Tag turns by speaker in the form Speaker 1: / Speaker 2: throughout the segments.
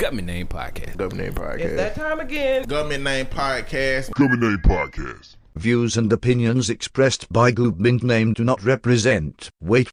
Speaker 1: Government Name Podcast.
Speaker 2: Government Name Podcast.
Speaker 3: It's that time again.
Speaker 4: Government Name Podcast.
Speaker 5: Government Name Podcast.
Speaker 6: Views and opinions expressed by Gubmint name do not represent. Wait.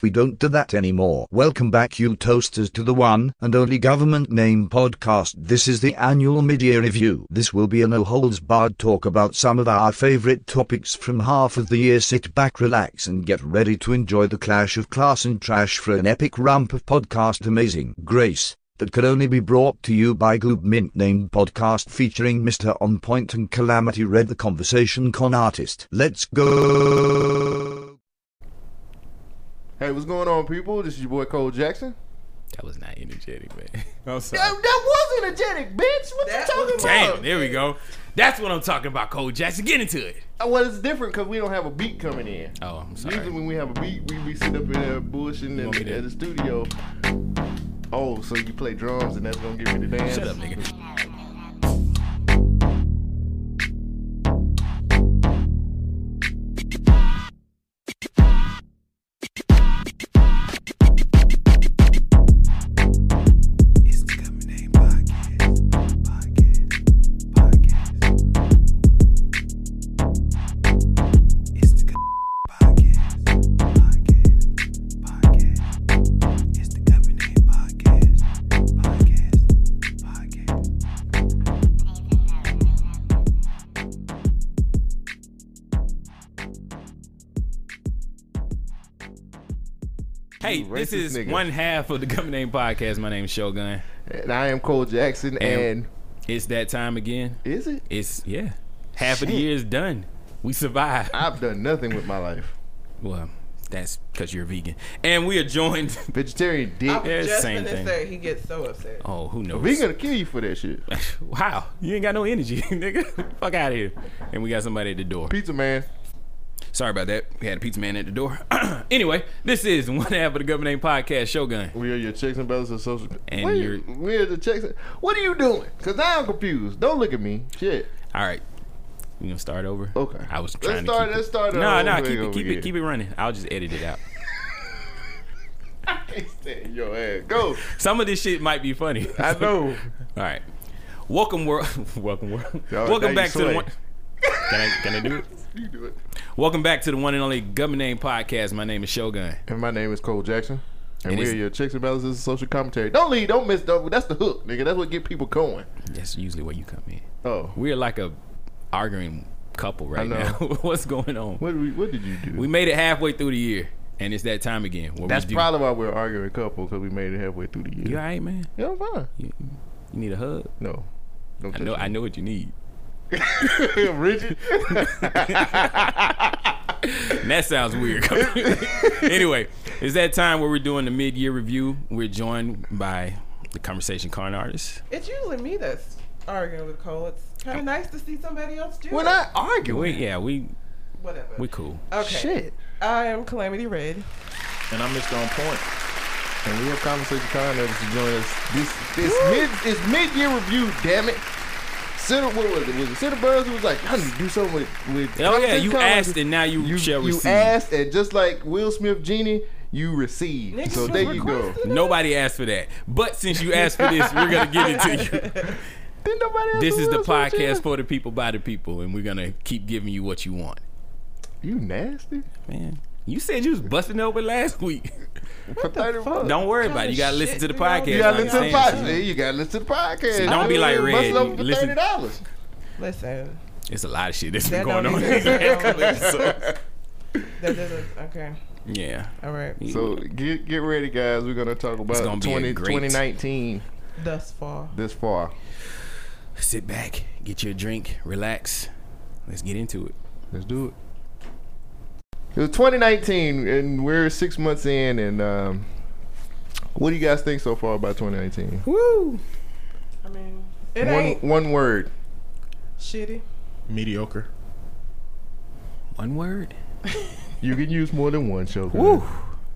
Speaker 6: We don't do that anymore. Welcome back, you toasters, to the one and only Government Name Podcast. This is the annual mid-year review. This will be a no-holds-barred talk about some of our favorite topics from half of the year. Sit back, relax, and get ready to enjoy the clash of class and trash for an epic rump of podcast amazing grace that could only be brought to you by Gubmint named Podcast featuring Mr. On Point and Calamity Red, the conversation con artist. Let's go.
Speaker 2: Hey, what's going on, people? This is your boy Cole Jackson.
Speaker 1: That was not energetic, man. I'm sorry.
Speaker 2: That, that was energetic, bitch. What
Speaker 3: That
Speaker 2: you talking
Speaker 3: was-
Speaker 2: about?
Speaker 1: Damn, there we go. That's what I'm talking about, Cole Jackson. Get into it.
Speaker 2: Uh, Well, it's different because we don't have a beat coming in.
Speaker 1: Oh, I'm sorry.
Speaker 2: Usually when we have a beat, we, we sit up in there bullshitting
Speaker 1: want
Speaker 2: in, at the studio. Oh, so you play drums and that's gonna give me the dance?
Speaker 1: Shut up, nigga. This
Speaker 2: racist
Speaker 1: is
Speaker 2: nigga.
Speaker 1: one half of the Government Name Podcast. My name is Shogun.
Speaker 2: And I am Cole Jackson,
Speaker 1: And-
Speaker 2: and,
Speaker 1: It's that time again.
Speaker 2: is it?
Speaker 1: It's yeah. Half of the year is done. We survived.
Speaker 2: I've done nothing with my life.
Speaker 1: Well, that's because you're vegan. And we are joined.
Speaker 2: Vegetarian dick.
Speaker 3: I was
Speaker 1: the
Speaker 3: just
Speaker 1: same
Speaker 3: gonna
Speaker 1: thing.
Speaker 3: say he gets so upset.
Speaker 1: Oh, who knows?
Speaker 2: We gonna kill you for that shit.
Speaker 1: wow, you ain't got no energy, nigga. Fuck out of here. And we got somebody at the door.
Speaker 2: Pizza man.
Speaker 1: Sorry about that. We had a pizza man at the door. anyway, this is one half of the Government Name Podcast, Shogun.
Speaker 2: We are your checks and balances of social.
Speaker 1: And
Speaker 2: Wait,
Speaker 1: you're-
Speaker 2: we are the checks. and- What are you doing? Cause I'm confused. Don't look at me. Shit.
Speaker 1: All right. You gonna start over?
Speaker 2: Okay.
Speaker 1: I was
Speaker 2: Let's
Speaker 1: trying to
Speaker 2: start-
Speaker 1: keep
Speaker 2: let's
Speaker 1: it.
Speaker 2: start the
Speaker 1: No, no, keep it, keep
Speaker 2: again.
Speaker 1: it, keep it running. I'll just edit it out.
Speaker 2: I can't stand your ass. Go.
Speaker 1: Some of this shit might be funny.
Speaker 2: I know.
Speaker 1: All right. Welcome world. Welcome world.
Speaker 2: Yo,
Speaker 1: Welcome back to the one. Can I can I do it?
Speaker 2: You do it.
Speaker 1: Welcome back to the one and only Government Name Podcast. My name is Shogun.
Speaker 2: And my name is Cole Jackson. And
Speaker 1: It
Speaker 2: we're your checks and balances of social commentary. Don't leave. Don't miss. Don't, that's the hook, nigga. That's what get people going.
Speaker 1: That's usually where you come in.
Speaker 2: Oh.
Speaker 1: We're like a arguing couple right now. What's going on?
Speaker 2: What did we, What did you do?
Speaker 1: We made it halfway through the year, and it's that time again. Where
Speaker 2: that's
Speaker 1: we do,
Speaker 2: probably why we're arguing a couple because we made it halfway through the year.
Speaker 1: You all right, man?
Speaker 2: Yeah, I'm fine.
Speaker 1: You, you need a hug?
Speaker 2: No. Don't
Speaker 1: I know.
Speaker 2: me.
Speaker 1: I know what you need.
Speaker 2: Rigid.
Speaker 1: That sounds weird. anyway, it's that time where we're doing the mid-year review. We're joined by the conversation con artist.
Speaker 3: It's usually me that's arguing with Cole. It's kind of nice to see somebody else do
Speaker 2: We're
Speaker 3: it.
Speaker 2: not arguing.
Speaker 1: We, yeah, we
Speaker 3: Whatever.
Speaker 1: we cool.
Speaker 3: okay.
Speaker 2: Shit.
Speaker 3: I am Calamity Red.
Speaker 2: And I'm Mr. On Point. And we have Conversation Con artists to join us. This this mid it's mid year review, damn it. Center what was it? Was it Center Burns who was like, I need to do something with, with
Speaker 1: Oh yeah, you
Speaker 2: Con
Speaker 1: asked and now you,
Speaker 2: you,
Speaker 1: shall
Speaker 2: you
Speaker 1: receive.
Speaker 2: asked and just like Will Smith Genie, you receive.
Speaker 3: Niggas
Speaker 2: so there you go.
Speaker 3: requesting it.
Speaker 1: Nobody asked for that. But since you asked for this, we're gonna give it to you.
Speaker 2: Didn't nobody ask
Speaker 1: This
Speaker 2: for
Speaker 1: is the
Speaker 2: Will Smith
Speaker 1: podcast for the people by the people, and we're gonna keep giving you what you want.
Speaker 2: You nasty.
Speaker 1: Man, you said you was busting open last week.
Speaker 2: For 30 bucks.
Speaker 1: Don't worry about it. You gotta
Speaker 3: of
Speaker 1: listen to the podcast.
Speaker 2: You gotta listen to the
Speaker 1: understand.
Speaker 2: podcast. You gotta listen to the podcast.
Speaker 1: See, don't be like
Speaker 2: Bust
Speaker 1: Red.
Speaker 2: it open for
Speaker 1: Listen-
Speaker 2: thirty dollars.
Speaker 3: Listen.
Speaker 1: It's a lot of shit that's been going on.
Speaker 3: That doesn't. Okay.
Speaker 1: yeah.
Speaker 3: All right.
Speaker 2: So get get ready, guys. We're gonna talk about
Speaker 1: gonna
Speaker 2: 20, 2019
Speaker 3: Thus far.
Speaker 2: this far.
Speaker 1: Sit back, get your drink, relax. Let's get into it.
Speaker 2: Let's do it. It was 2019, and we're six months in. And um, what do you guys think so far about 2019?
Speaker 1: Woo!
Speaker 3: I mean, it
Speaker 2: One
Speaker 3: ain't
Speaker 2: one word.
Speaker 3: shitty.
Speaker 4: Mediocre.
Speaker 1: One word.
Speaker 2: You can use more than one show.
Speaker 1: Woo!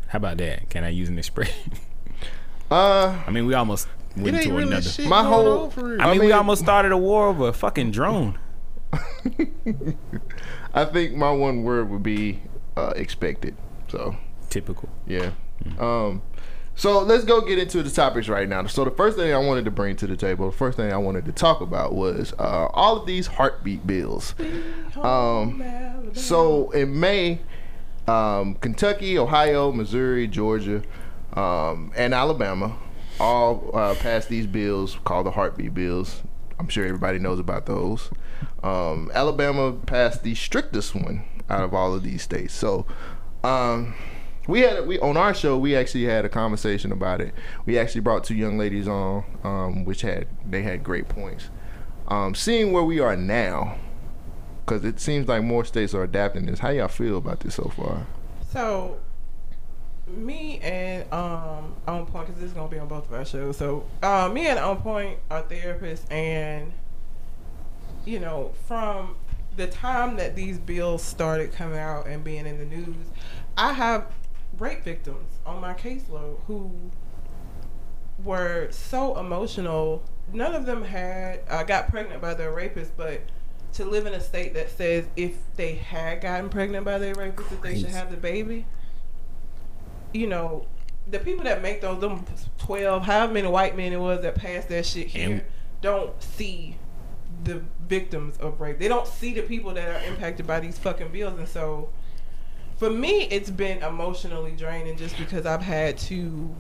Speaker 1: How about that? Can I use an expression?
Speaker 2: Uh,
Speaker 1: I mean, we almost went
Speaker 4: ain't
Speaker 1: into
Speaker 4: really
Speaker 1: another.
Speaker 4: shit
Speaker 2: My whole-
Speaker 4: on for real.
Speaker 1: I mean, we almost started a war over a fucking drone.
Speaker 2: I think my one word would be uh, expected. So
Speaker 1: Typical.
Speaker 2: yeah. Um, So let's go get into the topics right now. So the first thing I wanted to bring to the table, the first thing I wanted to talk about was uh, all of these heartbeat bills. Um, so in May, um, Kentucky, Ohio, Missouri, Georgia, um, and Alabama all uh, passed these bills called the heartbeat bills. I'm sure everybody knows about those. Um, Alabama passed the strictest one out of all of these states. So um, we had we on our show we actually had a conversation about it. We actually brought two young ladies on, um, which had they had great points. Um, seeing where we are now, because it seems like more states are adapting this. How y'all feel about this so far?
Speaker 3: So, me and um on point because this is gonna be on both of our shows. So, uh, me and on point are therapists, and you know, from the time that these bills started coming out and being in the news, I have rape victims on my caseload who were so emotional. None of them had uh, got pregnant by their rapist, but to live in a state that says if they had gotten pregnant by their rapist, that they should have the baby. You know, the people that make those them twelve, how many white men it was that passed that shit here,
Speaker 1: And-
Speaker 3: don't see the victims of rape. They don't see the people that are impacted by these fucking bills, and so for me, it's been emotionally draining just because I've had to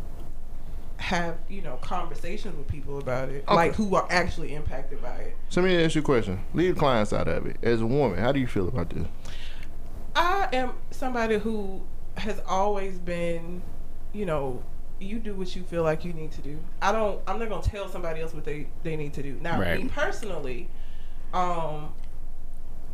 Speaker 3: have you know conversations with people about it,
Speaker 2: Okay.
Speaker 3: like who are actually impacted by it.
Speaker 2: So let me ask you a question. Leave the clients out of it. As a woman, how do you feel about this?
Speaker 3: I am somebody who has always been, you know, you do what you feel like you need to do. I don't. I'm not gonna tell somebody else what they they need to do. Now,
Speaker 1: Right.
Speaker 3: me personally, um,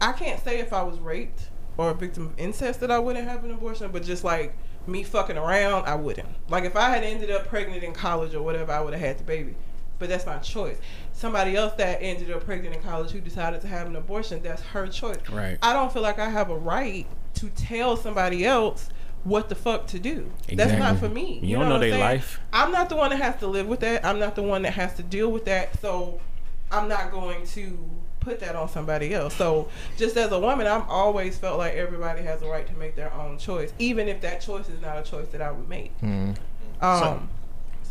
Speaker 3: I can't say if I was raped or a victim of incest that I wouldn't have an abortion, but just like me fucking around, I wouldn't. Like if I had ended up pregnant in college or whatever, I would have had the baby. But that's my choice. Somebody else that ended up pregnant in college who decided to have an abortion, that's her choice.
Speaker 1: Right.
Speaker 3: I don't feel like I have a right to tell somebody else what the fuck to do. That's not for me.
Speaker 1: You don't know
Speaker 3: what I'm
Speaker 1: their
Speaker 3: saying?
Speaker 1: life.
Speaker 3: I'm not the one that has to live with that. I'm not the one that has to deal with that. So I'm not going to put that on somebody else. So just as a woman, I've always felt like everybody has a right to make their own choice, even if that choice is not a choice that I would make.
Speaker 2: Mm-hmm.
Speaker 3: Um,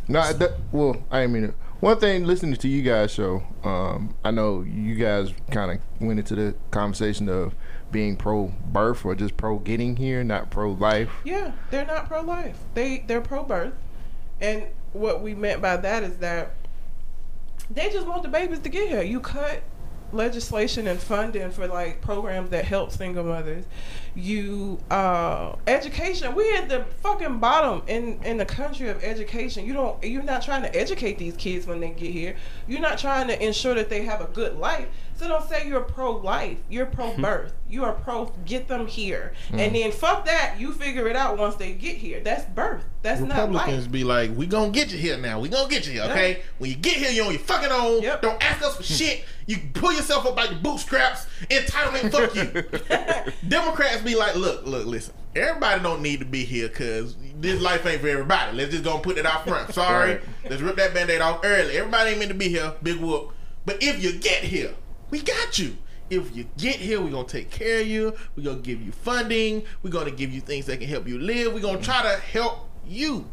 Speaker 2: No, that, well, I mean it. One thing, listening to you guys' show, um, I know you guys kind of went into the conversation of being pro birth or just pro getting here, not pro life.
Speaker 3: Yeah, they're not pro life. They they're pro birth. And what we meant by that is that they just want the babies to get here. You cut legislation and funding for like programs that help single mothers. You uh education. We at the fucking bottom in in the country of education. You don't you're not trying to educate these kids when they get here. You're not trying to ensure that they have a good life. So don't say you're pro life. You're pro birth. You are pro get them here. Mm. And then fuck that. You figure it out once they get here. That's birth. That's not
Speaker 4: Republicans be like, we gonna get you here now. We gonna get you here, okay? When you get here, you're on your fucking own.
Speaker 3: Yep.
Speaker 4: Don't ask us for shit. You pull yourself up by your bootstraps. Entitlement, fuck you. Democrats be like, look, look, listen. Everybody don't need to be here because this life ain't for everybody. Let's just go and put it out front. Sorry.
Speaker 2: Right.
Speaker 4: Let's rip that band-aid off early. Everybody ain't meant to be here. Big whoop. But if you get here, we got you. If you get here, we're gonna take care of you. We're gonna give you funding. We're gonna give you things that can help you live. We're gonna try to help you.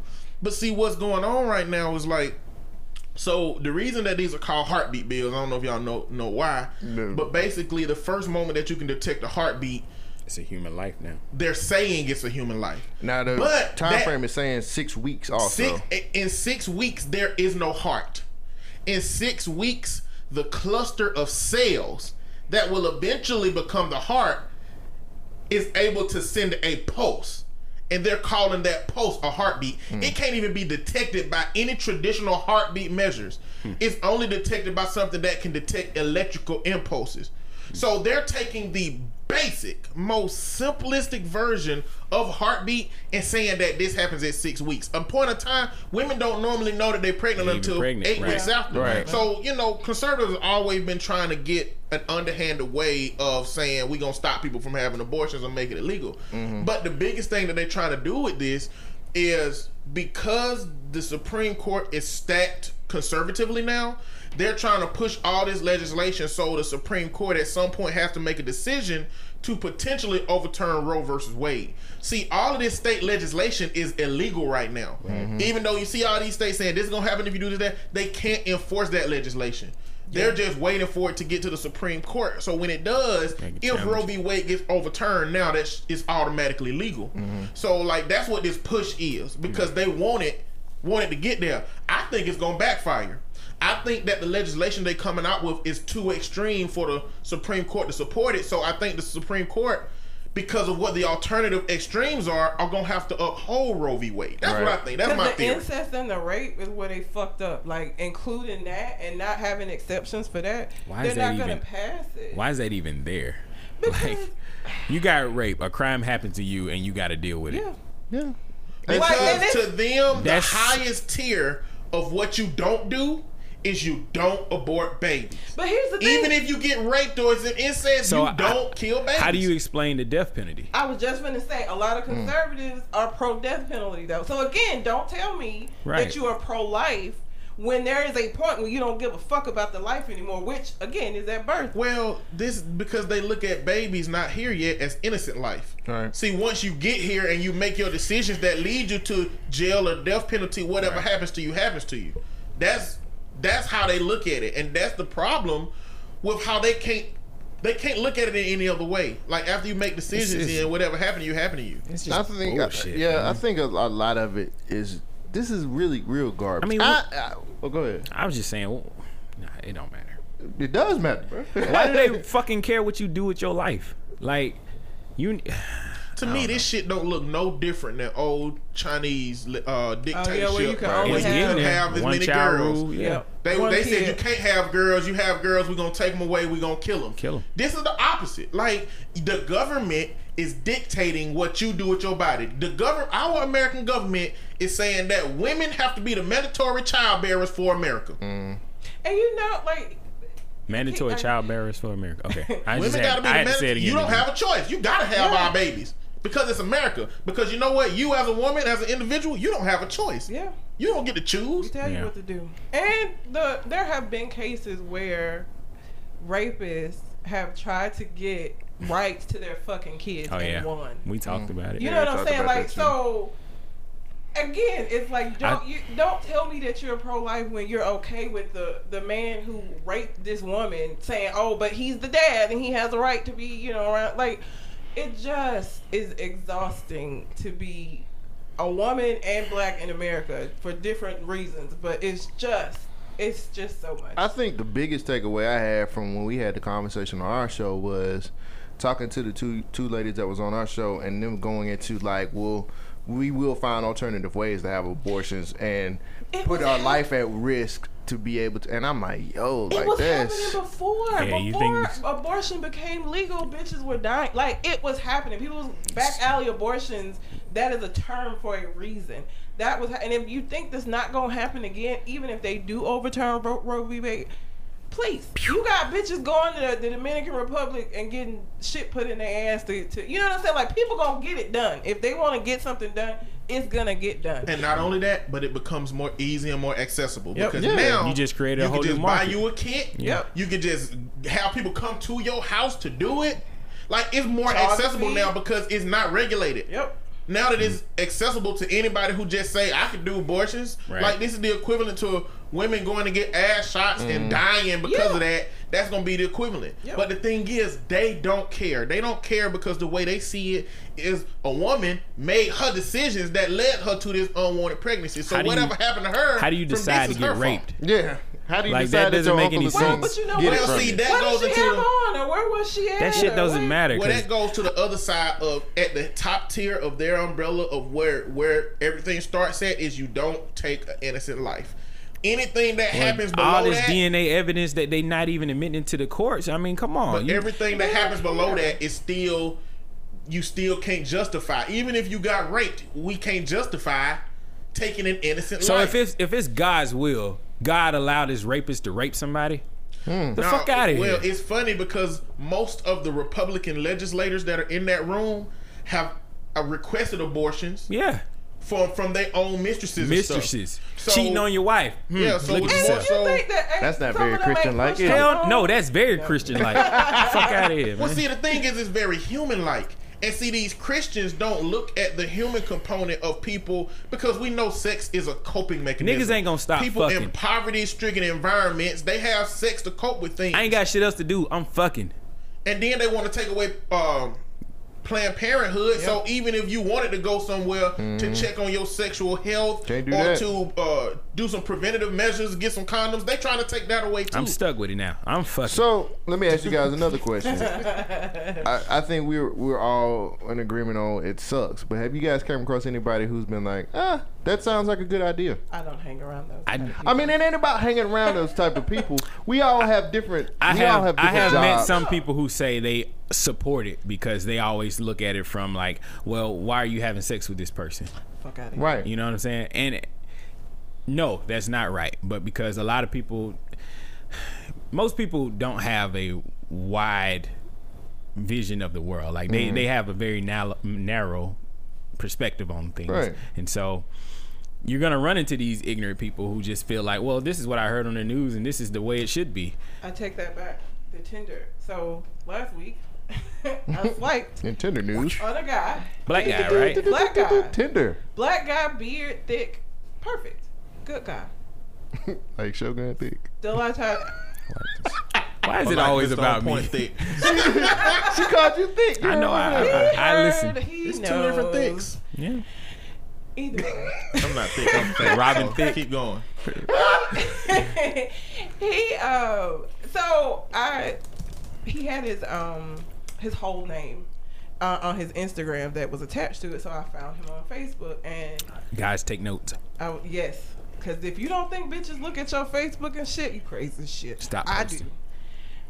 Speaker 4: But see, what's going on right now is like, so the reason that these are called heartbeat bills, I don't know if y'all know know why,
Speaker 2: No.
Speaker 4: but basically the first moment that you can detect a heartbeat,
Speaker 1: It's a human life now.
Speaker 4: they're saying it's a human life.
Speaker 2: Now the
Speaker 4: But
Speaker 2: time
Speaker 4: that-
Speaker 2: frame is saying six weeks. Also,
Speaker 4: Six, in six weeks, there is no heart. In six weeks, the cluster of cells that will eventually become the heart is able to send a pulse. And they're calling that pulse a heartbeat. Hmm. It can't even be detected by any traditional heartbeat measures. Hmm. It's only detected by something that can detect electrical impulses. So they're taking the basic, most simplistic version of heartbeat and saying that this happens at six weeks. A point of time, women don't normally know that they're pregnant
Speaker 1: Even
Speaker 4: until
Speaker 1: pregnant,
Speaker 4: eight
Speaker 1: right.
Speaker 4: weeks after.
Speaker 2: Right.
Speaker 4: So, you know, conservatives have always been trying to get an underhanded way of saying we're going to stop people from having abortions and make it illegal.
Speaker 2: Mm-hmm.
Speaker 4: But the biggest thing that they're trying to do with this is because the Supreme Court is stacked conservatively now. They're trying to push all this legislation so the Supreme Court at some point has to make a decision to potentially overturn Roe versus Wade. See, all of this state legislation is illegal right now. Even though you see all these states saying this is gonna happen if you do this, that they can't enforce that legislation. They're just waiting for it to get to the Supreme Court. So when it does, if. Roe v. Wade gets overturned, now that's it's automatically legal. So like that's what this push is because they want it want it to get there. I think it's gonna backfire. I think that the legislation they're coming out with is too extreme for the Supreme Court to support it. So I think the Supreme Court, because of what the alternative extremes are, are gonna have to uphold Roe v. Wade. That's what I think. That's my
Speaker 3: Because the
Speaker 4: theory.
Speaker 3: incest and the rape is where they fucked up. Like including that and not having exceptions for that.
Speaker 1: Why
Speaker 3: they're
Speaker 1: is that
Speaker 3: not gonna
Speaker 1: even-
Speaker 3: pass it.
Speaker 1: Why is that even there?
Speaker 3: Because-
Speaker 1: Like, you got rape, a crime happened to you, and you got to deal with it.
Speaker 3: Yeah.
Speaker 2: Yeah.
Speaker 4: Because
Speaker 3: Like,
Speaker 4: to them, the highest tier of what you don't do is you don't abort babies.
Speaker 3: But here's the thing.
Speaker 4: Even if you get raped or it's an incest,
Speaker 1: So
Speaker 4: you
Speaker 1: I-
Speaker 4: don't kill babies.
Speaker 1: How do you explain the death penalty?
Speaker 3: I was just gonna say a lot of conservatives are pro death penalty though. So again, don't tell me
Speaker 1: Right.
Speaker 3: that you are pro life when there is a point where you don't give a fuck about the life anymore, which again is at birth.
Speaker 4: Well, this because they look at babies not here yet as innocent life.
Speaker 2: Right.
Speaker 4: See, once you get here and you make your decisions that lead you to jail or death penalty, whatever happens to you happens to you. That's that's how they look at it, and that's the problem with how they can't they can't look at it in any other way. Like after you make decisions and whatever happened to you happened to you.
Speaker 1: It's
Speaker 2: I think, uh,
Speaker 1: bullshit,
Speaker 2: yeah,
Speaker 1: man.
Speaker 2: I think a, a lot of it is. This is really real garbage.
Speaker 1: I mean,
Speaker 2: I, I, well, go ahead.
Speaker 1: I was just saying, well, nah, it don't matter.
Speaker 2: It does matter, bro.
Speaker 1: Why do they fucking care what you do with your life? Like, you.
Speaker 4: To me, this shit don't look no different than old Chinese uh, dictatorship.
Speaker 3: where you can
Speaker 4: where
Speaker 3: always
Speaker 4: you
Speaker 3: have-
Speaker 4: couldn't have as
Speaker 1: one
Speaker 4: many
Speaker 1: child
Speaker 4: girls.
Speaker 1: rule. Yeah.
Speaker 4: They,
Speaker 3: One
Speaker 4: they said you can't have girls. You have girls, we're gonna take them away. We're gonna kill them.
Speaker 1: Kill 'em.
Speaker 4: This is the opposite. Like the government is dictating what you do with your body. The government, our American government, is saying that women have to be the mandatory child bearers for America.
Speaker 3: And you know, like
Speaker 1: Mandatory
Speaker 3: I-
Speaker 1: child bearers for America. Okay. I
Speaker 4: Women
Speaker 1: just
Speaker 4: gotta
Speaker 1: had,
Speaker 4: be
Speaker 1: I
Speaker 4: the
Speaker 1: had to say it again.
Speaker 4: You don't have a choice. You gotta have
Speaker 3: Yeah.
Speaker 4: our babies because it's America. Because you know what? You as a woman, as an individual, you don't have a choice.
Speaker 3: yeah.
Speaker 4: You don't get to choose.
Speaker 3: tell
Speaker 1: Yeah.
Speaker 3: you what to do. And the there have been cases where rapists have tried to get rights to their fucking kids
Speaker 1: Oh,
Speaker 3: and
Speaker 1: yeah.
Speaker 3: won.
Speaker 1: We talked about it.
Speaker 3: You
Speaker 2: Yeah,
Speaker 3: know
Speaker 2: I
Speaker 3: what I'm saying? Like so. Again, it's like don't
Speaker 1: I-
Speaker 3: you don't tell me that you're pro life when you're okay with the the man who raped this woman saying, "Oh, but he's the dad and he has a right to be, you know, around." Like it just is exhausting to be a woman and black in America for different reasons, but it's just it's just so much.
Speaker 2: I think the biggest takeaway I had from when we had the conversation on our show was talking to the two two ladies that was on our show and them going into like, well, we will find alternative ways to have abortions and
Speaker 3: It
Speaker 2: put
Speaker 3: was
Speaker 2: our life at risk to be able to. And I'm like, yo,
Speaker 3: It
Speaker 2: like
Speaker 3: was
Speaker 2: this.
Speaker 3: happening before.
Speaker 1: Yeah,
Speaker 3: before
Speaker 1: think-
Speaker 3: abortion became legal, bitches were dying. Like it was happening. People's back alley abortions. That is a term for a reason. That was, ha- and if you think that's not gonna happen again, even if they do overturn Roe v. Wade, please, you got bitches going to the, the Dominican Republic and getting shit put in their ass to, to, you know what I'm saying? Like people gonna get it done. If they want to get something done, it's gonna get done.
Speaker 4: And not only that, but it becomes more easy and more accessible
Speaker 3: Yep.
Speaker 4: because
Speaker 2: Yeah.
Speaker 4: now
Speaker 1: You just create a
Speaker 4: you
Speaker 1: whole
Speaker 4: can
Speaker 1: new
Speaker 4: just buy you a kit.
Speaker 3: Yep.
Speaker 4: You can just have people come to your house to do it. Like it's more
Speaker 3: Charge
Speaker 4: accessible now because it's not regulated.
Speaker 3: Yep.
Speaker 4: Now that it's accessible to anybody who just say I can do abortions,
Speaker 1: Right.
Speaker 4: like this is the equivalent to women going to get ass shots and mm. dying because
Speaker 3: Yeah.
Speaker 4: of that. That's gonna be the equivalent.
Speaker 3: Yep.
Speaker 4: But the thing is, they don't care. They don't care because the way they see it is a woman made her decisions that led her to this unwanted pregnancy. So
Speaker 1: How do you-
Speaker 4: whatever happened to her,
Speaker 1: How do you
Speaker 4: from this
Speaker 1: decide to get
Speaker 4: her fault.
Speaker 1: raped?
Speaker 2: Yeah. How do you
Speaker 1: Like,
Speaker 2: decide
Speaker 1: that
Speaker 2: that,
Speaker 1: doesn't
Speaker 2: your
Speaker 1: make
Speaker 2: uncle
Speaker 1: any
Speaker 2: is
Speaker 3: Well, but you know
Speaker 2: get
Speaker 3: what?
Speaker 2: it
Speaker 4: Well,
Speaker 2: from
Speaker 4: see, that
Speaker 3: what
Speaker 4: goes
Speaker 3: did she
Speaker 4: into
Speaker 3: have
Speaker 4: the-
Speaker 3: on, or where was she at?
Speaker 1: That shit doesn't
Speaker 3: what?
Speaker 1: matter.
Speaker 4: Well,
Speaker 1: 'cause-
Speaker 4: that goes to the other side of at the top tier of their umbrella of where where everything starts at is you don't take an innocent life. Anything that happens below
Speaker 1: all this
Speaker 4: that,
Speaker 1: DNA evidence that they not even admitting to the courts. I mean, come on.
Speaker 4: but
Speaker 1: you-
Speaker 4: everything that happens below that is still you still can't justify. Even if you got raped, we can't justify taking an innocent
Speaker 1: so
Speaker 4: life.
Speaker 1: if it's if it's God's will, God allowed his rapist to rape somebody. The
Speaker 4: Now,
Speaker 1: fuck out of
Speaker 4: Well,
Speaker 1: here.
Speaker 4: Well, it's funny because most of the Republican legislators that are in that room have uh, requested abortions
Speaker 1: Yeah.
Speaker 4: from from their own mistresses. and stuff.
Speaker 1: Mistresses
Speaker 4: So-
Speaker 1: cheating on your wife. Hmm,
Speaker 4: Yeah, so
Speaker 1: look at
Speaker 4: more
Speaker 1: yourself.
Speaker 3: you
Speaker 4: so-
Speaker 3: think that
Speaker 2: That's not very
Speaker 3: of them ain't
Speaker 2: Christian-like,
Speaker 3: pushed
Speaker 2: is it?
Speaker 3: on?
Speaker 1: Hell no, that's very Christian like. Fuck out of here, Man.
Speaker 4: Well, see, the thing is, it's very human like. And see, these Christians don't look at the human component of people because we know sex is a coping mechanism.
Speaker 1: Niggas ain't gonna stop
Speaker 4: People in poverty-stricken environments, they have sex to cope with things.
Speaker 1: I ain't got shit else to do. I'm fucking.
Speaker 4: and then they want to take away um, Planned Parenthood. So even if you wanted to go somewhere to check on your sexual health
Speaker 2: Mm-hmm. Can't do
Speaker 4: or
Speaker 2: that.
Speaker 4: to uh, do some preventative measures, get some condoms, they trying to take that away too.
Speaker 1: I'm stuck with it now. I'm fucking.
Speaker 2: So let me ask you guys another question. I, I think we're we're all in agreement on it sucks. But have you guys come across anybody who's been like, ah, that sounds like a good idea?
Speaker 3: I don't hang around those.
Speaker 1: I-
Speaker 2: I mean, it ain't about hanging around those type of people. We all have different.
Speaker 1: I
Speaker 2: we
Speaker 1: have,
Speaker 2: all have
Speaker 1: I
Speaker 2: different
Speaker 1: have met some people who say they support it because they always look at it from like, well, why are you having sex with this person?
Speaker 3: fuck out of here.
Speaker 2: Right.
Speaker 1: You know what I'm saying? And no, that's not right. But because a lot of people, most people don't have a wide vision of the world. Like they, mm-hmm. they have a very narrow, narrow perspective on things.
Speaker 2: Right.
Speaker 1: And so you're gonna run into these ignorant people who just feel like, well, this is what I heard on the news, and this is the way it should be.
Speaker 3: I take that back. The Tinder. So last week, I swiped
Speaker 2: In Tinder news.
Speaker 3: on a guy.
Speaker 1: Black guy, right?
Speaker 3: Black guy.
Speaker 2: Tinder.
Speaker 3: Black guy, beard, thick, perfect, good guy.
Speaker 2: Like Shogun thick.
Speaker 3: Still I tried.
Speaker 1: Why is it
Speaker 4: Like
Speaker 1: always about
Speaker 4: on
Speaker 1: me?
Speaker 4: thick.
Speaker 2: She called you thick. You
Speaker 1: I know. I,
Speaker 2: remember that?
Speaker 1: I, I listen.
Speaker 4: It's
Speaker 3: knows.
Speaker 4: two different thicks.
Speaker 1: Yeah.
Speaker 3: Either way.
Speaker 4: I'm not thick. I'm thick.
Speaker 1: Robin
Speaker 4: So
Speaker 1: Thicke.
Speaker 4: Keep going.
Speaker 3: he um so I he had his um his whole name uh, on his Instagram that was attached to it, so I found him on Facebook and
Speaker 1: Guys, take notes.
Speaker 3: I w- yes, because if you don't think bitches look at your Facebook and shit, you crazy shit.
Speaker 1: Stop
Speaker 3: I
Speaker 1: posting.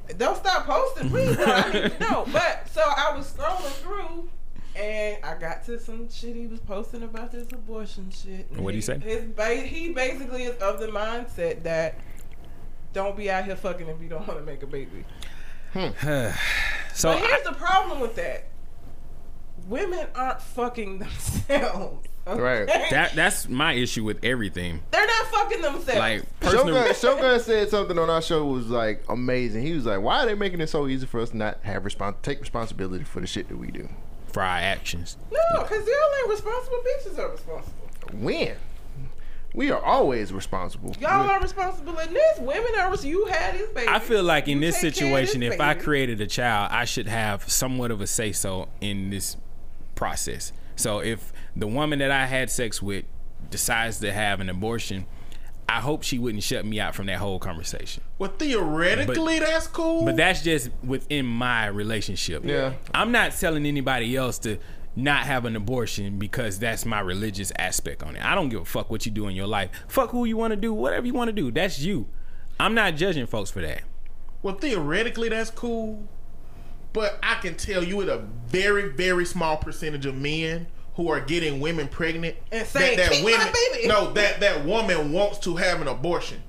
Speaker 3: do. Don't stop posting, please. though. I need to know. But so I was scrolling through. And I got to some shit he was posting about this abortion shit. What
Speaker 1: do you say?
Speaker 3: His ba- he basically is of the mindset that don't be out here fucking if you don't want to make a baby. Hmm.
Speaker 1: So
Speaker 3: but here's the problem with that: women aren't fucking themselves. okay?
Speaker 2: Right.
Speaker 1: that that's my issue with everything.
Speaker 3: They're not fucking themselves.
Speaker 1: Like personal.
Speaker 2: Shogun, Shogun said something on our show was like amazing. He was like, "Why are they making it so easy for us to not have respons- take responsibility for the shit that we do?
Speaker 1: for our actions.
Speaker 3: no, because y'all ain't responsible. Bitches are responsible.
Speaker 2: When we are always responsible.
Speaker 3: Y'all are responsible in this. Women are. res- You had this baby.
Speaker 1: I feel like in
Speaker 3: You
Speaker 1: this
Speaker 3: take care of
Speaker 1: situation,
Speaker 3: this
Speaker 1: if I created a child, I should have somewhat of a say so in this process. So if the woman that I had sex with decides to have an abortion, I hope she wouldn't shut me out from that whole conversation.
Speaker 4: Well, theoretically, that's cool.
Speaker 1: But that's just within my relationship.
Speaker 2: Yeah.
Speaker 1: I'm not telling anybody else to not have an abortion because that's my religious aspect on it. I don't give a fuck what you do in your life. Fuck who you want to do, whatever you want to do. That's you. I'm not judging folks for that.
Speaker 4: Well, theoretically, that's cool, but I can tell you, with a very, very small percentage of men who are getting women pregnant,
Speaker 3: And saying, "Keep my baby."
Speaker 4: no, that that woman wants to have an abortion,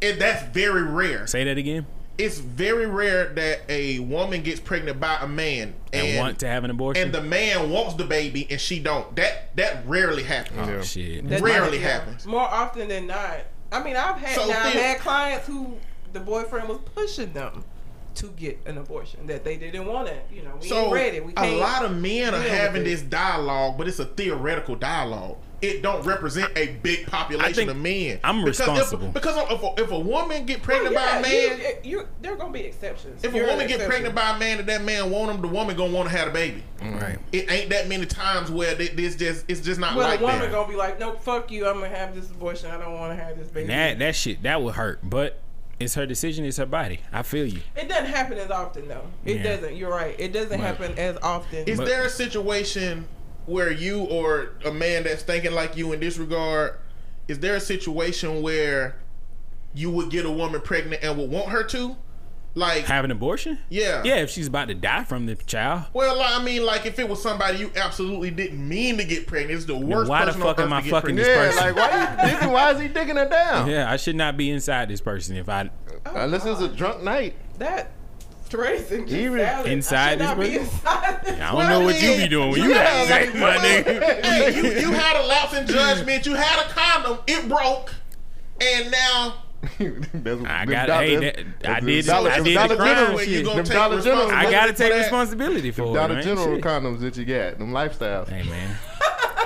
Speaker 4: and that's very rare.
Speaker 1: Say that again.
Speaker 4: It's very rare that a woman gets pregnant by a man
Speaker 1: And, want to have an abortion.
Speaker 4: and the man wants the baby and she don't. That that rarely happens.
Speaker 1: oh
Speaker 2: Yeah.
Speaker 1: shit.
Speaker 3: That's
Speaker 4: rarely
Speaker 3: yeah,
Speaker 4: happens.
Speaker 3: More often than not. I mean, I've had
Speaker 4: So
Speaker 3: now, I've had clients who the boyfriend was pushing them to get an abortion that they didn't want it. You know, we
Speaker 4: So
Speaker 3: ain't ready. We
Speaker 4: a
Speaker 3: can't.
Speaker 4: lot of men are having this dialogue, but it's a theoretical dialogue. It don't represent a big population of men.
Speaker 1: I'm
Speaker 4: Because
Speaker 1: responsible.
Speaker 4: If, because if a, if a woman get pregnant
Speaker 3: Well,
Speaker 4: by a man,
Speaker 3: you, you, there are gonna be exceptions.
Speaker 4: if
Speaker 3: You're
Speaker 4: a woman get
Speaker 3: exception.
Speaker 4: pregnant by a man and that man want him, the woman gonna want to have a baby.
Speaker 1: Right.
Speaker 4: It ain't that many times where thi- this just it's just not
Speaker 3: well,
Speaker 4: like
Speaker 3: a woman
Speaker 4: that.
Speaker 3: gonna be like, "No, fuck you. I'm gonna have this abortion. I don't want to have this baby."
Speaker 1: That that shit that would hurt, but it's her decision. It's her body. I feel you.
Speaker 3: it doesn't happen as often, though. It
Speaker 1: Yeah.
Speaker 3: doesn't. You're right. It doesn't
Speaker 1: Right.
Speaker 3: happen as often.
Speaker 4: Is
Speaker 1: But-
Speaker 4: there a situation where you or a man that's thinking like you in this regard, is there a situation where you would get a woman pregnant and would want her to? Like,
Speaker 1: Have an abortion?
Speaker 4: yeah.
Speaker 1: Yeah, if she's about to die from the child.
Speaker 4: Well, I mean, like if it was somebody you absolutely didn't mean to get pregnant, it's the worst.
Speaker 1: why the fuck am I fucking
Speaker 4: pregnant.
Speaker 1: this
Speaker 2: Yeah,
Speaker 1: person?
Speaker 2: like why you digging, why is he digging her down?
Speaker 1: Yeah, I should not be inside this person if I.
Speaker 3: Uh, oh,
Speaker 2: Unless it's a drunk night.
Speaker 3: that Straight and
Speaker 2: Even
Speaker 3: salad. I
Speaker 1: inside
Speaker 3: should
Speaker 1: this
Speaker 3: not be
Speaker 1: person?
Speaker 3: inside this
Speaker 1: I don't
Speaker 4: Well,
Speaker 1: know what you
Speaker 4: mean,
Speaker 1: be doing when
Speaker 4: you
Speaker 1: you
Speaker 4: gotta
Speaker 1: have sex, my nigga.
Speaker 4: Hey, you, you had a lapse in judgment. You had a condom. It broke, and now
Speaker 2: That's-
Speaker 1: I got
Speaker 2: dollar-
Speaker 1: hey, that, I did
Speaker 2: Dollar-
Speaker 1: I
Speaker 2: them
Speaker 1: did
Speaker 2: Dollar
Speaker 1: the crime
Speaker 2: General-
Speaker 4: you
Speaker 1: shit.
Speaker 4: gonna
Speaker 2: Them
Speaker 4: take
Speaker 2: Dollar General-
Speaker 4: responsibility
Speaker 1: I gotta take
Speaker 4: that.
Speaker 1: responsibility for it.
Speaker 2: Dollar
Speaker 1: man.
Speaker 2: General
Speaker 1: Shit.
Speaker 2: condoms that you got, them lifestyles.
Speaker 1: Hey man,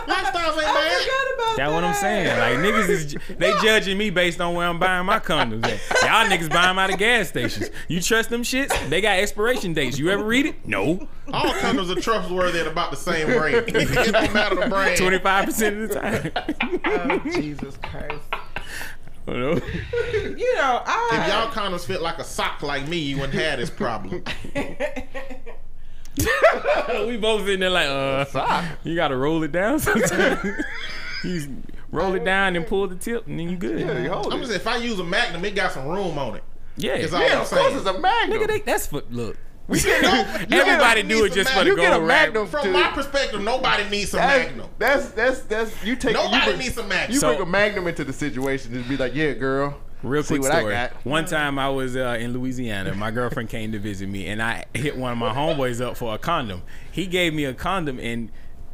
Speaker 4: Lifestyles ain't
Speaker 3: I
Speaker 4: bad.
Speaker 3: forgot about
Speaker 1: that's what I'm saying. Like niggas is they judging me based on where I'm buying my condoms. At. Y'all niggas buy them out of gas stations. You trust them shits? They got expiration dates. You ever read it? No.
Speaker 4: All condoms are trustworthy at about the same rate. it don't matter the brand.
Speaker 1: Twenty five percent of the time.
Speaker 3: Oh, Jesus Christ.
Speaker 1: I don't know.
Speaker 3: You know, I.
Speaker 4: If y'all condoms fit like a sock like me, you wouldn't have this problem.
Speaker 1: we both sitting there like, uh, you gotta roll it down sometimes. you roll it down and pull the tip, and then you good.
Speaker 2: Yeah, you hold
Speaker 4: I'm
Speaker 2: it.
Speaker 4: just saying, if I use a Magnum, it got some room on it.
Speaker 1: Yeah,
Speaker 4: It's all
Speaker 2: Yeah,
Speaker 4: I'm
Speaker 2: of course
Speaker 4: saying.
Speaker 2: it's a Magnum.
Speaker 1: nigga, they, that's for look.
Speaker 2: You get
Speaker 1: Everybody
Speaker 2: a-
Speaker 1: do it just for the
Speaker 2: you get a
Speaker 1: gold rap.
Speaker 2: Magnum
Speaker 4: From my perspective, nobody needs some
Speaker 2: That's,
Speaker 4: Magnum.
Speaker 2: that's that's that's you take
Speaker 4: Nobody
Speaker 2: you bring,
Speaker 4: needs some Magnum.
Speaker 2: You
Speaker 1: So-
Speaker 2: bring a Magnum into the situation and be like, yeah, girl.
Speaker 1: Real quick
Speaker 2: what
Speaker 1: story.
Speaker 2: I got.
Speaker 1: One time I was uh, in Louisiana. My girlfriend came to visit me, and I hit one of my homeboys up for a condom. He gave me a condom, and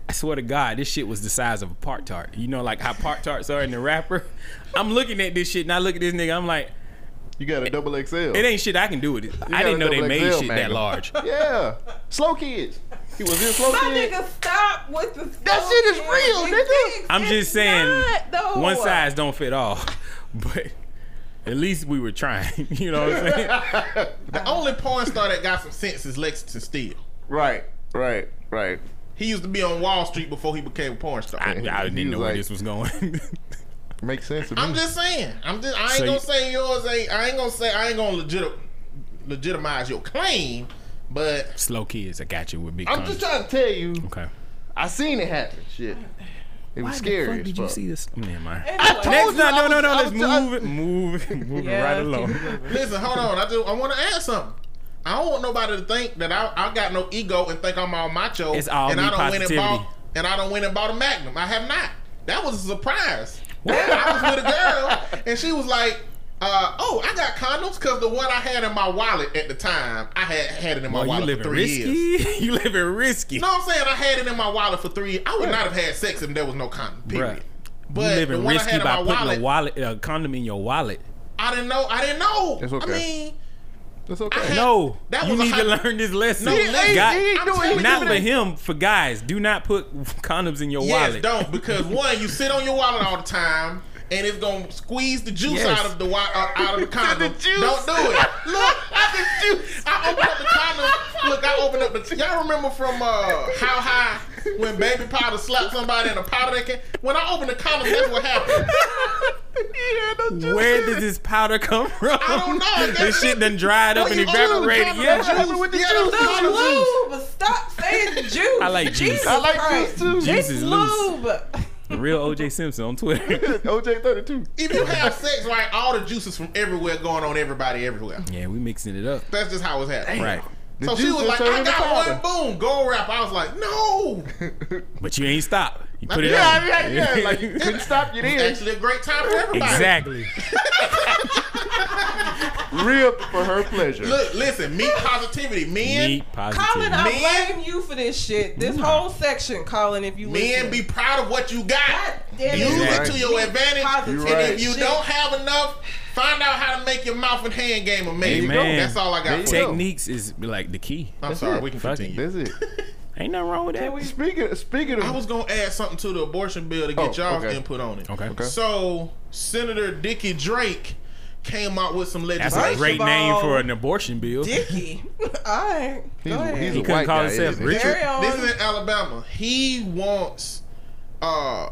Speaker 1: I swear to God, this shit was the size of a Pop-Tart. You know, like how Pop-Tarts are in the wrapper. I'm looking at this shit, and I look at this nigga. I'm like,
Speaker 2: You got a double XL.
Speaker 1: it ain't shit I can do with it. I didn't know they
Speaker 2: double
Speaker 1: made
Speaker 2: XL
Speaker 1: shit that large.
Speaker 2: Yeah, slow kids. He was in slow
Speaker 3: My
Speaker 2: kids.
Speaker 3: nigga, stop with the.
Speaker 2: That shit is real, nigga.
Speaker 1: I'm just saying,
Speaker 3: not,
Speaker 1: one size don't fit all, but. At least we were trying, you know what I'm saying?
Speaker 4: The only porn star that got some sense is Lexington Steele.
Speaker 2: Right, right, right.
Speaker 4: He used to be on Wall Street before he became a porn star.
Speaker 1: I, I didn't
Speaker 2: was
Speaker 1: know where this was going.
Speaker 2: Makes sense to me.
Speaker 4: I'm just saying. I'm just. I ain't
Speaker 1: So
Speaker 4: gonna
Speaker 1: you-
Speaker 4: say yours ain't. I ain't gonna say. I ain't gonna legit, legitimize your claim. But
Speaker 1: Slow kids, I got you with me.
Speaker 2: I'm just trying to tell you.
Speaker 1: Okay.
Speaker 2: I seen it happen. Shit, it was scary. as
Speaker 1: did you see this? Never mind.
Speaker 3: Anyway,
Speaker 2: told
Speaker 1: Next,
Speaker 2: you
Speaker 1: no,
Speaker 2: I
Speaker 1: no, no, no. Let's
Speaker 2: was-
Speaker 1: move it, move it, move it
Speaker 3: Yeah,
Speaker 1: right along.
Speaker 4: listen, hold on. I just. I want to add something. I don't want nobody to think that I, I got no ego and think I'm all macho.
Speaker 1: It's all
Speaker 4: and
Speaker 1: me
Speaker 4: I don't win and
Speaker 1: positivity.
Speaker 4: bought and I don't win and bought a Magnum. I have not. That was a surprise. I was with a girl and she was like, uh, "Oh, I got condoms because the one I had in my wallet at the time, I had had it in my
Speaker 1: Boy, you
Speaker 4: wallet for
Speaker 1: living
Speaker 4: three years."
Speaker 1: risky. you living risky.
Speaker 4: You know what I'm saying? I had it in my wallet for three. I would not have had sex if there was no condom. Period.
Speaker 1: Bruh.
Speaker 4: But
Speaker 1: you
Speaker 4: the
Speaker 1: living risky by putting
Speaker 4: wallet,
Speaker 1: a wallet, a condom in your wallet.
Speaker 4: I didn't know. I didn't know.
Speaker 2: That's okay.
Speaker 4: I mean,
Speaker 2: It's okay.
Speaker 4: Had-
Speaker 1: No,
Speaker 4: That
Speaker 1: you
Speaker 4: was a
Speaker 1: need to learn this lesson.
Speaker 4: No, he ain't-
Speaker 1: God-
Speaker 2: he doing-
Speaker 1: not
Speaker 2: doing
Speaker 1: for him, for guys. Do not put condoms in your
Speaker 4: yes,
Speaker 1: wallet.
Speaker 4: Yes, don't because one, you sit on your wallet all the time. And it's gonna squeeze the juice
Speaker 1: Yes.
Speaker 4: out of the wa- uh, out of the condom.
Speaker 2: juice.
Speaker 4: Don't do it. Look, I the juice. I opened up the condom. Look, I opened up the. Y'all remember from uh, How High when Baby Powder slapped somebody in a powder that can? When I opened the condom, that's what happened.
Speaker 1: Yeah, Where does this powder come from?
Speaker 4: I don't know. I
Speaker 1: this shit done dried up
Speaker 4: Well,
Speaker 1: and
Speaker 4: you open the
Speaker 1: evaporated. Yeah.
Speaker 4: that juice-
Speaker 2: with the
Speaker 4: yeah,
Speaker 2: juice.
Speaker 4: the condom juice.
Speaker 3: lube. Stop saying juice.
Speaker 1: I like juice.
Speaker 3: Jesus
Speaker 2: I like
Speaker 3: Christ.
Speaker 2: juice too.
Speaker 1: Juice
Speaker 3: It's
Speaker 1: is
Speaker 3: lube.
Speaker 1: The real OJ Simpson on Twitter.
Speaker 2: OJ thirty two.
Speaker 4: If you have sex, right, all the juices from everywhere going on everybody everywhere.
Speaker 1: yeah, we mixing it up.
Speaker 4: That's just how it's happening.
Speaker 1: Right.
Speaker 4: So she was like, I got
Speaker 2: powder.
Speaker 4: one, boom, gold wrap. I was like, no.
Speaker 1: But you ain't stop. You put it
Speaker 2: Yeah,
Speaker 1: on.
Speaker 2: yeah, yeah. Like you couldn't stop you
Speaker 4: It's actually a great time for everybody.
Speaker 1: exactly.
Speaker 2: Real for her pleasure.
Speaker 4: Look, listen, meat positivity. Men,
Speaker 1: Meat
Speaker 3: Colin. I
Speaker 4: Men-
Speaker 3: blame you for this shit. This whole section, Colin, if you
Speaker 4: men
Speaker 3: listen.
Speaker 4: be proud of what you got. Use
Speaker 3: it.
Speaker 4: it to your advantage.
Speaker 3: Positive
Speaker 4: And if you
Speaker 3: shit.
Speaker 4: don't have enough, find out how to make your mouth and hand game amazing.
Speaker 1: Amen.
Speaker 4: That's all I got for you.
Speaker 1: Techniques is like the key.
Speaker 4: I'm
Speaker 2: That's
Speaker 4: sorry,
Speaker 2: it.
Speaker 4: we can
Speaker 1: Fuck it.
Speaker 4: continue.
Speaker 2: That's it.
Speaker 1: Ain't nothing wrong with that.
Speaker 2: Speaking speaking of
Speaker 4: I was gonna add something to the abortion bill to get
Speaker 2: Oh,
Speaker 4: y'all's
Speaker 2: okay.
Speaker 4: input on it.
Speaker 1: Okay.
Speaker 2: Okay.
Speaker 4: So Senator Dickie Drake came out with some legislation.
Speaker 1: That's
Speaker 4: legislation.
Speaker 1: a great name for an abortion bill.
Speaker 3: Dicky. Alright.
Speaker 2: He's-
Speaker 3: Go ahead.
Speaker 2: he's
Speaker 1: He couldn't call
Speaker 2: guy,
Speaker 1: himself? Richard.
Speaker 4: This is in Alabama. He wants uh,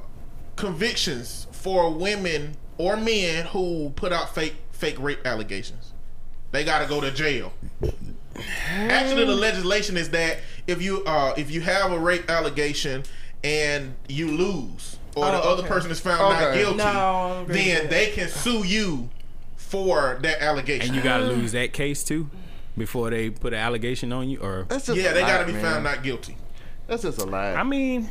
Speaker 4: convictions for women or men who put out fake fake rape allegations. They got to go to jail. Actually, the legislation is that if you uh, if you have a rape allegation and you lose, or the
Speaker 3: Oh,
Speaker 4: other
Speaker 3: okay.
Speaker 4: person is found not guilty,
Speaker 3: No, I don't agree with
Speaker 4: then they can sue you for that allegation.
Speaker 1: And you gotta lose that case too before they put an allegation on you. Or
Speaker 2: That's just
Speaker 4: yeah,
Speaker 2: a
Speaker 4: they
Speaker 2: lie,
Speaker 4: got to be
Speaker 2: man.
Speaker 4: found not guilty.
Speaker 2: That's just a lie.
Speaker 1: I mean,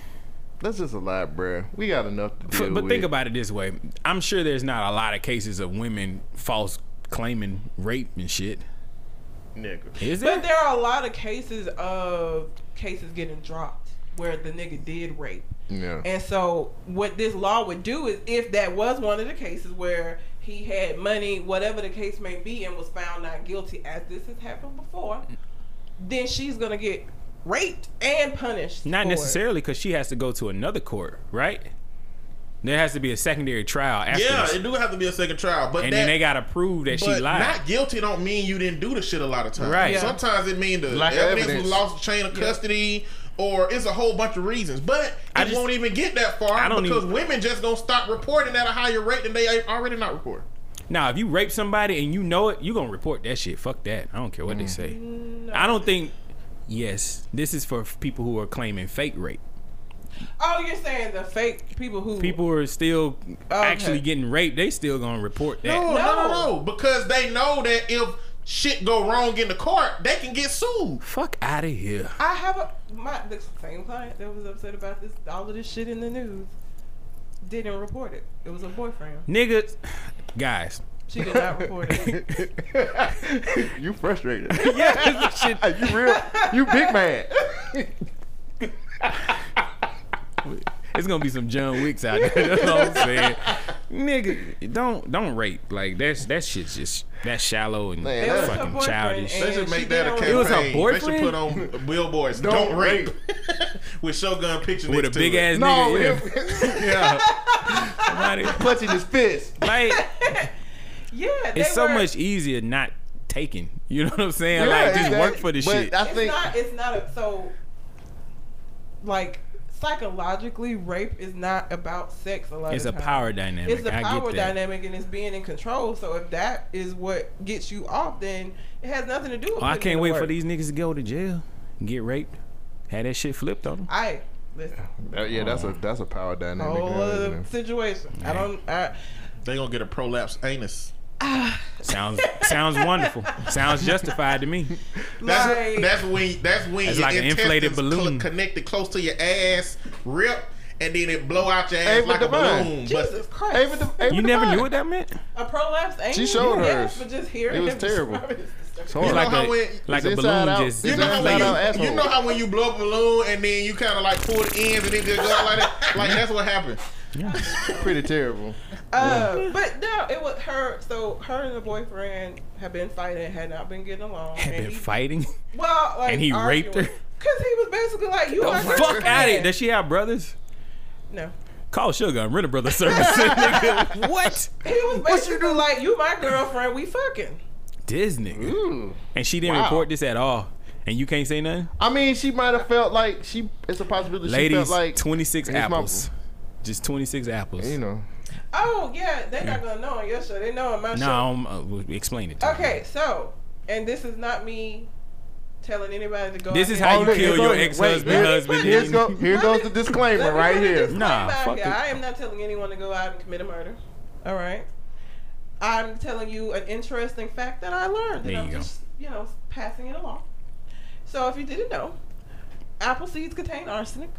Speaker 2: That's just a lie, bruh. We got enough to deal
Speaker 1: f- but
Speaker 2: with.
Speaker 1: think about it this way: I'm sure there's not a lot of cases of women false claiming rape and shit.
Speaker 2: nigga.
Speaker 1: Is
Speaker 3: But there are a lot of cases of cases getting dropped where the nigga did rape.
Speaker 2: Yeah.
Speaker 3: And so what this law would do is if that was one of the cases where he had money, whatever the case may be, and was found not guilty, as this has happened before, then she's gonna get raped and punished.
Speaker 1: Not
Speaker 3: for
Speaker 1: necessarily because she has to go to another court, right? There has to be a secondary trial after
Speaker 4: Yeah,
Speaker 1: this.
Speaker 4: it do have to be a second trial, but
Speaker 1: and
Speaker 4: that,
Speaker 1: then they gotta prove that she lied.
Speaker 4: not guilty don't mean you didn't do the shit a lot of times.
Speaker 1: Right.
Speaker 3: Yeah.
Speaker 4: Sometimes it means the
Speaker 2: Lack of
Speaker 4: evidence,
Speaker 2: evidence.
Speaker 4: was lost chain of custody, or it's a whole bunch of reasons. But
Speaker 1: I
Speaker 4: it
Speaker 1: just-
Speaker 4: won't even get that far
Speaker 1: I don't
Speaker 4: because
Speaker 1: even-
Speaker 4: women just gonna stop reporting at a higher rate than they already not reporting.
Speaker 1: Now, if you rape somebody and you know it, you gonna report that shit. Fuck that. I don't care what they mm. say. I don't think. Yes, this is for people who are claiming fake rape.
Speaker 3: Oh, you're saying the fake people who
Speaker 1: People are still oh,
Speaker 3: Okay.
Speaker 1: actually getting raped. They still gonna report that.
Speaker 4: No, no, no,
Speaker 3: No.
Speaker 4: no, because they know that if shit go wrong in the court, they can get sued.
Speaker 1: Fuck out of here.
Speaker 3: I have a my the same client that was upset about this all of this shit in the news didn't report it. It was a boyfriend.
Speaker 1: Niggas, guys.
Speaker 3: She did not report it.
Speaker 2: you frustrated.
Speaker 1: Yeah, shit.
Speaker 2: you real. You big man.
Speaker 1: It's gonna be some John Wicks out there. That's all I'm saying. Nigga, don't don't rape. Like that's that shit's just that's shallow and
Speaker 2: Man,
Speaker 3: It
Speaker 1: fucking childish.
Speaker 4: They should make that a campaign.
Speaker 1: It was her
Speaker 4: They should put on billboards.
Speaker 2: Don't
Speaker 4: Don't, rape. With Shogun picture
Speaker 1: With a
Speaker 4: to
Speaker 1: big
Speaker 4: it.
Speaker 1: ass
Speaker 2: No,
Speaker 1: nigga. Yeah. yeah. Somebody-
Speaker 2: punching his fist.
Speaker 1: like
Speaker 3: Yeah, they
Speaker 1: it's so
Speaker 3: were-
Speaker 1: much easier not taking. You know what I'm saying?
Speaker 2: Yeah,
Speaker 1: like just
Speaker 2: exactly.
Speaker 1: work for the shit.
Speaker 2: I
Speaker 3: It's
Speaker 2: think
Speaker 3: not. It's not a, so. Like psychologically, rape is not about sex. A lot.
Speaker 1: it's a
Speaker 3: of times.
Speaker 1: power dynamic.
Speaker 3: It's a
Speaker 1: I
Speaker 3: power dynamic, and it's being in control. So if that is what gets you off, then it has nothing to do with.
Speaker 1: Oh, I can't wait
Speaker 3: work.
Speaker 1: for these niggas to go to jail and get raped. Had that shit flipped on them.
Speaker 3: I listen.
Speaker 2: Uh, yeah, that's a that's a power dynamic.
Speaker 3: Whole other situation. I don't. I,
Speaker 4: They gonna get a prolapse anus.
Speaker 1: Sounds sounds wonderful. Sounds justified to me.
Speaker 4: That's
Speaker 3: Like-
Speaker 4: that's when that's when
Speaker 1: It's
Speaker 4: your
Speaker 1: like an inflated
Speaker 4: intestines cl-
Speaker 1: balloon.
Speaker 4: connected close to your ass, rip, and then it blow out your ass
Speaker 2: Ava
Speaker 4: like a
Speaker 2: Devine.
Speaker 4: balloon.
Speaker 3: Jesus
Speaker 4: But
Speaker 3: Christ.
Speaker 2: Ava De- Ava
Speaker 1: You never knew what that meant?
Speaker 3: a prolapse ain't
Speaker 2: She showed her,
Speaker 3: but just hearing
Speaker 2: It was
Speaker 3: them
Speaker 2: terrible.
Speaker 3: describe it is
Speaker 4: you
Speaker 2: hard.
Speaker 4: know
Speaker 1: like
Speaker 4: how
Speaker 1: a,
Speaker 4: when
Speaker 1: like a balloon
Speaker 2: out.
Speaker 1: just
Speaker 4: you know how when you, you know how when you blow up a balloon and then you kind of like pull the ends and it just go out like that. Like that's what happened.
Speaker 2: Pretty terrible.
Speaker 3: Uh, but no, it was her. So her and the boyfriend had been fighting, had not been getting along.
Speaker 1: had been
Speaker 3: he-
Speaker 1: fighting.
Speaker 3: Well, like,
Speaker 1: And he raped her?
Speaker 3: Cause he was basically like, "You are
Speaker 1: fuck out of it. Does she have brothers?
Speaker 3: No,
Speaker 1: Call Sugar, rent a brother service. what?
Speaker 3: he was basically like, "You my girlfriend, we fucking."
Speaker 1: Disney.
Speaker 2: Ooh.
Speaker 1: And she didn't
Speaker 2: Wow.
Speaker 1: report this at all. And you can't say nothing?
Speaker 2: I mean, she might have felt like she. It's a possibility. she
Speaker 1: Ladies,
Speaker 2: felt like
Speaker 1: 26
Speaker 2: it's my-
Speaker 1: apples. Just 26 apples.
Speaker 2: You know.
Speaker 3: Oh yeah, they're not gonna know on your show. They know on my
Speaker 1: No,
Speaker 3: show.
Speaker 1: um, uh, well, explain it to me.
Speaker 3: Okay, so, and this is not me telling anybody to go.
Speaker 1: This is how you kill your ex-husband,
Speaker 2: wait,
Speaker 1: husband.
Speaker 2: Here's go, here goes the disclaimer right here.
Speaker 3: disclaimer
Speaker 1: Nah,
Speaker 3: out
Speaker 1: fuck
Speaker 3: here.
Speaker 1: it.
Speaker 3: I am not telling anyone to go out and commit a murder. All right. I'm telling you an interesting fact that I learned.
Speaker 1: There
Speaker 3: and I'm
Speaker 1: you go.
Speaker 3: just, you know, passing it along. So if you didn't know, apple seeds contain arsenic,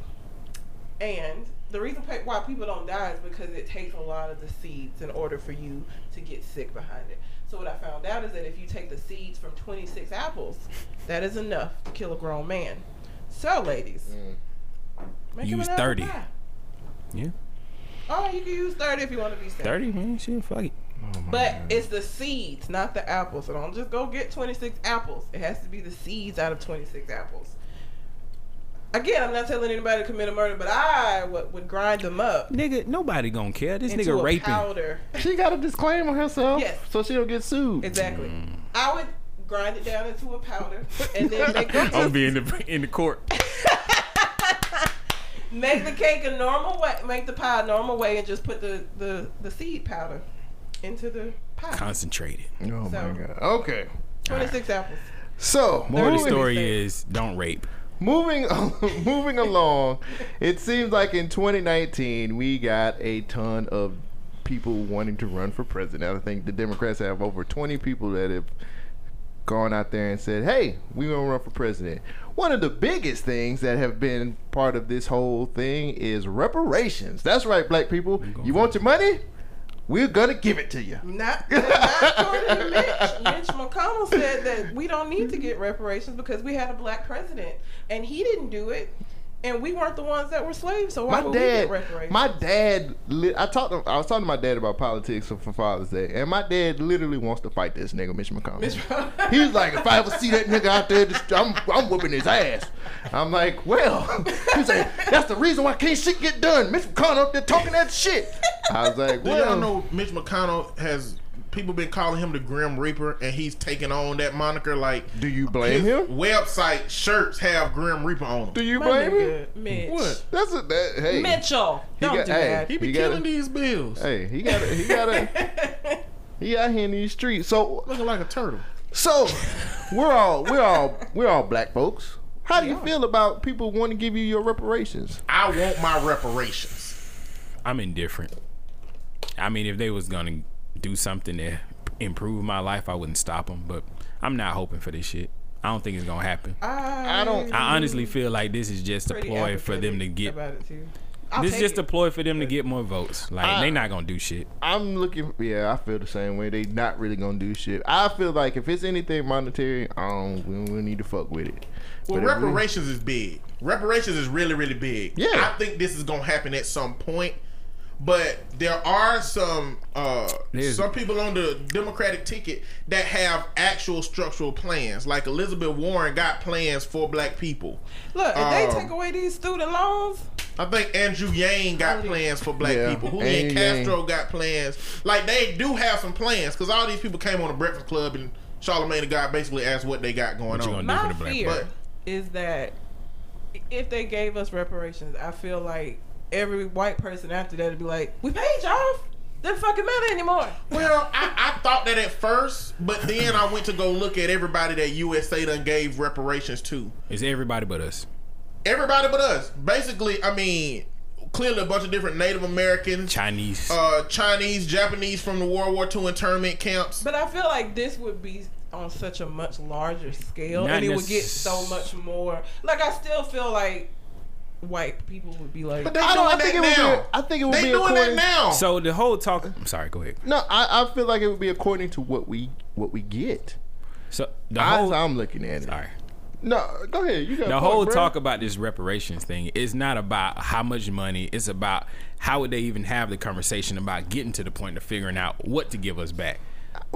Speaker 3: and the reason why people don't die is because it takes a lot of the seeds in order for you to get sick behind it. So what I found out is that if you take the seeds from 26 apples, that is enough to kill a grown man. So ladies, mm. make
Speaker 1: Use 30.
Speaker 3: pie.
Speaker 1: Yeah.
Speaker 3: Oh, you can use 30 if you want to be safe.
Speaker 1: 30, man. Shit, fuck it.
Speaker 3: Oh but it's the seeds, not the apples. So don't just go get 26 apples. It has to be the seeds out of 26 apples. Again, I'm not telling anybody to commit a murder, but I would, would grind them up
Speaker 1: Nigga, nobody gonna care. This
Speaker 3: into
Speaker 1: nigga
Speaker 3: a
Speaker 1: raping.
Speaker 3: powder.
Speaker 2: She got a disclaimer herself,
Speaker 3: Yes.
Speaker 2: so she don't get sued.
Speaker 3: Exactly.
Speaker 1: Mm.
Speaker 3: I would grind it down into a powder and then make
Speaker 1: I'm
Speaker 3: the,
Speaker 1: be in the in the court.
Speaker 3: make the cake a normal way, make the pie a normal way, and just put the, the, the seed powder into the pie.
Speaker 1: Concentrated.
Speaker 2: Oh my
Speaker 3: So-
Speaker 2: god. Okay.
Speaker 3: 26 apples.
Speaker 2: So
Speaker 1: Moral of the
Speaker 2: moving-
Speaker 1: story is don't rape.
Speaker 2: Moving moving along, it seems like in 2019 we got a ton of people wanting to run for president. I think the Democrats have over 20 people that have gone out there and said, "Hey, we're gonna run for president." One of the biggest things that have been part of this whole thing is reparations. That's right, black people. You want your money? We're gonna give it to you.
Speaker 3: Not, not according to Mitch. Mitch McConnell said that we don't need to get reparations because we had a black president, and he didn't do it, and we weren't the ones that were slaves. So why
Speaker 2: My
Speaker 3: would we get
Speaker 2: dad,
Speaker 3: reparations?
Speaker 2: my dad, li- I talked. To, I was talking to my dad about politics for Father's Day, and my dad literally wants to fight this nigga, Mitch McConnell.
Speaker 3: Mitch McConnell.
Speaker 2: He's like, if I ever see that nigga out there, just, I'm, I'm whooping his ass. I'm like, well, he's like, that's the reason why can't shit get done. Mitch McConnell up there talking that shit. I was like,
Speaker 4: Do
Speaker 2: well,
Speaker 4: y'all know Mitch McConnell has people been calling him the Grim Reaper, and he's taking on that moniker. Like,
Speaker 2: do you blame him?
Speaker 4: website shirts have Grim Reaper on them.
Speaker 2: Do you
Speaker 3: My
Speaker 2: blame him?
Speaker 3: Mitch.
Speaker 4: What?
Speaker 2: That's a that. Hey,
Speaker 3: Mitchell,
Speaker 2: He
Speaker 3: don't
Speaker 2: got-
Speaker 3: do
Speaker 2: hey,
Speaker 3: that.
Speaker 4: He be
Speaker 2: You gotta-
Speaker 4: killing these bills,
Speaker 2: hey, he got to He got to He out here in these streets. So,
Speaker 4: looking like a turtle.
Speaker 2: so we're all we're all we're all black folks. How do you feel about people wanting to give you your reparations?
Speaker 4: I want my reparations.
Speaker 1: I'm indifferent. I mean, if they was gonna do something to improve my life, I wouldn't stop them. But I'm not hoping for this shit. I don't think it's gonna happen.
Speaker 3: I,
Speaker 2: I don't-
Speaker 1: I honestly feel like this is just a ploy for them to get.
Speaker 3: about it too.
Speaker 1: This is
Speaker 3: take
Speaker 1: just a ploy for them to get more votes. Like
Speaker 2: I-
Speaker 1: they not gonna do shit.
Speaker 2: I'm looking. Yeah, I feel the same way. They not really gonna do shit. I feel like if it's anything monetary, I don't. We, we need to fuck with it.
Speaker 4: Well,
Speaker 2: But if we-
Speaker 4: reparations is big. Reparations is really, really big.
Speaker 2: Yeah.
Speaker 4: I think this is gonna happen at some point. But there are some uh, some people on the Democratic ticket that have actual structural plans. Like Elizabeth Warren got plans for black people.
Speaker 3: Look, if they
Speaker 4: Um,
Speaker 3: take away these student loans,
Speaker 4: I think Andrew Yang got plans for black
Speaker 2: Yeah,
Speaker 4: people. Julian
Speaker 2: Andrew Yang.
Speaker 4: Castro got plans. Like they do have some plans because all these people came on the Breakfast Club and Charlemagne the God basically asked what they got going
Speaker 1: What
Speaker 4: on.
Speaker 3: my
Speaker 1: for the black
Speaker 3: fear
Speaker 4: people.
Speaker 3: is that if they gave us reparations, I feel like every white person after that would be like, "We paid you off. Doesn't fucking matter anymore."
Speaker 4: Well, I, I thought that at first, but then I went to go look at everybody that USA done gave reparations to.
Speaker 1: It's everybody but us.
Speaker 4: Everybody but us. Basically, I mean, clearly a bunch of different Native Americans,
Speaker 1: Chinese.
Speaker 4: uh, Chinese, Japanese from the World War II internment camps.
Speaker 3: But I feel like this would be on such a much larger scale,
Speaker 1: Not
Speaker 3: and it would get so much more. Like I still feel like white people would be like,
Speaker 4: But they
Speaker 2: I
Speaker 4: doing
Speaker 2: don't. I
Speaker 4: that
Speaker 2: think it would
Speaker 4: now.
Speaker 2: be. I think it would
Speaker 4: they
Speaker 2: be
Speaker 4: doing that now.
Speaker 1: so the whole talk. I'm sorry. Go ahead.
Speaker 2: No, I, I feel like it would be according to what we what we get.
Speaker 1: So the
Speaker 2: That's
Speaker 1: whole.
Speaker 2: how I'm looking at it.
Speaker 1: Sorry.
Speaker 2: No, go ahead. You got
Speaker 1: the whole
Speaker 2: point, bro.
Speaker 1: talk about this reparations thing is not about how much money it's about how would they even have the conversation about getting to the point of figuring out what to give us back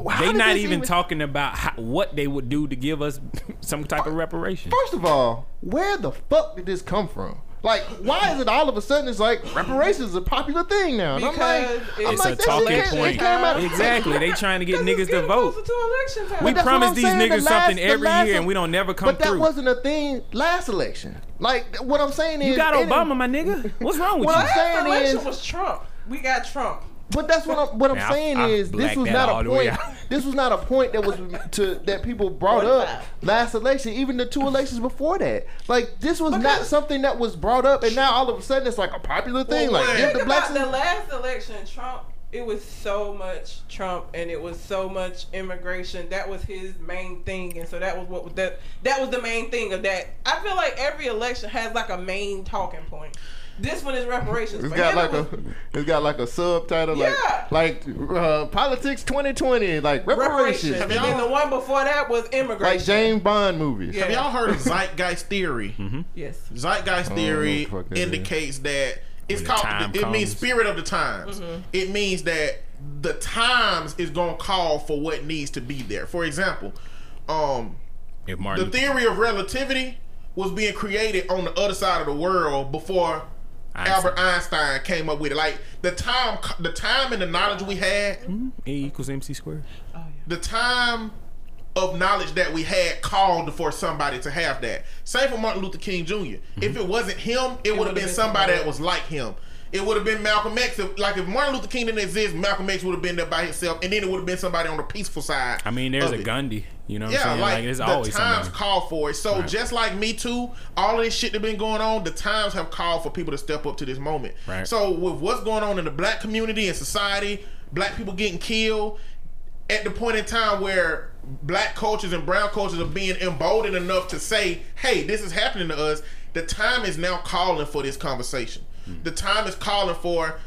Speaker 2: How
Speaker 1: they
Speaker 2: did
Speaker 1: not
Speaker 2: this
Speaker 1: even, talking about how, what they would do to give us some type of reparation
Speaker 2: First of all, where the fuck did this come from? Like, why is it all of a sudden it's like reparations is a popular thing now? And I'm like,
Speaker 3: Because
Speaker 2: I'm
Speaker 1: it's
Speaker 2: like,
Speaker 1: a talking point
Speaker 2: came
Speaker 1: exactly they trying to get niggas to vote
Speaker 3: to
Speaker 1: we
Speaker 2: That's what
Speaker 1: promise these
Speaker 2: saying, the
Speaker 1: niggas
Speaker 2: last-
Speaker 1: something every year and we don't never come
Speaker 2: But that
Speaker 1: through
Speaker 2: wasn't a thing last election. Like, what I'm saying is,
Speaker 1: you got obama my nigga what's wrong with
Speaker 2: What
Speaker 1: you
Speaker 2: I'm
Speaker 3: Last
Speaker 2: saying
Speaker 3: election
Speaker 2: is-
Speaker 3: was Trump. We got Trump.
Speaker 2: But that's what I'm what I'm
Speaker 1: Man,
Speaker 2: saying
Speaker 1: I
Speaker 2: is this was not a point. This was not a point that was to that people brought up last election, even the two elections before that. Like this was not something that was brought up, and now all of a sudden it's like a popular thing.
Speaker 4: Well,
Speaker 2: like give
Speaker 3: Think
Speaker 2: the blacks.
Speaker 3: about the last election, Trump. It was so much Trump, and it was so much immigration. That was his main thing, and so that was what that that was the main thing of that. I feel like every election has like a main talking point. This one is reparations.
Speaker 2: It's
Speaker 3: For
Speaker 2: got like
Speaker 3: it
Speaker 2: a,
Speaker 3: was
Speaker 2: it's got like a subtitle
Speaker 3: Yeah.
Speaker 2: like like uh, politics 2020, like reparations,
Speaker 3: reparations. And then the one before that was immigration.
Speaker 2: like James Bond movies.
Speaker 3: Yeah.
Speaker 4: Have y'all heard of zeitgeist theory?
Speaker 3: Yes.
Speaker 4: Zeitgeist theory
Speaker 2: know what the that
Speaker 4: indicates that it's
Speaker 1: When
Speaker 4: called.
Speaker 1: time
Speaker 4: It means spirit of the times. It means that the times is gonna call for what needs to be there. For example, um,
Speaker 1: if
Speaker 4: the theory of relativity was being created on the other side of the world before
Speaker 1: Einstein.
Speaker 4: Albert Einstein came up with it. Like the time, the time and the knowledge we had, mm-hmm.
Speaker 1: a equals mc squared oh,
Speaker 4: the time of knowledge that we had called for somebody to have that. Same for Martin Luther King Jr. Mm-hmm. If it wasn't him, it, would have been
Speaker 3: been
Speaker 4: somebody
Speaker 3: somebody
Speaker 4: that was like him. It would have been Malcolm X. If, like if Martin Luther King didn't exist, Malcolm X would have been there by himself, and then it would have been somebody on the peaceful side.
Speaker 1: i mean there's a
Speaker 4: it.
Speaker 1: gandhi you know what i'm
Speaker 4: Yeah,
Speaker 1: saying
Speaker 4: like,
Speaker 1: like,
Speaker 4: the
Speaker 1: always
Speaker 4: times call for it. So
Speaker 1: Right.
Speaker 4: just like Me Too, all of this shit that been going on, the times have called for people to step up to this moment.
Speaker 1: Right.
Speaker 4: So with what's going on in the black community and society, black people getting killed, at the point in time where black cultures and brown cultures are being emboldened enough to say, "Hey, this is happening to us." The time is now calling for this conversation.
Speaker 1: Hmm.
Speaker 4: The time is calling for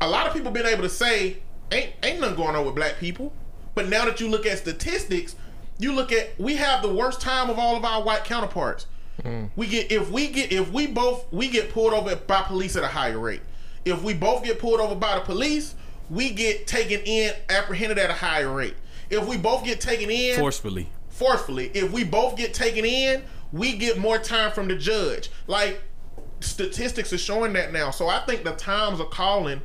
Speaker 4: a lot of people being able to say, ain't ain't nothing going on with black people. But now that you look at statistics, you look at we have the worst time of all of our white counterparts. Hmm. We get if we get if we both we get pulled over by police at a higher rate. If we both get pulled over by the police, we get taken in apprehended at a higher rate. If we both get taken in
Speaker 1: Forcefully.
Speaker 4: forcefully, if we both get taken in, we get more time from the judge. Like statistics are showing that now. So I think the times are calling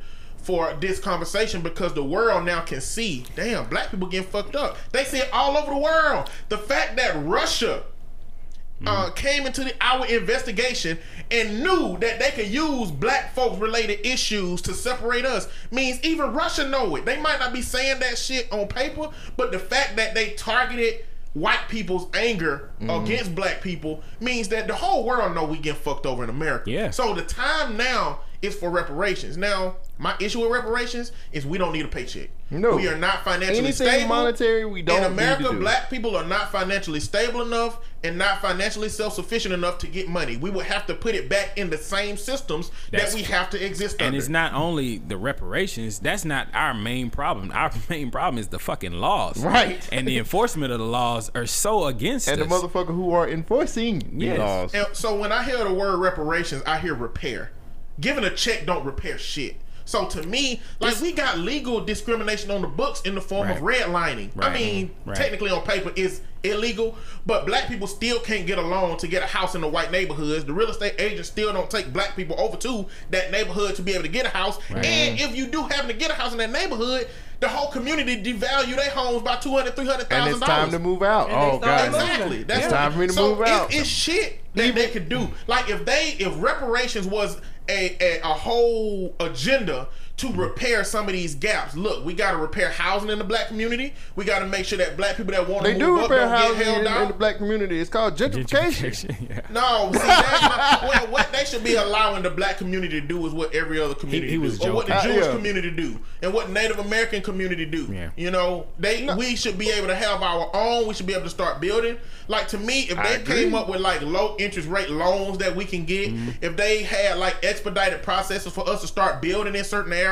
Speaker 4: for this conversation because the world now can see, damn, black people getting fucked up. They see it all over the world. The fact that Russia uh, came into the, our investigation and knew that they could use black folks related issues to separate us means even Russia know it. They might not be saying that shit on paper, but the fact that they targeted white people's anger against black people means that the whole world know we get fucked over in America.
Speaker 1: Yeah.
Speaker 4: So the time now is for reparations. Now, my issue with reparations is we don't need a paycheck.
Speaker 2: No.
Speaker 4: We are not financially
Speaker 2: Anything
Speaker 4: stable.
Speaker 2: monetary, we don't
Speaker 4: In
Speaker 2: need
Speaker 4: America,
Speaker 2: to do.
Speaker 4: black people are not financially stable enough and not financially self-sufficient enough to get money. We would have to put it back in the same systems
Speaker 1: That's
Speaker 4: that we have to exist in.
Speaker 1: And
Speaker 4: under.
Speaker 1: it's not only the reparations. That's not our main problem. Our main problem is the fucking laws.
Speaker 2: Right.
Speaker 1: And the enforcement of the laws are so against us.
Speaker 2: and the
Speaker 1: us.
Speaker 2: motherfucker who are enforcing the
Speaker 1: Yes.
Speaker 2: laws.
Speaker 4: And so when I hear the word reparations, I hear repair. Giving a check don't repair shit. So to me, like
Speaker 1: This-
Speaker 4: we got legal discrimination on the books in the form of
Speaker 1: Right.
Speaker 4: redlining. I mean,
Speaker 1: Right.
Speaker 4: technically on paper it's illegal, but black people still can't get a loan to get a house in the white neighborhoods. The real estate agents still don't take black people over to that neighborhood to be able to get a house. And if you do happen to get a house in that neighborhood, the whole community devalue their homes by two hundred, three hundred
Speaker 2: And
Speaker 4: thousand
Speaker 2: it's
Speaker 4: dollars.
Speaker 2: time to move out.
Speaker 3: And
Speaker 2: Oh god.
Speaker 4: Exactly. That's
Speaker 3: Yeah.
Speaker 2: time for me to
Speaker 4: so
Speaker 2: move
Speaker 4: it-
Speaker 2: out.
Speaker 4: It's shit that they could do. Like if they, if reparations was a, a a whole agenda to repair some of these gaps. Look, we got to repair housing in the black community. We got to make sure that black people that want to
Speaker 2: They
Speaker 4: move
Speaker 2: do
Speaker 4: up
Speaker 2: repair
Speaker 4: don't get
Speaker 2: housing
Speaker 4: held
Speaker 2: in,
Speaker 4: down.
Speaker 2: in the black community. It's called gentrification.
Speaker 1: Gentrification, yeah.
Speaker 4: No, see, that's not, well, what they should be allowing the black community to do is what every other community
Speaker 1: he was
Speaker 4: do, or what the. Jewish
Speaker 2: Uh, yeah.
Speaker 4: community do, and what Native American community do.
Speaker 1: Yeah.
Speaker 4: You know, they we should be able to have our own. We should be able to start building. Like to me, if
Speaker 2: I
Speaker 4: they
Speaker 2: agree.
Speaker 4: came up with like low interest rate loans that we can get,
Speaker 1: Mm-hmm.
Speaker 4: if they had like expedited processes for us to start building in certain areas,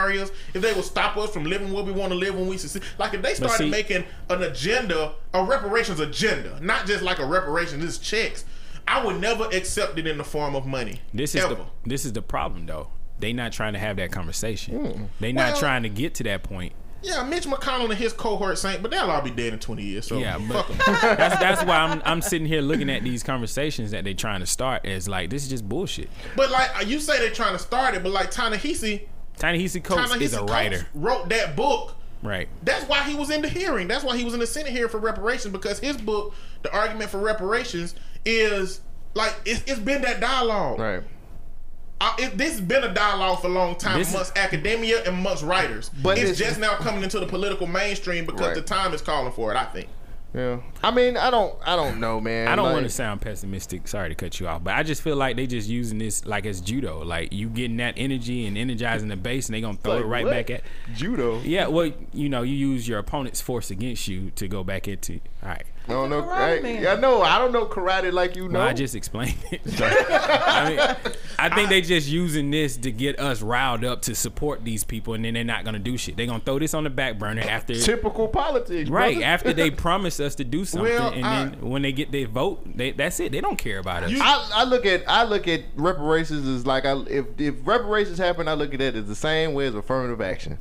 Speaker 4: if they would stop us from living where we want to live when we succeed, like if they started
Speaker 1: see-
Speaker 4: making an agenda, a reparations agenda, not just like a reparations, this checks. I would never accept it in the form of money.
Speaker 1: This is
Speaker 4: ever.
Speaker 1: the this is the problem though. They not trying to have that conversation. Mm. They not
Speaker 4: Well-
Speaker 1: trying to get to that point.
Speaker 4: yeah, Mitch McConnell and his cohort saying, but they'll all be dead in twenty years. So
Speaker 1: Yeah,
Speaker 4: fuck
Speaker 1: but that's that's why I'm I'm sitting here looking at these conversations that they're trying to start as like this is just bullshit.
Speaker 4: But like you say, they're trying to start it, but like Ta-Nehisi,
Speaker 1: Tiny Hisi Coates
Speaker 4: Ta-Nehisi
Speaker 1: is a
Speaker 4: Coates
Speaker 1: writer,
Speaker 4: wrote that book.
Speaker 1: right?
Speaker 4: That's why he was in the hearing. That's why he was in the Senate hearing for reparations because his book, the argument for reparations, is like it's, it's been that dialogue.
Speaker 2: Right.
Speaker 4: Uh, it, this has been a dialogue for a long time
Speaker 1: This is-
Speaker 4: amongst academia and amongst writers.
Speaker 2: But
Speaker 4: it's
Speaker 2: it's-
Speaker 4: just now coming into the political mainstream because
Speaker 2: Right.
Speaker 4: the time is calling for it. I think.
Speaker 2: Yeah. I mean, I don't. I don't know, man.
Speaker 1: I don't
Speaker 2: Like,
Speaker 1: want to sound pessimistic. Sorry to cut you off, but I just feel like they just using this like as judo. Like you getting that energy and energizing the base, and they gonna throw
Speaker 2: like,
Speaker 1: it right
Speaker 2: what?
Speaker 1: back at.
Speaker 2: judo.
Speaker 1: Yeah, well, you know, you use your opponent's force against you to go back into. All right.
Speaker 2: I don't know.
Speaker 3: Karate
Speaker 2: Right?
Speaker 3: man.
Speaker 2: Yeah, I know. I don't know karate like you know.
Speaker 1: Well, I just explained it. I mean, I think they just using this to get us riled up to support these people, and then they're not gonna do shit. They're gonna throw this on the back burner after,
Speaker 2: typical politics,
Speaker 1: right
Speaker 2: brother.
Speaker 1: after they promise us to do something,
Speaker 4: Well,
Speaker 1: and
Speaker 4: I-
Speaker 1: then when they get their vote, they, that's it. They don't care about us.
Speaker 4: You-
Speaker 2: I, I look at I look at reparations as like I, if if reparations happen, I look at it as the same way as affirmative action.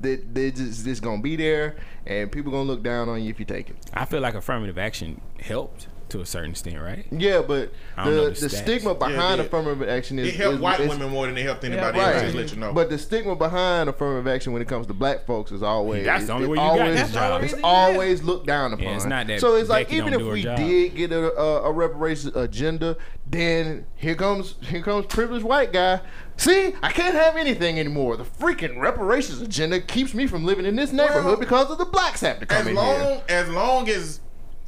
Speaker 2: They they just just gonna be there, and people gonna look down on you if you take it.
Speaker 1: I feel like affirmative action helped to a certain extent, right?
Speaker 2: Yeah, but
Speaker 1: I don't know
Speaker 2: the
Speaker 1: the
Speaker 2: the stigma behind
Speaker 4: it-
Speaker 2: affirmative action is
Speaker 4: It helped
Speaker 2: is-
Speaker 4: white
Speaker 2: is-
Speaker 4: women more than it helped anybody
Speaker 3: Yeah,
Speaker 4: else. Just let you know.
Speaker 2: but the stigma behind affirmative action when it comes to black folks is always
Speaker 1: That's the only
Speaker 2: it's
Speaker 1: way you got
Speaker 2: always,
Speaker 1: this job.
Speaker 2: It's
Speaker 3: That's the only reason you
Speaker 2: always looked down upon.
Speaker 1: it's not that
Speaker 2: so it's like even if we
Speaker 1: job.
Speaker 2: did get a, a, a reparations agenda, then here comes here comes privileged white guy. See, I can't have anything anymore. The freaking reparations agenda keeps me from living in this neighborhood
Speaker 4: Well,
Speaker 2: because of the blacks have to come
Speaker 4: as
Speaker 2: in
Speaker 4: long
Speaker 2: here.
Speaker 4: as long as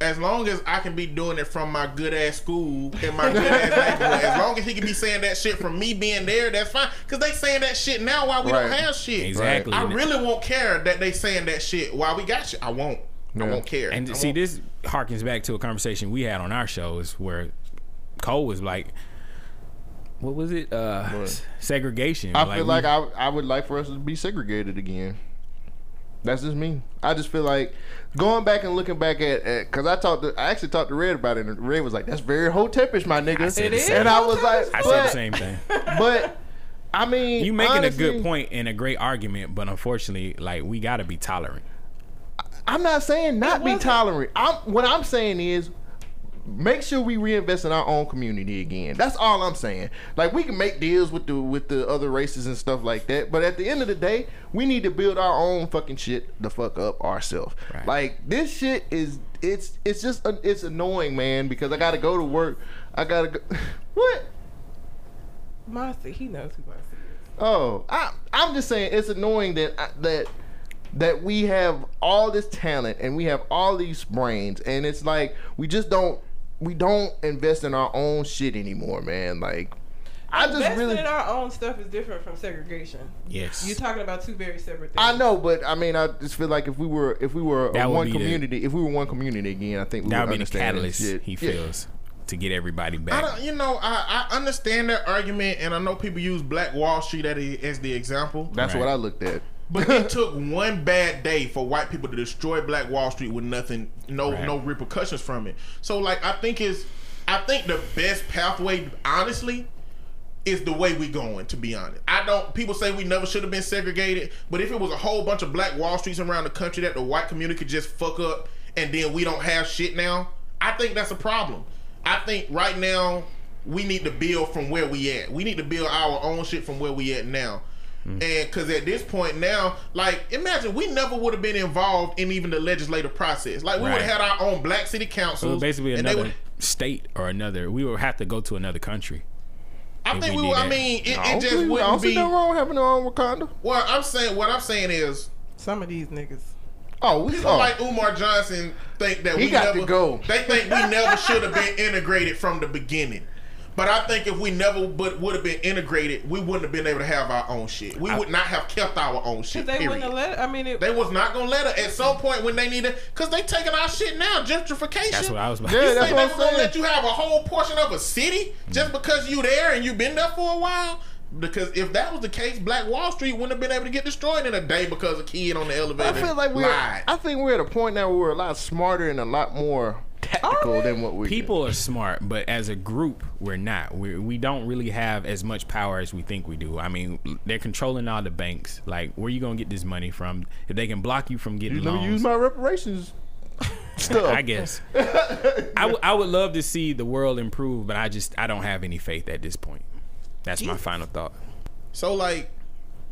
Speaker 4: as long as I can be doing it from my good ass school and my good ass neighborhood, as long as he can be saying that shit from me being there, that's fine. Cause they saying that shit now while we
Speaker 2: Right.
Speaker 4: don't have shit.
Speaker 1: Exactly.
Speaker 4: I really won't care that they saying that shit while we got shit. I won't. I won't care.
Speaker 1: And
Speaker 4: I
Speaker 1: see,
Speaker 4: won't-
Speaker 1: this harkens back to a conversation we had on our shows where Cole was like, "What was it? Uh,
Speaker 2: What?
Speaker 1: segregation."
Speaker 2: I feel
Speaker 1: we-
Speaker 2: like I I would like for us to be segregated again. That's just me. I just feel like going back and looking back at, because I talked to, I actually talked to Red about it, and Red was like, "That's very hotepish, my nigga."
Speaker 1: said
Speaker 3: It
Speaker 1: the
Speaker 3: is
Speaker 1: same-
Speaker 2: and I was like,
Speaker 1: I said the same thing.
Speaker 2: but I mean,
Speaker 1: You making
Speaker 2: honestly,
Speaker 1: a good point and a great argument, but unfortunately, like we got to be tolerant.
Speaker 2: I'm not saying not be tolerant. I'm what I'm saying is make sure we reinvest in our own community again. That's all I'm saying. Like we can make deals with the with the other races and stuff like that, but at the end of the day, we need to build our own fucking shit the fuck up ourselves.
Speaker 1: Right.
Speaker 2: Like this shit is it's it's just it's annoying, man, because I got to go to work. I got to go What?
Speaker 3: Marcy, he knows who Marcy is.
Speaker 2: Oh, I, I'm just saying it's annoying that I- that that we have all this talent and we have all these brains, and it's like we just don't we don't invest in our own shit anymore, man. Like I just
Speaker 3: Investing
Speaker 2: really
Speaker 3: in our own stuff is different from segregation.
Speaker 1: Yes.
Speaker 3: You're talking about two very separate things.
Speaker 2: I know, but I mean, I just feel like if we were if we were
Speaker 1: That
Speaker 2: one
Speaker 1: be the-
Speaker 2: community, if we were one community again, I think we
Speaker 1: that
Speaker 2: would
Speaker 1: would be the
Speaker 2: understand
Speaker 1: catalyst
Speaker 2: shit.
Speaker 1: he
Speaker 2: Yeah.
Speaker 1: feels to get everybody
Speaker 4: I
Speaker 1: back.
Speaker 4: don't, you know, I, I understand that argument, and I know people use Black Wall Street as the, as the example.
Speaker 2: That's
Speaker 1: Right.
Speaker 2: what I looked at.
Speaker 4: But it took one bad day for white people to destroy Black Wall Street with nothing, no
Speaker 1: Right.
Speaker 4: no repercussions from it. So like, I think is, I think the best pathway, honestly, is the way we going. To be honest, I don't. People say we never should have been segregated, but if it was a whole bunch of Black Wall Streets around the country that the white community could just fuck up, and then we don't have shit now, I think that's a problem. I think right now we need to build from where we at. We need to build our own shit from where we at now. Mm-hmm. And because at this point now, like imagine we never would have been involved in even the legislative process. Like we would have had our own black city
Speaker 1: council.
Speaker 4: so
Speaker 1: basically, another
Speaker 4: would-
Speaker 1: state or another, we would have to go to another country.
Speaker 4: I
Speaker 1: if
Speaker 4: think
Speaker 1: we
Speaker 4: we. would I mean, it,
Speaker 2: I
Speaker 4: it
Speaker 2: don't
Speaker 4: just
Speaker 2: see- I don't
Speaker 4: wouldn't
Speaker 2: see
Speaker 4: be.
Speaker 2: nothing wrong having our own Wakanda.
Speaker 4: Well, I'm saying what I'm saying is
Speaker 3: Some of these niggas.
Speaker 2: Oh, we
Speaker 4: people
Speaker 2: oh.
Speaker 4: like Umar Johnson think that
Speaker 2: He
Speaker 4: we
Speaker 2: got to
Speaker 4: never
Speaker 2: go.
Speaker 4: They think we never should have been integrated from the beginning. But I think if we never but would have been integrated, we wouldn't have been able to have our own shit. We would not have kept our own shit.
Speaker 3: They
Speaker 4: period.
Speaker 3: wouldn't have let. I mean, it,
Speaker 4: They was not gonna let her at some point when they needed, cause they taking our shit now, gentrification.
Speaker 1: That's what I was about
Speaker 2: Yeah,
Speaker 1: to
Speaker 4: You
Speaker 2: that's
Speaker 4: think
Speaker 2: what
Speaker 4: they
Speaker 2: I'm
Speaker 4: was gonna let you have a whole portion of a city just mm. because you there and you been there for a while? Because if that was the case, Black Wall Street wouldn't have been able to get destroyed in a day because a kid on the elevator.
Speaker 2: I feel like we're. I think we're at a point now where we're a lot smarter and a lot more tactical than what we.
Speaker 1: People are smart, but as a group, we're not. We we don't really have as much power as we think we do. I mean, they're controlling all the banks. Like, where you gonna get this money from? If they can block you from getting
Speaker 2: Let me
Speaker 1: loans,
Speaker 2: use my reparations stuff.
Speaker 1: I guess. I would- I would love to see the world improve, but I just I don't have any faith at this point. That's my final thought.
Speaker 4: So like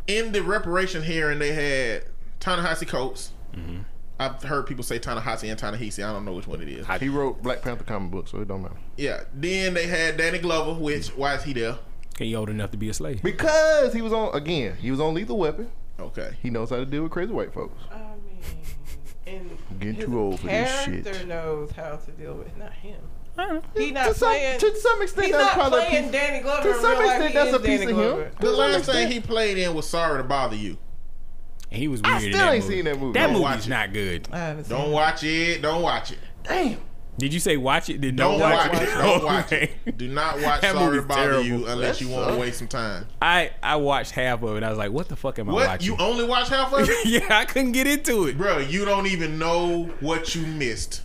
Speaker 4: in the reparation hearing, they had Ta-Nehisi Coates.
Speaker 2: Mm-hmm.
Speaker 4: I've heard people say Ta-Nehisi and Ta-Nehisi. I don't know which one it is.
Speaker 2: He wrote Black Panther comic book, so it don't matter.
Speaker 4: Yeah. Then they had Danny Glover, which why is he there?
Speaker 1: He old enough to be a slave.
Speaker 2: Because he was on again. He was on Lethal Weapon.
Speaker 4: Okay.
Speaker 2: He knows how to deal with crazy white folks.
Speaker 3: I mean, and
Speaker 2: Getting too old for this shit.
Speaker 3: Character knows how to deal with not him.
Speaker 1: I don't know.
Speaker 3: He not
Speaker 2: to some,
Speaker 3: playing.
Speaker 2: to some extent,
Speaker 3: he's
Speaker 2: that's
Speaker 3: not
Speaker 2: probably a
Speaker 3: playing
Speaker 2: piece-
Speaker 3: Danny Glover.
Speaker 2: to some extent, that's a piece
Speaker 3: Danny
Speaker 2: of him.
Speaker 4: The last thing he played in was Sorry to Bother You.
Speaker 1: And he was
Speaker 2: I
Speaker 1: weird. in
Speaker 2: still
Speaker 1: that
Speaker 2: ain't
Speaker 1: movie.
Speaker 2: seen that movie.
Speaker 1: That
Speaker 2: Don't
Speaker 1: movie's
Speaker 4: watch
Speaker 1: not good.
Speaker 3: I haven't seen
Speaker 4: Don't
Speaker 3: it.
Speaker 4: watch it. Don't watch it.
Speaker 2: Damn.
Speaker 1: Did you say watch it? Then
Speaker 4: Don't, watch, it. Don't watch it. Do not watch
Speaker 1: That
Speaker 4: Sorry to Bother You
Speaker 1: terrible.
Speaker 4: unless
Speaker 2: That
Speaker 4: you want to waste some time.
Speaker 1: I I watched half of it. I was like, what the fuck am I watching?
Speaker 4: You only watch half of it?
Speaker 1: yeah, I couldn't get into it.
Speaker 4: Bro, you don't even know what you missed.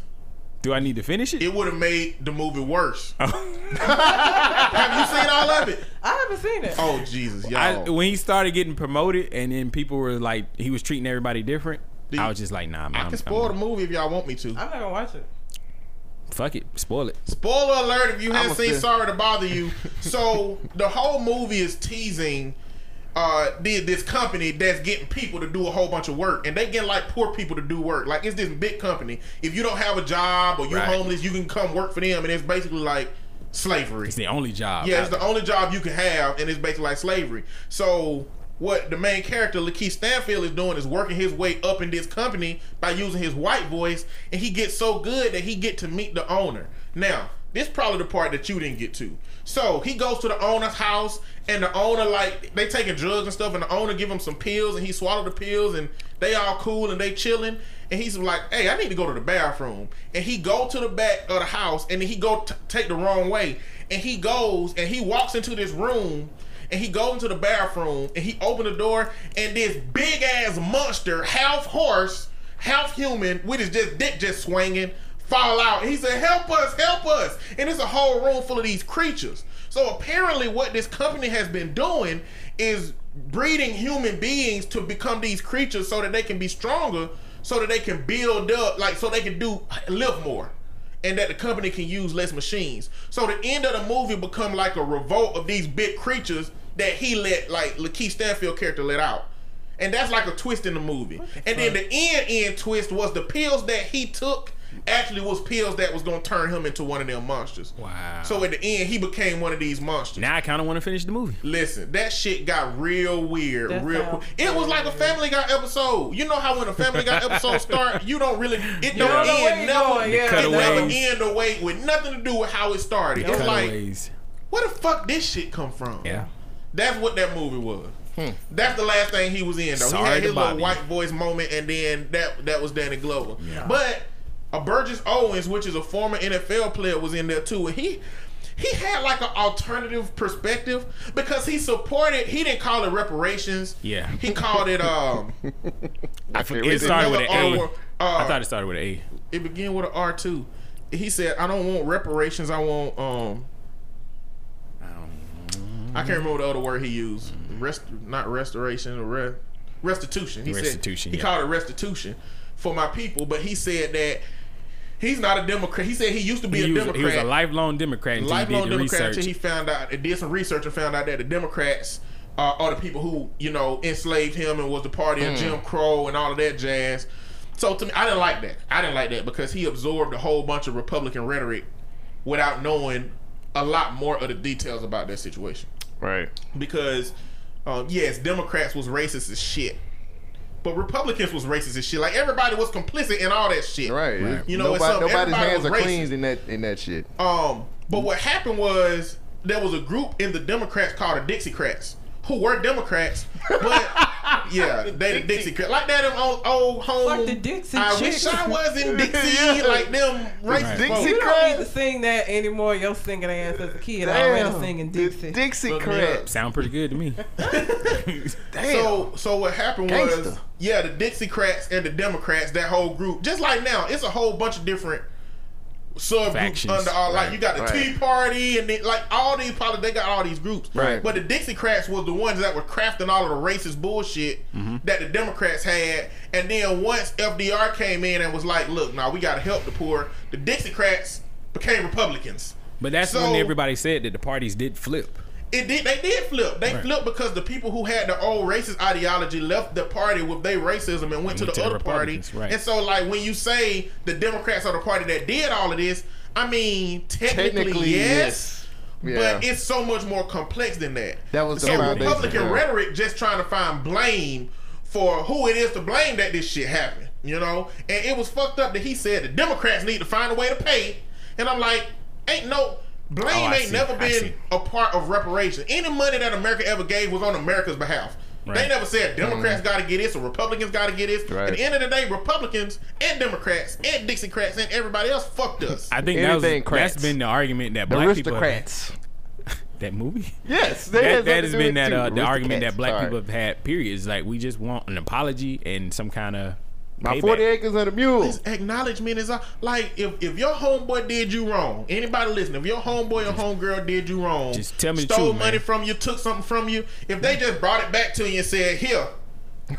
Speaker 1: Do I need to finish it?
Speaker 4: It would have made the movie worse.
Speaker 1: Oh.
Speaker 4: Have you seen all of it?
Speaker 3: I haven't seen it.
Speaker 4: Oh Jesus, y'all!
Speaker 1: when he started getting promoted, and then people were like, he was treating everybody different.
Speaker 4: Dude,
Speaker 1: I was just like, nah, man.
Speaker 4: I
Speaker 1: I'm-
Speaker 4: can spoil the
Speaker 1: I'm-
Speaker 4: movie if y'all want me to.
Speaker 3: I'm not gonna watch it.
Speaker 1: Fuck it, spoil it.
Speaker 4: Spoiler alert if you haven't seen
Speaker 2: say-
Speaker 4: Sorry to Bother You. So the whole movie is teasing uh the, this company that's getting people to do a whole bunch of work and they get like poor people to do work. Like it's this big company. If you don't have a job or you're
Speaker 1: Right.
Speaker 4: homeless, you can come work for them and it's basically like slavery.
Speaker 1: It's the only job.
Speaker 4: Yeah, it's the only job you can have, and it's basically like slavery. So what the main character LaKeith Stanfield is doing is working his way up in this company by using his white voice, and he gets so good that he get to meet the owner. Now, this probably the part that you didn't get to. So he goes to the owner's house, and the owner like they taking drugs and stuff, and the owner give him some pills, and he swallow the pills, and they all cool and they chilling. And he's like, "Hey, I need to go to the bathroom." And he go to the back of the house, and he go t- take the wrong way, and he goes and he walks into this room, and he goes into the bathroom and he opened the door and this big ass monster, half horse, half human, with his just dick just swinging, fall out. He said, "Help us, help us!" And it's a whole room full of these creatures. So apparently, what this company has been doing is breeding human beings to become these creatures so that they can be stronger, so that they can build up, like so they can do live more and that the company can use less machines. So the end of the movie become like a revolt of these big creatures that he let like LaKeith Stanfield character let out. And that's like a twist in the movie. and then the end end twist was the pills that he took actually was pills that was gonna turn him into one of them monsters.
Speaker 1: Wow.
Speaker 4: So at the end he became one of these monsters.
Speaker 1: Now I kind of want to finish the movie.
Speaker 4: Listen, that shit got real weird,
Speaker 3: That
Speaker 4: real quick. It was like a Family Guy episode. You know how when a Family Guy episode start, you don't really it don't
Speaker 3: don't know
Speaker 4: end
Speaker 3: you
Speaker 4: never,
Speaker 3: going, yeah.
Speaker 4: it never
Speaker 1: Cutaways.
Speaker 4: end the way with nothing to do with how it started. It's like
Speaker 1: Cutaways.
Speaker 4: where the fuck this shit come from?
Speaker 1: Yeah.
Speaker 4: That's what that movie was. Hmm. That's the last thing he was in though.
Speaker 1: Sorry
Speaker 4: he had his little
Speaker 1: Bobby.
Speaker 4: white voice moment, and then that that was Danny Glover.
Speaker 1: Yeah.
Speaker 4: But a Burgess Owens, which is a former NFL player, was in there too, and he. He had like an alternative perspective because he supported. He didn't call it reparations.
Speaker 1: Yeah.
Speaker 4: he called it. Um,
Speaker 1: I
Speaker 2: can't
Speaker 1: it started with an
Speaker 4: another
Speaker 1: A.
Speaker 4: R- uh,
Speaker 1: I thought it started with an A.
Speaker 4: it began with an R two. He said, "I don't want reparations. I want um." I can't remember the other word he used. Rest, not restoration, or re, restitution. He
Speaker 1: Restitution,
Speaker 4: Said, he
Speaker 1: yeah.
Speaker 4: called it restitution for my people, but he said that he's not a Democrat. He said he used to be
Speaker 1: He
Speaker 4: a
Speaker 1: was,
Speaker 4: Democrat
Speaker 1: he was a lifelong Democrat until
Speaker 4: lifelong
Speaker 1: he did the
Speaker 4: Democrat
Speaker 1: research.
Speaker 4: until he found out, and did some research and found out that the Democrats uh, are the people who you know enslaved him and was the party
Speaker 1: Hmm.
Speaker 4: of Jim Crow and all of that jazz. So to me, I didn't like that. I didn't like that because he absorbed a whole bunch of Republican rhetoric without knowing a lot more of the details about that situation.
Speaker 2: Right.
Speaker 4: Because um, yes, Democrats was racist as shit. But Republicans was racist and shit. Like everybody was complicit in all that shit.
Speaker 2: Right.
Speaker 1: Right.
Speaker 4: You know,
Speaker 2: Nobody,
Speaker 4: something-
Speaker 2: nobody's hands are
Speaker 4: racist.
Speaker 2: clean in that in that shit.
Speaker 4: Um, but what happened was there was a group in the Democrats called the Dixiecrats who were Democrats, but yeah, they the Dixiecrats like that. Them old, old home.
Speaker 3: Like the Dixie
Speaker 4: I
Speaker 3: Chicks.
Speaker 4: wish I was in Dixie,
Speaker 2: Yeah.
Speaker 4: like them racist
Speaker 1: Right.
Speaker 4: folks.
Speaker 2: Dixie
Speaker 3: You don't need to sing that anymore. Your singing ass as a kid already singing Dixie.
Speaker 2: Dixie
Speaker 4: Look me
Speaker 2: Crats.
Speaker 1: Sound pretty good to me.
Speaker 2: Damn.
Speaker 4: So, so what happened was, yeah, the Dixiecrats and the Democrats, that whole group, just like now, it's a whole bunch of different subgroups under all. Like you got the
Speaker 2: Right.
Speaker 4: Tea Party and then, like all these politics, they got all these groups.
Speaker 2: Right.
Speaker 4: But the Dixiecrats was the ones that were crafting all of the racist bullshit
Speaker 1: Mm-hmm.
Speaker 4: that the Democrats had. And then once FDR came in and was like, "Look, now we got to help the poor," the Dixiecrats became Republicans.
Speaker 1: But that's
Speaker 4: So-
Speaker 1: when everybody said that the parties did flip.
Speaker 4: It did. They did flip. They
Speaker 1: Right.
Speaker 4: flipped because the people who had the old racist ideology left the party with their racism and went to the
Speaker 1: to the
Speaker 4: other party.
Speaker 1: Right.
Speaker 4: And so, like when you say the Democrats are the party that did all of this, I mean technically,
Speaker 2: Technically,
Speaker 4: yes,
Speaker 2: yes.
Speaker 4: but it's so much more complex than that.
Speaker 2: That was the
Speaker 4: and Republican
Speaker 2: yeah.
Speaker 4: rhetoric just trying to find blame for who it is to blame that this shit happened. You know, and it was fucked up that he said the Democrats need to find a way to pay, and I'm like, ain't no. Blame
Speaker 1: Oh,
Speaker 4: ain't
Speaker 1: see.
Speaker 4: never been a part of reparation. Any money that America ever gave was on America's behalf. They never said Democrats got to get this or Republicans got to get this.
Speaker 2: Right.
Speaker 4: At the end of the day, Republicans and Democrats and Dixiecrats and everybody else fucked us.
Speaker 1: I think that was, that's been the argument that
Speaker 2: the
Speaker 1: black people have had.
Speaker 2: aristocrats.
Speaker 1: That movie?
Speaker 2: Yes,
Speaker 1: That, that has been that uh, the argument that black people have had. Period. Is like we just want an apology and some kind of
Speaker 2: My
Speaker 1: payback.
Speaker 2: forty acres and a mule.
Speaker 4: This acknowledgement is uh, like if, if your homeboy did you wrong, anybody listening, if your homeboy or homegirl did you wrong,
Speaker 1: Just tell me the
Speaker 4: stole
Speaker 1: truth,
Speaker 4: money
Speaker 1: man.
Speaker 4: from you, took something from you, if they just brought it back to you and said here,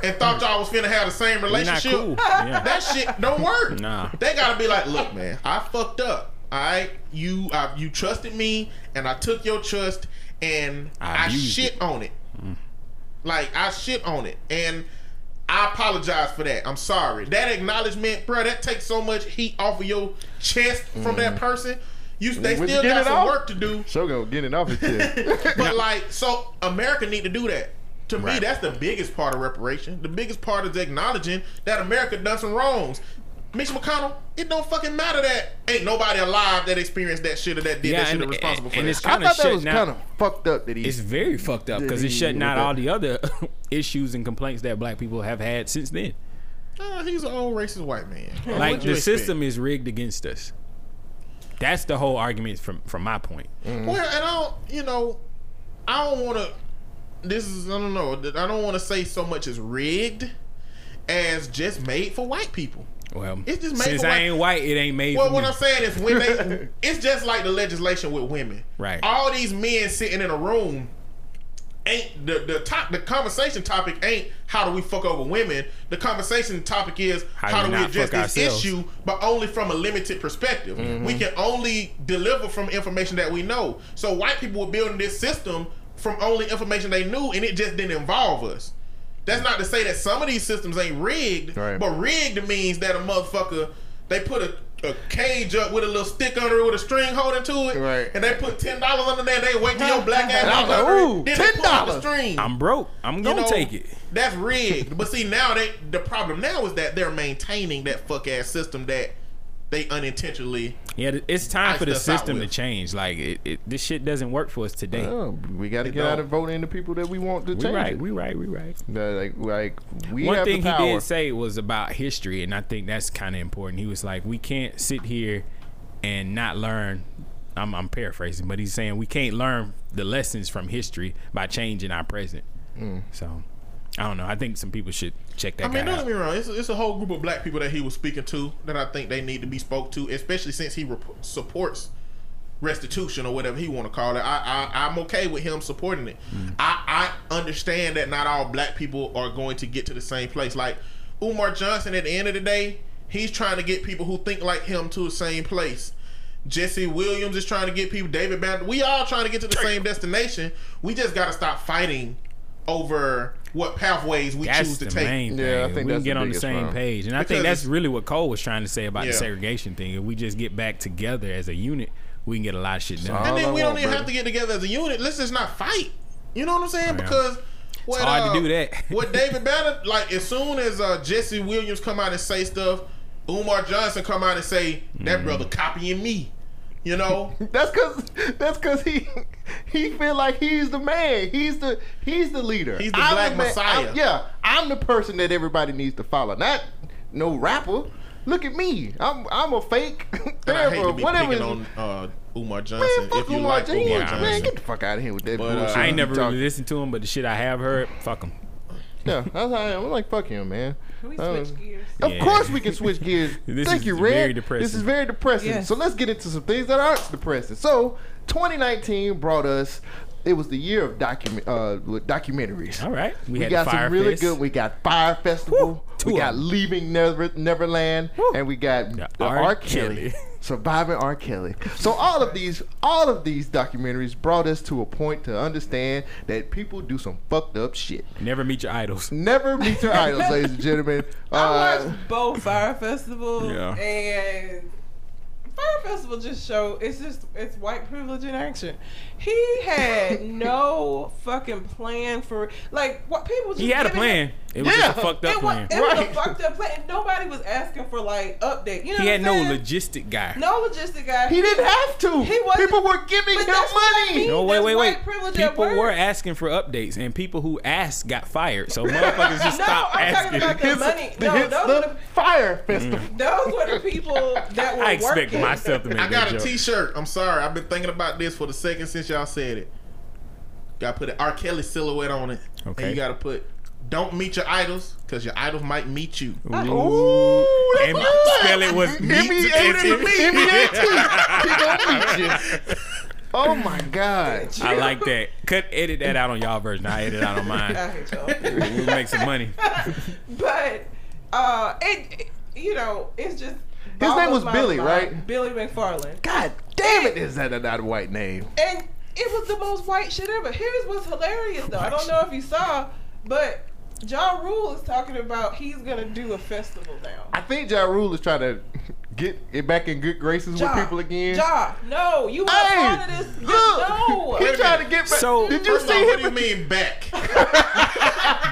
Speaker 4: and thought y'all was finna have the same relationship,
Speaker 1: cool. Yeah.
Speaker 4: that shit don't work.
Speaker 1: Nah.
Speaker 4: They gotta be like, look, man, I fucked up. All right, you I, you trusted me, and I took your trust, and
Speaker 1: I
Speaker 4: I, shit
Speaker 1: it.
Speaker 4: on it. Like I shit on it, and I apologize for that. I'm sorry. That acknowledgement, bro, that takes so much heat off of your chest from that mm-hmm. person. You they
Speaker 2: When
Speaker 4: still
Speaker 2: get
Speaker 4: got
Speaker 2: it
Speaker 4: some
Speaker 2: off?
Speaker 4: work to do,
Speaker 2: Shogun getting off his chest.
Speaker 4: but like, so America need to do that. To me, that's the biggest part of reparation. The biggest part is acknowledging that America done some wrongs. Mitch McConnell, it don't fucking matter that ain't nobody alive that experienced that shit or that did
Speaker 1: Yeah,
Speaker 4: that shit
Speaker 1: and-
Speaker 4: or responsible for
Speaker 1: and
Speaker 4: that.
Speaker 1: it's
Speaker 4: shit.
Speaker 2: I thought that was kind of fucked up that he.
Speaker 1: It's very fucked up because it's
Speaker 2: Yeah,
Speaker 1: shutting out all the other issues and complaints that black people have had since then.
Speaker 4: Uh, he's an old racist white man.
Speaker 1: Like the system is rigged against us. That's the whole argument from from my point.
Speaker 2: Mm-hmm.
Speaker 4: Well, and I don't, you know, I don't want to. this is I don't know. I don't want to say so much as rigged as just made for white people.
Speaker 1: Well,
Speaker 4: It's just made
Speaker 1: since
Speaker 4: for
Speaker 1: I
Speaker 4: white-
Speaker 1: ain't white, it ain't made
Speaker 4: Well, what
Speaker 1: me.
Speaker 4: I'm saying is when they, it's just like the legislation with women.
Speaker 1: Right.
Speaker 4: All these men sitting in a room ain't the the top the conversation topic ain't how do we fuck over women. The conversation topic is
Speaker 1: How
Speaker 4: how,
Speaker 1: do we
Speaker 4: do we
Speaker 1: not
Speaker 4: address this
Speaker 1: ourselves?
Speaker 4: issue, but only from a limited perspective. Mm-hmm. We can only deliver from information that we know. So white people were building this system from only information they knew, and it just didn't involve us. That's not to say that some of these systems ain't rigged,
Speaker 2: Right.
Speaker 4: but rigged means that a motherfucker they put a, a cage up with a little stick under it with a string holding to it,
Speaker 2: Right.
Speaker 4: and they put ten dollars under there. They wait till your black ass
Speaker 2: And I was like,
Speaker 4: it,
Speaker 2: ooh,
Speaker 4: then pull the
Speaker 2: $10.
Speaker 4: string.
Speaker 1: I'm broke. I'm gonna
Speaker 4: know,
Speaker 1: take it.
Speaker 4: That's rigged. but see now they the problem now is that they're maintaining that fuck ass system that they unintentionally.
Speaker 1: Yeah, it's time for the system to change. Like it, it, this shit doesn't work for us today.
Speaker 2: Oh, we got to
Speaker 4: It
Speaker 2: get
Speaker 4: don't.
Speaker 2: and vote in the people that we want to
Speaker 1: we
Speaker 2: change.
Speaker 1: right,
Speaker 2: it.
Speaker 1: we right, we right.
Speaker 2: Like, like we
Speaker 1: One
Speaker 2: have
Speaker 1: thing
Speaker 2: the
Speaker 1: he
Speaker 2: power.
Speaker 1: did say was about history, and I think that's kind of important. He was like, "We can't sit here and not learn." I'm, I'm paraphrasing, but he's saying we can't learn the lessons from history by changing our present.
Speaker 2: Mm.
Speaker 1: So, I don't know. I think some people should check that
Speaker 4: I mean, don't get me wrong. It's, it's a whole group of black people that he was speaking to that I think they need to be spoke to, especially since he rep- supports restitution or whatever he want to call it. I, I I'm okay with him supporting it. Mm. I I understand that not all black people are going to get to the same place. Like Umar Johnson, at the end of the day, he's trying to get people who think like him to the same place. Jesse Williams is trying to get people. David Banner. We all trying to get to the same destination. We just got to stop fighting over what pathways we
Speaker 1: That's
Speaker 4: choose to
Speaker 1: the
Speaker 4: take.
Speaker 1: main thing.
Speaker 2: Yeah, I think
Speaker 1: we
Speaker 2: that's
Speaker 1: can
Speaker 2: the
Speaker 1: get on the same
Speaker 2: problem.
Speaker 1: page, and I
Speaker 4: Because
Speaker 1: think that's really what Cole was trying to say about
Speaker 4: Yeah.
Speaker 1: the segregation thing. If we just get back together as a unit, we can get a lot of shit done.
Speaker 4: And then we don't
Speaker 2: want,
Speaker 4: even
Speaker 2: brother.
Speaker 4: have to get together as a unit. Let's just not fight. You know what I'm saying?
Speaker 1: Yeah.
Speaker 4: Because what,
Speaker 1: hard to
Speaker 4: uh,
Speaker 1: do that.
Speaker 4: what David Banner like as soon as uh, Jesse Williams come out and say stuff, Umar Johnson come out and say that
Speaker 1: Mm-hmm.
Speaker 4: brother copying me. You know,
Speaker 2: That's cause that's cause he he feel like he's the man. He's the he's the leader.
Speaker 4: He's the black
Speaker 2: man-
Speaker 4: messiah.
Speaker 2: I'm- yeah, I'm the person that everybody needs to follow. Not no rapper. Look at me. I'm I'm a fake.
Speaker 4: and I hate to be
Speaker 2: whatever.
Speaker 4: picking
Speaker 2: is-
Speaker 4: on uh, Umar
Speaker 2: man,
Speaker 4: Johnson.
Speaker 2: fuck
Speaker 4: if you
Speaker 2: Umar
Speaker 4: like
Speaker 2: Johnson.
Speaker 4: Umar
Speaker 1: Yeah,
Speaker 4: Johnson,
Speaker 2: Man, get the fuck out of here with that
Speaker 4: But, uh,
Speaker 2: bullshit.
Speaker 1: I ain't never
Speaker 2: talking-
Speaker 1: really listened to him, but the shit I have heard, fuck him.
Speaker 2: Yeah, that's how I am. I'm like, fuck him, man.
Speaker 3: Can we
Speaker 2: Uh,
Speaker 3: switch gears?
Speaker 2: Of
Speaker 1: Yeah.
Speaker 2: course we can switch gears.
Speaker 1: This
Speaker 2: Thank
Speaker 1: is
Speaker 2: you, Red.
Speaker 1: very
Speaker 2: This
Speaker 1: depressing.
Speaker 2: is very depressing.
Speaker 3: Yes.
Speaker 2: So let's get into some things that aren't depressing. So 2019 brought us. It was the year of document uh, with documentaries.
Speaker 1: All right, we,
Speaker 2: We,
Speaker 1: had
Speaker 2: got
Speaker 1: the
Speaker 2: some really
Speaker 1: Fest.
Speaker 2: good. We got Fyre Festival.
Speaker 1: Woo, two
Speaker 2: we
Speaker 1: of
Speaker 2: got. Leaving Never, Neverland,
Speaker 1: Woo.
Speaker 2: and we got
Speaker 1: The
Speaker 2: the
Speaker 1: R.
Speaker 2: R. Kelly.
Speaker 1: Kelly.
Speaker 2: Surviving R. Kelly. So all of these, all of these documentaries brought us to a point to understand that people do some fucked up shit.
Speaker 1: Never meet your idols.
Speaker 2: Never meet your idols, ladies and gentlemen.
Speaker 3: I
Speaker 2: Uh,
Speaker 3: watched both Fyre Festival
Speaker 1: Yeah.
Speaker 3: and Fyre Festival just show it's just it's white privilege in action. He had no fucking plan for like what people just
Speaker 1: He had a plan.
Speaker 3: him-
Speaker 1: It was
Speaker 2: Yeah.
Speaker 1: just a fucked up
Speaker 3: It was,
Speaker 1: plan.
Speaker 3: it was a fucked up plan. Nobody was asking for like update. You know
Speaker 1: He
Speaker 3: what
Speaker 1: had
Speaker 3: I'm
Speaker 1: no
Speaker 3: saying?
Speaker 1: logistic guy.
Speaker 3: no logistic guy.
Speaker 2: He didn't have to.
Speaker 3: He wasn't-
Speaker 2: People were giving him
Speaker 3: that's what I
Speaker 2: money.
Speaker 3: mean.
Speaker 1: No, wait, wait, wait.
Speaker 3: white privilege at
Speaker 1: People were asking for updates, and people who asked got fired. So motherfuckers just
Speaker 3: No,
Speaker 1: stop
Speaker 3: I'm talking
Speaker 1: asking.
Speaker 3: about the
Speaker 2: Hits-
Speaker 3: money. No,
Speaker 2: hits
Speaker 3: those
Speaker 2: the
Speaker 3: were the
Speaker 2: Fyre Festival. Mm.
Speaker 3: those were the people that were
Speaker 1: I expect
Speaker 3: working.
Speaker 1: myself to make
Speaker 4: I got
Speaker 1: that
Speaker 4: a
Speaker 1: joke.
Speaker 4: T-shirt. I'm sorry. I've been thinking about this for the second since y'all said it. Got to put an R. Kelly silhouette on it.
Speaker 1: Okay.
Speaker 4: And you got to put, "Don't meet your idols, because your idols might meet you."
Speaker 2: Ooh, that's
Speaker 1: And
Speaker 2: good.
Speaker 1: spell it was meet.
Speaker 2: M-E-A-T. M-E-A-T. He gonna meet you. Oh my God.
Speaker 1: I like that. Cut, edit that out on y'all version. I edit out on mine.
Speaker 3: I hate y'all.
Speaker 1: We'll make some money.
Speaker 3: but uh, it, it- you know, it's just.
Speaker 2: His name was Billy,
Speaker 3: mind.
Speaker 2: right?
Speaker 3: Billy McFarland,
Speaker 2: God damn it, is that a not a white name?
Speaker 3: and it was the most white shit ever. Here's what's hilarious though. I don't know if you saw, but Ja Rule is talking about he's gonna do a festival now.
Speaker 2: I think Ja Rule is trying to get it back in good graces
Speaker 3: Ja,
Speaker 2: with people again.
Speaker 3: Ja, no, you were
Speaker 2: Hey,
Speaker 3: part of this.
Speaker 2: look,
Speaker 3: no.
Speaker 2: he
Speaker 4: Wait a
Speaker 2: trying to get back.
Speaker 1: So-
Speaker 2: did you
Speaker 4: First
Speaker 2: see
Speaker 4: off, what do you mean back?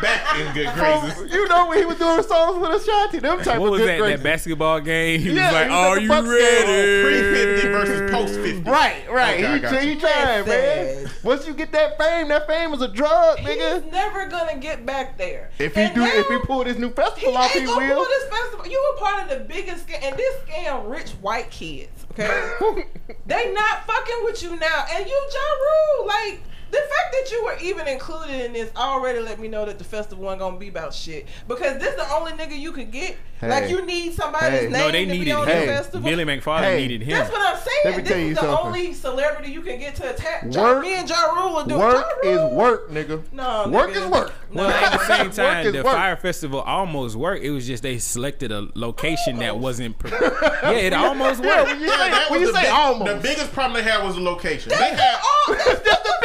Speaker 4: back in good graces.
Speaker 2: From, you know when he was doing songs with Ashanti, them type of thing.
Speaker 1: What
Speaker 2: of
Speaker 1: was
Speaker 2: good
Speaker 1: that?
Speaker 2: graces.
Speaker 1: That basketball game? He
Speaker 2: Yeah,
Speaker 1: was like,
Speaker 2: he was
Speaker 1: "Are you ready?"
Speaker 4: Pre fifty versus post fifty.
Speaker 2: Right, right.
Speaker 4: Okay,
Speaker 2: he,
Speaker 4: got
Speaker 2: he
Speaker 4: you.
Speaker 2: trying, man.
Speaker 3: Listen.
Speaker 2: Once you get that fame, that fame is a drug, nigga.
Speaker 3: He's never gonna get back there.
Speaker 2: If he
Speaker 3: And
Speaker 2: do, if he pull this new
Speaker 3: He
Speaker 2: festival off,
Speaker 3: ain't
Speaker 2: he
Speaker 3: gonna
Speaker 2: will.
Speaker 3: pull this festival. You were part of the biggest and this scam rich white kids. Okay, they not fucking with you now, and you Ja Rule. Like The fact that you were even included in this already let me know that the festival wasn't gonna be about shit. Because this is the only nigga you could get. Like you need somebody's
Speaker 2: Hey.
Speaker 3: name
Speaker 1: No, they
Speaker 3: to be
Speaker 1: needed
Speaker 3: on
Speaker 2: him.
Speaker 3: the festival.
Speaker 1: Billy McFarland
Speaker 2: Hey.
Speaker 1: needed him.
Speaker 3: That's what I'm saying.
Speaker 2: Let me
Speaker 3: this
Speaker 2: tell you
Speaker 3: is the
Speaker 2: something.
Speaker 3: only celebrity you can get to attack.
Speaker 2: Work-
Speaker 3: Ja, me and Ja Rule will do
Speaker 2: Work
Speaker 3: ja
Speaker 2: is work, nigga.
Speaker 3: No,
Speaker 2: work
Speaker 3: nigga.
Speaker 2: is work.
Speaker 3: No.
Speaker 1: Well, at the same time, the
Speaker 2: work.
Speaker 1: Fyre festival almost worked. It was just they selected a location that wasn't. Pre- yeah, it almost
Speaker 2: Yeah,
Speaker 1: worked.
Speaker 2: when you
Speaker 4: Yeah,
Speaker 2: say,
Speaker 4: that
Speaker 2: when
Speaker 4: was
Speaker 2: you
Speaker 4: the,
Speaker 2: say
Speaker 4: big-
Speaker 2: almost.
Speaker 4: the biggest problem they had was the location.
Speaker 3: That's,
Speaker 4: They had
Speaker 3: all,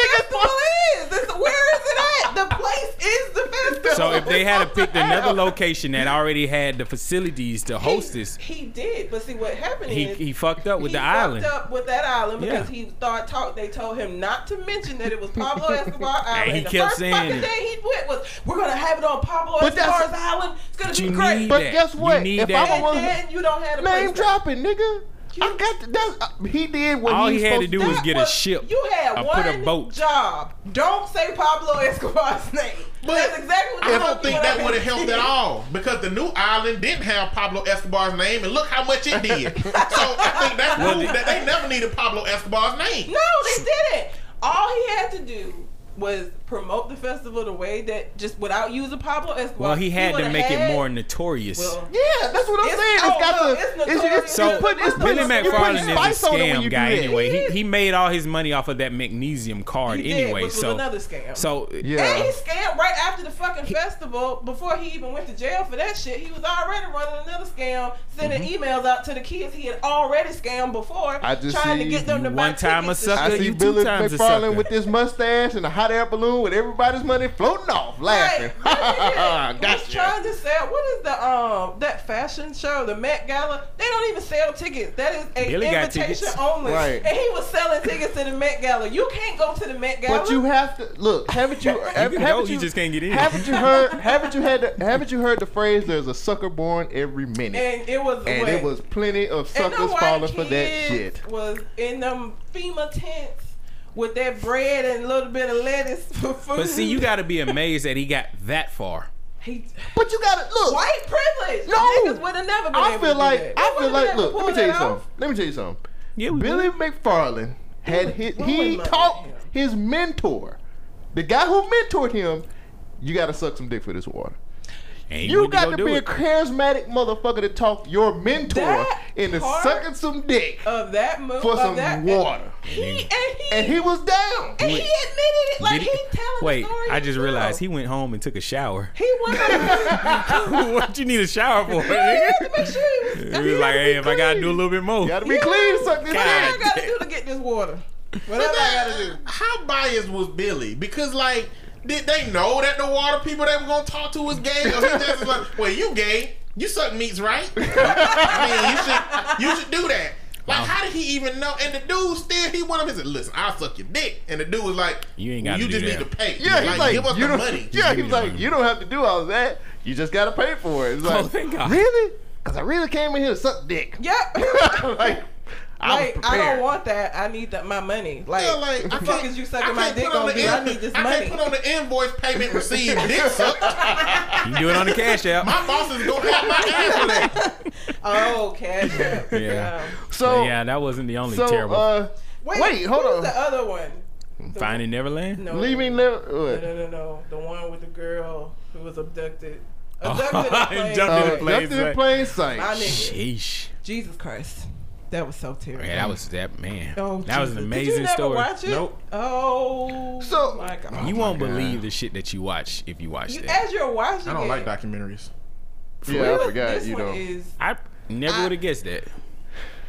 Speaker 3: that's, that's the biggest
Speaker 2: festival
Speaker 3: festival is. That's, where is it at? The place is the festival.
Speaker 1: So if they had picked another location that already had the facilities to host this,
Speaker 3: he did. But see what happened
Speaker 1: he
Speaker 3: is
Speaker 1: he fucked up with
Speaker 3: he
Speaker 1: the
Speaker 3: fucked
Speaker 1: island.
Speaker 3: up with that island because
Speaker 1: Yeah.
Speaker 3: he thought talk. They told him not to mention that it was Pablo Escobar Island.
Speaker 1: he
Speaker 3: the
Speaker 1: kept
Speaker 3: first
Speaker 1: saying
Speaker 3: fucking
Speaker 1: it.
Speaker 3: thing he went was, "We're gonna have it on Pablo
Speaker 2: But that's-
Speaker 3: Escobar's island. It's gonna be great."
Speaker 2: But
Speaker 1: that.
Speaker 2: guess
Speaker 1: You
Speaker 2: what?
Speaker 1: need
Speaker 2: If
Speaker 1: that.
Speaker 2: I'm
Speaker 3: and
Speaker 2: a-
Speaker 3: then you don't have a
Speaker 2: Name
Speaker 3: place
Speaker 2: dropping, nigga. I got to, that's, uh, he did what
Speaker 1: All
Speaker 2: he,
Speaker 1: he had to
Speaker 2: supposed
Speaker 1: do was
Speaker 3: That
Speaker 1: get a ship
Speaker 3: You had
Speaker 1: or
Speaker 3: one
Speaker 1: put a boat.
Speaker 3: job. Don't say Pablo Escobar's name.
Speaker 4: But
Speaker 3: That's exactly what
Speaker 4: I don't think that would have helped at all because the new island didn't have Pablo Escobar's name, and look how much it did. so I think that
Speaker 1: Well,
Speaker 4: proved that they never needed Pablo Escobar's name.
Speaker 3: No, they didn't. All he had to do was promote the festival the way that just without using Pablo Escobar.
Speaker 1: Well, he had to make
Speaker 3: had-
Speaker 1: it more notorious.
Speaker 3: Well,
Speaker 2: Yeah, that's what I'm
Speaker 3: It's-
Speaker 2: saying. It's
Speaker 3: oh,
Speaker 2: got
Speaker 3: no,
Speaker 2: the.
Speaker 3: it's
Speaker 2: It's,
Speaker 3: notorious.
Speaker 2: it's,
Speaker 1: So
Speaker 2: you put, it's
Speaker 1: Billy
Speaker 2: put, McFarland
Speaker 1: is a
Speaker 2: spice on it when
Speaker 1: scam guy anyway.
Speaker 3: He
Speaker 1: He, made all his money off of that Magnises card
Speaker 3: he did,
Speaker 1: anyway.
Speaker 3: which was
Speaker 1: so
Speaker 3: another scam.
Speaker 1: so
Speaker 2: Yeah.
Speaker 3: And he scammed right after the fucking festival. Before he even went to jail for that shit, he was already running another scam, sending emails out to the kids he had already scammed before,
Speaker 2: Mm-hmm. I just
Speaker 3: trying to get them to
Speaker 1: you
Speaker 3: buy
Speaker 1: one time a
Speaker 3: tickets
Speaker 1: sucker,
Speaker 2: I see
Speaker 1: you two
Speaker 2: Billy
Speaker 1: times a
Speaker 2: McFarland
Speaker 1: sucker.
Speaker 2: with this mustache and a hot air balloon with everybody's money floating off, laughing.
Speaker 3: Right. Yeah. Was trying to sell. What is the um that fashion show, the Met Gala? They don't even sell tickets. That is a
Speaker 1: Billy
Speaker 3: invitation
Speaker 1: tickets.
Speaker 3: only.
Speaker 2: Right.
Speaker 3: And he was selling tickets to the Met Gala. You can't go to the Met Gala.
Speaker 2: But you have to look. Haven't you? have,
Speaker 1: can
Speaker 2: haven't
Speaker 1: go, you just can't get in.
Speaker 2: Haven't you heard? Haven't you had? The, haven't you heard the phrase? There's a sucker born every minute,
Speaker 3: and it was
Speaker 2: and
Speaker 3: what?
Speaker 2: it was plenty of suckers
Speaker 3: white
Speaker 2: falling for that shit.
Speaker 3: Was in them FEMA tents with that bread and a little bit of lettuce for food.
Speaker 1: but see, you got to be amazed that he got that far.
Speaker 3: he,
Speaker 2: But you gotta look.
Speaker 3: white privilege.
Speaker 2: No.
Speaker 3: niggas would have never been
Speaker 2: I
Speaker 3: able
Speaker 2: feel
Speaker 3: to
Speaker 2: like
Speaker 3: do that.
Speaker 2: I feel like look. Let me tell you
Speaker 3: that
Speaker 2: something.
Speaker 3: off.
Speaker 2: Let me tell you something.
Speaker 1: Yeah,
Speaker 2: Billy
Speaker 1: would.
Speaker 2: McFarland had his, he
Speaker 3: was my
Speaker 2: taught
Speaker 3: name?
Speaker 2: his mentor, the guy who mentored him. You gotta suck some dick for this water.
Speaker 1: And he
Speaker 2: You got
Speaker 1: go
Speaker 2: to
Speaker 1: do
Speaker 2: be a charismatic motherfucker to talk your mentor
Speaker 3: That
Speaker 2: into sucking some dick
Speaker 3: of that movie
Speaker 2: for
Speaker 3: of
Speaker 2: some
Speaker 3: that,
Speaker 2: water.
Speaker 3: He and he
Speaker 2: And he was down.
Speaker 3: and he admitted it like
Speaker 1: Did
Speaker 3: he, telling
Speaker 1: Wait,
Speaker 3: the story
Speaker 1: I just
Speaker 3: himself.
Speaker 1: realized he went home and took a shower.
Speaker 3: he was.
Speaker 1: what you need a shower for?
Speaker 3: he had to make sure he was.
Speaker 1: He was like, hey, if I gotta do a little bit more.
Speaker 2: You gotta be clean to suck this
Speaker 3: Whatever I gotta do to get this water. Whatever I gotta do.
Speaker 4: How biased was Billy? Because like, did they know that the water people they were gonna talk to was gay? Or he just like, well, you gay? You suck meats, right? I mean, you should you should do that. Like,
Speaker 1: Wow.
Speaker 4: how did he even know? And the dude still he went up and said, "Listen, I'll suck your dick." And the dude was like,
Speaker 1: You ain't
Speaker 4: well,
Speaker 1: gotta
Speaker 4: You just
Speaker 1: that.
Speaker 4: need to pay.
Speaker 2: Yeah, he's like,
Speaker 4: give us
Speaker 2: you
Speaker 4: the
Speaker 2: don't,
Speaker 4: money.
Speaker 2: Yeah,
Speaker 1: give
Speaker 2: he's like,
Speaker 1: money.
Speaker 2: you don't have to do all that. You just gotta pay for it. It's oh, like,
Speaker 1: Oh, thank God.
Speaker 2: really? Because I really came in here to suck dick.
Speaker 3: Yep.
Speaker 2: like, I was
Speaker 3: like I don't want that. I need that my money. Like,
Speaker 4: Yeah, like,
Speaker 3: the
Speaker 4: I
Speaker 3: fuck
Speaker 4: can't-
Speaker 3: is you
Speaker 4: I
Speaker 3: sucking my
Speaker 4: can't
Speaker 3: dick
Speaker 4: put on
Speaker 3: on
Speaker 4: the
Speaker 3: me? I need this
Speaker 4: I
Speaker 3: money.
Speaker 4: can't put on the invoice payment receipt. Dick sucked.
Speaker 1: You do it on the cash app.
Speaker 4: My boss is gonna have my ass for that.
Speaker 3: oh, cash. app.
Speaker 1: Yeah.
Speaker 2: So,
Speaker 1: But yeah, that wasn't the only
Speaker 2: so,
Speaker 1: terrible.
Speaker 2: uh,
Speaker 3: Wait,
Speaker 2: Wait, hold
Speaker 3: who's
Speaker 2: on.
Speaker 3: the other one?
Speaker 1: Finding Neverland.
Speaker 3: No,
Speaker 2: leaving never.
Speaker 3: No, no, no, no. The one with the girl who was abducted.
Speaker 1: Oh,
Speaker 3: Abducted in plain
Speaker 2: Uh,
Speaker 1: the
Speaker 3: sight.
Speaker 1: plane.
Speaker 2: Left in plain sight.
Speaker 3: My nigga.
Speaker 1: Sheesh.
Speaker 3: Jesus Christ. That was so terrible.
Speaker 1: Yeah, that was that man.
Speaker 3: Oh,
Speaker 1: that was an amazing
Speaker 3: Did you never
Speaker 1: story.
Speaker 3: Watch it?
Speaker 1: Nope.
Speaker 3: Oh.
Speaker 2: So-
Speaker 3: my God.
Speaker 1: You won't
Speaker 2: God.
Speaker 1: believe the shit that you watch if you watch
Speaker 3: You,
Speaker 1: that.
Speaker 3: as you're watching
Speaker 4: I don't
Speaker 3: it,
Speaker 4: like documentaries.
Speaker 2: Yeah, I forgot.
Speaker 3: This
Speaker 2: You
Speaker 3: one
Speaker 2: know.
Speaker 3: is
Speaker 1: I never would have guessed that.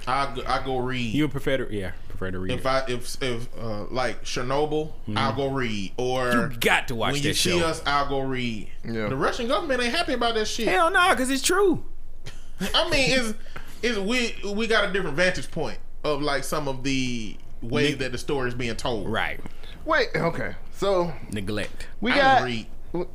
Speaker 4: I go, I go read.
Speaker 1: You prefer to, yeah, prefer to read.
Speaker 4: if
Speaker 1: it.
Speaker 4: I if if uh, like Chernobyl, I'll go read. Or
Speaker 1: Mm-hmm. you got to watch
Speaker 4: when
Speaker 1: that
Speaker 4: you see us, I'll go read.
Speaker 2: Yeah.
Speaker 4: The Russian government ain't happy about that shit.
Speaker 1: Hell no, because it's true.
Speaker 4: I mean, it's it's we we got a different vantage point of like some of the ways
Speaker 1: Nick-
Speaker 4: that the story is being told.
Speaker 1: Right.
Speaker 2: Wait, okay. So,
Speaker 1: Neglect.
Speaker 2: we
Speaker 4: I
Speaker 2: got.
Speaker 4: just read.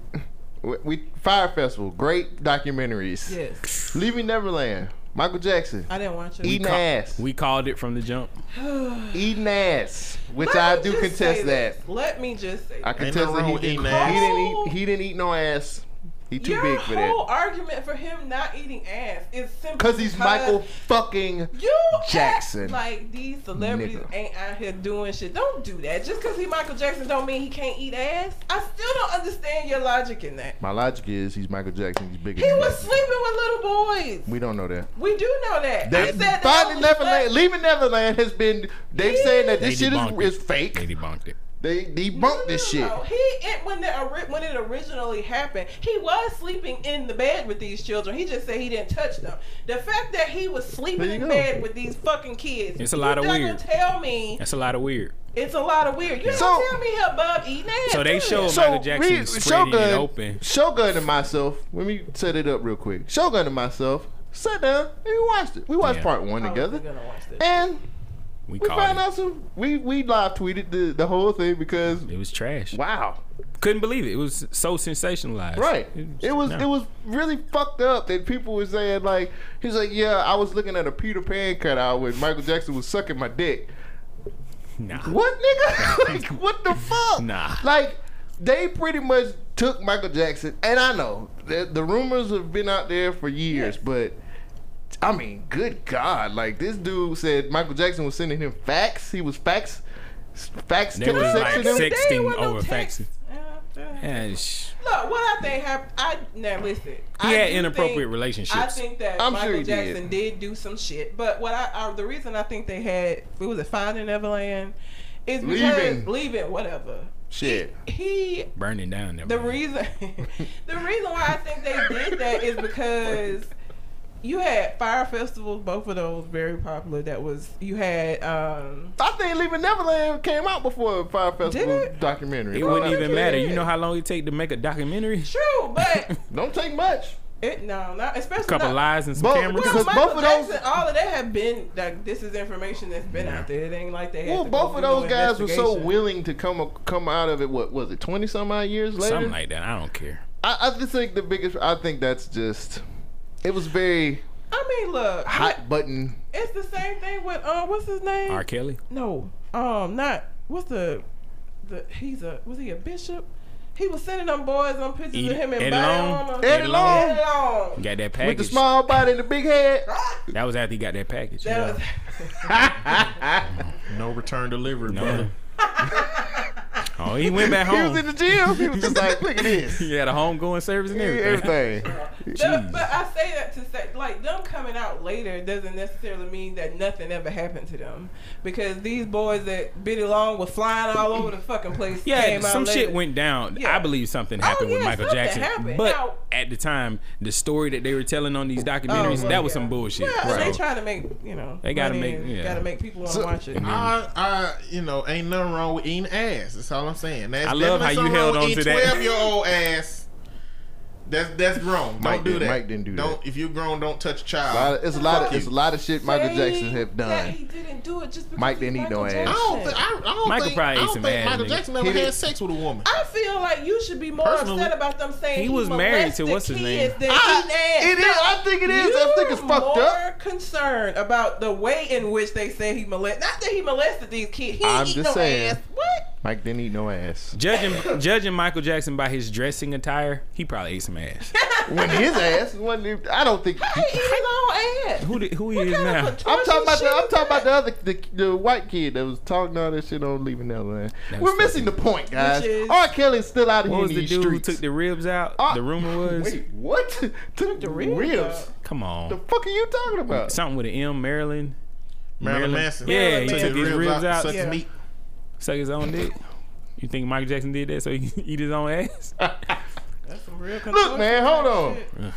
Speaker 2: We, we Fyre Festival, great documentaries.
Speaker 3: yes.
Speaker 2: Leaving Neverland, Michael Jackson,
Speaker 3: I didn't watch it.
Speaker 2: eating
Speaker 1: Ca-
Speaker 2: ass,
Speaker 1: We called it from the jump.
Speaker 2: eating ass, which
Speaker 3: Let
Speaker 2: I
Speaker 3: me
Speaker 2: do
Speaker 3: just say
Speaker 2: contest that.
Speaker 3: this. Let me just say.
Speaker 2: I
Speaker 3: that.
Speaker 2: contest
Speaker 4: nothing
Speaker 2: that
Speaker 4: wrong
Speaker 2: he
Speaker 4: with
Speaker 2: didn't,
Speaker 4: eating
Speaker 2: he didn't eat. Oh. He didn't eat no ass. He too
Speaker 3: Your
Speaker 2: big for
Speaker 3: whole
Speaker 2: that.
Speaker 3: argument for him not eating ass is simply
Speaker 2: Cause he's Michael fucking
Speaker 3: You
Speaker 2: Jackson.
Speaker 3: act like these celebrities
Speaker 2: Nigga.
Speaker 3: ain't out here doing shit. Don't do that. Just because he Michael Jackson don't mean he can't eat ass. I still don't understand your logic in that.
Speaker 2: My logic is he's Michael Jackson. He's bigger.
Speaker 3: He
Speaker 2: than
Speaker 3: was
Speaker 2: that.
Speaker 3: sleeping with little boys.
Speaker 2: We don't know that.
Speaker 3: We do know that.
Speaker 2: They,
Speaker 3: I said that
Speaker 2: Finding
Speaker 3: was
Speaker 2: Neverland, leaving Neverland has been. They
Speaker 3: Yeah.
Speaker 2: saying that
Speaker 1: They
Speaker 2: this shit is,
Speaker 1: debunked
Speaker 2: is fake.
Speaker 1: They debunked it.
Speaker 2: They debunked
Speaker 3: No, no,
Speaker 2: this
Speaker 3: no,
Speaker 2: shit.
Speaker 3: no. He it, when the when it originally happened, he was sleeping in the bed with these children. He just said he didn't touch them. The fact that he was sleeping in
Speaker 2: go.
Speaker 3: bed with these fucking kids,
Speaker 1: It's a lot
Speaker 3: you
Speaker 1: of
Speaker 3: not
Speaker 1: weird.
Speaker 3: Gonna tell me
Speaker 1: That's a lot of weird.
Speaker 3: it's a lot of weird. You
Speaker 2: So-
Speaker 3: don't tell me he above eating ass.
Speaker 1: So they
Speaker 3: do
Speaker 1: show
Speaker 3: you?
Speaker 2: So
Speaker 1: Michael Jackson
Speaker 2: we-
Speaker 1: spreading it open.
Speaker 2: Shogun and myself. Let me set it up real quick. Shogun and myself sat down and we watched it. We watched
Speaker 1: Yeah.
Speaker 2: part one
Speaker 3: I was
Speaker 2: together,
Speaker 3: gonna watch this.
Speaker 2: and
Speaker 1: We
Speaker 2: we found
Speaker 1: it.
Speaker 2: out some. We we live tweeted the the whole thing because
Speaker 1: It was trash.
Speaker 2: wow,
Speaker 1: Couldn't believe it. It was so sensationalized.
Speaker 2: right? It was
Speaker 1: no.
Speaker 2: it was really fucked up that people were saying like he's like yeah I was looking at a Peter Pan cutout when Michael Jackson was sucking my dick.
Speaker 1: Nah.
Speaker 2: What nigga? like what the fuck?
Speaker 1: Nah.
Speaker 2: Like they pretty much took Michael Jackson, and I know the, the rumors have been out there for years, but I mean, good God! Like this dude said, Michael Jackson was sending him facts. He was fax, fax
Speaker 1: They was
Speaker 2: texting
Speaker 1: like
Speaker 2: him.
Speaker 1: six-
Speaker 3: There
Speaker 1: Texting
Speaker 3: wasn't no
Speaker 1: over
Speaker 3: text. Yeah, yeah.
Speaker 1: Sh-
Speaker 3: Look, what I think happened. I now listen.
Speaker 1: he
Speaker 3: I
Speaker 1: had inappropriate
Speaker 3: think-
Speaker 1: relationships.
Speaker 3: I think that
Speaker 2: I'm sure
Speaker 3: Michael
Speaker 2: he
Speaker 3: Jackson
Speaker 2: did.
Speaker 3: did. do some shit, but what I, I the reason I think they had what was it Finding Neverland is because
Speaker 2: Leaving.
Speaker 3: leaving whatever.
Speaker 2: Shit.
Speaker 3: He
Speaker 1: burning down.
Speaker 3: the reason the reason why I think they did that is because you had Fyre festivals, both of those very popular. That was you had um
Speaker 2: I think Leaving Neverland came out before Fyre Festival
Speaker 3: it?
Speaker 2: documentary.
Speaker 1: It wouldn't even matter. You know how long it take to make a documentary?
Speaker 3: true, but
Speaker 2: Don't take much.
Speaker 3: it no not especially
Speaker 1: A couple
Speaker 3: not,
Speaker 1: lies and some
Speaker 2: But-
Speaker 1: cameras.
Speaker 2: because
Speaker 3: Well,
Speaker 2: both of those-
Speaker 3: Jackson, all of that have been like this is information that's been out there. It ain't like they had
Speaker 2: Well,
Speaker 3: to
Speaker 2: both
Speaker 3: do
Speaker 2: of
Speaker 3: no
Speaker 2: those guys were so willing to come come out of it. What was it? Twenty some odd years later.
Speaker 1: Something like that. I don't care.
Speaker 2: I, I just think the biggest. I think that's just. It was very
Speaker 3: I mean, look,
Speaker 2: hot button.
Speaker 3: it's the same thing with um, what's his name?
Speaker 1: R. Kelly.
Speaker 3: No, um, not what's the the he's a was he a bishop? He was sending them boys on pictures
Speaker 1: Eddie-
Speaker 3: of him and
Speaker 1: Eddie
Speaker 3: body
Speaker 1: Long?
Speaker 3: armor.
Speaker 2: Eddie Long.
Speaker 3: Eddie Long.
Speaker 1: Got that package.
Speaker 2: With the small body and the big head.
Speaker 1: That was after he got that package.
Speaker 3: That was,
Speaker 4: No return delivery,
Speaker 1: No.
Speaker 4: brother.
Speaker 1: Oh, he went back home.
Speaker 2: He was in the gym. He was just like, look at this.
Speaker 1: He had a homegoing service and everything.
Speaker 2: Everything.
Speaker 3: The-
Speaker 1: Jeez.
Speaker 3: but I say that to say, like, them coming out later doesn't necessarily mean that nothing ever happened to them. Because these boys that Eddie Long was flying all over the fucking place.
Speaker 1: Yeah,
Speaker 3: came out
Speaker 1: some
Speaker 3: later.
Speaker 1: shit went down.
Speaker 3: Yeah.
Speaker 1: I believe something
Speaker 3: Oh,
Speaker 1: happened with Michael Jackson.
Speaker 3: happened.
Speaker 1: But
Speaker 3: Now-
Speaker 1: at the time, the story that they were telling on these documentaries,
Speaker 3: Oh, well,
Speaker 1: that was
Speaker 3: yeah.
Speaker 1: some bullshit.
Speaker 3: Well,
Speaker 1: So,
Speaker 3: they trying to make you know.
Speaker 1: They gotta make- yeah.
Speaker 3: Gotta make people want to
Speaker 2: So-
Speaker 3: watch it.
Speaker 4: I, I, you know, ain't nothing wrong with eating ass. That's all I'm saying. That's
Speaker 1: I love how
Speaker 4: definitely
Speaker 1: you
Speaker 4: something
Speaker 1: held on to that.
Speaker 4: Twelve year old ass. That's that's grown.
Speaker 2: Mike
Speaker 4: don't do
Speaker 2: did-
Speaker 4: that.
Speaker 2: Mike didn't do
Speaker 4: don't,
Speaker 2: that.
Speaker 4: If you're grown, don't touch a child.
Speaker 2: A lot of- it's a lot of it's a lot of shit Michael
Speaker 3: Saying
Speaker 2: Jackson have
Speaker 3: That
Speaker 2: done.
Speaker 3: he didn't do it just because
Speaker 2: Mike didn't eat no ass.
Speaker 4: I don't think. I, I don't
Speaker 1: Michael
Speaker 4: think.
Speaker 1: probably
Speaker 4: I
Speaker 1: ate
Speaker 4: don't think
Speaker 1: ass,
Speaker 4: Michael
Speaker 1: nigga.
Speaker 4: Jackson never
Speaker 2: He
Speaker 4: had
Speaker 2: did-
Speaker 4: sex with a woman.
Speaker 3: I feel like you should be more
Speaker 4: Personally,
Speaker 3: upset about them saying
Speaker 1: he was married to what's his name?
Speaker 2: I-
Speaker 3: eating ass.
Speaker 2: it is- I think it is. I think it's
Speaker 3: You're
Speaker 2: fucked
Speaker 3: more
Speaker 2: up.
Speaker 3: concerned about the way in which they say he molested. Not that he molested these kids. He
Speaker 2: I'm
Speaker 3: ain't eat
Speaker 2: just
Speaker 3: no
Speaker 2: saying.
Speaker 3: ass. What?
Speaker 2: Mike didn't eat no ass.
Speaker 1: judging judging Michael Jackson by his dressing attire, he probably ate some ass.
Speaker 2: When his ass wasn't. I don't think.
Speaker 3: He eat his own ass.
Speaker 1: who did, who he
Speaker 3: What
Speaker 1: is
Speaker 3: kind of
Speaker 1: now?
Speaker 2: I'm talking about the. I'm
Speaker 3: is
Speaker 2: talking about the other the, the white kid that was talking all that shit on leaving Neverland.
Speaker 1: That
Speaker 2: We're missing the point, guys.
Speaker 3: Which is-
Speaker 2: R. Kelly's still out of here
Speaker 1: was
Speaker 2: in
Speaker 1: the
Speaker 2: these
Speaker 1: dude who took the ribs out?
Speaker 2: Ah,
Speaker 1: the rumor was.
Speaker 2: Wait, what? Took
Speaker 3: the
Speaker 2: the
Speaker 3: ribs
Speaker 2: ribs?
Speaker 3: out?
Speaker 1: Come
Speaker 2: The fuck are you talking about?
Speaker 1: Something with an M, Maryland.
Speaker 4: Marilyn
Speaker 1: Marilyn-
Speaker 4: Manson.
Speaker 1: Yeah, he
Speaker 4: took
Speaker 1: took his ribs out.
Speaker 4: sucked his
Speaker 3: Yeah.
Speaker 4: meat.
Speaker 1: Suck his own dick. You think Michael Jackson did that so he can eat his own ass?
Speaker 3: That's some real
Speaker 2: Look, man, hold on.
Speaker 3: shit.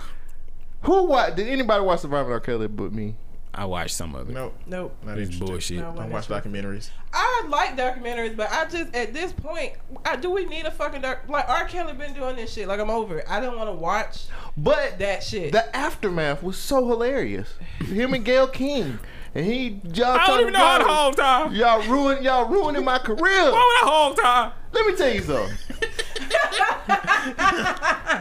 Speaker 2: Who watched? Did anybody watch Surviving R. Kelly but me?
Speaker 1: I watched some of it.
Speaker 4: No,
Speaker 3: Nope.
Speaker 4: not
Speaker 1: It's bullshit.
Speaker 3: No.
Speaker 4: Don't watch documentaries.
Speaker 3: I like documentaries, but I just at this point, I, do we need a fucking doc? Like R. Kelly been doing this shit. Like I'm over it. I don't want to watch
Speaker 2: But
Speaker 3: that shit.
Speaker 2: the aftermath was so hilarious. Him and Gayle King, and he y'all
Speaker 1: I don't
Speaker 2: talking
Speaker 1: even know how to
Speaker 2: about-
Speaker 1: hold time.
Speaker 2: Y'all ruined y'all ruining my career.
Speaker 1: Why would I hold time?
Speaker 2: Let me tell you something.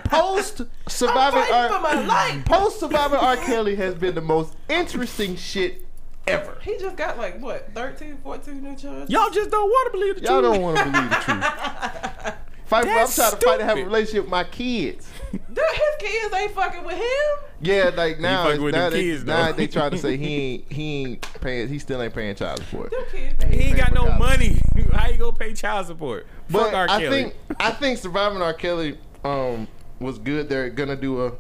Speaker 2: Post surviving
Speaker 3: fighting for my
Speaker 2: R. Post surviving R. Kelly has been the most interesting shit ever.
Speaker 3: he just got like what 13, 14 new charges.
Speaker 1: Y'all just don't want to believe the truth.
Speaker 2: Y'all don't want to believe the truth. Fight. For, I'm
Speaker 1: That's
Speaker 2: trying to fight to have a relationship with my kids.
Speaker 3: Dude, his kids ain't fucking with him.
Speaker 2: Yeah, like now,
Speaker 1: fucking with
Speaker 2: now,
Speaker 1: them
Speaker 2: they,
Speaker 1: kids,
Speaker 2: now
Speaker 1: though.
Speaker 2: they try to say he ain't he ain't paying he still ain't paying child support.
Speaker 3: Them kids
Speaker 1: He ain't got no
Speaker 2: Pay
Speaker 1: money. How you gonna pay child support?
Speaker 2: But
Speaker 1: Fuck R.
Speaker 2: I
Speaker 1: Kelly.
Speaker 2: think I think surviving R. Kelly um was good. They're gonna do a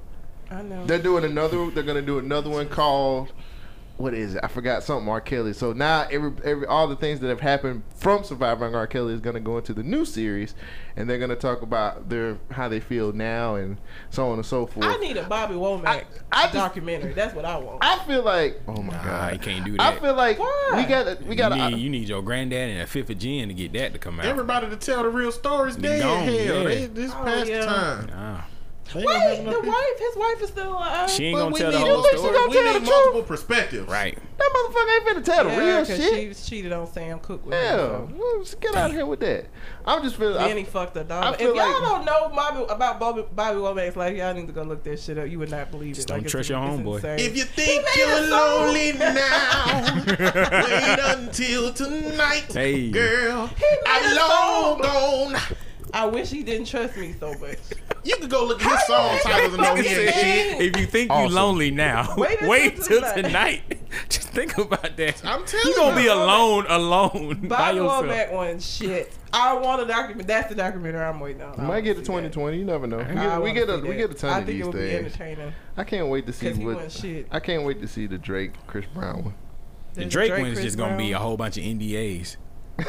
Speaker 3: I know.
Speaker 2: they're doing another they're gonna do another one called what is it? I forgot something R. Kelly. So now every every all the things that have happened from surviving R. Kelly is gonna go into the new series, and they're gonna talk about their how they feel now and so on and so forth.
Speaker 3: I need a Bobby Womack
Speaker 2: I- I just-
Speaker 3: documentary. That's what I want.
Speaker 2: I feel like oh my
Speaker 1: Nah,
Speaker 2: god,
Speaker 1: you can't do that.
Speaker 2: I feel like
Speaker 3: Why?
Speaker 2: we got we got
Speaker 1: you,
Speaker 2: to
Speaker 1: need, you need your granddad and a fifth of gin to get that to come out.
Speaker 4: Everybody to tell the real stories
Speaker 1: They
Speaker 4: dead.
Speaker 1: gone,
Speaker 4: Hell,
Speaker 1: yeah.
Speaker 4: they, this
Speaker 3: Oh,
Speaker 4: past
Speaker 3: yeah.
Speaker 4: time.
Speaker 1: Nah.
Speaker 4: They
Speaker 3: Wait, the wife, his wife is still alive.
Speaker 1: She ain't
Speaker 4: But
Speaker 1: gonna
Speaker 4: we
Speaker 1: tell the
Speaker 4: need,
Speaker 1: whole
Speaker 2: think she
Speaker 1: story.
Speaker 2: gonna
Speaker 4: we
Speaker 2: tell
Speaker 4: need
Speaker 2: truth?
Speaker 4: multiple perspectives.
Speaker 1: Right.
Speaker 2: that motherfucker ain't finna tell the
Speaker 3: yeah,
Speaker 2: real
Speaker 3: 'cause
Speaker 2: shit.
Speaker 3: she cheated on Sam Cooke with
Speaker 2: Yeah,
Speaker 3: him.
Speaker 2: well, just get out of here with that. I'm just feeling.
Speaker 3: Then he
Speaker 2: I,
Speaker 3: fucked her
Speaker 2: I
Speaker 3: dog. If
Speaker 2: feel
Speaker 3: y'all
Speaker 2: like-
Speaker 3: don't know Bobby, about Bobby, Bobby Womack's life, y'all need to go look that shit up. You would not believe
Speaker 1: Just
Speaker 3: it.
Speaker 1: don't
Speaker 3: it's-
Speaker 1: trust your homeboy.
Speaker 3: insane.
Speaker 4: If you think
Speaker 3: made
Speaker 4: you're
Speaker 3: song.
Speaker 4: lonely now, wait until tonight,
Speaker 1: Hey.
Speaker 4: girl. I'm
Speaker 3: a
Speaker 4: long gone.
Speaker 3: I wish he didn't trust me so much.
Speaker 4: You could go look at his song titles and know he ain't shit.
Speaker 1: If you think
Speaker 2: Awesome.
Speaker 1: you lonely now,
Speaker 3: Wait
Speaker 1: wait,
Speaker 3: until
Speaker 1: till
Speaker 3: tonight.
Speaker 1: tonight. Just think about that.
Speaker 4: I'm telling
Speaker 1: you gonna be
Speaker 4: you.
Speaker 1: alone, alone by
Speaker 3: Bobby
Speaker 1: yourself.
Speaker 3: Womack one shit. I want a document. That's the documentary I'm waiting on.
Speaker 2: we might get to 2020. You never know. We get, we
Speaker 3: wanna
Speaker 2: get a
Speaker 3: see
Speaker 2: we
Speaker 3: that.
Speaker 2: get a ton
Speaker 3: I
Speaker 2: of
Speaker 3: think
Speaker 2: these
Speaker 3: it would be
Speaker 2: things.
Speaker 3: entertaining
Speaker 2: I can't wait to see what.
Speaker 3: shit.
Speaker 2: I can't wait to see the Drake Chris Brown one.
Speaker 1: The Drake,
Speaker 3: Drake,
Speaker 1: one is
Speaker 3: Chris
Speaker 1: just gonna be a whole bunch of NDAs.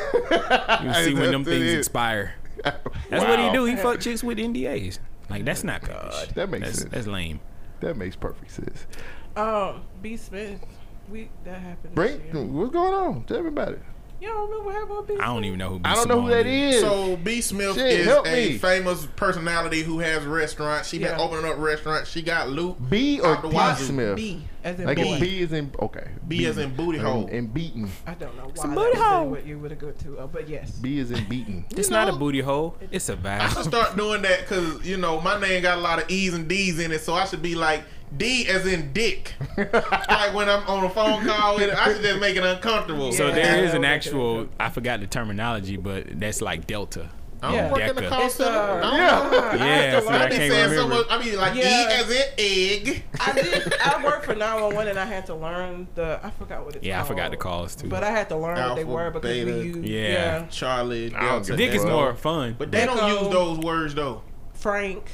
Speaker 1: You see when them things expire. That's what he do. He fuck chicks with NDAs. Like that's not good.
Speaker 2: That makes
Speaker 1: that's,
Speaker 2: sense.
Speaker 1: That's lame.
Speaker 2: That makes perfect sense.
Speaker 3: Um, B Smith. We that happened.
Speaker 2: Bring
Speaker 3: this year.
Speaker 2: what's going on? Tell everybody.
Speaker 3: You don't remember what happened with B
Speaker 1: I don't even know who. B.
Speaker 2: I don't know who
Speaker 1: Simone
Speaker 2: that is.
Speaker 4: So B Smith
Speaker 2: Shit,
Speaker 4: is a
Speaker 2: me.
Speaker 4: famous personality who has restaurants. She been opening up restaurants. She got loot.
Speaker 2: B or
Speaker 4: Out the
Speaker 2: D
Speaker 4: wazoo.
Speaker 2: Smith?
Speaker 3: B as in
Speaker 2: Like
Speaker 3: boy.
Speaker 2: B is in okay.
Speaker 4: B as in booty hole.
Speaker 2: and, and beaten.
Speaker 3: I don't know why
Speaker 1: Some
Speaker 3: that
Speaker 1: booty
Speaker 3: was
Speaker 1: hole.
Speaker 3: what you would have go to, uh, but yes.
Speaker 2: B is in beaten.
Speaker 1: It's
Speaker 4: You
Speaker 1: not a booty hole. It's a
Speaker 4: I should start doing that because you know my name got a lot of E's and D's in it, so I should be like D as in dick. like when I'm on a phone call with it, I should just make it uncomfortable.
Speaker 1: So
Speaker 3: Yeah.
Speaker 1: there is an actual. I forgot the terminology, but that's like Delta.
Speaker 4: I don't
Speaker 3: Yeah.
Speaker 4: work in the
Speaker 1: Deca.
Speaker 4: call center.
Speaker 3: uh,
Speaker 4: I don't
Speaker 2: Yeah.
Speaker 4: know.
Speaker 1: Yeah, see,
Speaker 4: I
Speaker 1: I
Speaker 4: be
Speaker 1: can't
Speaker 4: saying so
Speaker 1: remember.
Speaker 4: much. I mean, like
Speaker 3: Yeah.
Speaker 4: E as in egg.
Speaker 3: I did. I worked for 911 and I had to learn the. I forgot what it's called.
Speaker 1: Yeah, I forgot the calls too.
Speaker 3: But I had to learn what they were because
Speaker 4: beta.
Speaker 3: we used.
Speaker 1: Yeah.
Speaker 3: Yeah.
Speaker 4: Charlie.
Speaker 2: I
Speaker 4: Delta,
Speaker 1: Dick is more fun.
Speaker 4: But they don't use those words though.
Speaker 3: Frank.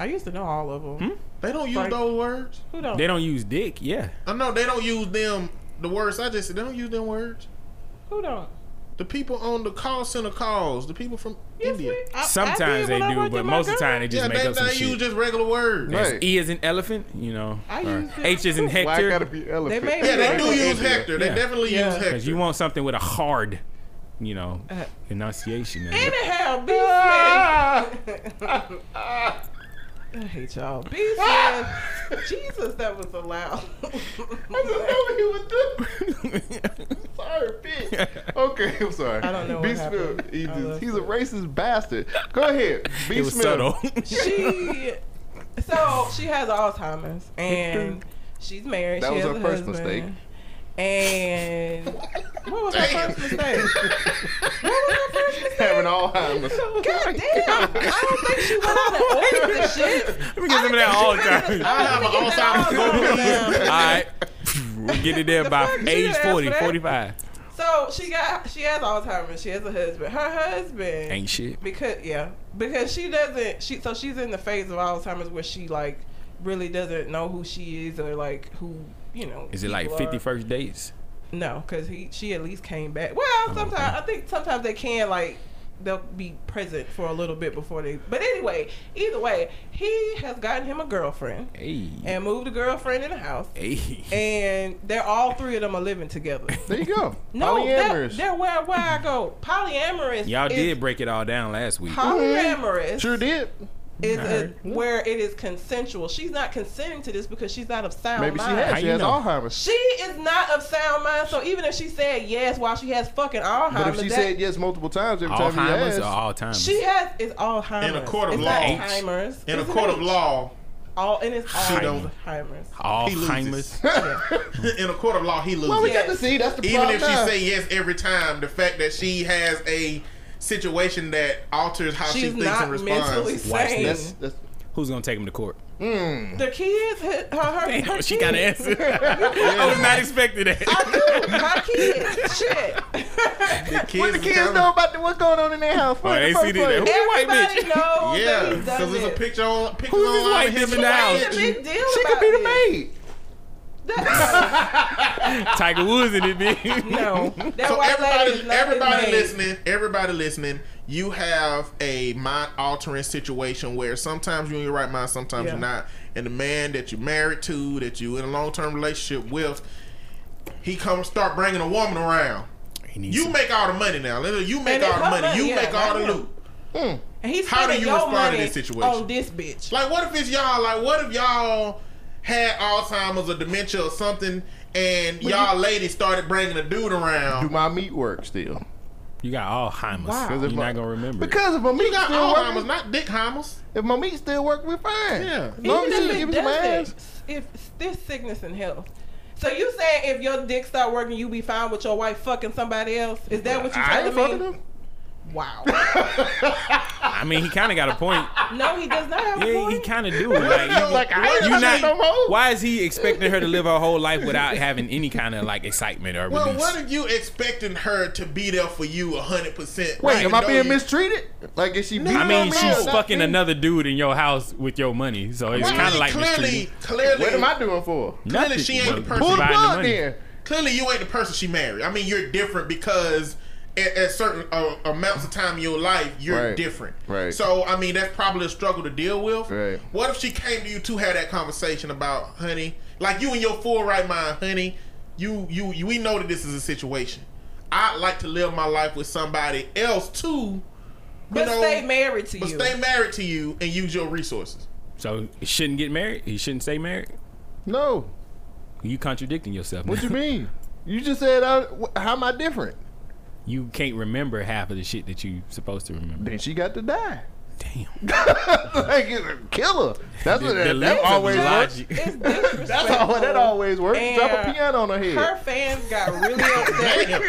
Speaker 3: I used to know all of them.
Speaker 1: Hmm?
Speaker 4: They don't use
Speaker 3: Frank.
Speaker 4: those words.
Speaker 3: Who don't?
Speaker 1: They don't use dick. Yeah.
Speaker 4: I know they don't use them. The words I just said, they don't use them words.
Speaker 3: Who don't?
Speaker 4: The people on the call center calls, the people from
Speaker 3: Yes,
Speaker 4: India.
Speaker 3: we- I- I
Speaker 1: Sometimes
Speaker 3: did
Speaker 1: they
Speaker 3: when I
Speaker 1: do,
Speaker 3: worked
Speaker 1: but
Speaker 3: at
Speaker 1: most of the time they just
Speaker 4: yeah,
Speaker 1: make
Speaker 4: they,
Speaker 1: up some
Speaker 4: they
Speaker 1: shit.
Speaker 4: use just regular words.
Speaker 1: That's
Speaker 2: Right.
Speaker 1: E is an elephant, you know.
Speaker 3: I
Speaker 1: or
Speaker 3: used it.
Speaker 1: H is in
Speaker 2: Why I gotta
Speaker 1: Hector.
Speaker 2: be elephant?
Speaker 3: made
Speaker 4: Yeah, they do use
Speaker 2: Yeah.
Speaker 4: Hector. They
Speaker 1: Yeah.
Speaker 4: definitely
Speaker 3: Yeah.
Speaker 4: use Hector.
Speaker 1: Because you want something with a hard, you know,
Speaker 3: Uh,
Speaker 1: enunciation. in it.
Speaker 3: Anyhow, B
Speaker 2: Ah!
Speaker 3: Smith. I hate y'all. B Smith. Jesus, that was so loud.
Speaker 2: Sorry, bitch. Okay, I'm sorry.
Speaker 3: I don't know
Speaker 2: B
Speaker 3: what
Speaker 2: Smith, he just- he's a racist bastard. Go ahead, B
Speaker 1: It was
Speaker 2: Smith.
Speaker 1: subtle.
Speaker 3: she so she has Alzheimer's and she's married.
Speaker 2: That
Speaker 3: she
Speaker 2: was
Speaker 3: has
Speaker 2: her
Speaker 3: a
Speaker 2: first
Speaker 3: husband.
Speaker 2: mistake.
Speaker 3: And what was her
Speaker 4: Damn.
Speaker 3: first mistake? what was her first mistake?
Speaker 2: Having Alzheimer's.
Speaker 3: God damn! I don't think she went out and ordered the shit.
Speaker 1: Let me get some of that all the time.
Speaker 4: I have an Alzheimer's
Speaker 3: Alzheimer's.
Speaker 1: All right. We'll get it there
Speaker 3: The
Speaker 1: by
Speaker 3: fuck?
Speaker 1: Age
Speaker 3: didn't
Speaker 1: 40, 45.
Speaker 3: So she got she has Alzheimer's. She has a husband. Her husband
Speaker 1: Ain't shit.
Speaker 3: because yeah because she doesn't she so she's in the phase of Alzheimer's where she like really doesn't know who she is or like who you know.
Speaker 1: Is it like
Speaker 3: people
Speaker 1: 50
Speaker 3: are.
Speaker 1: first dates?
Speaker 3: No, because he she at least came back. Well, oh, sometimes I think sometimes they can like they'll be present for a little bit before they. But anyway, either way, he has gotten him a girlfriend
Speaker 1: Hey.
Speaker 3: and moved a girlfriend in the house,
Speaker 1: Hey.
Speaker 3: and they're all three of them are living together.
Speaker 2: There you go.
Speaker 3: No, they're,
Speaker 2: Polyamorous.
Speaker 3: they're where where I go. Polyamorous.
Speaker 1: Y'all
Speaker 3: is,
Speaker 1: did break it all down last week.
Speaker 3: Polyamorous
Speaker 2: Sure did.
Speaker 3: Is a,
Speaker 1: heard.
Speaker 3: where it is consensual. She's not consenting to this because she's not of sound
Speaker 2: Maybe she
Speaker 3: mind.
Speaker 2: has.
Speaker 1: How
Speaker 2: She has
Speaker 1: know?
Speaker 2: Alzheimer's.
Speaker 3: She is not of sound mind. So even if she said yes while she has fucking Alzheimer's,
Speaker 2: But if she
Speaker 3: that-
Speaker 2: said yes multiple times every time he
Speaker 1: Alzheimer's
Speaker 2: asked,
Speaker 1: or all time?
Speaker 3: She has it's Alzheimer's.
Speaker 4: In a court of
Speaker 3: it's
Speaker 4: law.
Speaker 3: Not Alzheimer's.
Speaker 4: In a
Speaker 3: It's
Speaker 4: court of law,
Speaker 3: All and it's
Speaker 4: She don't-
Speaker 3: Alzheimer's.
Speaker 4: he
Speaker 1: Alzheimer's.
Speaker 4: loses. in a court of law, he loses.
Speaker 2: well, we
Speaker 3: Yes.
Speaker 2: got to see. That's the
Speaker 4: Even if she say yes every time, the fact that she has a situation that alters how she thinks
Speaker 3: not
Speaker 4: and responds.
Speaker 3: mentally
Speaker 1: Watch
Speaker 3: sane.
Speaker 2: That's, that's,
Speaker 1: Who's gonna take him to court? Hmm.
Speaker 3: The kids, her, her, her,
Speaker 1: Damn,
Speaker 3: her
Speaker 1: she
Speaker 3: kids.
Speaker 1: got an answer. I was not expecting that.
Speaker 3: I do. Her kids. Shit.
Speaker 4: The kids,
Speaker 2: what the kids
Speaker 4: telling-
Speaker 2: know about the, what's going on in their house?
Speaker 1: Oh, they
Speaker 2: First
Speaker 1: see that. Who white
Speaker 3: Everybody
Speaker 1: bitch?
Speaker 3: knows
Speaker 4: Yeah, because there's a picture on pictures
Speaker 1: Who's this
Speaker 4: online
Speaker 1: white
Speaker 4: of
Speaker 1: bitch in the house?
Speaker 3: Made a big deal
Speaker 2: She could be the maid.
Speaker 3: That-
Speaker 1: Tiger Woods in it, bitch.
Speaker 3: no, that
Speaker 4: So everybody, everybody listening, everybody listening, you have a mind altering situation where sometimes you're in your right mind, sometimes
Speaker 3: Yeah.
Speaker 4: you're not. And the man that you're married to, that you in a long term relationship with, he come start bringing a woman around. You
Speaker 1: some-
Speaker 4: make all the money now. Literally, You make all the money.
Speaker 3: money,
Speaker 4: You
Speaker 3: yeah,
Speaker 4: make all the
Speaker 3: him.
Speaker 4: loot.
Speaker 3: And he's
Speaker 4: How do you respond to this situation?
Speaker 3: on this bitch.
Speaker 4: Like, what if it's y'all? Like, what if y'all had Alzheimer's or dementia or something, and y'all ladies started bringing a dude around.
Speaker 2: Do my meat work still?
Speaker 1: You got Alzheimer's.
Speaker 3: Wow.
Speaker 1: You're
Speaker 2: my-
Speaker 1: not gonna remember. it.
Speaker 2: Because if my meat
Speaker 4: You got
Speaker 2: still
Speaker 4: Alzheimer's,
Speaker 2: working,
Speaker 4: not Dick Heimers.
Speaker 2: if my meat still work, we're fine.
Speaker 4: Yeah.
Speaker 2: As long
Speaker 3: Even
Speaker 2: as
Speaker 3: if
Speaker 2: you
Speaker 3: it
Speaker 2: give me some ass.
Speaker 3: doesn't, if this sickness and health. So you saying if your dick start working, you be fine with your wife fucking somebody else? Is that what you
Speaker 2: I ain't
Speaker 3: telling
Speaker 2: fucking
Speaker 3: me?
Speaker 2: them.
Speaker 3: Wow.
Speaker 1: I mean, he kind of got a point.
Speaker 3: no, he does not have a
Speaker 1: Yeah, he
Speaker 3: point.
Speaker 1: kind of do. Like, you,
Speaker 2: Like, I ain't
Speaker 1: you
Speaker 2: fucking no more.
Speaker 1: not. Why is he expecting her to live her whole life without having any kind of like excitement or
Speaker 4: Well,
Speaker 1: release?
Speaker 4: what are you expecting her to be there for you hundred percent?
Speaker 2: Wait, am I being mistreated? Like, is she beating
Speaker 1: I mean,
Speaker 2: on me
Speaker 1: she's
Speaker 2: or not
Speaker 1: fucking
Speaker 2: me?
Speaker 1: another dude in your house with your money, so it's
Speaker 4: Well,
Speaker 1: kind of like
Speaker 4: clearly,
Speaker 1: mistreating.
Speaker 4: clearly,
Speaker 2: What am I doing for?
Speaker 4: Clearly, she ain't the person
Speaker 2: Pull the
Speaker 1: providing
Speaker 2: plug
Speaker 1: money.
Speaker 2: then.
Speaker 4: clearly you ain't the person she married. I mean, you're different because at, at certain uh, amounts of time in your life, you're
Speaker 2: Right.
Speaker 4: different.
Speaker 2: Right.
Speaker 4: So, I mean, that's probably a struggle to deal with.
Speaker 2: Right.
Speaker 4: What if she came to you to have that conversation about, honey, like you in your full right mind, honey, you, you, you we know that this is a situation. I'd like to live my life with somebody else too. You
Speaker 3: But
Speaker 4: know,
Speaker 3: stay married to
Speaker 4: but
Speaker 3: you.
Speaker 4: But stay married to you and use your resources.
Speaker 1: So he shouldn't get married. He shouldn't stay married.
Speaker 2: No.
Speaker 1: You contradicting yourself.
Speaker 2: What
Speaker 1: now.
Speaker 2: you mean? You just said, uh, wh- how am I different?
Speaker 1: You can't remember half of the shit that you supposed to remember.
Speaker 2: Then she got to die.
Speaker 1: Damn.
Speaker 2: like, it's a killer. That's
Speaker 1: The-
Speaker 2: what
Speaker 1: the
Speaker 2: that, that always works.
Speaker 1: logic.
Speaker 3: It's.
Speaker 2: That's all. That always works. Drop a piano on her head.
Speaker 3: Her fans got really upset.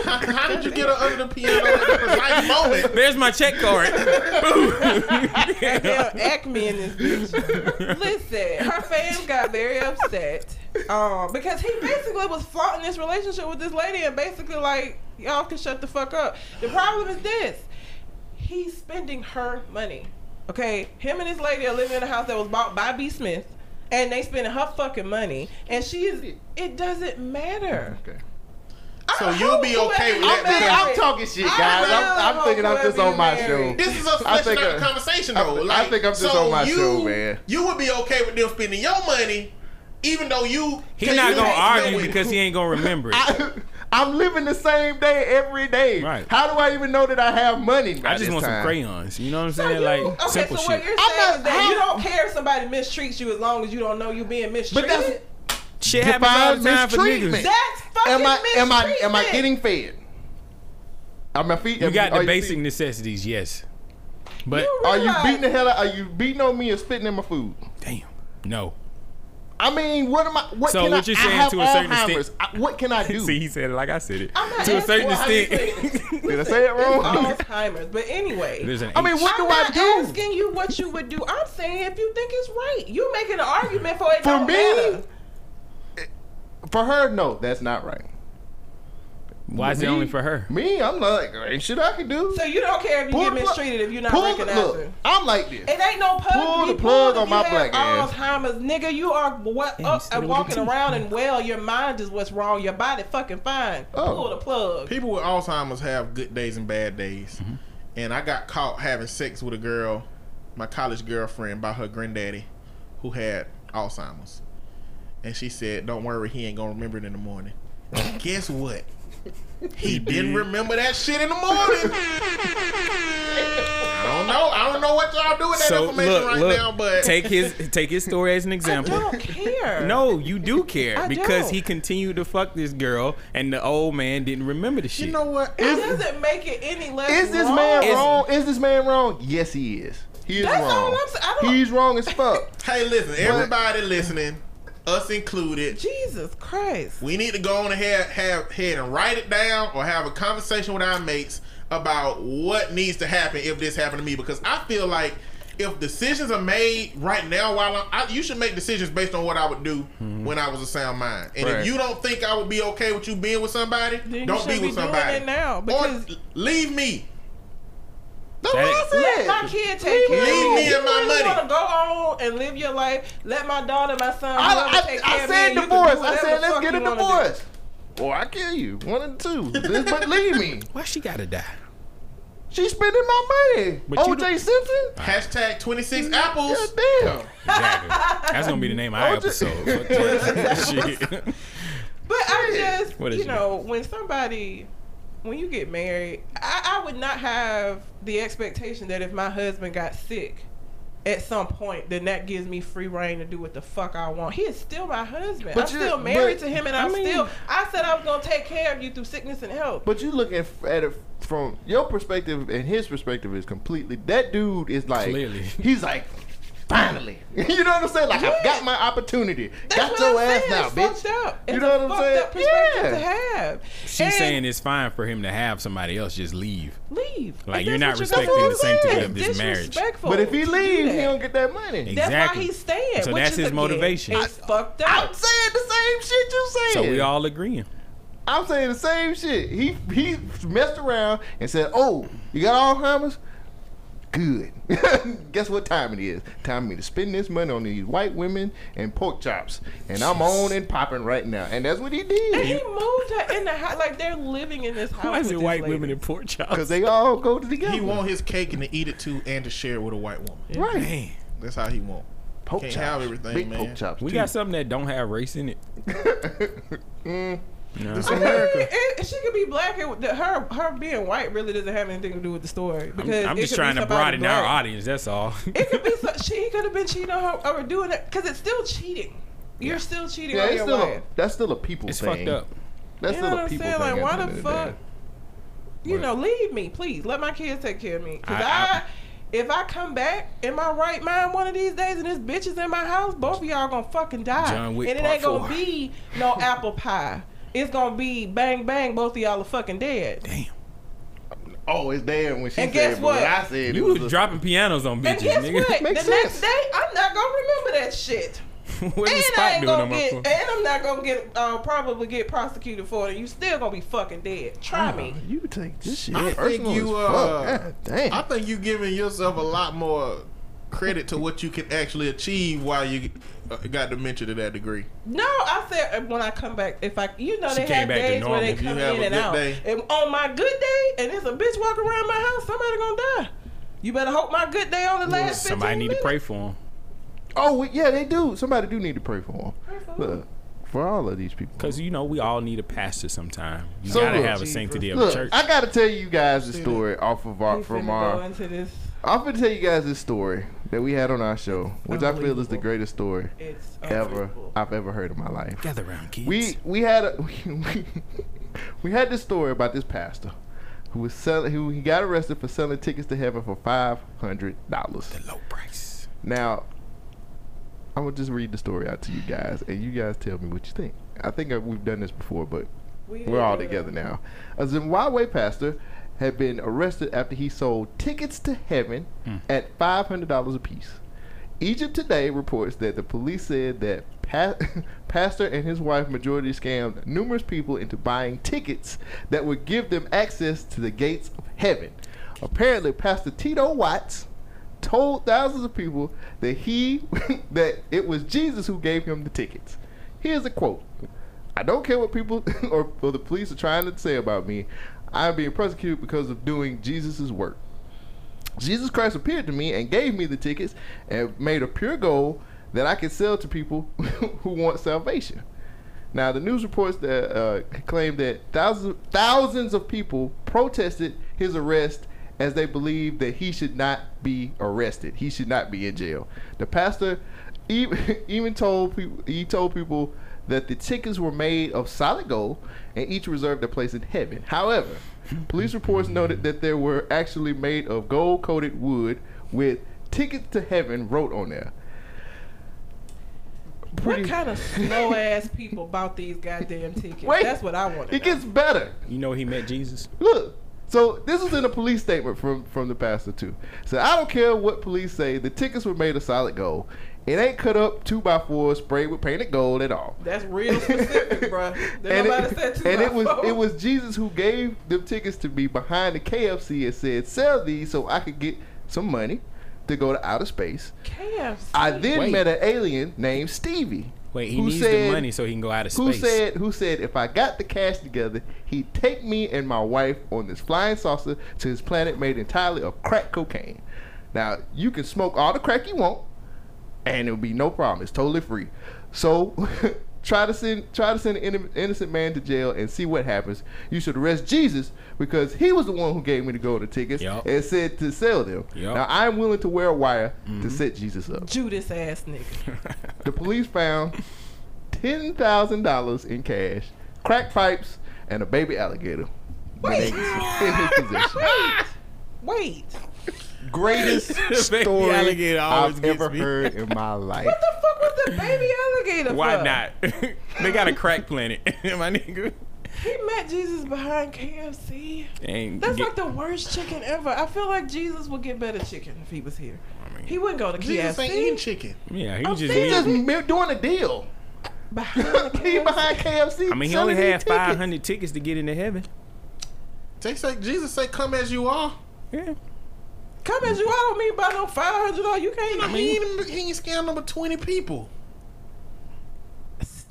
Speaker 4: How, how did you get her under the piano at the precise moment?
Speaker 1: There's my check card.
Speaker 3: Goddamn Acme in this bitch. Listen, her fans got very upset. Um, because he basically was flaunting this relationship with this lady and basically like, y'all can shut the fuck up. The problem is this. He's spending her money. Okay? Him and his lady are living in a house that was bought by B. Smith. And they spending her fucking money. And she is it doesn't matter.
Speaker 2: Okay.
Speaker 4: So you'll be okay with
Speaker 2: I'm,
Speaker 4: that
Speaker 2: thinking, I'm talking shit, guys. I'm, I'm thinking I'm just on my
Speaker 3: you
Speaker 2: show.
Speaker 4: This is us
Speaker 2: I
Speaker 4: fleshing out the
Speaker 2: uh,
Speaker 4: conversation
Speaker 2: I-
Speaker 4: though.
Speaker 2: I
Speaker 4: Like,
Speaker 2: think I'm just
Speaker 4: so
Speaker 2: on my
Speaker 4: you,
Speaker 2: show, man.
Speaker 4: You would be okay with them spending your money, even though you.
Speaker 1: He
Speaker 4: can
Speaker 1: not gonna argue because he ain't gonna remember it.
Speaker 2: I, I'm living the same day every day.
Speaker 1: Right.
Speaker 2: How do I even know that I have money? by
Speaker 1: I just
Speaker 2: this
Speaker 1: want some crayons. You know what I'm
Speaker 3: So
Speaker 1: saying?
Speaker 3: you-
Speaker 1: like
Speaker 3: okay,
Speaker 1: simple
Speaker 3: so
Speaker 1: shit.
Speaker 3: what you're
Speaker 2: I'm
Speaker 3: saying
Speaker 2: not-
Speaker 3: is that
Speaker 2: I'm-
Speaker 3: you don't care if somebody mistreats you as long as you don't know you're being
Speaker 2: But
Speaker 3: mistreated.
Speaker 2: that's
Speaker 1: Shit happens all the
Speaker 2: Define
Speaker 1: time for niggas.
Speaker 3: That's fucking
Speaker 2: am I am I am I getting fed? Are my feet?
Speaker 1: You got the basic
Speaker 2: feed-
Speaker 1: necessities, yes. But
Speaker 3: You
Speaker 2: Are you beating the hell out? Are you beating on me or spitting in my food?
Speaker 1: damn, no.
Speaker 2: I mean, what am I? What
Speaker 1: So
Speaker 2: can
Speaker 1: what
Speaker 2: I,
Speaker 1: you're
Speaker 2: I
Speaker 1: saying
Speaker 2: have
Speaker 1: to a certain
Speaker 2: Alzheimer's.
Speaker 1: extent-
Speaker 2: I, what can I do?
Speaker 1: See, he said it like I said it.
Speaker 3: I'm not
Speaker 1: To a certain
Speaker 3: well,
Speaker 1: extent.
Speaker 2: Did I say it wrong?
Speaker 3: Alzheimer's. But anyway,
Speaker 1: an
Speaker 2: I mean,
Speaker 1: H.
Speaker 2: what
Speaker 3: I'm
Speaker 2: do I
Speaker 3: not
Speaker 2: do?
Speaker 3: asking you what you would do. I'm saying if you think it's right. you're making an argument for it.
Speaker 2: For
Speaker 3: don't
Speaker 2: me?
Speaker 3: matter.
Speaker 2: For her, no, that's not right.
Speaker 1: Why is it only for her?
Speaker 2: Me, I'm like, ain't shit I can do.
Speaker 3: So you don't care if you
Speaker 2: Pull
Speaker 3: get
Speaker 2: the
Speaker 3: mistreated if you're not
Speaker 2: Pull the, look, I'm like this.
Speaker 3: It ain't no plug
Speaker 2: Pull the plug on my
Speaker 3: you have
Speaker 2: black ass.
Speaker 3: Alzheimer's, nigga. You are what
Speaker 1: Damn,
Speaker 3: up and walking around and well. Your mind is what's wrong. Your body fucking fine.
Speaker 2: Oh.
Speaker 3: Pull the plug.
Speaker 4: People with Alzheimer's have good days and bad days. Mm-hmm. And I got caught having sex with a girl, my college girlfriend, by her granddaddy, who had Alzheimer's. And she said, "Don't worry, he ain't gonna remember it in the morning." Guess what? He didn't remember that shit in the morning. I don't know. I don't know what y'all do with that
Speaker 1: So
Speaker 4: information
Speaker 1: look,
Speaker 4: right
Speaker 1: look.
Speaker 4: now, but
Speaker 1: take his take his story as an example.
Speaker 3: I
Speaker 1: example.
Speaker 3: don't care.
Speaker 1: No, you do care
Speaker 3: I
Speaker 1: because
Speaker 3: don't.
Speaker 1: he continued to fuck this girl, and the old man didn't remember the shit.
Speaker 4: you know what?
Speaker 3: It doesn't make it any less.
Speaker 2: Is this
Speaker 3: wrong.
Speaker 2: man
Speaker 1: Is-
Speaker 2: wrong? Is this man wrong? Yes, he is. He is
Speaker 3: That's
Speaker 2: wrong.
Speaker 3: all I'm saying. I don't-
Speaker 2: He's wrong as fuck.
Speaker 4: Hey, listen, everybody listening, us included.
Speaker 3: Jesus Christ.
Speaker 4: We need to go on ahead, have head and write it down, or have a conversation with our mates about what needs to happen if this happened to me because I feel like if decisions are made right now while I'm, I, you should make decisions based on what I would do
Speaker 1: Mm-hmm.
Speaker 4: when I was a sound mind. And
Speaker 2: Right.
Speaker 4: if you don't think I would be okay with you being with somebody,
Speaker 3: Then
Speaker 4: don't be
Speaker 3: should
Speaker 4: with
Speaker 3: be doing
Speaker 4: somebody.
Speaker 3: it now,
Speaker 4: or
Speaker 3: because-
Speaker 4: leave me.
Speaker 2: That's
Speaker 1: That
Speaker 2: what
Speaker 1: is-
Speaker 2: I
Speaker 3: Let
Speaker 2: said.
Speaker 3: my kid take care of
Speaker 4: Leave
Speaker 3: you.
Speaker 4: me
Speaker 3: You
Speaker 4: and my
Speaker 3: really
Speaker 4: money.
Speaker 3: want to go on and live your life. Let my daughter, my son,
Speaker 2: I, I,
Speaker 3: take
Speaker 2: I
Speaker 3: care of me.
Speaker 2: said
Speaker 3: and you can
Speaker 2: divorce.
Speaker 3: do
Speaker 2: I
Speaker 3: whatever
Speaker 2: said
Speaker 3: the
Speaker 2: let's
Speaker 3: fuck
Speaker 2: get a
Speaker 3: you wanna do.
Speaker 2: divorce. Or I kill you. One of the two. This- but leave me.
Speaker 1: Why she gotta die?
Speaker 2: She's spending my money.
Speaker 1: But
Speaker 2: OJ
Speaker 1: don't-
Speaker 2: Simpson?
Speaker 4: Hashtag 26
Speaker 2: God
Speaker 4: apples.
Speaker 2: damn.
Speaker 1: Exactly. That's gonna be the name of our episode.
Speaker 3: But I just,
Speaker 1: What is
Speaker 3: you know, when somebody, when you get married, I, I would not have the expectation that if my husband got sick at some point, then that gives me free reign to do what the fuck I want. He is still my husband.
Speaker 2: But
Speaker 3: I'm still married
Speaker 2: but-
Speaker 3: to him, and
Speaker 1: I
Speaker 3: I'm
Speaker 1: mean-
Speaker 3: still. I said I was gonna take care of you through sickness and health.
Speaker 2: But you looking f- at it from your perspective and his perspective is completely. That dude is like,
Speaker 1: Clearly.
Speaker 2: he's like, finally. you know what I'm saying? Like, I've got my opportunity.
Speaker 3: That's
Speaker 2: got your ass
Speaker 3: saying.
Speaker 2: now,
Speaker 3: it's
Speaker 2: bitch.
Speaker 3: Fucked up.
Speaker 2: You
Speaker 3: It's
Speaker 2: know
Speaker 3: a
Speaker 2: what I'm saying?
Speaker 3: Up perspective
Speaker 2: Yeah.
Speaker 3: to have.
Speaker 1: She's
Speaker 3: And
Speaker 1: saying it's fine for him to have somebody else just leave.
Speaker 3: leave.
Speaker 1: Like, you're not respecting
Speaker 3: you're
Speaker 1: the sanctity
Speaker 3: saying.
Speaker 1: of this marriage.
Speaker 2: But if he
Speaker 3: to do
Speaker 2: leaves, he don't get that money.
Speaker 1: Exactly.
Speaker 3: That's
Speaker 1: Exactly.
Speaker 3: why he's staying.
Speaker 1: So
Speaker 3: which
Speaker 1: that's
Speaker 3: is,
Speaker 1: his
Speaker 3: again,
Speaker 1: motivation.
Speaker 3: It's fucked
Speaker 2: I'm saying the same shit you're saying.
Speaker 1: So we all agreeing.
Speaker 2: I'm saying the same shit. He he messed around and said, "Oh, you got Alzheimer's? Good. Guess what time it is? Time for me to spend this money on these white women and pork chops, and I'm on and popping right now." And that's what he did.
Speaker 3: And he moved her in the house. Like they're living in this house.
Speaker 1: Why is it white
Speaker 3: lady.
Speaker 1: women and pork chops?
Speaker 2: Because they all go together.
Speaker 4: He want his cake and to eat it too and to share it with a white woman.
Speaker 2: right
Speaker 1: Man,
Speaker 4: That's how he want.
Speaker 2: pork
Speaker 4: Can't
Speaker 2: chops,
Speaker 4: have everything,
Speaker 2: big
Speaker 4: man.
Speaker 2: pork chops.
Speaker 1: we
Speaker 2: too.
Speaker 1: got something that don't have race in it.
Speaker 2: Mm.
Speaker 1: No.
Speaker 4: This
Speaker 3: I mean,
Speaker 4: America.
Speaker 3: it, she could be black. And the- her her being white really doesn't have anything to do with the story. Because
Speaker 1: I'm
Speaker 3: it
Speaker 1: just
Speaker 3: could be
Speaker 1: trying to
Speaker 3: somebody
Speaker 1: broaden our audience. That's all.
Speaker 3: It could be so, she could have been cheating on her or doing it because it's still cheating. You're still cheating
Speaker 2: Yeah,
Speaker 3: on your
Speaker 2: still a,
Speaker 3: wife.
Speaker 2: that's still a people
Speaker 1: It's
Speaker 2: thing.
Speaker 1: fucked up.
Speaker 2: That's
Speaker 3: You know
Speaker 2: still
Speaker 3: what
Speaker 2: a
Speaker 3: I'm
Speaker 2: people
Speaker 3: saying?
Speaker 2: thing.
Speaker 3: Like, why
Speaker 2: the
Speaker 3: the
Speaker 2: the
Speaker 3: fuck? You
Speaker 1: What?
Speaker 3: know, leave me, please. Let my kids take care of me. Cause
Speaker 1: I-
Speaker 3: I,
Speaker 1: I-
Speaker 3: if I come back in my right mind one of these days and this bitch is in my house, both of y'all gonna fucking die.
Speaker 1: John Wick
Speaker 3: and it
Speaker 1: Part
Speaker 3: ain't gonna
Speaker 1: Four.
Speaker 3: be no apple pie. It's gonna be bang bang. Both of y'all are fucking dead.
Speaker 1: Damn.
Speaker 2: Oh, it's there when she
Speaker 3: And
Speaker 2: said,
Speaker 3: guess
Speaker 2: but
Speaker 3: what?
Speaker 2: when I said it
Speaker 1: You
Speaker 2: was
Speaker 1: was
Speaker 2: a-
Speaker 1: dropping pianos on bitches.
Speaker 3: And
Speaker 1: bitches,
Speaker 3: guess
Speaker 1: nigga.
Speaker 3: what?
Speaker 2: Makes
Speaker 3: the next day, I'm not gonna remember that shit.
Speaker 1: What's
Speaker 3: and
Speaker 1: the
Speaker 3: I
Speaker 1: spot
Speaker 3: ain't
Speaker 1: doing
Speaker 3: gonna get, and I'm not gonna get, uh, probably get prosecuted for it. You still gonna be fucking dead. Try me.
Speaker 2: You take this shit
Speaker 4: I think you,
Speaker 2: as fuck.
Speaker 4: uh,
Speaker 2: God damn.
Speaker 4: I think you giving yourself a lot more credit to what you can actually achieve while you got dementia to that degree.
Speaker 3: No, I said uh, when I come back, if I, you know,
Speaker 1: She
Speaker 3: they
Speaker 1: came
Speaker 3: have
Speaker 1: back to
Speaker 3: days where they come
Speaker 4: You have
Speaker 3: in
Speaker 4: a
Speaker 3: and
Speaker 4: good
Speaker 3: out.
Speaker 4: day.
Speaker 3: And on my good day, and there's a bitch walking around my house, somebody gonna die. You better hope my good day only lasts. 15
Speaker 1: Somebody need to pray for him.
Speaker 2: oh, we- yeah, they do. Somebody do need to pray for them.
Speaker 3: Pray for?
Speaker 2: Look, for all of these people.
Speaker 1: Cause you know we all need a pastor sometime. You
Speaker 2: So
Speaker 1: gotta
Speaker 2: look,
Speaker 1: have a
Speaker 4: Jesus.
Speaker 1: sanctity of
Speaker 2: Look,
Speaker 1: a church.
Speaker 2: I gotta tell you guys the story off of our from
Speaker 3: finna go
Speaker 2: our.
Speaker 3: into this.
Speaker 2: I'm gonna tell you guys this story that we had on our show, which I feel is the greatest story
Speaker 3: It's
Speaker 2: ever. I've ever heard in my life.
Speaker 1: Gather around, kids.
Speaker 2: We we had a, we, we had this story about this pastor who was selling who he got arrested for selling tickets to heaven for five hundred dollars.
Speaker 1: the low price.
Speaker 2: Now, I'm gonna just read the story out to you guys, and you guys tell me what you think. I think we've done this before, but
Speaker 3: We
Speaker 2: we're all
Speaker 3: did
Speaker 2: together
Speaker 3: it.
Speaker 2: now. A Zimbabwe pastor had been arrested after he sold tickets to heaven hmm. at five hundred dollars apiece. Egypt Today reports that the police said that pa- pastor and his wife majority scammed numerous people into buying tickets that would give them access to the gates of heaven. Apparently, Pastor Tito Watts told thousands of people that he that it was Jesus who gave him the tickets. Here's a quote. I don't care what people or, or the police are trying to say about me. I'm being persecuted because of doing Jesus' work. Jesus Christ appeared to me and gave me the tickets and made a pure goal that I could sell to people who want salvation. Now, the news reports that uh, claim that thousands thousands of people protested his arrest as they believe that he should not be arrested. He should not be in jail. The pastor even, even told people he told people that the tickets were made of solid gold and each reserved a place in heaven. However, police reports noted that they were actually made of gold coated wood with tickets to heaven wrote on there.
Speaker 3: What kind of slow ass people bought these goddamn tickets?
Speaker 2: Wait,
Speaker 3: That's what I want to
Speaker 2: It gets better.
Speaker 1: You know he met Jesus.
Speaker 2: Look, So this was in a police statement from from the pastor too. So I don't care what police say. The tickets were made of solid gold. It ain't cut up two by four, sprayed with painted gold at all.
Speaker 3: That's real specific, bro.
Speaker 2: and it, and it was
Speaker 3: four.
Speaker 2: it was Jesus who gave them tickets to me behind the KFC and said, "Sell these so I could get some money to go to outer space."
Speaker 3: KFC.
Speaker 2: I then
Speaker 1: Wait.
Speaker 2: met an alien named Stevie.
Speaker 1: Wait, he
Speaker 2: who
Speaker 1: needs
Speaker 2: said-
Speaker 1: the money so he can go out of space.
Speaker 2: Who said who said if I got the cash together, he'd take me and my wife on this flying saucer to his planet made entirely of crack cocaine. Now you can smoke all the crack you want, and it'll be no problem. It's totally free. So try to send try to send an innocent man to jail and see what happens. You should arrest Jesus because he was the one who gave me the golden tickets
Speaker 1: Yup.
Speaker 2: and said to sell them.
Speaker 1: Yup.
Speaker 2: Now I'm willing to wear a wire to mm-hmm. set Jesus up.
Speaker 3: Judas ass nigga.
Speaker 2: The police found ten thousand dollars in cash, crack pipes, and a baby alligator.
Speaker 3: Wait.
Speaker 2: in his possession.
Speaker 3: Wait.
Speaker 2: Greatest story I've ever
Speaker 1: me.
Speaker 2: heard in my life.
Speaker 3: What the fuck was the baby alligator
Speaker 1: Why
Speaker 3: for?
Speaker 1: not? they got a crack planet, my nigga.
Speaker 3: He met Jesus behind KFC.
Speaker 1: Ain't
Speaker 3: That's
Speaker 1: get-
Speaker 3: like the worst chicken ever. I feel like Jesus would get better chicken if he was here.
Speaker 1: Oh, mean-
Speaker 3: He wouldn't go to
Speaker 4: Jesus ain't eating
Speaker 3: KFC.
Speaker 4: chicken.
Speaker 1: yeah, he
Speaker 3: I'm
Speaker 1: just.
Speaker 2: He just doing a deal.
Speaker 3: Behind the
Speaker 2: he
Speaker 3: KFC.
Speaker 2: behind KFC.
Speaker 1: I mean, he only
Speaker 2: these
Speaker 1: had
Speaker 2: tickets.
Speaker 1: 500 tickets to get into heaven.
Speaker 4: They say Jesus say, "Come as you are."
Speaker 1: Yeah.
Speaker 3: Come as you are, don't mean by no five hundred dollars. You can't.
Speaker 4: I mean, he ain't, he ain't scammed number twenty people,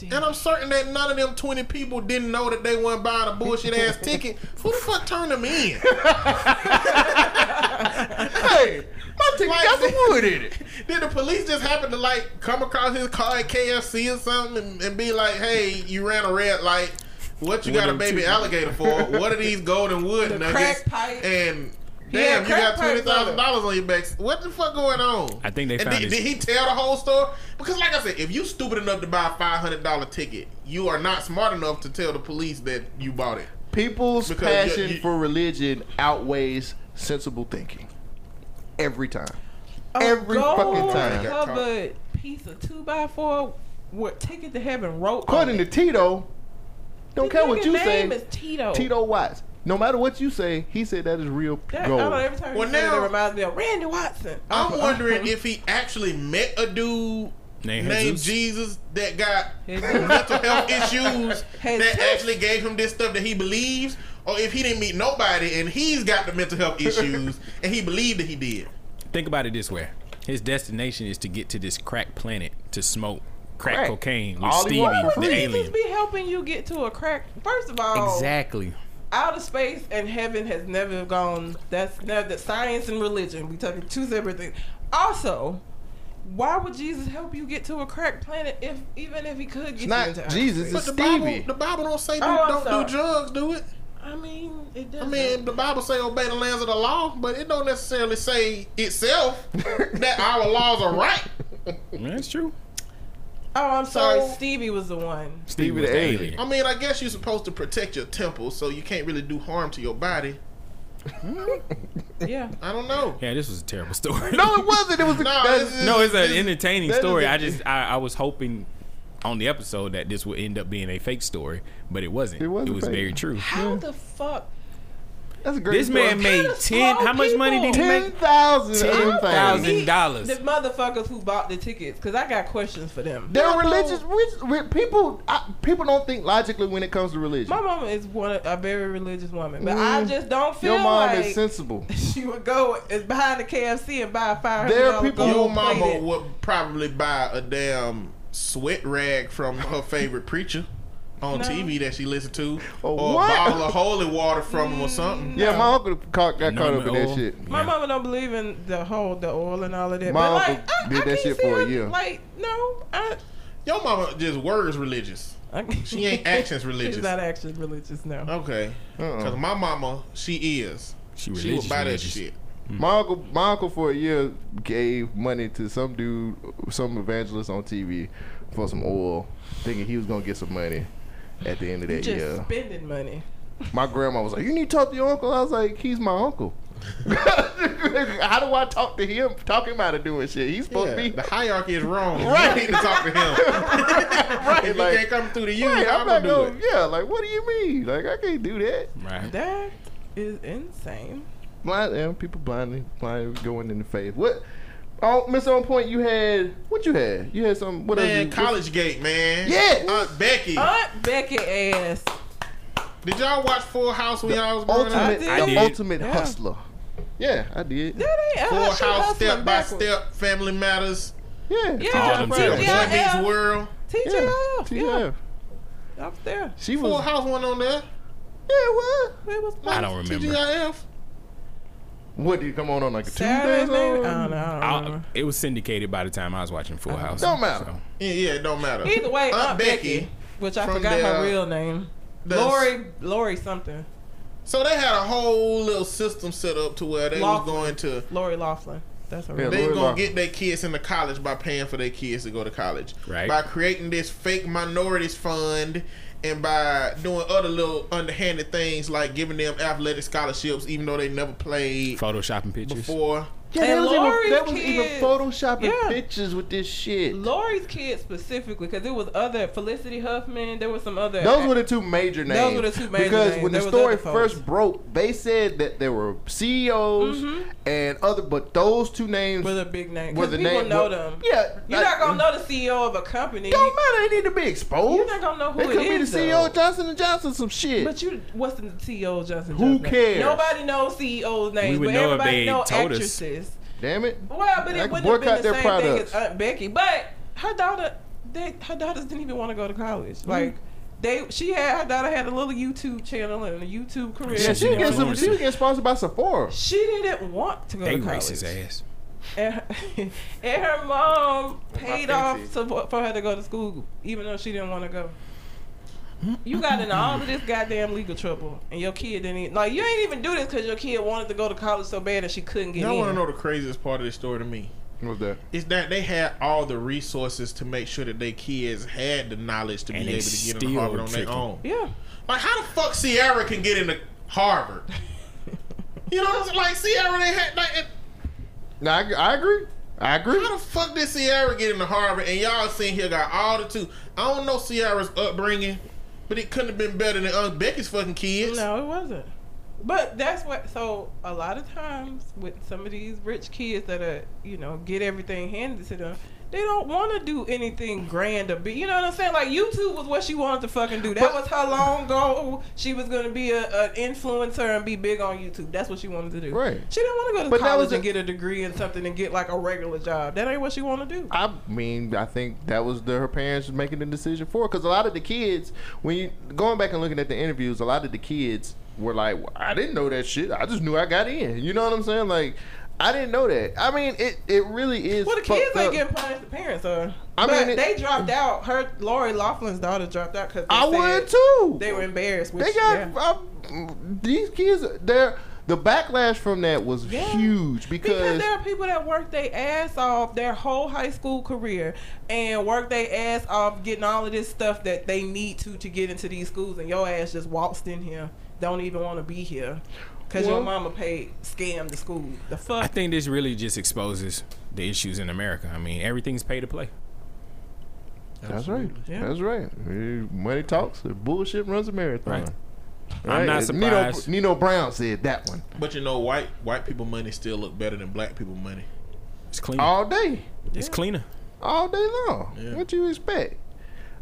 Speaker 4: and I'm certain that none of them twenty people didn't know that they weren't buying a bullshit ass ticket. Who the fuck turned them in?
Speaker 2: Hey, my ticket
Speaker 4: Like-
Speaker 2: got some wood in it.
Speaker 4: Did the police just happen to like come across his car at KFC or something and, and be like, "Hey, you ran a red light. What you
Speaker 1: What
Speaker 4: got a baby
Speaker 1: two-
Speaker 4: alligator for? What are these golden wood
Speaker 3: The
Speaker 4: nuggets?"
Speaker 3: crack pipe.
Speaker 4: And
Speaker 3: He had
Speaker 4: damn, you got
Speaker 3: crack
Speaker 4: twenty
Speaker 3: pipes on
Speaker 4: thousand
Speaker 3: it.
Speaker 4: dollars on your back. What the fuck going on?
Speaker 1: I think they
Speaker 4: And
Speaker 1: found
Speaker 4: did, did he tell the whole story? Because, like I said, if you stupid enough to buy a five hundred dollar ticket, you are not smart enough to tell the police that you bought it.
Speaker 2: People's
Speaker 4: Because
Speaker 2: passion
Speaker 4: you- you-
Speaker 2: for religion outweighs sensible thinking. Every time.
Speaker 3: A
Speaker 2: Every fucking
Speaker 3: gold
Speaker 2: time.
Speaker 3: Covered piece of two by four. What ticket to heaven wrote
Speaker 2: According
Speaker 3: on
Speaker 2: to. Tito, don't
Speaker 3: The
Speaker 2: care what you
Speaker 3: name
Speaker 2: say.
Speaker 3: is Tito.
Speaker 2: Tito Watts. No matter what you say, he said that is real
Speaker 3: That, I
Speaker 2: gold.
Speaker 3: don't know, every time
Speaker 4: Well,
Speaker 3: you say it,
Speaker 4: now-
Speaker 3: it reminds me of Randy Watson.
Speaker 4: I'm wondering if he actually met a dude
Speaker 1: Named
Speaker 4: named
Speaker 1: Jesus?
Speaker 4: Jesus that got mental health issues that actually gave him this stuff that he believes, or if he didn't meet nobody and he's got the mental health issues and he believed that he did.
Speaker 1: Think about it this way: his destination is to get to this crack planet to smoke crack,
Speaker 2: Crack.
Speaker 1: cocaine with
Speaker 2: All he
Speaker 1: Stevie,
Speaker 2: want for
Speaker 1: the
Speaker 2: free.
Speaker 3: Jesus
Speaker 1: alien.
Speaker 3: be helping you get to a crack. First of all,
Speaker 1: Exactly.
Speaker 3: Outer space and heaven has never gone. That's never science and religion. We talking two separate things. Also, why would Jesus help you get to a crack planet if even if he could get
Speaker 2: It's
Speaker 3: you
Speaker 2: not
Speaker 3: into outer
Speaker 2: Jesus,
Speaker 3: space?
Speaker 2: it's
Speaker 4: But the Bible, the Bible don't say oh, do,
Speaker 3: Oh, I'm
Speaker 4: don't
Speaker 3: sorry.
Speaker 4: do drugs, do it?
Speaker 3: I mean, it
Speaker 4: I
Speaker 3: doesn't.
Speaker 4: mean, the Bible say obey the lands of the law, but it don't necessarily say itself that our laws are right.
Speaker 1: That's true.
Speaker 3: Oh, I'm sorry.
Speaker 4: So-
Speaker 3: Stevie was the one.
Speaker 1: Stevie
Speaker 2: the
Speaker 1: was the
Speaker 2: alien.
Speaker 1: alien.
Speaker 4: I mean, I guess you're supposed to protect your temple, so you can't really do harm to your body. Hmm?
Speaker 3: Yeah.
Speaker 4: I don't know.
Speaker 1: Yeah, this was a terrible story.
Speaker 2: No, it wasn't. It was a,
Speaker 4: No,
Speaker 2: that's-
Speaker 4: it's-
Speaker 1: no, it's an
Speaker 4: This-
Speaker 1: entertaining story. I just I, I was hoping on the episode that this would end up being a fake story, but it wasn't.
Speaker 2: It
Speaker 1: It,
Speaker 2: wasn't
Speaker 1: was
Speaker 2: fake.
Speaker 1: very true.
Speaker 3: How the fuck?
Speaker 2: That's a great
Speaker 1: This man
Speaker 2: story.
Speaker 1: made ten. How much money did he make?
Speaker 2: thousand of them
Speaker 1: Ten
Speaker 2: things.
Speaker 1: thousand.
Speaker 3: Me-
Speaker 1: dollars.
Speaker 3: The motherfuckers who bought the tickets, because I got questions for them.
Speaker 2: They're
Speaker 4: No, no.
Speaker 2: religious. Rich, rich, people, I, people don't think logically when it comes to religion.
Speaker 3: My mama is one a very religious woman, but I
Speaker 2: Mm.
Speaker 3: just don't feel like.
Speaker 2: Your mom
Speaker 3: like
Speaker 2: is sensible.
Speaker 3: she would go is behind the KFC and buy a five hundred
Speaker 2: There are people-
Speaker 3: gold
Speaker 4: Your mama would probably buy a damn sweat rag from her favorite preacher on
Speaker 3: No.
Speaker 4: TV that she listened to, oh,
Speaker 2: A
Speaker 4: or
Speaker 2: what?
Speaker 4: a bottle of holy water from him or something.
Speaker 2: Yeah,
Speaker 3: No.
Speaker 2: my uncle caught, got caught up in that shit.
Speaker 3: My
Speaker 1: Yeah.
Speaker 3: mama don't believe in the whole the oil and all of that.
Speaker 2: My
Speaker 3: but like,
Speaker 2: uncle
Speaker 3: I,
Speaker 2: did
Speaker 3: I
Speaker 2: that shit for a year.
Speaker 3: Like, no, I,
Speaker 4: Your mama just words religious.
Speaker 3: I
Speaker 4: She ain't actions religious.
Speaker 3: She's not actually religious now.
Speaker 4: Okay,
Speaker 2: Uh-uh.
Speaker 4: because my mama, she is.
Speaker 1: She
Speaker 4: She
Speaker 1: religious.
Speaker 4: would buy that
Speaker 1: religious.
Speaker 4: shit. Mm.
Speaker 2: My uncle, my uncle for a year gave money to some dude, some evangelist on TV for some oil, thinking he was gonna get some money at the end of that
Speaker 3: just
Speaker 2: year.
Speaker 3: spending money.
Speaker 2: My grandma was like, "You need to talk to your uncle." I was like, "He's my uncle." How do I talk to him? Talk him out of doing shit. He's supposed
Speaker 4: Yeah,
Speaker 2: to be
Speaker 4: the hierarchy is wrong.
Speaker 2: Right.
Speaker 4: You need to talk to him.
Speaker 2: right.
Speaker 4: if
Speaker 2: like,
Speaker 4: he can't come through to you,
Speaker 2: right,
Speaker 4: I'm,
Speaker 2: I'm not
Speaker 4: gonna do it.
Speaker 2: Yeah, like what do you mean? Like I can't do that.
Speaker 1: Right.
Speaker 3: That is insane.
Speaker 2: blind yeah, people blindly blind going in the faith. What? Oh, Miss On Point, you had what you had? You had some what else
Speaker 4: Man,
Speaker 2: you-
Speaker 4: College Gate, man.
Speaker 2: Yeah,
Speaker 4: Aunt Becky.
Speaker 3: Aunt Becky ass.
Speaker 4: Did y'all watch Full House when y'all was growing up?
Speaker 2: ultimate,
Speaker 3: did.
Speaker 2: The ultimate
Speaker 3: Yeah.
Speaker 2: hustler. Yeah, I did.
Speaker 3: That ain't
Speaker 4: Full
Speaker 3: how she
Speaker 4: House,
Speaker 3: hustling
Speaker 4: Step by
Speaker 3: backwards.
Speaker 4: Step, Family Matters,
Speaker 2: Yeah,
Speaker 3: Yeah,
Speaker 1: All
Speaker 2: TGIF.
Speaker 4: Boy Meets World.
Speaker 2: Yeah,
Speaker 3: TGIF. Yeah,
Speaker 2: TGIF.
Speaker 3: I was there.
Speaker 2: She
Speaker 4: Full
Speaker 2: was.
Speaker 4: House went on there.
Speaker 2: Yeah, what?
Speaker 3: It was
Speaker 1: I don't remember.
Speaker 4: TGIF.
Speaker 2: What did you come on on like a
Speaker 3: Saturday,
Speaker 2: Tuesday?
Speaker 3: maybe?
Speaker 2: or-
Speaker 3: I don't know. I don't
Speaker 1: I, it was syndicated by the time I was watching Full House.
Speaker 2: Don't matter.
Speaker 1: so.
Speaker 4: Yeah, yeah, it don't matter.
Speaker 3: Either way,
Speaker 4: Aunt
Speaker 3: Aunt Becky, which I forgot
Speaker 4: the,
Speaker 3: her
Speaker 4: uh,
Speaker 3: real name.
Speaker 4: the-
Speaker 3: Lori, Lori something.
Speaker 4: So they had a whole little system set up to where they
Speaker 3: Loughlin.
Speaker 4: was going to
Speaker 3: Lori Loughlin. That's her
Speaker 2: Yeah,
Speaker 3: real
Speaker 4: they
Speaker 3: name.
Speaker 2: Lori
Speaker 4: gonna
Speaker 2: Loughlin.
Speaker 4: get their kids into college by paying for their kids to go to college.
Speaker 1: Right.
Speaker 4: By creating this fake minorities fund and by doing other little underhanded things like giving them athletic scholarships even though they never played
Speaker 1: Photoshopping pictures.
Speaker 4: before.
Speaker 2: Yeah,
Speaker 3: And
Speaker 2: that was,
Speaker 3: Lori's
Speaker 2: even, that was even
Speaker 3: kids-
Speaker 2: photoshopping
Speaker 3: Yeah.
Speaker 2: pictures with this shit.
Speaker 3: Lori's kids specifically, because it was other Felicity Huffman. There was some other.
Speaker 2: Those were the two major names.
Speaker 3: Those were the two major
Speaker 2: because
Speaker 3: names.
Speaker 2: when
Speaker 3: There
Speaker 2: the story
Speaker 3: other folks.
Speaker 2: first broke, they said that there were CEOs
Speaker 3: Mhm.
Speaker 2: and other, but those two names
Speaker 3: were the big names.
Speaker 2: were
Speaker 3: Because
Speaker 2: the
Speaker 3: people
Speaker 2: name.
Speaker 3: know
Speaker 2: were-
Speaker 3: them.
Speaker 2: Yeah,
Speaker 3: You're
Speaker 2: like,
Speaker 3: not gonna know the CEO of a company.
Speaker 2: Don't matter. They need to be exposed.
Speaker 3: You're not gonna know who
Speaker 2: They
Speaker 3: it
Speaker 2: could be the CEO
Speaker 3: though.
Speaker 2: of Johnson and Johnson, some shit.
Speaker 3: But you, what's the CEO of Johnson?
Speaker 2: Who
Speaker 3: Johnson?
Speaker 2: cares?
Speaker 3: Nobody knows CEO's names,
Speaker 1: would
Speaker 3: but
Speaker 1: know if
Speaker 3: everybody
Speaker 1: they
Speaker 3: know
Speaker 1: told us.
Speaker 3: actresses.
Speaker 2: Damn it.
Speaker 3: Well, but
Speaker 2: I
Speaker 3: it wouldn't have been the
Speaker 2: their
Speaker 3: same
Speaker 2: products.
Speaker 3: thing as Aunt Becky. But her daughter, they, her daughters didn't even want to go to college.
Speaker 2: Mm-hmm.
Speaker 3: Like they, she had her daughter had a little YouTube channel and a YouTube career.
Speaker 2: Yeah,
Speaker 1: She's
Speaker 2: she
Speaker 1: an
Speaker 2: was getting some. She was getting sponsored by Sephora.
Speaker 3: She didn't want to go
Speaker 1: They
Speaker 3: to college.
Speaker 1: racist ass.
Speaker 3: And her, and her mom paid off
Speaker 2: fancy.
Speaker 3: to, for her to go to school, even though she didn't want to go. You got in all of this goddamn legal trouble, and your kid didn't even, like you ain't even do this because your kid wanted to go to college so bad that she couldn't get in.
Speaker 4: Y'all
Speaker 3: in.
Speaker 4: want to know the craziest part of this story to me?
Speaker 2: What's that?
Speaker 4: Is that they had all the resources to make sure that their kids had the knowledge to
Speaker 1: And
Speaker 4: be able to get into Harvard on their
Speaker 1: tricking.
Speaker 4: own.
Speaker 3: Yeah,
Speaker 4: Like, how the fuck Sierra can get into Harvard? you know what I'm saying? Like, Sierra, they had, like, it-
Speaker 2: No, I, I agree. I agree.
Speaker 4: how the fuck did Sierra get into Harvard? And y'all sitting here got all the two. I don't know Sierra's upbringing, but it couldn't have been better than Aunt Becky's fucking kids.
Speaker 3: no, it wasn't. But that's what. So a lot of times with some of these rich kids that are, you know, get everything handed to them. They don't want to do anything grand or big. You know what I'm saying? Like YouTube was what she wanted to fucking do. That was her long goal. She was gonna be a, an influencer and be big on YouTube. That's what she wanted to do.
Speaker 2: Right.
Speaker 3: She didn't want to go to
Speaker 2: But that
Speaker 3: college and get a degree in something and get like a regular job. That ain't what she want to do.
Speaker 2: I mean, I think that was the, her parents making the decision for because a lot of the kids, when you going back and looking at the interviews, a lot of the kids were like, well, "I didn't know that shit. I just knew I got in." You know what I'm saying? Like, I didn't know that. I mean, it it really is.
Speaker 3: Well, the kids ain't
Speaker 2: up.
Speaker 3: getting punished. The parents are.
Speaker 2: I
Speaker 3: but
Speaker 2: mean, it-
Speaker 3: they dropped out. Her Lori Loughlin's daughter dropped out because
Speaker 2: I would too.
Speaker 3: They were embarrassed. Which,
Speaker 2: They got
Speaker 3: yeah.
Speaker 2: uh, these kids. They're the backlash from that was
Speaker 3: Yeah.
Speaker 2: huge
Speaker 3: Because
Speaker 2: because,
Speaker 3: there are people that work their ass off their whole high school career and work their ass off getting all of this stuff that they need to to get into these schools, and your ass just waltzed in here, don't even want to be here, because your mama paid scam the school. The fuck.
Speaker 1: I think this really just exposes the issues in America. I mean, everything's pay to play.
Speaker 2: that's right.
Speaker 3: Yeah.
Speaker 2: That's right. Money talks. Bullshit runs a marathon.
Speaker 1: Right. I'm not
Speaker 2: Nino,
Speaker 1: surprised.
Speaker 2: Nino Brown said that one
Speaker 4: But you know, white white people money still look better than black people money.
Speaker 1: It's cleaner.
Speaker 2: all day.
Speaker 1: It's
Speaker 3: Yeah.
Speaker 1: cleaner.
Speaker 2: all day long.
Speaker 4: Yeah.
Speaker 2: What you expect?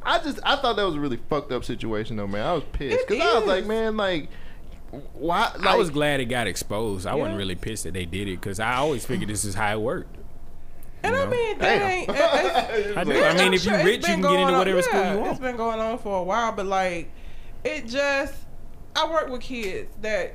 Speaker 2: I just I thought that was a really fucked up situation though, man. I was pissed because I was like, man, like, why? Like,
Speaker 1: I was glad it got exposed. I wasn't really pissed that they did it because I always figured this is how it worked.
Speaker 3: and I
Speaker 1: know?
Speaker 3: mean, that
Speaker 2: Damn.
Speaker 3: ain't. that-
Speaker 1: I do. I mean, if
Speaker 3: sure
Speaker 1: you're rich, you can get into
Speaker 3: going on-
Speaker 1: whatever school
Speaker 3: yeah,
Speaker 1: you
Speaker 3: It's
Speaker 1: want.
Speaker 3: been going on for a while, but like, it just. I work with kids that,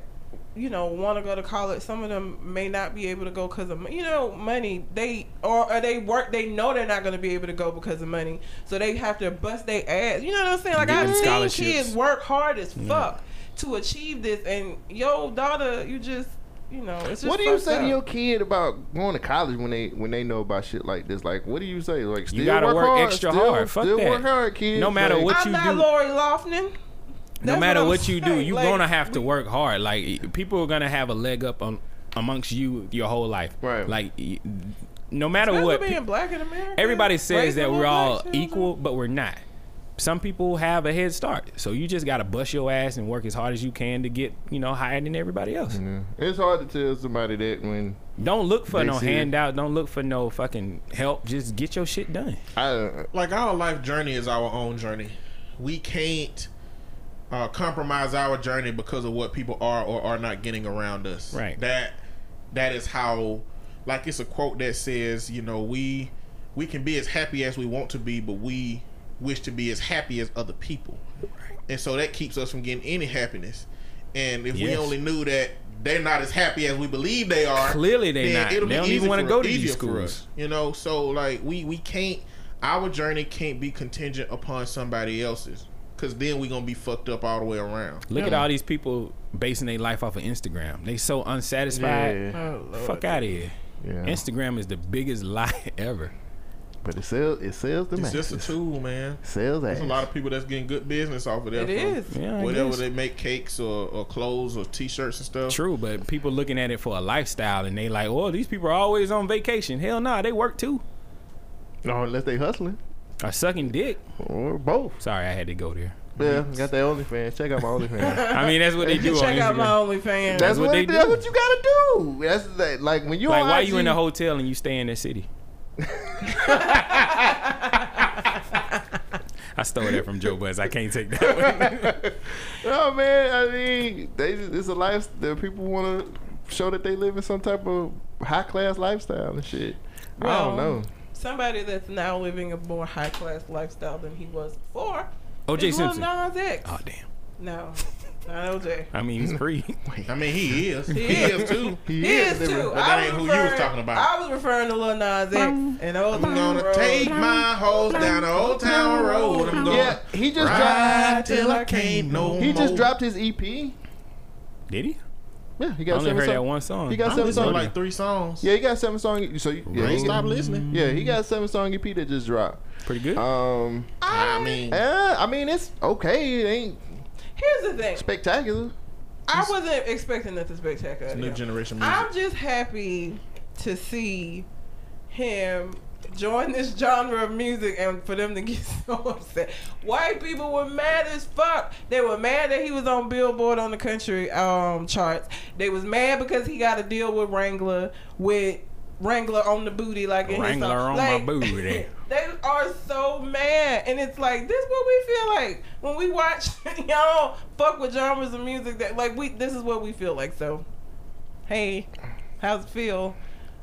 Speaker 3: you know, want to go to college. Some of them may not be able to go because of you know money. They or, or they work. They know they're not going to be able to go because of money, so they have to bust their ass. You know what I'm saying? Like I've
Speaker 1: them
Speaker 3: seen kids work hard as fuck to achieve this, and yo daughter, you just. You know, it's just
Speaker 2: what do you say
Speaker 3: up.
Speaker 2: to your kid about going to college when they when they know about shit like this? Like, what do you say? Like, still
Speaker 1: gotta
Speaker 2: work,
Speaker 1: work
Speaker 2: hard,
Speaker 1: extra
Speaker 2: still,
Speaker 1: hard. Fuck
Speaker 2: still
Speaker 1: that.
Speaker 2: work hard, kids.
Speaker 1: No matter
Speaker 2: Like,
Speaker 1: what
Speaker 3: I'm
Speaker 1: you
Speaker 3: not
Speaker 1: do-
Speaker 3: Lori Loughlin.
Speaker 1: No matter
Speaker 3: I'm
Speaker 1: what you do, you're
Speaker 3: Like,
Speaker 1: gonna have to work hard. Like people are gonna have a leg up on amongst you your whole life.
Speaker 2: Right.
Speaker 1: Like no matter
Speaker 3: Especially
Speaker 1: what,
Speaker 3: being black in America.
Speaker 1: everybody says that we're all
Speaker 3: children.
Speaker 1: equal, but we're not. Some people have a head start. So you just gotta bust your ass and work as hard as you can to get you know higher than everybody else.
Speaker 2: Yeah. It's hard to tell somebody that when
Speaker 1: Don't look for no
Speaker 2: see it.
Speaker 1: handout. Don't look for no fucking help. Just get your shit done.
Speaker 2: I
Speaker 4: like our life journey is our own journey. We can't uh, compromise our journey because of what people are or are not getting around us.
Speaker 1: Right.
Speaker 4: That that is how. Like it's a quote that says, you know, we we can be as happy as we want to be, but we wish to be as happy as other people, and so that keeps us from getting any happiness. And if we only knew that they're not as happy as we believe they are,
Speaker 1: Clearly they
Speaker 4: then
Speaker 1: not.
Speaker 4: it'll
Speaker 1: They
Speaker 4: be
Speaker 1: don't even
Speaker 4: easy
Speaker 1: wanna
Speaker 4: for-
Speaker 1: go to these schools.
Speaker 4: us, You know, so like we we can't. Our journey can't be contingent upon somebody else's, because then we're gonna be fucked up all the way around.
Speaker 1: Look at all these people basing their life off of Instagram. They so unsatisfied.
Speaker 2: yeah,
Speaker 3: Oh,
Speaker 1: Fuck out of here.
Speaker 2: yeah.
Speaker 1: Instagram is the biggest lie ever.
Speaker 2: But it sells it sells the man.
Speaker 4: It's just a tool, man.
Speaker 2: It Sells
Speaker 4: There's
Speaker 2: ass.
Speaker 4: a lot of people that's getting good business off of that.
Speaker 3: It
Speaker 4: from
Speaker 3: is.
Speaker 1: Yeah,
Speaker 4: Whatever
Speaker 1: guess.
Speaker 4: they make cakes or, or clothes or t-shirts and stuff.
Speaker 1: True, but people looking at it for a lifestyle and they like, oh, these people are always on vacation. Hell nah, they work too.
Speaker 2: No, unless they hustling
Speaker 1: Or sucking dick.
Speaker 2: or both.
Speaker 1: Sorry, I had to go there.
Speaker 2: Yeah, got that OnlyFans. Check out my OnlyFans.
Speaker 1: I mean, that's what they do on
Speaker 3: Check out my OnlyFans.
Speaker 2: That's
Speaker 1: what
Speaker 2: what,
Speaker 1: they
Speaker 2: that's
Speaker 1: do.
Speaker 2: what you gotta do. That's that, like when you
Speaker 1: Like,
Speaker 2: on
Speaker 1: why
Speaker 2: IG,
Speaker 1: you in a hotel and you stay in the city? I stole that from Joe Buzz. I can't take that one.
Speaker 2: Oh man, I mean, they it's a life that people want to show that they live in some type of high class lifestyle and shit. I don't know.
Speaker 3: Somebody that's now living a more high class lifestyle than he was before.
Speaker 1: O.J.
Speaker 3: is Lil
Speaker 1: Simpson.
Speaker 3: Nas X.
Speaker 1: Oh damn.
Speaker 3: No, not OJ.
Speaker 1: I mean, he's free.
Speaker 4: I mean, he is. He,
Speaker 3: He
Speaker 4: is too.
Speaker 3: He is
Speaker 2: living-
Speaker 3: too.
Speaker 4: But that ain't who you was talking about.
Speaker 3: I was referring to Lil Nas X and Old
Speaker 4: I'm
Speaker 3: Town
Speaker 4: gonna
Speaker 3: Road.
Speaker 4: take my hoes down the old town road. I'm gonna
Speaker 2: Yeah, he just
Speaker 4: ride till I can't no
Speaker 2: dropped. He just
Speaker 4: more.
Speaker 2: dropped his EP.
Speaker 1: Did he?
Speaker 2: Yeah, he got
Speaker 1: I
Speaker 2: got
Speaker 1: only
Speaker 2: seven
Speaker 1: heard that one song.
Speaker 2: He got
Speaker 4: I
Speaker 2: seven songs.
Speaker 4: like three songs.
Speaker 2: Yeah, he got seven songs. So you- yeah, he
Speaker 4: ain't
Speaker 2: got,
Speaker 4: stop listening.
Speaker 2: yeah, he got a seven song EP that just dropped.
Speaker 1: Pretty good.
Speaker 2: Um,
Speaker 4: I mean,
Speaker 2: eh, I mean it's okay. It ain't
Speaker 3: Here's the thing.
Speaker 2: spectacular.
Speaker 3: I wasn't expecting nothing spectacular.
Speaker 4: new generation music.
Speaker 3: I'm just happy to see him join this genre of music and for them to get so upset. White people were mad as fuck. They were mad that he was on Billboard on the country um charts. They was mad because he got a deal with Wrangler with Wrangler on the booty like in his
Speaker 1: Wrangler
Speaker 3: song.
Speaker 1: on my booty.
Speaker 3: They are so mad, and it's like this. Is What we feel like when we watch y'all fuck with genres of music that like we. This is what we feel like. So, hey, how's it feel?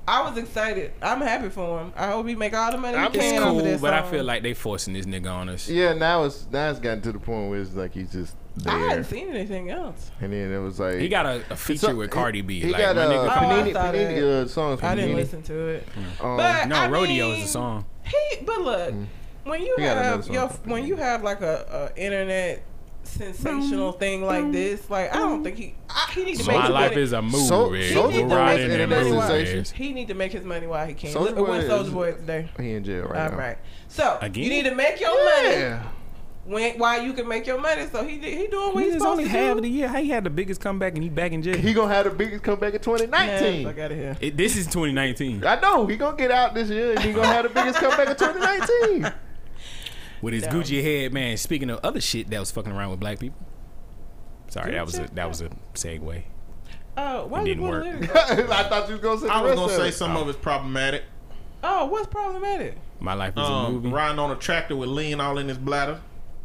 Speaker 3: I was excited. I'm happy for him. I hope he make all the money he
Speaker 2: I'm-
Speaker 3: can
Speaker 1: It's
Speaker 3: off
Speaker 1: cool,
Speaker 3: of this
Speaker 1: but I feel like they forcing this nigga on us.
Speaker 2: Yeah, now it's now it's gotten to the point where it's like he's just
Speaker 3: I hadn't seen anything else.
Speaker 2: and then it was like
Speaker 1: He got a, a feature
Speaker 2: So-
Speaker 1: with Cardi B.
Speaker 2: He
Speaker 1: like
Speaker 2: got
Speaker 1: my
Speaker 2: uh,
Speaker 1: nigga.
Speaker 3: Oh, I
Speaker 2: Panini, Panini uh, songs.
Speaker 3: I didn't
Speaker 2: Panini.
Speaker 3: listen to it.
Speaker 2: Um,
Speaker 3: But
Speaker 1: no,
Speaker 3: I
Speaker 1: Rodeo is
Speaker 3: mean,
Speaker 1: the song.
Speaker 3: He, but look, when you
Speaker 2: He
Speaker 3: have your when you have like a, a internet sensational thing like this, like I don't think he I, he need to make
Speaker 1: My
Speaker 3: his
Speaker 1: life
Speaker 3: money.
Speaker 1: is a movie.
Speaker 2: So-
Speaker 3: he
Speaker 2: Soulja
Speaker 3: need to
Speaker 2: Boy
Speaker 3: make
Speaker 1: riding
Speaker 2: is
Speaker 3: his
Speaker 1: in
Speaker 2: internet
Speaker 3: money he need to make his money while he can.
Speaker 2: Soulja
Speaker 3: Look at
Speaker 2: Boy
Speaker 3: Soulja Boy today.
Speaker 2: he in jail right
Speaker 3: All
Speaker 2: now.
Speaker 3: right. So
Speaker 1: Again?
Speaker 3: you need to make your money
Speaker 2: Yeah.
Speaker 3: When while you can make your money. So he he doing what he's
Speaker 1: He's
Speaker 3: supposed
Speaker 1: only
Speaker 3: to
Speaker 1: half of the year. How he had the biggest comeback and he back in jail?
Speaker 2: He gonna have the biggest comeback in 2019.
Speaker 3: Man, fuck out of here.
Speaker 1: It, this is 2019
Speaker 2: I know he gonna get out this year and he gonna have the biggest comeback in 2019.
Speaker 1: with his
Speaker 3: No.
Speaker 1: Gucci head, man. Speaking of other shit that was fucking around with black people. Sorry, that was a that was a segue.
Speaker 3: Oh, why
Speaker 1: It
Speaker 3: you
Speaker 1: didn't
Speaker 3: put
Speaker 1: work.
Speaker 2: I thought you was gonna say.
Speaker 4: I
Speaker 2: the
Speaker 4: was
Speaker 2: rest
Speaker 4: gonna
Speaker 2: of
Speaker 4: say
Speaker 2: it.
Speaker 4: some of it's problematic.
Speaker 3: Oh, what's problematic?
Speaker 1: My life is a
Speaker 4: Um,
Speaker 1: movie.
Speaker 4: riding on a tractor with lean all in his bladder.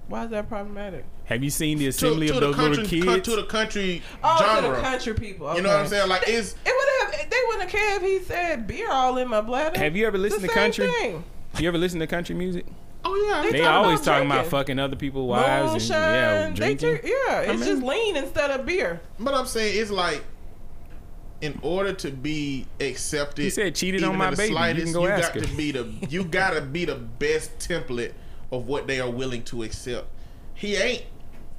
Speaker 3: Why is that problematic?
Speaker 1: Have you seen the assembly
Speaker 4: to
Speaker 1: of
Speaker 4: the
Speaker 1: those
Speaker 4: country,
Speaker 1: little
Speaker 4: co-
Speaker 1: kids?
Speaker 4: to the country
Speaker 3: Oh,
Speaker 4: genre.
Speaker 3: to the country people.
Speaker 4: You know what I'm saying? Like, it's
Speaker 3: It would have. They wouldn't care if he said beer all in my bladder.
Speaker 1: Have you ever listened
Speaker 3: the
Speaker 1: to
Speaker 3: same
Speaker 1: country?
Speaker 3: Thing.
Speaker 1: You ever listen to country music?
Speaker 4: oh yeah,
Speaker 1: They
Speaker 3: talk
Speaker 1: always
Speaker 3: about
Speaker 1: talking about fucking other people's wives and
Speaker 3: Moonshine.
Speaker 1: yeah, drinking.
Speaker 3: drink, yeah, it's
Speaker 1: mean-
Speaker 3: just lean instead of beer.
Speaker 4: But I'm saying it's like, in order to be accepted,
Speaker 1: He said, "Cheated on my baby." You can go ask
Speaker 4: got
Speaker 1: her.
Speaker 4: to be the you gotta be the best template of what they are willing to accept. He ain't.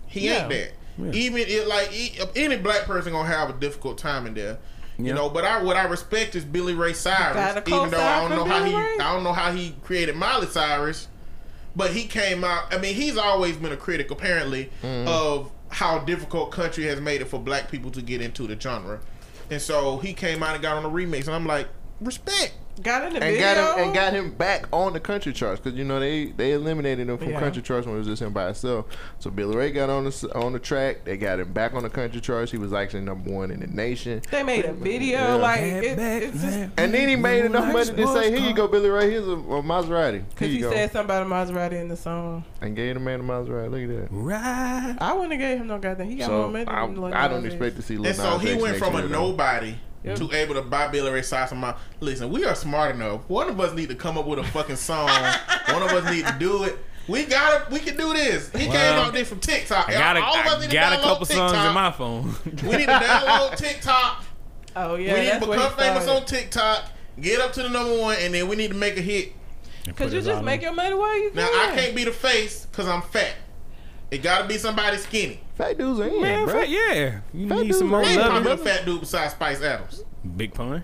Speaker 4: He ain't that.
Speaker 1: Yeah.
Speaker 4: Even it like e- any black person gonna have a difficult time in there. You
Speaker 1: Yeah.
Speaker 4: know, but I what I respect is Billy Ray Cyrus. Even though I don't know how
Speaker 3: Billy
Speaker 4: he
Speaker 3: Ray.
Speaker 4: I don't know how he created Miley Cyrus, but he came out. I mean, he's always been a critic, apparently, mm-hmm. of how difficult country has made it for black people to get into the genre. And so he came out and got on a remix, and I'm like, respect.
Speaker 3: Got in the
Speaker 2: and
Speaker 3: video.
Speaker 2: got him and got him back on the country charts because you know they they eliminated him from
Speaker 3: Yeah.
Speaker 2: country charts when it was just him by himself. So Billy Ray got on the on the track. They got him back on the country charts. He was actually number one in the nation.
Speaker 3: They made a video
Speaker 2: Yeah.
Speaker 3: like it, it's just
Speaker 2: And then he made enough money to say, "Here you go, Billy Ray. Here's a, a Maserati.
Speaker 3: Because he
Speaker 2: go."
Speaker 3: said something about a Maserati in the song.
Speaker 2: and gave the man a Maserati. Look at that.
Speaker 1: Right.
Speaker 3: I wouldn't have gave him no goddamn. He got more
Speaker 2: So
Speaker 3: money.
Speaker 2: I,
Speaker 3: than
Speaker 2: I don't expect to see Lil
Speaker 4: And so he
Speaker 2: X
Speaker 4: went from a
Speaker 2: year, though.
Speaker 4: nobody
Speaker 3: Yeah.
Speaker 4: to able to buy Billy Ray Cyrus some. mo- Listen, we are smart enough. One of us need to come up with a fucking song. One of us need to do it. We got to We can do this. He came out there from TikTok.
Speaker 1: I got a,
Speaker 4: All of us
Speaker 1: I
Speaker 4: need to
Speaker 1: got a
Speaker 4: download
Speaker 1: couple songs in my phone.
Speaker 4: We need to download TikTok.
Speaker 3: Oh yeah,
Speaker 4: we need to become famous on TikTok. Get up to the number one, and then we need to make a hit.
Speaker 3: Cause you just make your money while you
Speaker 4: Now. I can't be the face because I'm fat. It got to be somebody skinny.
Speaker 2: Fat dudes are in,
Speaker 1: Man,
Speaker 2: bro.
Speaker 1: fat, yeah. You
Speaker 2: Fat
Speaker 1: need some
Speaker 2: dudes
Speaker 1: more
Speaker 2: are
Speaker 4: Ain't
Speaker 2: in,
Speaker 1: love.
Speaker 4: a fat dude besides Spice Adams.
Speaker 1: Big pun.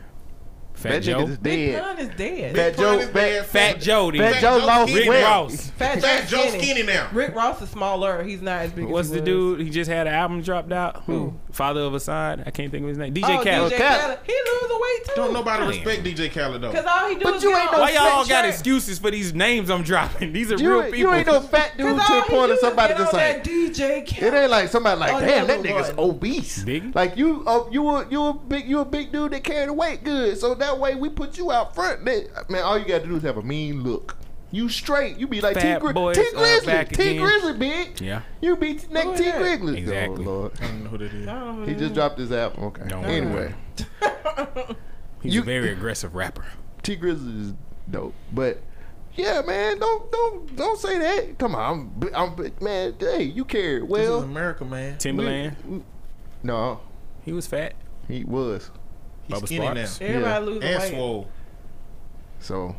Speaker 1: Fat
Speaker 2: That
Speaker 1: Joe.
Speaker 2: nigga is
Speaker 3: Big
Speaker 2: dead.
Speaker 3: Pun is dead.
Speaker 2: Fat
Speaker 4: Pun
Speaker 2: Joe,
Speaker 4: is
Speaker 2: Fat,
Speaker 4: dead.
Speaker 1: Fat Jody.
Speaker 2: Fat
Speaker 4: Fat
Speaker 2: Joe
Speaker 4: Joe
Speaker 2: lost
Speaker 4: skinny.
Speaker 1: Rick
Speaker 2: well.
Speaker 1: Ross.
Speaker 3: Fat,
Speaker 4: Fat
Speaker 3: Joe
Speaker 4: Joe
Speaker 3: skinny.
Speaker 4: skinny now.
Speaker 3: Rick Ross is smaller. He's not as big.
Speaker 1: What's
Speaker 3: as
Speaker 1: the
Speaker 3: he
Speaker 1: dude? He just had an album dropped out. Who? Father of Asahd. I can't think of his name. DJ
Speaker 3: Oh,
Speaker 1: Khaled.
Speaker 3: DJ
Speaker 2: Khaled.
Speaker 3: Khaled. He lose weight too.
Speaker 4: Don't nobody
Speaker 1: Damn.
Speaker 4: respect DJ Khaled though.
Speaker 3: Cause all he do
Speaker 2: But
Speaker 3: is
Speaker 2: you
Speaker 3: get
Speaker 2: ain't no
Speaker 1: Why y'all got excuses for these names I'm dropping? These are
Speaker 2: You,
Speaker 1: real
Speaker 2: ain't-
Speaker 1: people.
Speaker 2: you ain't no fat dude
Speaker 3: Cause
Speaker 2: to the point of somebody just like
Speaker 3: that DJ
Speaker 2: it ain't like somebody like damn that nigga's obese.
Speaker 1: Biggie?
Speaker 2: Like you, uh, you a you a big you a big dude that carry the weight good. So that way we put you out front. That- man, all you gotta do is have a mean look. You straight. You be like T,
Speaker 1: Fat
Speaker 2: Gri-
Speaker 1: boys Tee
Speaker 2: Grizzley.
Speaker 1: back
Speaker 2: T
Speaker 1: again.
Speaker 2: Grizzly big.
Speaker 1: Yeah.
Speaker 2: You be t- next
Speaker 3: Who
Speaker 2: T
Speaker 3: is that?
Speaker 2: Grizzly.
Speaker 1: Exactly.
Speaker 2: Oh, Lord.
Speaker 4: I don't know who that is.
Speaker 3: I
Speaker 2: He just
Speaker 3: that
Speaker 2: dropped his album. Okay.
Speaker 1: Don't
Speaker 2: anyway,
Speaker 1: He's
Speaker 2: You-
Speaker 1: a very aggressive rapper.
Speaker 2: Tee Grizzley is dope, but. Yeah, man, don't don't don't say that. Come on, I'm, I'm man. Hey, you care it
Speaker 4: This is
Speaker 2: well.
Speaker 4: America, man.
Speaker 1: Timbaland.
Speaker 2: we- no,
Speaker 1: He was fat.
Speaker 2: he was.
Speaker 4: He's
Speaker 1: Bubba
Speaker 4: skinny now.
Speaker 1: Sparxxx.
Speaker 3: is. Everybody
Speaker 2: Yeah.
Speaker 3: losing
Speaker 4: And
Speaker 3: weight.
Speaker 4: swole.
Speaker 2: So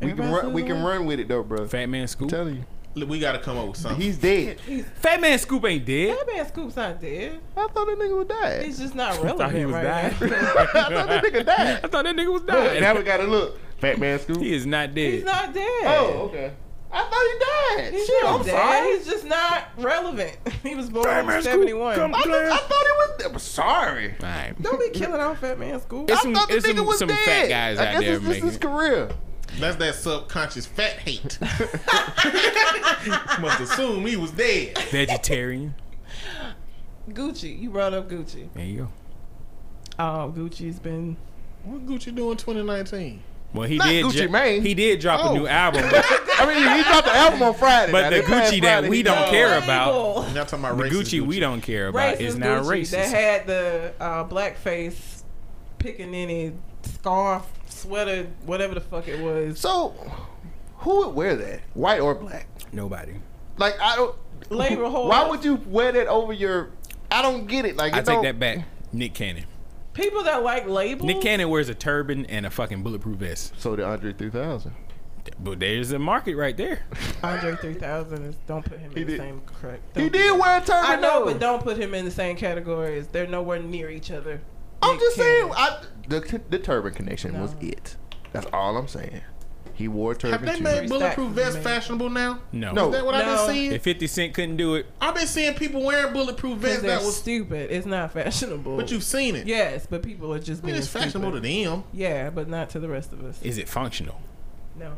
Speaker 2: we can
Speaker 3: Everybody
Speaker 2: run. We
Speaker 3: losing
Speaker 2: can run with it though, bro.
Speaker 1: Fat Man
Speaker 2: I'm
Speaker 1: Scoop.
Speaker 2: telling you,
Speaker 4: Look, We got to come up with something.
Speaker 2: he's dead.
Speaker 1: Fat Man Scoop ain't dead.
Speaker 3: That man Scoop's not dead.
Speaker 2: I thought that nigga was dead.
Speaker 3: He's just not
Speaker 1: I
Speaker 3: relevant
Speaker 1: thought he was
Speaker 3: right
Speaker 1: dying.
Speaker 3: now.
Speaker 2: I thought that nigga died.
Speaker 1: I thought that nigga was dead.
Speaker 2: now we
Speaker 1: dying.
Speaker 2: gotta look. Fat man Scoop.
Speaker 1: He is not dead.
Speaker 3: He's not dead.
Speaker 2: Oh, okay. I thought he died.
Speaker 3: He's
Speaker 2: Shit,
Speaker 3: not
Speaker 2: I'm
Speaker 3: dead.
Speaker 2: sorry.
Speaker 3: He's just not relevant. He was born
Speaker 1: Fat
Speaker 3: in 71.
Speaker 1: come
Speaker 2: I, thought,
Speaker 1: Claire.
Speaker 2: I thought he was. I'm sorry.
Speaker 1: All right.
Speaker 3: Don't be killing on Fat Man Scoop.
Speaker 1: It's
Speaker 2: I
Speaker 1: some,
Speaker 2: thought the
Speaker 1: it's
Speaker 2: nigga
Speaker 1: some,
Speaker 2: was
Speaker 1: some
Speaker 2: dead.
Speaker 1: fat guys
Speaker 2: I
Speaker 1: out
Speaker 2: guess
Speaker 1: there
Speaker 2: it's just
Speaker 1: making.
Speaker 2: his career.
Speaker 4: That's that subconscious fat hate. Must assume he was dead.
Speaker 1: Vegetarian.
Speaker 3: Gucci. You brought up Gucci.
Speaker 1: There you go.
Speaker 3: Oh, Gucci's been.
Speaker 4: What Gucci doing 2019?
Speaker 1: Well, he
Speaker 2: Not
Speaker 1: did.
Speaker 2: Gucci
Speaker 1: dro-
Speaker 2: Mane.
Speaker 1: He did drop
Speaker 4: Oh.
Speaker 1: a new album, but,
Speaker 2: I mean, he dropped the album on Friday.
Speaker 1: but
Speaker 2: Now,
Speaker 1: the
Speaker 2: this past
Speaker 1: Gucci that we don't
Speaker 2: dropped-
Speaker 1: care about,
Speaker 3: Label.
Speaker 4: Y'all talking about
Speaker 1: the
Speaker 4: racist
Speaker 1: Gucci, we don't care about,
Speaker 3: Racist
Speaker 1: is now
Speaker 3: Gucci
Speaker 1: racist.
Speaker 3: That had the uh, blackface pickaninny scarf, sweater, whatever the fuck it was.
Speaker 2: So, who would wear that? White or black?
Speaker 1: Nobody.
Speaker 2: Like I don't.
Speaker 3: Labor hole.
Speaker 2: Why would you wear that over your? I don't get it. Like
Speaker 1: I take
Speaker 2: don't-
Speaker 1: that back. Nick Cannon.
Speaker 3: People that like labels.
Speaker 1: Nick Cannon wears a turban and a fucking bulletproof vest.
Speaker 2: So did Andre 3000.
Speaker 1: But there's a market right there.
Speaker 3: Andre 3000 is. Don't put him
Speaker 2: He
Speaker 3: in the same correct.
Speaker 2: He did wear a turban.
Speaker 3: I know,
Speaker 2: though.
Speaker 3: but don't put him in the same categories. They're nowhere near each other.
Speaker 2: I'm
Speaker 3: Nick
Speaker 2: just saying, I, the the turban connection was it. That's all I'm saying. He wore a turban
Speaker 4: Have they
Speaker 2: too.
Speaker 4: made
Speaker 3: Three
Speaker 4: bulletproof vests fashionable now?
Speaker 1: No.
Speaker 2: No.
Speaker 4: Is that what I've
Speaker 3: No.
Speaker 4: been seeing?
Speaker 1: If 50 Cent couldn't do it,
Speaker 4: I've been seeing people wearing bulletproof vests that was.
Speaker 3: stupid. It's not fashionable.
Speaker 4: But you've seen it.
Speaker 3: Yes, but people are just
Speaker 4: I mean,
Speaker 3: being
Speaker 4: it's fashionable
Speaker 3: stupid.
Speaker 4: to them.
Speaker 3: Yeah, but not to the rest of us.
Speaker 1: is it functional?
Speaker 3: No.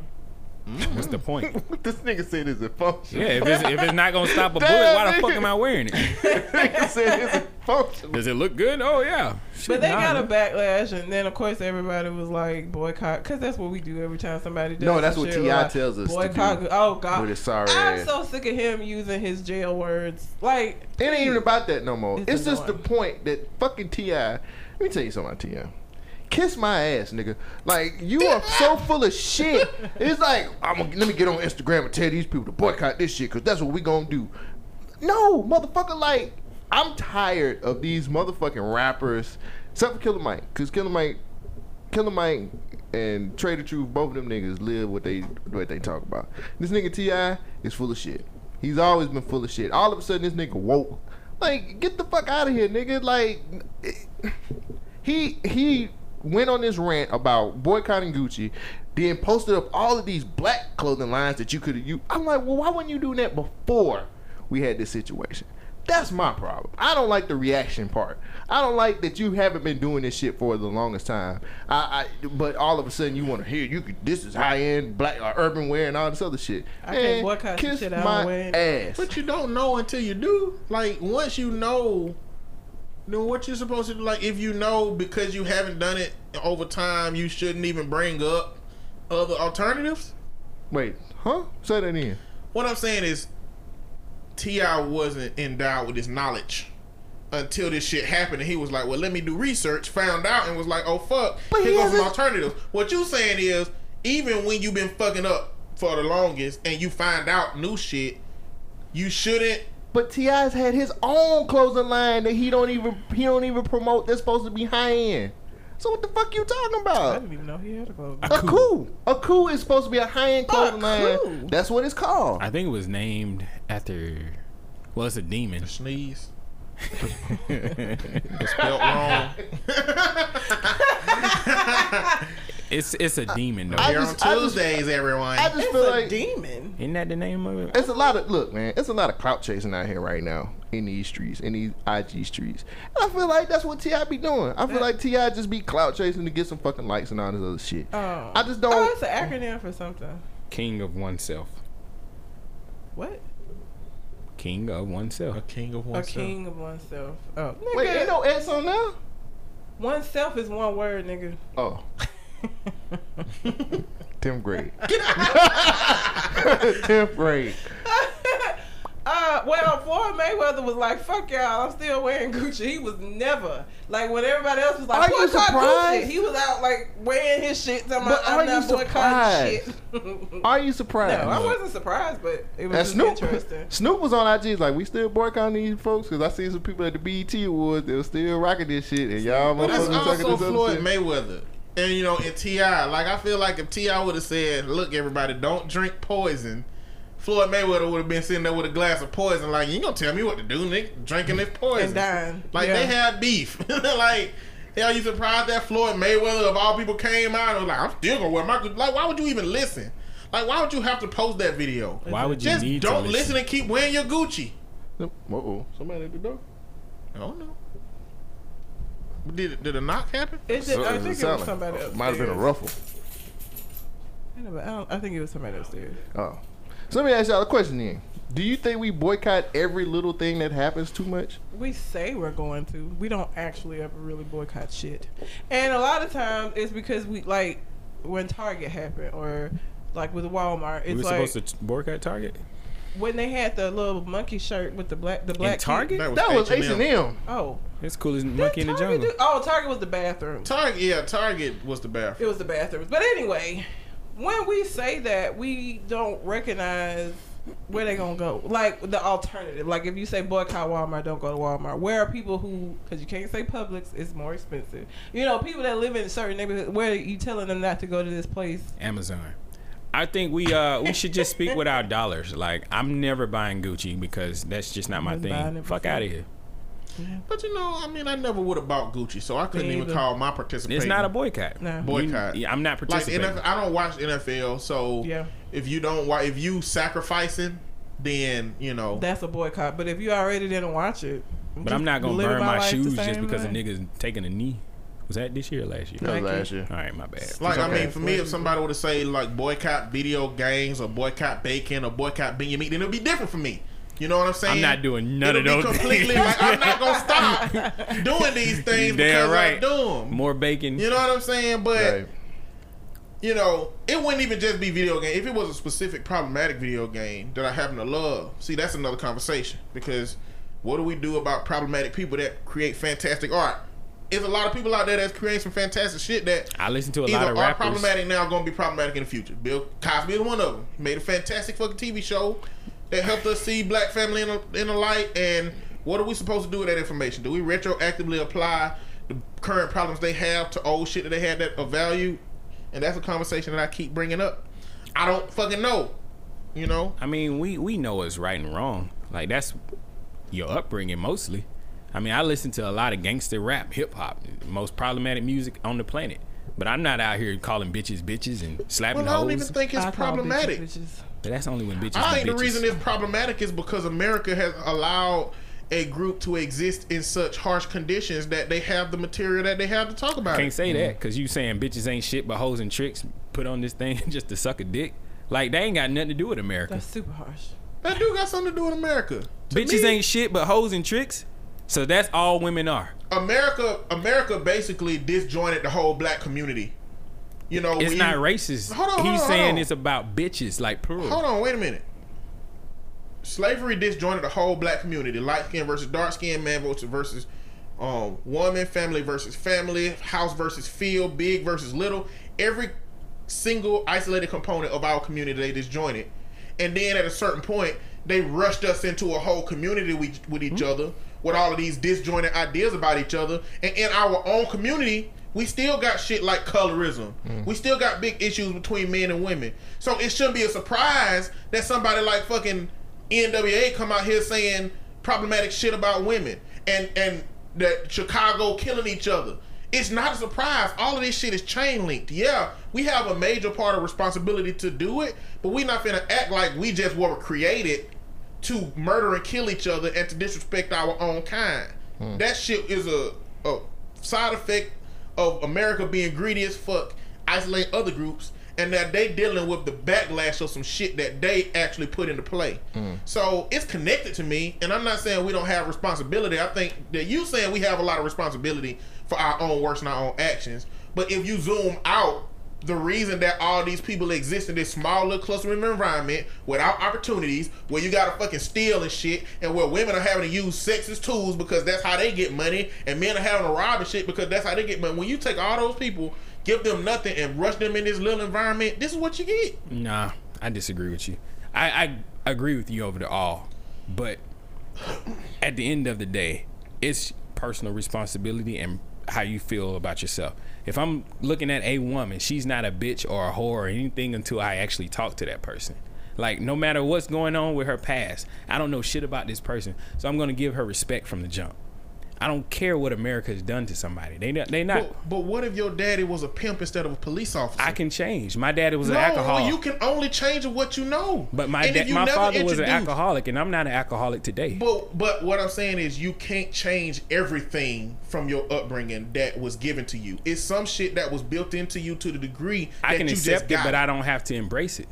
Speaker 3: Mm.
Speaker 1: What's the point?
Speaker 2: this nigga said it's a function.
Speaker 1: Yeah, if it's, if it's not gonna stop a bullet, why the fuck am I wearing it?
Speaker 2: nigga said it's a function.
Speaker 1: Does it look good? Oh yeah. Shit,
Speaker 3: But they
Speaker 1: nah,
Speaker 3: got a backlash, and then of course everybody was like boycott, because that's what we do every time somebody does.
Speaker 2: No, that's what T.I.
Speaker 3: like,
Speaker 2: tells us to
Speaker 3: Boycott.
Speaker 2: do
Speaker 3: oh God,
Speaker 2: with sorry
Speaker 3: I'm
Speaker 2: ass.
Speaker 3: so sick of him using his jail words. Like
Speaker 2: It ain't even about that no more.
Speaker 3: It's
Speaker 2: It's, just the point that fucking Ti. Let me tell you something about Ti. Kiss my ass, nigga. Like you are so full of shit. It's like I'm gonna let me get on Instagram and tell these people to boycott this shit because that's what we gonna do. No, motherfucker. Like I'm tired of these motherfucking rappers, except for Killer Mike, because Killer Mike, Killer Mike, and Trae tha Truth, both of them niggas live what they what they talk about. This nigga T.I. is full of shit. He's always been full of shit. All of a sudden, this nigga woke. Like, get the fuck out of here, nigga. Like, he he went on this rant about boycotting Gucci, then posted up all of these black clothing lines that you could have used. I'm like, well, why wouldn't you do that before we had this situation? That's my problem. I don't like the reaction part. I don't like that you haven't been doing this shit for the longest time. I, I but all of a sudden you want to hear you could this is high end black or urban wear and all this other shit.
Speaker 3: I can't boycott some
Speaker 2: kiss
Speaker 3: shit I don't
Speaker 2: my
Speaker 3: wear.
Speaker 2: ass.
Speaker 4: But you don't know until you do. Like once you know, then what you're supposed to do. Like if you know because you haven't done it over time, you shouldn't even bring up other alternatives.
Speaker 2: Wait, huh? Say that again.
Speaker 4: What I'm saying is, T.I. wasn't endowed with this knowledge until this shit happened, and he was like, "Well, let me do research." Found out and was like, "Oh fuck,
Speaker 2: But he
Speaker 4: here goes some alternatives." What you saying is, even when you've been fucking up for the longest, and you find out new shit, you shouldn't
Speaker 2: But T.I.'s had his own clothing line that he don't even he don't even promote. That's supposed to be high end. So what the fuck you talking about?
Speaker 3: I didn't even know he had a clothes.
Speaker 2: AKOO. A coup is supposed to be a high end clothing line.
Speaker 3: coup?
Speaker 2: That's what it's called.
Speaker 1: I think it was named after. Well, it's a demon.
Speaker 4: sneeze. Spelled wrong.
Speaker 1: It's it's a demon though.
Speaker 2: I
Speaker 4: Here on
Speaker 2: just- I just-
Speaker 4: Tuesdays, everyone.
Speaker 2: I just
Speaker 3: It's
Speaker 2: feel
Speaker 3: a
Speaker 2: like
Speaker 3: demon.
Speaker 1: Isn't that the name of it?
Speaker 2: it's a lot of look, man. It's a lot of clout chasing out here right now in these streets, in these IG streets. And I feel like that's what T.I. be doing. I feel like T.I. just be clout chasing to get some fucking likes and all this other shit.
Speaker 3: Oh.
Speaker 2: I just don't.
Speaker 3: Oh, it's an acronym for something.
Speaker 1: King of oneself.
Speaker 3: What?
Speaker 1: King of oneself.
Speaker 4: a king of oneself.
Speaker 3: A
Speaker 4: oneself.
Speaker 3: king of oneself. Oh, nigga.
Speaker 2: Wait, ain't no S on there?
Speaker 3: oneself is one word, nigga.
Speaker 2: Oh, tenth grade. tenth grade.
Speaker 3: Uh, well, Floyd Mayweather was like, "Fuck y'all, I'm still wearing Gucci." He was never like when everybody else was like,
Speaker 2: Are you
Speaker 3: "Boycott
Speaker 2: surprised?
Speaker 3: Gucci." He was out like wearing his shit. Talking
Speaker 2: But
Speaker 3: about, I'm not boycotting
Speaker 2: surprised?
Speaker 3: shit.
Speaker 2: Are you surprised? no.
Speaker 3: I wasn't surprised, but it was
Speaker 2: Snoop,
Speaker 3: interesting.
Speaker 2: Snoop was on IG like we still boycotting these folks because I see some people at the BET Awards they were still rocking this shit and y'all
Speaker 4: But
Speaker 2: talking
Speaker 4: also Floyd. Mayweather. And you know, in T.I., like I feel like if T.I. would have said, "Look, everybody, don't drink poison," Floyd Mayweather would have been sitting there with a glass of poison, like, "You gonna tell me what to do, Nick? Drinking this poison?"
Speaker 3: And dying.
Speaker 4: Like
Speaker 3: Yeah.
Speaker 4: they had beef. like, hell, you surprised that Floyd Mayweather of all people came out and was like, "I'm still gonna wear my Like, why would you even listen? Like, why would you have to post that video?
Speaker 1: Why would you
Speaker 4: Just
Speaker 1: need
Speaker 4: don't
Speaker 1: to
Speaker 4: listen and keep wearing your Gucci.
Speaker 2: Uh-oh, somebody at the door.
Speaker 4: I don't know. Did did a knock happen?
Speaker 3: It did, I think it
Speaker 2: sound
Speaker 3: was
Speaker 2: like-
Speaker 3: somebody upstairs.
Speaker 2: Might have been a ruffle.
Speaker 3: I, know, but I, don't, I think it was somebody upstairs.
Speaker 2: Oh. So let me ask y'all a question then. Do you think we boycott every little thing that happens too much?
Speaker 3: We say we're going to. We don't actually ever really boycott shit. And a lot of times it's because we like when Target happened or like with Walmart.
Speaker 1: We
Speaker 3: It's
Speaker 1: were
Speaker 3: like
Speaker 1: supposed to boycott Target.
Speaker 3: When they had the little monkey shirt with the black the black kid-
Speaker 1: Target?
Speaker 2: That was H and M.
Speaker 3: Oh,
Speaker 1: It's cool as Monkey in the Jungle.
Speaker 3: do- oh, Target was the bathroom.
Speaker 4: Target, yeah, Target was the bathroom.
Speaker 3: It was the bathrooms. But anyway, when we say that, we don't recognize where they gonna go. Like the alternative. Like if you say boycott Walmart, don't go to Walmart. Where are people who? Because you can't say Publix, it's more expensive. You know, people that live in certain neighborhoods. Where are you telling them not to go to this place?
Speaker 1: Amazon. I think we uh we should just speak with our dollars. Like I'm never buying Gucci because that's just not my
Speaker 3: Wasn't buying
Speaker 1: thing. Fuck out of here.
Speaker 4: But you know, I mean, I never would have bought Gucci, so I couldn't even call my participation.
Speaker 1: It's not a boycott.
Speaker 3: No.
Speaker 4: boycott.
Speaker 1: You- yeah, I'm not
Speaker 4: like
Speaker 1: participating.
Speaker 4: NFL, I don't watch NFL, so
Speaker 3: Yeah.
Speaker 4: if you don't, wa- if you sacrificing, then you know.
Speaker 3: That's a boycott. But if you already didn't watch it,
Speaker 1: but I'm not gonna
Speaker 3: living
Speaker 1: burn my,
Speaker 3: life the
Speaker 1: shoes just
Speaker 3: same
Speaker 1: because a nigga's taking a knee. Was that this year or last year?
Speaker 2: That was last year.
Speaker 1: All right, my bad.
Speaker 4: like I mean, for me, if somebody were to say like boycott video games or boycott bacon or boycott bean meat, then it'd be different for me. You know what I'm saying?
Speaker 1: I'm not doing none
Speaker 4: It'll
Speaker 1: of
Speaker 4: be
Speaker 1: those
Speaker 4: completely
Speaker 1: things.
Speaker 4: like I'm not gonna stop doing these things
Speaker 1: Damn
Speaker 4: because
Speaker 1: right.
Speaker 4: I do them.
Speaker 1: More bacon.
Speaker 4: You know what I'm saying? But
Speaker 2: Right.
Speaker 4: you know, it wouldn't even just be video game. If it was a specific problematic video game that I happen to love, see, that's another conversation. Because what do we do about problematic people that create fantastic art? There's a lot of people out there that's creating some fantastic shit that
Speaker 1: I listen to a lot of
Speaker 4: are
Speaker 1: rappers.
Speaker 4: problematic now, going to be problematic in the future. Bill Cosby is one of them. Made a fantastic fucking TV show that helped us see black family in a, in a light. And what are we supposed to do with that information? Do we retroactively apply the current problems they have to old shit that they had that of value? And that's a conversation that I keep bringing up. I don't fucking know. You know?
Speaker 1: I mean, we we know what's right and wrong. Like that's your upbringing mostly. I mean, I listen to a lot of gangster rap, hip hop, most problematic music on the planet. But I'm not out here calling bitches bitches and slapping
Speaker 4: Well, I don't
Speaker 1: hoes.
Speaker 4: even think it's
Speaker 3: I
Speaker 4: problematic.
Speaker 3: bitches bitches.
Speaker 1: But that's only when bitches.
Speaker 4: I
Speaker 1: be
Speaker 4: think the reason it's problematic is because America has allowed a group to exist in such harsh conditions that they have the material that they have to talk about.
Speaker 1: Can't
Speaker 4: it.
Speaker 1: say that mm-hmm. because you saying bitches ain't shit but hoes and tricks put on this thing just to suck a dick. Like they ain't got nothing to do with America.
Speaker 3: That's super harsh.
Speaker 4: That do got something to do with America. To
Speaker 1: bitches
Speaker 4: me,
Speaker 1: ain't shit but hoes and tricks. So that's all women are.
Speaker 4: America. America basically disjointed the whole black community. You know,
Speaker 1: It's not
Speaker 4: you-
Speaker 1: racist.
Speaker 4: Hold on, hold
Speaker 1: He's
Speaker 4: on,
Speaker 1: saying it's about bitches, like plural.
Speaker 4: Hold on, wait a minute. Slavery disjointed the whole black community. Light skin versus dark skin, man versus versus um, woman, family versus family, house versus field, big versus little. Every single isolated component of our community they disjointed. And then at a certain point, they rushed us into a whole community with, with each other with all of these disjointed ideas about each other. And in our own community, we still got shit like colorism. Mm. We still got big issues between men and women. So it shouldn't be a surprise that somebody like fucking NWA come out here saying problematic shit about women and and that Chicago killing each other. It's not a surprise. All of this shit is chain linked. Yeah, we have a major part of responsibility to do it, but we not finna act like we just were created to murder and kill each other and to disrespect our own kind. Hmm. That shit is a, a side effect of America being greedy as fuck, isolate other groups, and that they dealing with the backlash of some shit that they actually put into play. Hmm. So it's connected to me, and I'm not saying we don't have responsibility. I think that you saying we have a lot of responsibility for our own works and our own actions. But if you zoom out, the reason that all these people exist in this small little environment without opportunities, where you gotta fucking steal and shit, and where women are having to use sex as tools because that's how they get money, and men are having to rob and shit because that's how they get money. When you take all those people, give them nothing, and rush them in this little environment, this is what you get.
Speaker 1: Nah, I disagree with you. I, I agree with you over the all, but at the end of the day, it's personal responsibility and how you feel about yourself. If I'm looking at a woman, she's not a bitch or a whore or anything until I actually talk to that person. Like no matter what's going on with her past, I don't know shit about this person, so I'm gonna give her respect from the jump. I don't care what America has done to somebody. They not, they not.
Speaker 4: But, but what if your daddy was a pimp instead of a police officer?
Speaker 1: I can change. My daddy was
Speaker 4: no,
Speaker 1: an alcoholic.
Speaker 4: you can only change what you know.
Speaker 1: But my da- my father was an alcoholic, and I'm not an alcoholic today.
Speaker 4: But but what I'm saying is you can't change everything from your upbringing that was given to you. It's some shit that was built into you to the degree that
Speaker 1: I can
Speaker 4: you just
Speaker 1: accept it, but I don't have to embrace it.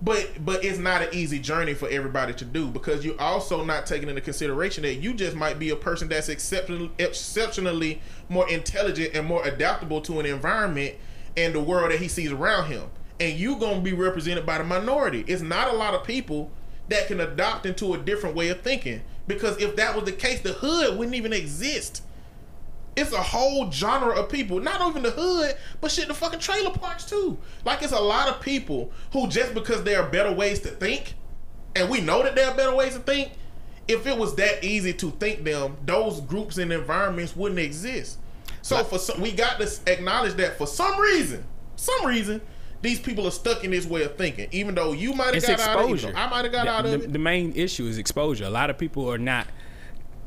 Speaker 4: But but it's not an easy journey for everybody to do because you're also not taking into consideration that you just might be a person that's exceptionally exceptionally more intelligent and more adaptable to an environment and the world that he sees around him. And you gonna be represented by the minority. It's not a lot of people that can adopt into a different way of thinking. Because if that was the case, the hood wouldn't even exist. It's a whole genre of people, not even the hood, but shit, the fucking trailer parks too. Like it's a lot of people who just because there are better ways to think, and we know that there are better ways to think. If it was that easy to think them, those groups and environments wouldn't exist. So for some, we got to acknowledge that for some reason, some reason, these people are stuck in this way of thinking. Even though you might have got out of
Speaker 1: exposure.
Speaker 4: it, I might have got
Speaker 1: the,
Speaker 4: out of
Speaker 1: the-
Speaker 4: it.
Speaker 1: the main issue is exposure. A lot of people are not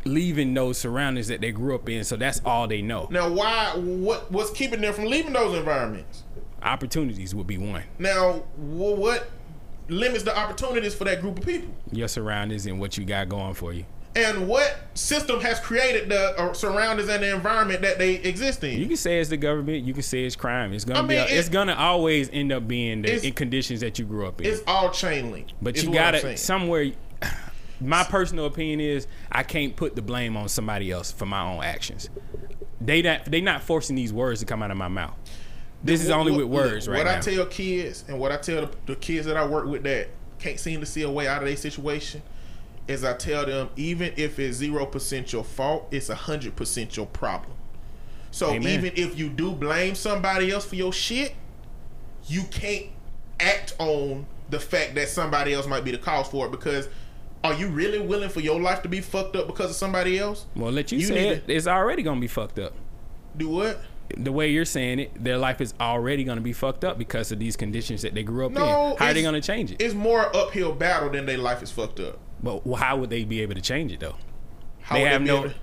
Speaker 1: leaving those surroundings that they grew up in, so that's all they know.
Speaker 4: Now, why? What? What's keeping them from leaving those environments?
Speaker 1: Opportunities would be one.
Speaker 4: Now, what limits the opportunities for that group of people?
Speaker 1: Your surroundings and what you got going for you.
Speaker 4: And what system has created the uh, surroundings and the environment that they exist in?
Speaker 1: You can say it's the government. You can say it's crime. It's gonna
Speaker 4: I mean,
Speaker 1: be. A,
Speaker 4: it-
Speaker 1: it's gonna always end up being the in conditions that you grew up in.
Speaker 4: it's all chain link.
Speaker 1: But you gotta somewhere. My personal opinion is I can't put the blame on somebody else for my own actions. They not they not forcing these words to come out of my mouth. This is only
Speaker 4: what-
Speaker 1: with words
Speaker 4: look,
Speaker 1: right
Speaker 4: what
Speaker 1: now.
Speaker 4: I tell kids and what I tell the, the kids that I work with that can't seem to see a way out of their situation is I tell them even if it's zero percent your fault, it's a hundred percent your problem. So
Speaker 1: Amen.
Speaker 4: even if you do blame somebody else for your shit, you can't act on the fact that somebody else might be the cause for it because are you really willing for your life to be fucked up because of somebody else?
Speaker 1: well, let you,
Speaker 4: You
Speaker 1: say it. It's already gonna be fucked up.
Speaker 4: Do what?
Speaker 1: The way you're saying it, their life is already gonna be fucked up because of these conditions that they grew up
Speaker 4: No,
Speaker 1: in. How are they gonna change it?
Speaker 4: It's more uphill battle than their life is fucked up.
Speaker 1: But how would they be able to change it though?
Speaker 4: How
Speaker 1: they
Speaker 4: would
Speaker 1: have
Speaker 4: be
Speaker 1: no.
Speaker 4: able to-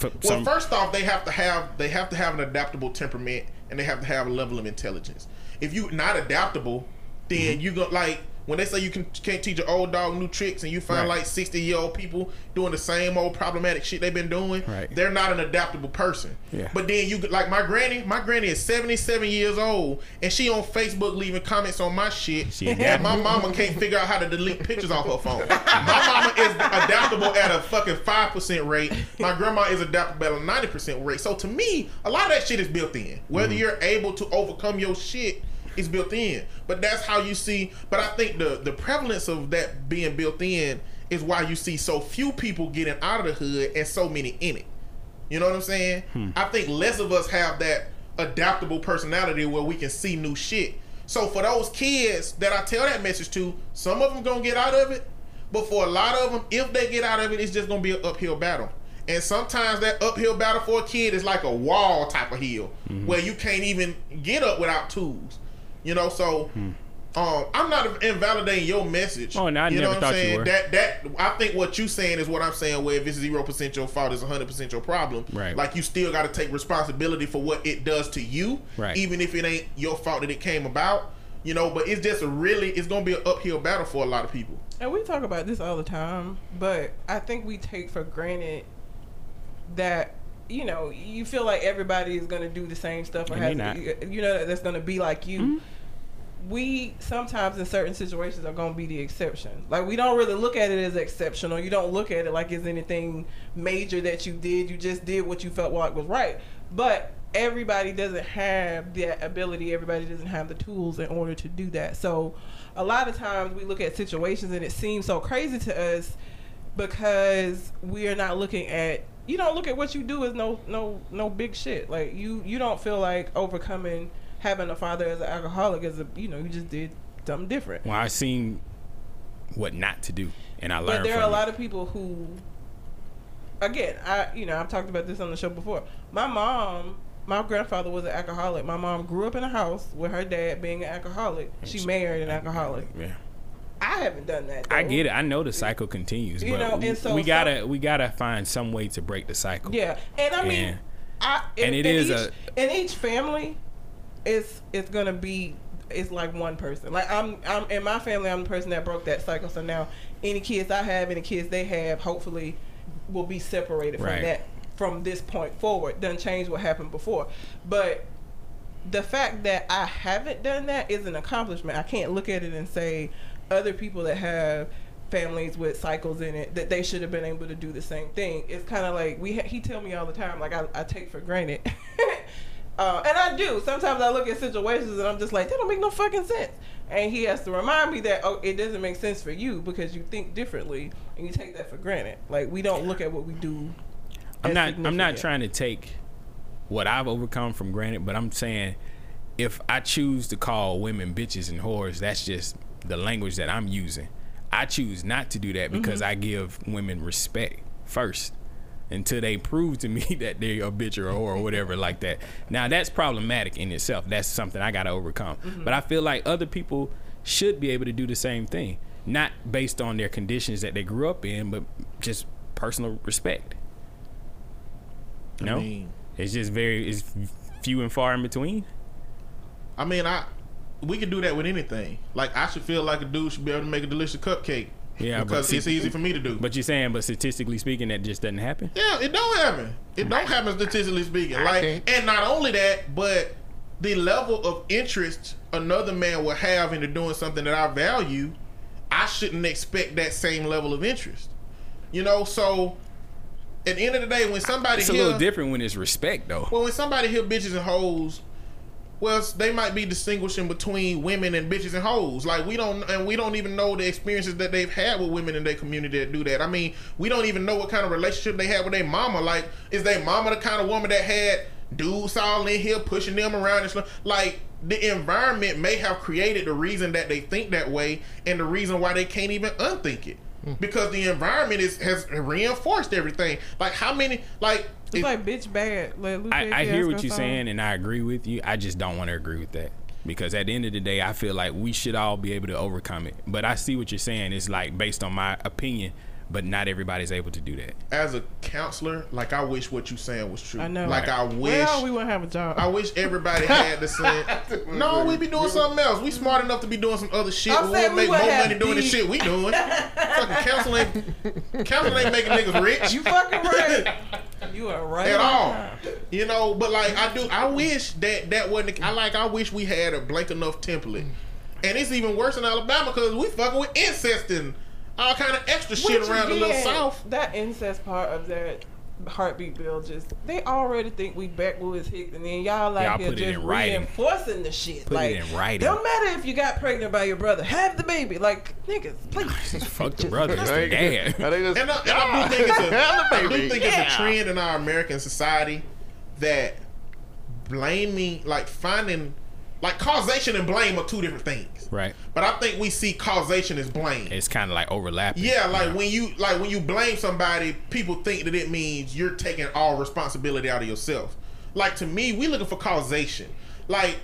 Speaker 4: Well,
Speaker 1: some-
Speaker 4: first off, they have to have they have to have an adaptable temperament and they have to have a level of intelligence. If you're not adaptable,
Speaker 1: Mm-hmm.
Speaker 4: then you go like when they say you can can't teach an old dog new tricks, and you find
Speaker 1: Right.
Speaker 4: like sixty year old people doing the same old problematic shit they've been doing,
Speaker 1: Right.
Speaker 4: they're not an adaptable person.
Speaker 1: Yeah.
Speaker 4: But then you like my granny. My granny is seventy seven years old, and she on Facebook leaving comments on my shit.
Speaker 1: She
Speaker 4: and my mama can't figure out how to delete pictures off her phone. my mama is adaptable at a fucking five percent rate. My grandma is adaptable at a ninety percent rate. So to me, a lot of that shit is built in. Whether mm-hmm. you're able to overcome your shit is built in. But that's how you see. But I think the the prevalence of that being built in is why you see so few people getting out of the hood and so many in it. You know what I'm saying? Hmm. I think less of us have that adaptable personality where we can see new shit. So for those kids that I tell that message to, some of them gonna get out of it, but for a lot of them, if they get out of it, it's just gonna be an uphill battle. And sometimes that uphill battle for a kid is like a wall type of hill mm-hmm. where you can't even get up without tools. You know, so um, I'm not invalidating your message.
Speaker 1: Oh, no, I
Speaker 4: you
Speaker 1: never
Speaker 4: know what
Speaker 1: thought
Speaker 4: I'm
Speaker 1: you
Speaker 4: saying?
Speaker 1: were.
Speaker 4: That that I think what you saying is what I'm saying. Where if it's zero percent your fault, it's 100 percent your problem.
Speaker 1: Right.
Speaker 4: Like you still got to take responsibility for what it does to you,
Speaker 1: Right.
Speaker 4: even if it ain't your fault that it came about. You know, but it's just a really it's gonna be an uphill battle for a lot of people.
Speaker 3: And we talk about this all the time, but I think we take for granted that you know you feel like everybody is going to do the same stuff or
Speaker 1: And
Speaker 3: has
Speaker 1: they
Speaker 3: you know that's going to be like you.
Speaker 1: Mm-hmm.
Speaker 3: We sometimes in certain situations are going to be the exception. Like we don't really look at it as exceptional. You don't look at it like it's anything major that you did. You just did what you felt like was right. But everybody doesn't have that ability. Everybody doesn't have the tools in order to do that. So a lot of times we look at situations and it seems so crazy to us because we are not looking at you don't look at what you do as no no no big shit. Like you you don't feel like overcoming having a father as an alcoholic is a you know you just did something different.
Speaker 1: Well, I seen what not to do, and I learned.
Speaker 3: But there are a lot of people who, again, I you know I've talked about this on the show before. My mom, my grandfather was an alcoholic. My mom grew up in a house with her dad being an alcoholic. She married an alcoholic.
Speaker 1: Yeah.
Speaker 3: I haven't done that.
Speaker 1: I get it. I know the cycle continues,
Speaker 3: You
Speaker 1: but
Speaker 3: know, and so
Speaker 1: we gotta we gotta find some way to break the cycle.
Speaker 3: Yeah, and I mean,
Speaker 1: And-
Speaker 3: I
Speaker 1: and
Speaker 3: in,
Speaker 1: it
Speaker 3: in
Speaker 1: is
Speaker 3: each,
Speaker 1: a-
Speaker 3: in each family, it's it's gonna be it's like one person. Like I'm I'm in my family, I'm the person that broke that cycle. So now any kids I have, any kids they have, hopefully, will be separated from that from this point forward. Doesn't change what happened before, but the fact that I haven't done that is an accomplishment. I can't look at it and say other people that have families with cycles in it that they should have been able to do the same thing. It's kind of like we ha- he tell me all the time like I, I take for granted. uh, and I do. Sometimes I look at situations and I'm just like that don't make no fucking sense. And he has to remind me that oh it doesn't make sense for you because you think differently and you take that for granted. Like we don't look at what we do.
Speaker 1: I'm not I'm not trying to take what I've overcome from granted, but I'm saying if I choose to call women bitches and whores, that's just the language that I'm using. I choose not to do that because
Speaker 3: Mm-hmm.
Speaker 1: I give women respect first until they prove to me that they're a bitch or a whore or whatever like that. Now that's problematic in itself. That's something I got to overcome.
Speaker 3: Mm-hmm.
Speaker 1: But I feel like other people should be able to do the same thing, not based on their conditions that they grew up in, but just personal respect. No,
Speaker 4: mean-
Speaker 1: it's just very it's few and far in between.
Speaker 4: I mean, I we can do that with anything. Like I should feel like a dude should be able to make a delicious cupcake.
Speaker 1: Yeah, but
Speaker 4: because
Speaker 1: see-
Speaker 4: it's easy for me to do.
Speaker 1: But you're saying, but statistically speaking, that just doesn't happen.
Speaker 4: Yeah, it don't happen. It don't happen statistically speaking. Like, and not only that, but the level of interest another man will have into doing something that I value, I shouldn't expect that same level of interest. You know, so at the end of the day, when somebody
Speaker 1: It's a
Speaker 4: hear,
Speaker 1: little different when it's respect, though.
Speaker 4: well, when somebody hear bitches and hoes, well, they might be distinguishing between women and bitches and hoes. Like we don't, and we don't even know the experiences that they've had with women in their community that do that. I mean, we don't even know what kind of relationship they had with their mama. Like, is their mama the kind of woman that had dudes all in here pushing them around and stuff? Like, the environment may have created the reason that they think that way, and the reason why they can't even unthink it. Mm. Because the environment is has reinforced everything. Like how many like
Speaker 3: It's
Speaker 4: if-
Speaker 3: like bitch bad. Like
Speaker 1: I, I hear what you're saying, and I agree with you. I just don't want to agree with that because at the end of the day, I feel like we should all be able to overcome it. But I see what you're saying. It's like based on my opinion but not everybody's able to do that.
Speaker 4: As a counselor, like I wish what you saying was true.
Speaker 3: I know.
Speaker 4: Like I wish.
Speaker 3: Well, we wouldn't have a job.
Speaker 4: I wish everybody had the same. No, we be doing something else. We smart enough to be doing some other shit.
Speaker 3: I'm
Speaker 4: We'll
Speaker 3: saying we
Speaker 4: make more
Speaker 3: would have
Speaker 4: money doing the
Speaker 3: deep-
Speaker 4: shit we doing. Fucking counseling, ain't- counseling ain't making niggas rich
Speaker 3: you fucking right. You are right
Speaker 4: at
Speaker 3: on
Speaker 4: all.
Speaker 3: time.
Speaker 4: You know, but like I do, I wish that that wasn't. I like. I wish we had a blank enough template, and it's even worse in Alabama because we fucking with incest and all kind of extra shit
Speaker 3: Which
Speaker 4: around the little south.
Speaker 3: That incest part of that heartbeat bill just they already think we backwoods hicks and then y'all like
Speaker 1: Y'all
Speaker 3: here just
Speaker 1: in
Speaker 3: reinforcing the shit.
Speaker 1: Put it
Speaker 3: like
Speaker 1: in writing.
Speaker 3: don't matter if you got pregnant by your brother, have the baby. Like niggas, please.
Speaker 1: Fuck the brother, it's the dad.
Speaker 2: I think
Speaker 4: And I, and I do think it's a, do
Speaker 2: baby.
Speaker 4: think it's a trend in our American society that blaming, like finding, like causation and blame are two different things.
Speaker 1: Right.
Speaker 4: But I think we see causation as blame.
Speaker 1: It's kind of like overlapping.
Speaker 4: Yeah, like when you like when you blame somebody, people think that it means you're taking all responsibility out of yourself. Like to me, we looking for causation. Like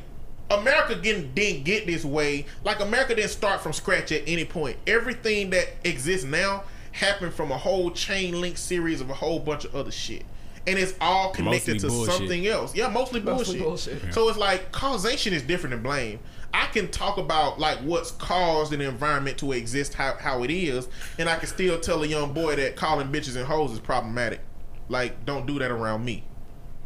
Speaker 4: America getting, didn't get this way. Like America didn't start from scratch at any point. Everything that exists now happened from a whole chain link series of a whole bunch of other shit. And it's all connected
Speaker 1: Mostly
Speaker 4: to
Speaker 1: bullshit.
Speaker 4: something else. Yeah, mostly bullshit.
Speaker 3: Mostly bullshit.
Speaker 4: So it's like causation is different than blame. I can talk about like what's caused an environment to exist how, how it is, and I can still tell a young boy that calling bitches and hoes is problematic. Like, don't do that around me.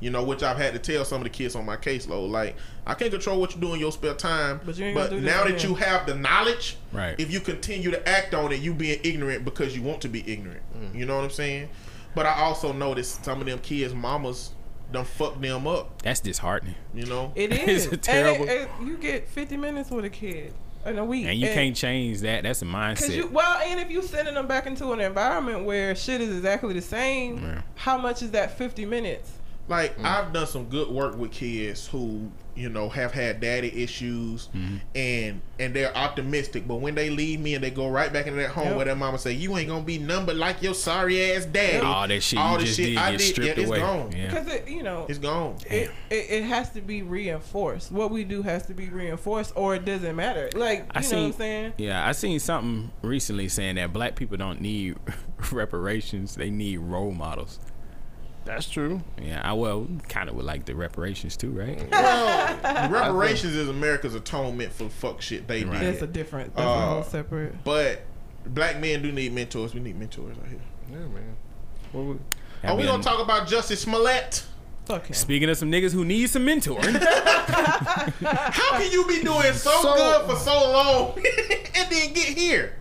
Speaker 4: You know, which I've had to tell some of the kids on my caseload. Like, I can't control what you do in your spare time.
Speaker 3: But you ain't gonna do this
Speaker 4: now
Speaker 3: to
Speaker 4: that
Speaker 3: him.
Speaker 4: you have the knowledge,
Speaker 1: Right.
Speaker 4: if you continue to act on it, you being ignorant because you want to be ignorant.
Speaker 3: Mm.
Speaker 4: You know what I'm saying? But I also noticed some of them kids' mamas done fuck them up.
Speaker 1: That's disheartening.
Speaker 4: You know?
Speaker 3: It
Speaker 1: It's
Speaker 3: is. And
Speaker 1: terrible.
Speaker 3: it- it- you get 50 minutes with a kid in a week.
Speaker 1: And you can't change that. That's a mindset.
Speaker 3: you well, and if you sending them back into an environment where shit is exactly the same,
Speaker 1: Yeah.
Speaker 3: how much is that 50 minutes?
Speaker 4: Like mm. I've done some good work with kids who you know have had daddy issues mm-hmm. and and they're optimistic, but when they leave me and they go right back into that home
Speaker 3: Yep.
Speaker 4: where their mama say you ain't gonna be numbered like your sorry ass daddy.
Speaker 1: All that shit
Speaker 4: All
Speaker 1: you
Speaker 4: the
Speaker 1: just
Speaker 4: shit
Speaker 1: did
Speaker 4: I
Speaker 1: get
Speaker 4: did,
Speaker 1: stripped
Speaker 4: yeah, it's
Speaker 1: away.
Speaker 4: gone.
Speaker 1: Yeah.
Speaker 3: Because it, you know,
Speaker 4: It's gone.
Speaker 3: it, it, it has to be reinforced. What we do has to be reinforced, or it doesn't matter. Like you
Speaker 1: I
Speaker 3: know
Speaker 1: seen,
Speaker 3: what I'm saying?
Speaker 1: Yeah, I seen something recently saying that black people don't need reparations; they need role models.
Speaker 2: That's true.
Speaker 1: Yeah, I well, kind of would like the reparations too, right?
Speaker 4: Well, reparations is America's atonement for fuck shit they
Speaker 1: Right.
Speaker 4: did.
Speaker 3: That's a different. That's a
Speaker 4: Uh,
Speaker 3: whole separate.
Speaker 4: But black men do need mentors. We need mentors out here.
Speaker 2: Yeah, man. What we,
Speaker 4: Are we gonna
Speaker 1: been-
Speaker 4: talk about Jussie Smollett?
Speaker 3: Fuck him.
Speaker 1: Speaking of some niggas who need some mentoring,
Speaker 4: How can you be doing so,
Speaker 2: So-
Speaker 4: good for so long and then get here?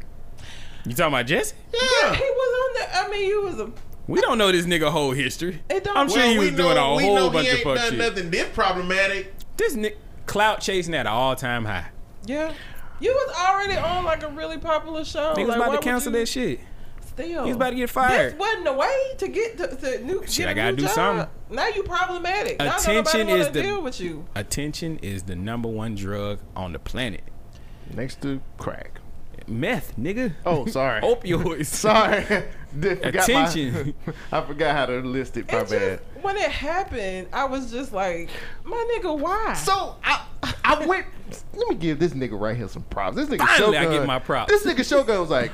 Speaker 1: you talking about Jussie?
Speaker 4: Yeah.
Speaker 3: He was on the. I mean, you was a.
Speaker 1: We don't know this nigga whole history.
Speaker 3: It don't-
Speaker 1: I'm sure
Speaker 3: Well,
Speaker 1: he was doing a
Speaker 4: we
Speaker 1: whole
Speaker 4: know
Speaker 1: bunch
Speaker 4: he
Speaker 1: of
Speaker 4: ain't
Speaker 1: fuck
Speaker 4: done
Speaker 1: shit.
Speaker 4: nothing this problematic.
Speaker 1: This nigga clout chasing at an all time high.
Speaker 3: Yeah. You was already on like a really popular show.
Speaker 1: Niggas
Speaker 3: like,
Speaker 1: about to cancel
Speaker 3: you
Speaker 1: that shit.
Speaker 3: Still,
Speaker 1: He was about to get fired.
Speaker 3: This wasn't the way to get to, to new.
Speaker 1: Shit, I gotta do
Speaker 3: job.
Speaker 1: something.
Speaker 3: Now you problematic. Now
Speaker 1: Attention
Speaker 3: nobody wanna
Speaker 1: is the-
Speaker 3: deal with you.
Speaker 1: Attention is the number one drug on the planet.
Speaker 2: next to crack.
Speaker 1: Meth, nigga.
Speaker 2: Oh, sorry.
Speaker 1: Opioids.
Speaker 2: Sorry. Did- forgot my-
Speaker 1: Attention.
Speaker 2: I forgot how to list it. My
Speaker 3: It
Speaker 2: bad.
Speaker 3: just, when it happened, I was just like, my nigga, why?
Speaker 2: So I I went. Let me give this nigga right here some props. This nigga
Speaker 1: Finally, I get my props.
Speaker 2: This nigga Shogun was like,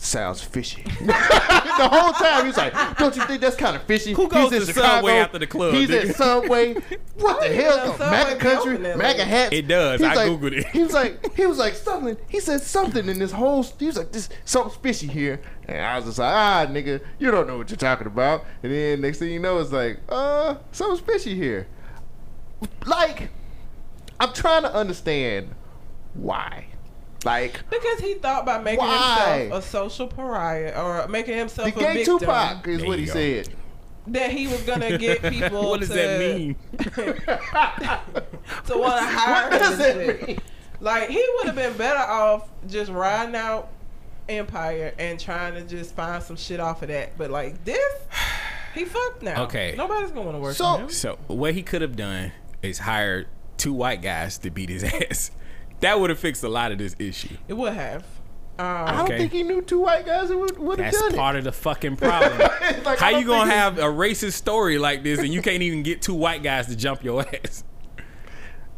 Speaker 2: sounds fishy. the whole time he was like, don't you think that's kind of fishy?
Speaker 1: Who goes
Speaker 2: He's
Speaker 1: to
Speaker 2: Chicago.
Speaker 1: Subway after the club,
Speaker 2: He's
Speaker 1: nigga?
Speaker 2: at Subway. What the hell?
Speaker 3: know Subway
Speaker 2: MAGA country,
Speaker 3: open
Speaker 2: MAGA hats.
Speaker 1: It does.
Speaker 2: He's
Speaker 1: I
Speaker 2: like-
Speaker 1: Googled it.
Speaker 2: He was like, he was like something. He said something in this whole. He was like, this something's fishy here. And I was just like, ah, nigga, you don't know what you're talking about. And then next thing you know, it's like, uh, something's fishy here. Like, I'm trying to understand why. Like,
Speaker 3: because he thought by making
Speaker 2: Why?
Speaker 3: himself a social pariah or making himself
Speaker 2: the
Speaker 3: a
Speaker 2: gay
Speaker 3: victim,
Speaker 2: Tupac is what he
Speaker 1: go.
Speaker 2: said.
Speaker 3: that he was gonna get people.
Speaker 1: what does
Speaker 3: to,
Speaker 1: that mean?
Speaker 3: To want to hire
Speaker 2: What
Speaker 3: him.
Speaker 2: does
Speaker 3: and
Speaker 2: that
Speaker 3: shit.
Speaker 2: mean?
Speaker 3: Like he would have been better off just riding out Empire and trying to just find some shit off of that. But like this, he fucked now.
Speaker 1: Okay.
Speaker 3: nobody's going to wanna work
Speaker 2: So-
Speaker 3: for him.
Speaker 1: So what he could have done is hired two white guys to beat his ass. That would have fixed a lot of this issue.
Speaker 3: It would have.
Speaker 2: I
Speaker 3: Um,
Speaker 2: don't
Speaker 1: Okay.
Speaker 2: think he knew two white guys who would, would have
Speaker 1: That's part of the fucking problem.
Speaker 2: Like,
Speaker 1: How you gonna
Speaker 2: think
Speaker 1: have a racist story like this and you can't even get two white guys to jump your ass?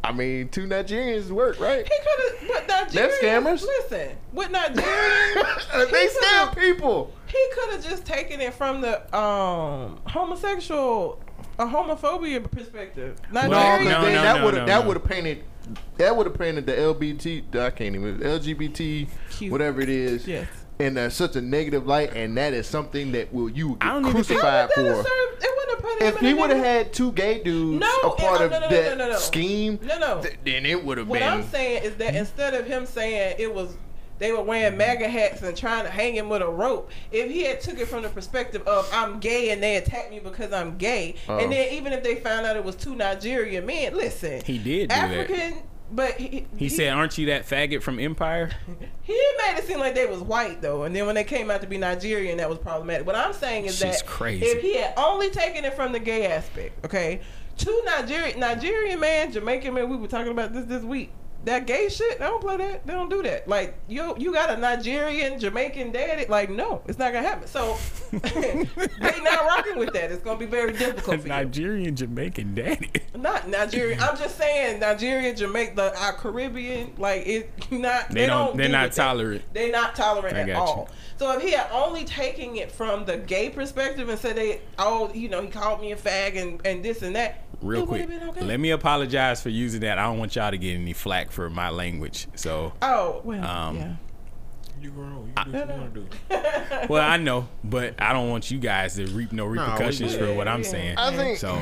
Speaker 2: I mean, two Nigerians work, right?
Speaker 3: he could have. But Nigerians,
Speaker 2: scammers.
Speaker 3: Listen, with Nigerians,
Speaker 2: they scam people.
Speaker 3: he He could have just taken it from the um homosexual, a homophobia perspective.
Speaker 2: No,
Speaker 3: Nigerian.
Speaker 1: no,
Speaker 2: then
Speaker 1: no,
Speaker 2: that
Speaker 1: no,
Speaker 2: would have
Speaker 1: no,
Speaker 2: that
Speaker 1: no.
Speaker 2: would have painted that would have painted the LGBT I can't even LGBT
Speaker 3: Q.
Speaker 2: whatever it is
Speaker 3: Yes.
Speaker 2: in uh, such a negative light, and that is something that will you get
Speaker 1: don't even think-
Speaker 2: crucified for.
Speaker 3: have served- It wouldn't have put him
Speaker 2: If he would have had two gay dudes
Speaker 3: No,
Speaker 2: a part
Speaker 3: no,
Speaker 2: of
Speaker 3: no,
Speaker 2: that
Speaker 3: no, no.
Speaker 2: scheme,
Speaker 3: No, no.
Speaker 2: th- then it would have been. What.
Speaker 3: I'm saying is that instead of him saying it was they were wearing MAGA hats and trying to hang him with a rope, if he had took it from the perspective of I'm gay and they attacked me because I'm gay,
Speaker 2: Oh.
Speaker 3: and then even if they found out it was two Nigerian men, listen,
Speaker 1: He did do that.
Speaker 3: African, but he,
Speaker 1: He said, "Aren't you that faggot from Empire?"
Speaker 3: he made it seem like they was white though, and then when they came out to be Nigerian, that was problematic. What I'm saying is
Speaker 1: She's
Speaker 3: that
Speaker 1: crazy.
Speaker 3: if he had only taken it from the gay aspect, okay, two Nigerian Nigerian man, Jamaican man, we were talking about this this week. That gay shit, they don't play that. They don't do that. Like you, you got a Nigerian Jamaican daddy. Like no, it's not gonna happen. So they not rocking with that. It's gonna be very difficult for you.
Speaker 1: Nigerian Jamaican daddy.
Speaker 3: Not Nigerian. I'm just saying Nigerian, Jamaica, the, our Caribbean, like it not. They,
Speaker 1: They
Speaker 3: don't.
Speaker 1: don't. They're not
Speaker 3: with that.
Speaker 1: tolerant.
Speaker 3: They're not tolerant at
Speaker 1: got
Speaker 3: all. So if he had only taken it from the gay perspective and said they, oh, you know, he called me a fag and, and this and that,
Speaker 1: Real quick,
Speaker 3: been okay.
Speaker 1: let me apologize for using that. I don't want y'all to get any flack for my language. So,
Speaker 3: Oh well,
Speaker 1: Um,
Speaker 3: yeah.
Speaker 4: You grown. You do what you want to do.
Speaker 1: well, I know, but I don't want you guys to reap no repercussions
Speaker 3: good.
Speaker 1: for what I'm
Speaker 3: Yeah.
Speaker 1: saying.
Speaker 2: I think
Speaker 1: So,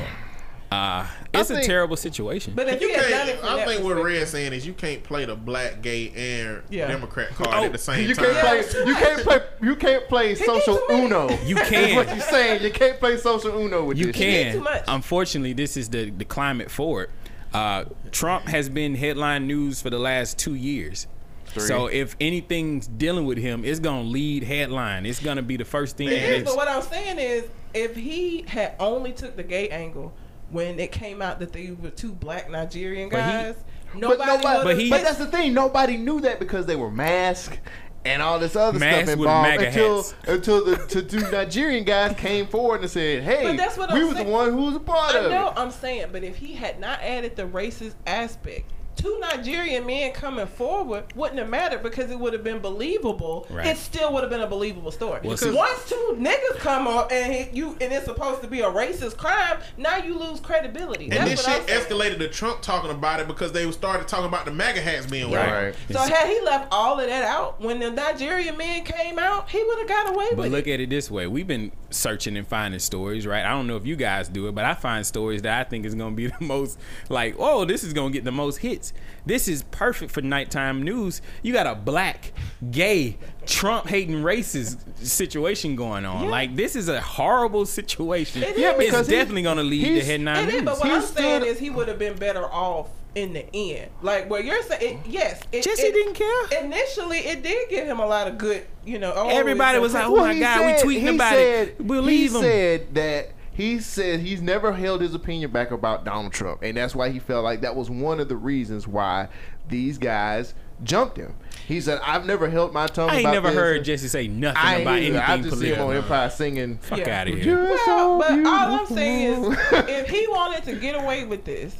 Speaker 1: uh, it's a terrible situation.
Speaker 3: But if
Speaker 4: You
Speaker 3: he had done it
Speaker 4: can't. I think what
Speaker 3: perspective-
Speaker 4: Red's saying is you can't play the black, gay, and
Speaker 3: Yeah.
Speaker 4: Democrat card
Speaker 1: Oh,
Speaker 4: at the same
Speaker 2: you
Speaker 4: time.
Speaker 2: can't play. You can't play. You can't play social uno.
Speaker 1: You
Speaker 2: That's
Speaker 1: can.
Speaker 2: what you're saying. You can't play social uno with
Speaker 1: You
Speaker 2: this.
Speaker 1: can.
Speaker 3: too.
Speaker 1: Unfortunately, this is the, the climate for it. Uh, Trump has been headline news for the last two years.
Speaker 2: Three.
Speaker 1: So if anything's dealing with him, it's gonna lead headline. It's gonna be the first thing.
Speaker 3: It is, but what I'm saying is, if he had only took the gay angle when it came out that they were two black Nigerian
Speaker 1: But he-
Speaker 3: guys,
Speaker 2: But
Speaker 3: nobody.
Speaker 2: nobody.
Speaker 1: But he-
Speaker 2: but that's the thing. Nobody knew that because they were masked and all this other
Speaker 1: Masked
Speaker 2: stuff involved until
Speaker 1: hats.
Speaker 2: until the to two Nigerian guys came forward and said, "Hey,
Speaker 3: that's what
Speaker 2: we
Speaker 3: I'm
Speaker 2: was
Speaker 3: saying.
Speaker 2: the one who was a part
Speaker 3: I
Speaker 2: of
Speaker 3: know
Speaker 2: it."
Speaker 3: I'm saying, but if he had not added the racist aspect, two Nigerian men coming forward wouldn't have mattered because it would have been believable.
Speaker 1: Right.
Speaker 3: It still would have been a believable story.
Speaker 1: Well,
Speaker 3: because once two niggas come up and he, you and it's supposed to be a racist crime, now you lose credibility.
Speaker 4: And
Speaker 3: That's
Speaker 4: this
Speaker 3: what
Speaker 4: shit escalated to Trump talking about it because they started talking about the MAGA hats being worn.
Speaker 2: Right.
Speaker 3: So had he left all of that out when the Nigerian men came out, he would have got away with it.
Speaker 1: But look
Speaker 3: it.
Speaker 1: at it this way: we've been searching and finding stories, right? I don't know if you guys do it, but I find stories that I think is going to be the most like, oh, this is going to get the most hits. This is perfect for nighttime news. You got a black, gay, Trump hating racist situation going on.
Speaker 3: Yeah.
Speaker 1: Like this is a horrible situation.
Speaker 3: It
Speaker 2: Yeah,
Speaker 3: is.
Speaker 2: because
Speaker 1: it's
Speaker 2: he-
Speaker 1: definitely going to lead to
Speaker 2: he's-
Speaker 1: headline
Speaker 3: It is,
Speaker 1: news.
Speaker 3: but what
Speaker 2: He
Speaker 3: I'm saying is he would have been better off in the end. Like where you're saying, it, yes, it,
Speaker 1: Jussie
Speaker 3: it-
Speaker 1: didn't care.
Speaker 3: Initially, it did give him a lot of good, you know. Oh,
Speaker 1: Everybody was like, "Oh my
Speaker 2: he
Speaker 1: God, we tweeting
Speaker 2: he
Speaker 1: about
Speaker 2: said,
Speaker 1: it. Believe
Speaker 2: he
Speaker 1: him."
Speaker 2: said that he said he's never held his opinion back about Donald Trump, and that's why he felt like that was one of the reasons why these guys jumped him. He said, "I've never held my tongue."
Speaker 1: I ain't
Speaker 2: about
Speaker 1: never
Speaker 2: this."
Speaker 1: heard Jussie say nothing
Speaker 2: I
Speaker 1: about
Speaker 2: either.
Speaker 1: anything
Speaker 2: I just see him on Empire singing.
Speaker 1: Fuck
Speaker 3: Yeah.
Speaker 1: out of here.
Speaker 2: You're so
Speaker 3: Well, but all I'm saying is, if he wanted to get away with this,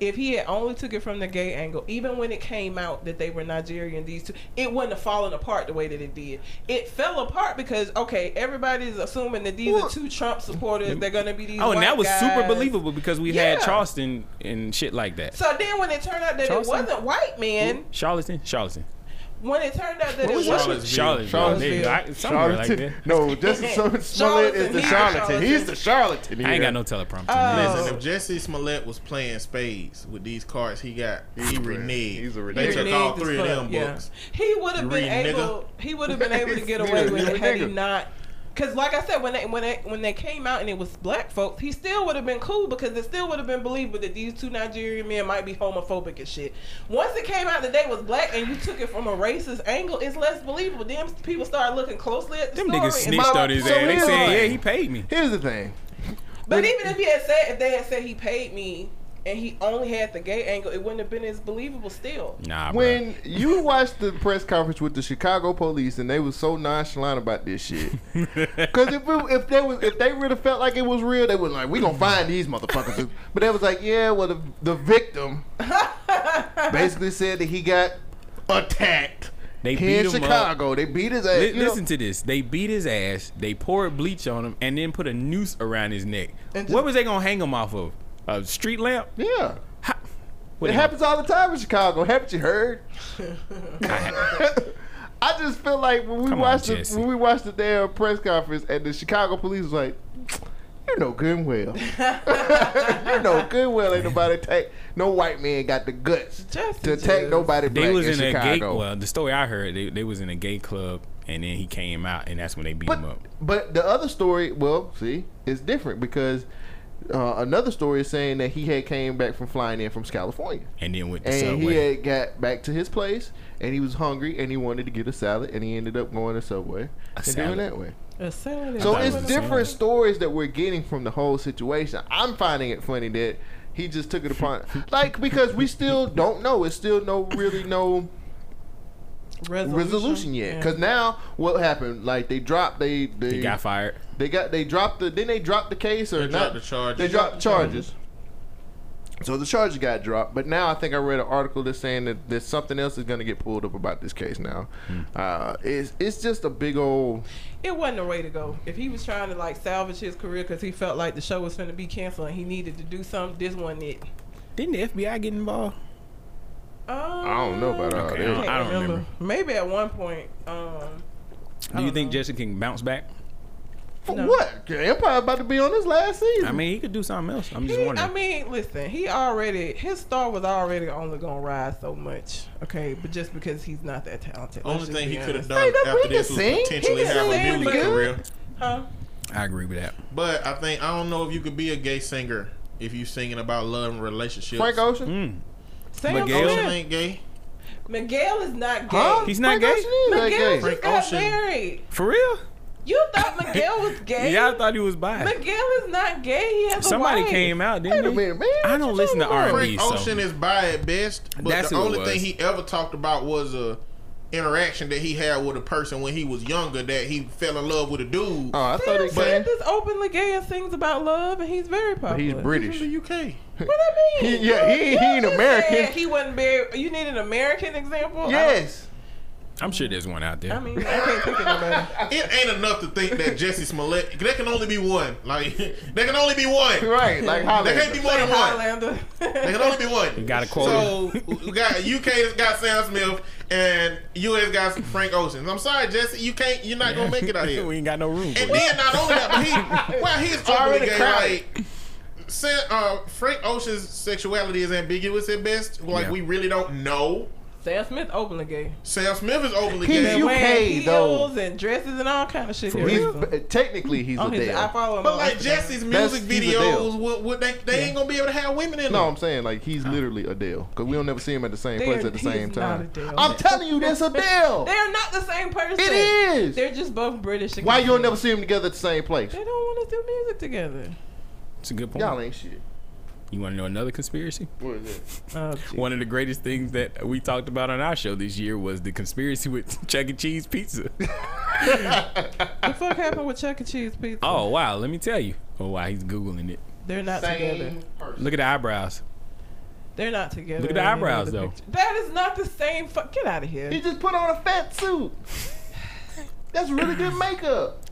Speaker 3: if he had only took it from the gay angle, even when it came out that they were Nigerian, these two, it wouldn't have fallen apart the way that it did. It fell apart because okay, everybody's assuming that these
Speaker 2: Well-
Speaker 3: are two Trump supporters. They're gonna be these.
Speaker 1: Oh, and that was super believable because we had Charleston and shit like that.
Speaker 3: So then, when it turned out that
Speaker 1: Charleston?
Speaker 3: it wasn't white men,
Speaker 1: Charleston, Charleston,
Speaker 3: when it turned out that
Speaker 2: What
Speaker 3: it
Speaker 2: was
Speaker 3: wasn't
Speaker 1: Charlottesville.
Speaker 2: Charlottesville.
Speaker 1: There you go. I- Somewhere like
Speaker 2: no, Jussie Smollett Smollett is the
Speaker 3: Charlatan.
Speaker 2: charlatan. He's the charlatan.
Speaker 1: I ain't got no teleprompter.
Speaker 3: Oh.
Speaker 4: Listen, if Jussie Smollett was playing spades with these cards he got, he
Speaker 2: He's a-
Speaker 4: reneged.
Speaker 2: he's
Speaker 4: They took all three of
Speaker 3: fuck,
Speaker 4: them
Speaker 3: yeah.
Speaker 4: books.
Speaker 3: He would have been
Speaker 4: read,
Speaker 3: able. He would have been able to get away with it had he not. Because, like I said, when they when they when they came out and it was black folks, he still would have been cool because it still would have been believable that these two Nigerian men might be homophobic and shit. Once it came out that they was black and you took it from a racist angle, it's less believable. Then people started looking closely at the
Speaker 1: Them niggas
Speaker 3: and
Speaker 1: snitched on his ass. They said, yeah, he paid me.
Speaker 2: Here's the thing.
Speaker 3: But even if he had said if they had said he paid me and he only had the gay angle, it wouldn't have been as believable still.
Speaker 1: Nah, bro.
Speaker 2: When you watched the press conference with the Chicago police and they was so nonchalant about this shit, because if it, if they was if they really felt like it was real, they was like, "We gonna find these motherfuckers." But they was like, "Yeah, well, the, the victim basically said that he got attacked
Speaker 1: They
Speaker 2: Here
Speaker 1: beat
Speaker 2: in
Speaker 1: him up.
Speaker 2: Chicago, they beat his ass.
Speaker 1: Li-
Speaker 2: you know-
Speaker 1: listen to this. They beat his ass. They poured bleach on him and then put a noose around his neck.
Speaker 3: And
Speaker 1: what
Speaker 3: just-
Speaker 1: was they gonna hang him off of? A street lamp?
Speaker 2: yeah.
Speaker 1: What
Speaker 2: It
Speaker 1: they
Speaker 2: happens all the time in Chicago. Haven't you heard? I just feel like when we
Speaker 1: Come on,
Speaker 2: watched the, when we watched the damn press conference and the Chicago police was like, "You know good and well, you know good and well ain't nobody take no white man got the guts
Speaker 3: Jussie
Speaker 2: to attack
Speaker 3: just-
Speaker 2: nobody black
Speaker 1: They was
Speaker 2: in,
Speaker 1: in, a gay.
Speaker 2: Chicago."
Speaker 1: Well, the story I heard, they, they was in a gay club, and then he came out, and that's when they beat
Speaker 2: but
Speaker 1: him up.
Speaker 2: but the other story, well, see, it's different because uh, another story is saying that he had came back from flying in from California.
Speaker 1: And then with the
Speaker 2: And he had got back to his place, and he was hungry, and he wanted to get a salad, and he ended up going to Subway and doing that way.
Speaker 3: A salad
Speaker 2: So it's
Speaker 1: a
Speaker 2: different
Speaker 1: salad.
Speaker 2: stories that we're getting from the whole situation. I'm finding it funny that he just took it upon, like because we still don't know. It's still no really no
Speaker 3: resolution,
Speaker 2: resolution yet.
Speaker 3: Yeah.
Speaker 2: Because now what happened? Like they dropped they they
Speaker 1: he got fired.
Speaker 2: They got they dropped the then they dropped the case or
Speaker 4: They
Speaker 2: not?
Speaker 4: dropped the charges.
Speaker 2: They dropped the charges. So the charges got dropped, but now I think I read an article that's saying that, that something else is going to get pulled up about this case. Now, uh, it's it's just a big old
Speaker 3: it wasn't the way to go. If he was trying to like salvage his career because he felt like the show was going to be canceled and he needed to do something, this wasn't it.
Speaker 1: Didn't the FBI get involved?
Speaker 3: Um,
Speaker 2: I don't know about all
Speaker 1: Okay,
Speaker 2: that.
Speaker 1: I don't- I don't remember.
Speaker 3: Maybe at one point. Um,
Speaker 1: Do you think
Speaker 3: know.
Speaker 1: Jussie can bounce back?
Speaker 2: For
Speaker 3: No.
Speaker 2: what? Empire about to be on his last season.
Speaker 1: I mean, he could do something else. I'm just
Speaker 3: he,
Speaker 1: wondering.
Speaker 3: I mean, listen, he already his star was already only gonna rise so much. Okay, but just because he's not that talented.
Speaker 4: Only thing
Speaker 3: be
Speaker 4: he could have done
Speaker 2: Hey,
Speaker 4: after this was
Speaker 2: sing.
Speaker 4: potentially
Speaker 3: He can
Speaker 4: have a music
Speaker 3: but-
Speaker 4: career.
Speaker 3: Huh?
Speaker 1: I agree with that.
Speaker 4: But I think I don't know if you could be a gay singer if you singing about love and relationships.
Speaker 2: Frank Ocean.
Speaker 1: Mm.
Speaker 3: Sam
Speaker 1: Miguel?
Speaker 4: Ocean ain't gay.
Speaker 3: Miguel is not gay.
Speaker 2: Huh?
Speaker 1: He's not
Speaker 2: Frank
Speaker 1: gay?
Speaker 2: Ocean is
Speaker 3: Miguel
Speaker 2: gay.
Speaker 4: Frank
Speaker 3: got
Speaker 4: Ocean.
Speaker 3: married.
Speaker 1: For real?
Speaker 3: You thought Miguel was gay?
Speaker 1: Yeah, I thought he was bi.
Speaker 3: Miguel is not gay. He has
Speaker 1: Somebody
Speaker 3: a wife.
Speaker 1: came out,
Speaker 2: Wait
Speaker 1: didn't
Speaker 2: a
Speaker 1: he?
Speaker 2: minute, man.
Speaker 1: I don't listen to? R&B.
Speaker 4: Frank
Speaker 1: so-
Speaker 4: Ocean is bi at best, but
Speaker 1: That's
Speaker 4: the
Speaker 1: who it
Speaker 4: only
Speaker 1: was.
Speaker 4: thing he ever talked about was a interaction that he had with a person when he was younger that he fell in love with a dude.
Speaker 2: Oh, I thought
Speaker 3: Sam
Speaker 2: he
Speaker 3: Smith
Speaker 2: said.
Speaker 3: is openly gay and sings about love, and he's very popular.
Speaker 2: But he's British.
Speaker 4: From the UK.
Speaker 3: What I mean?
Speaker 2: He- yeah, he- he ain't
Speaker 3: just
Speaker 2: American.
Speaker 3: said He wasn't very. You need an American example.
Speaker 2: Yes.
Speaker 1: I'm sure there's one out there.
Speaker 3: I, I mean, I can't think of nobody.
Speaker 4: It ain't enough to think that Jussie Smollett. There can only be one. Like there can only be one.
Speaker 2: Right, like
Speaker 4: There can't be
Speaker 2: Highlander.
Speaker 4: more than one.
Speaker 3: Highlander.
Speaker 4: There can only be one.
Speaker 1: You got a quote.
Speaker 4: So we got UK has got Sam Smith and US got Frank Ocean. I'm sorry, Jussie, you can't. You're not gonna make it out here.
Speaker 1: we ain't got no room.
Speaker 4: And
Speaker 1: for it.
Speaker 4: then not only that, but he well he's
Speaker 2: Already
Speaker 4: openly gay.
Speaker 2: crowded.
Speaker 4: Like Sam, uh, Frank Ocean's sexuality is ambiguous at best. Like
Speaker 1: Yeah.
Speaker 4: we really don't know.
Speaker 3: Sam Smith openly gay.
Speaker 4: Sam Smith is openly
Speaker 2: He's
Speaker 4: gay.
Speaker 2: you-
Speaker 3: Wearing
Speaker 2: UK though.
Speaker 3: heels and dresses and all kind of shit.
Speaker 2: He's technically he's
Speaker 3: On
Speaker 2: a
Speaker 3: his, I follow him.
Speaker 4: But
Speaker 3: on
Speaker 4: like
Speaker 2: Jussie's
Speaker 4: music
Speaker 2: he's
Speaker 4: videos,
Speaker 2: Adele.
Speaker 4: would, would they, they ain't gonna be able to have women in them.
Speaker 2: No, I'm saying like he's literally Adele because we don't never see him at the same
Speaker 3: They
Speaker 2: place at the same time. I'm telling you, that's Adele.
Speaker 3: They're not the same person.
Speaker 2: It is.
Speaker 3: They're just both British.
Speaker 2: Why you don't never see them together at the same place?
Speaker 3: They don't want to do music together.
Speaker 1: It's a good point.
Speaker 2: Y'all ain't shit.
Speaker 1: You want to know another conspiracy?
Speaker 2: What is it?
Speaker 3: Oh, gee.
Speaker 1: One of the greatest things that we talked about on our show this year was the conspiracy with Chuck E. Cheese pizza.
Speaker 3: What the fuck happened with Chuck E. Cheese pizza?
Speaker 1: oh wow, let me tell you. Oh wow, he's googling it.
Speaker 3: they're not together.
Speaker 2: Person.
Speaker 1: Look at the eyebrows.
Speaker 3: They're not together.
Speaker 1: Look at the eyebrows,
Speaker 3: the
Speaker 1: though.
Speaker 3: pictures. That is not the same. Fuck. Get out of here.
Speaker 2: He just put on a fat suit. That's really good makeup.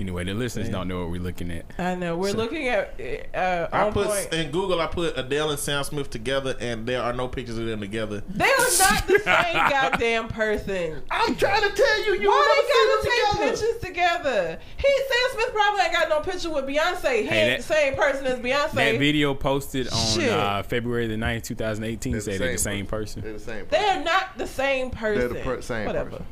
Speaker 1: Anyway, the listeners don't know what we're looking at.
Speaker 3: I know. We're looking at uh,
Speaker 4: I put
Speaker 3: point.
Speaker 4: in Google. I put Adele and Sam Smith together, and there are no pictures of them together.
Speaker 3: They are not the same goddamn person.
Speaker 2: I'm trying to tell you, you
Speaker 3: Why
Speaker 2: will
Speaker 3: they
Speaker 2: never see
Speaker 3: gotta take
Speaker 2: together.
Speaker 3: pictures together? He Sam Smith probably ain't got no picture with Beyonce. He
Speaker 1: Hey,
Speaker 3: ain't the same person as Beyonce.
Speaker 1: That video posted on uh, February the 9th, 2018
Speaker 2: They're the
Speaker 1: said they're the
Speaker 2: same
Speaker 1: same person.
Speaker 2: They're the same.
Speaker 3: They're not the same person.
Speaker 2: They're the per- same
Speaker 3: Whatever.
Speaker 2: person.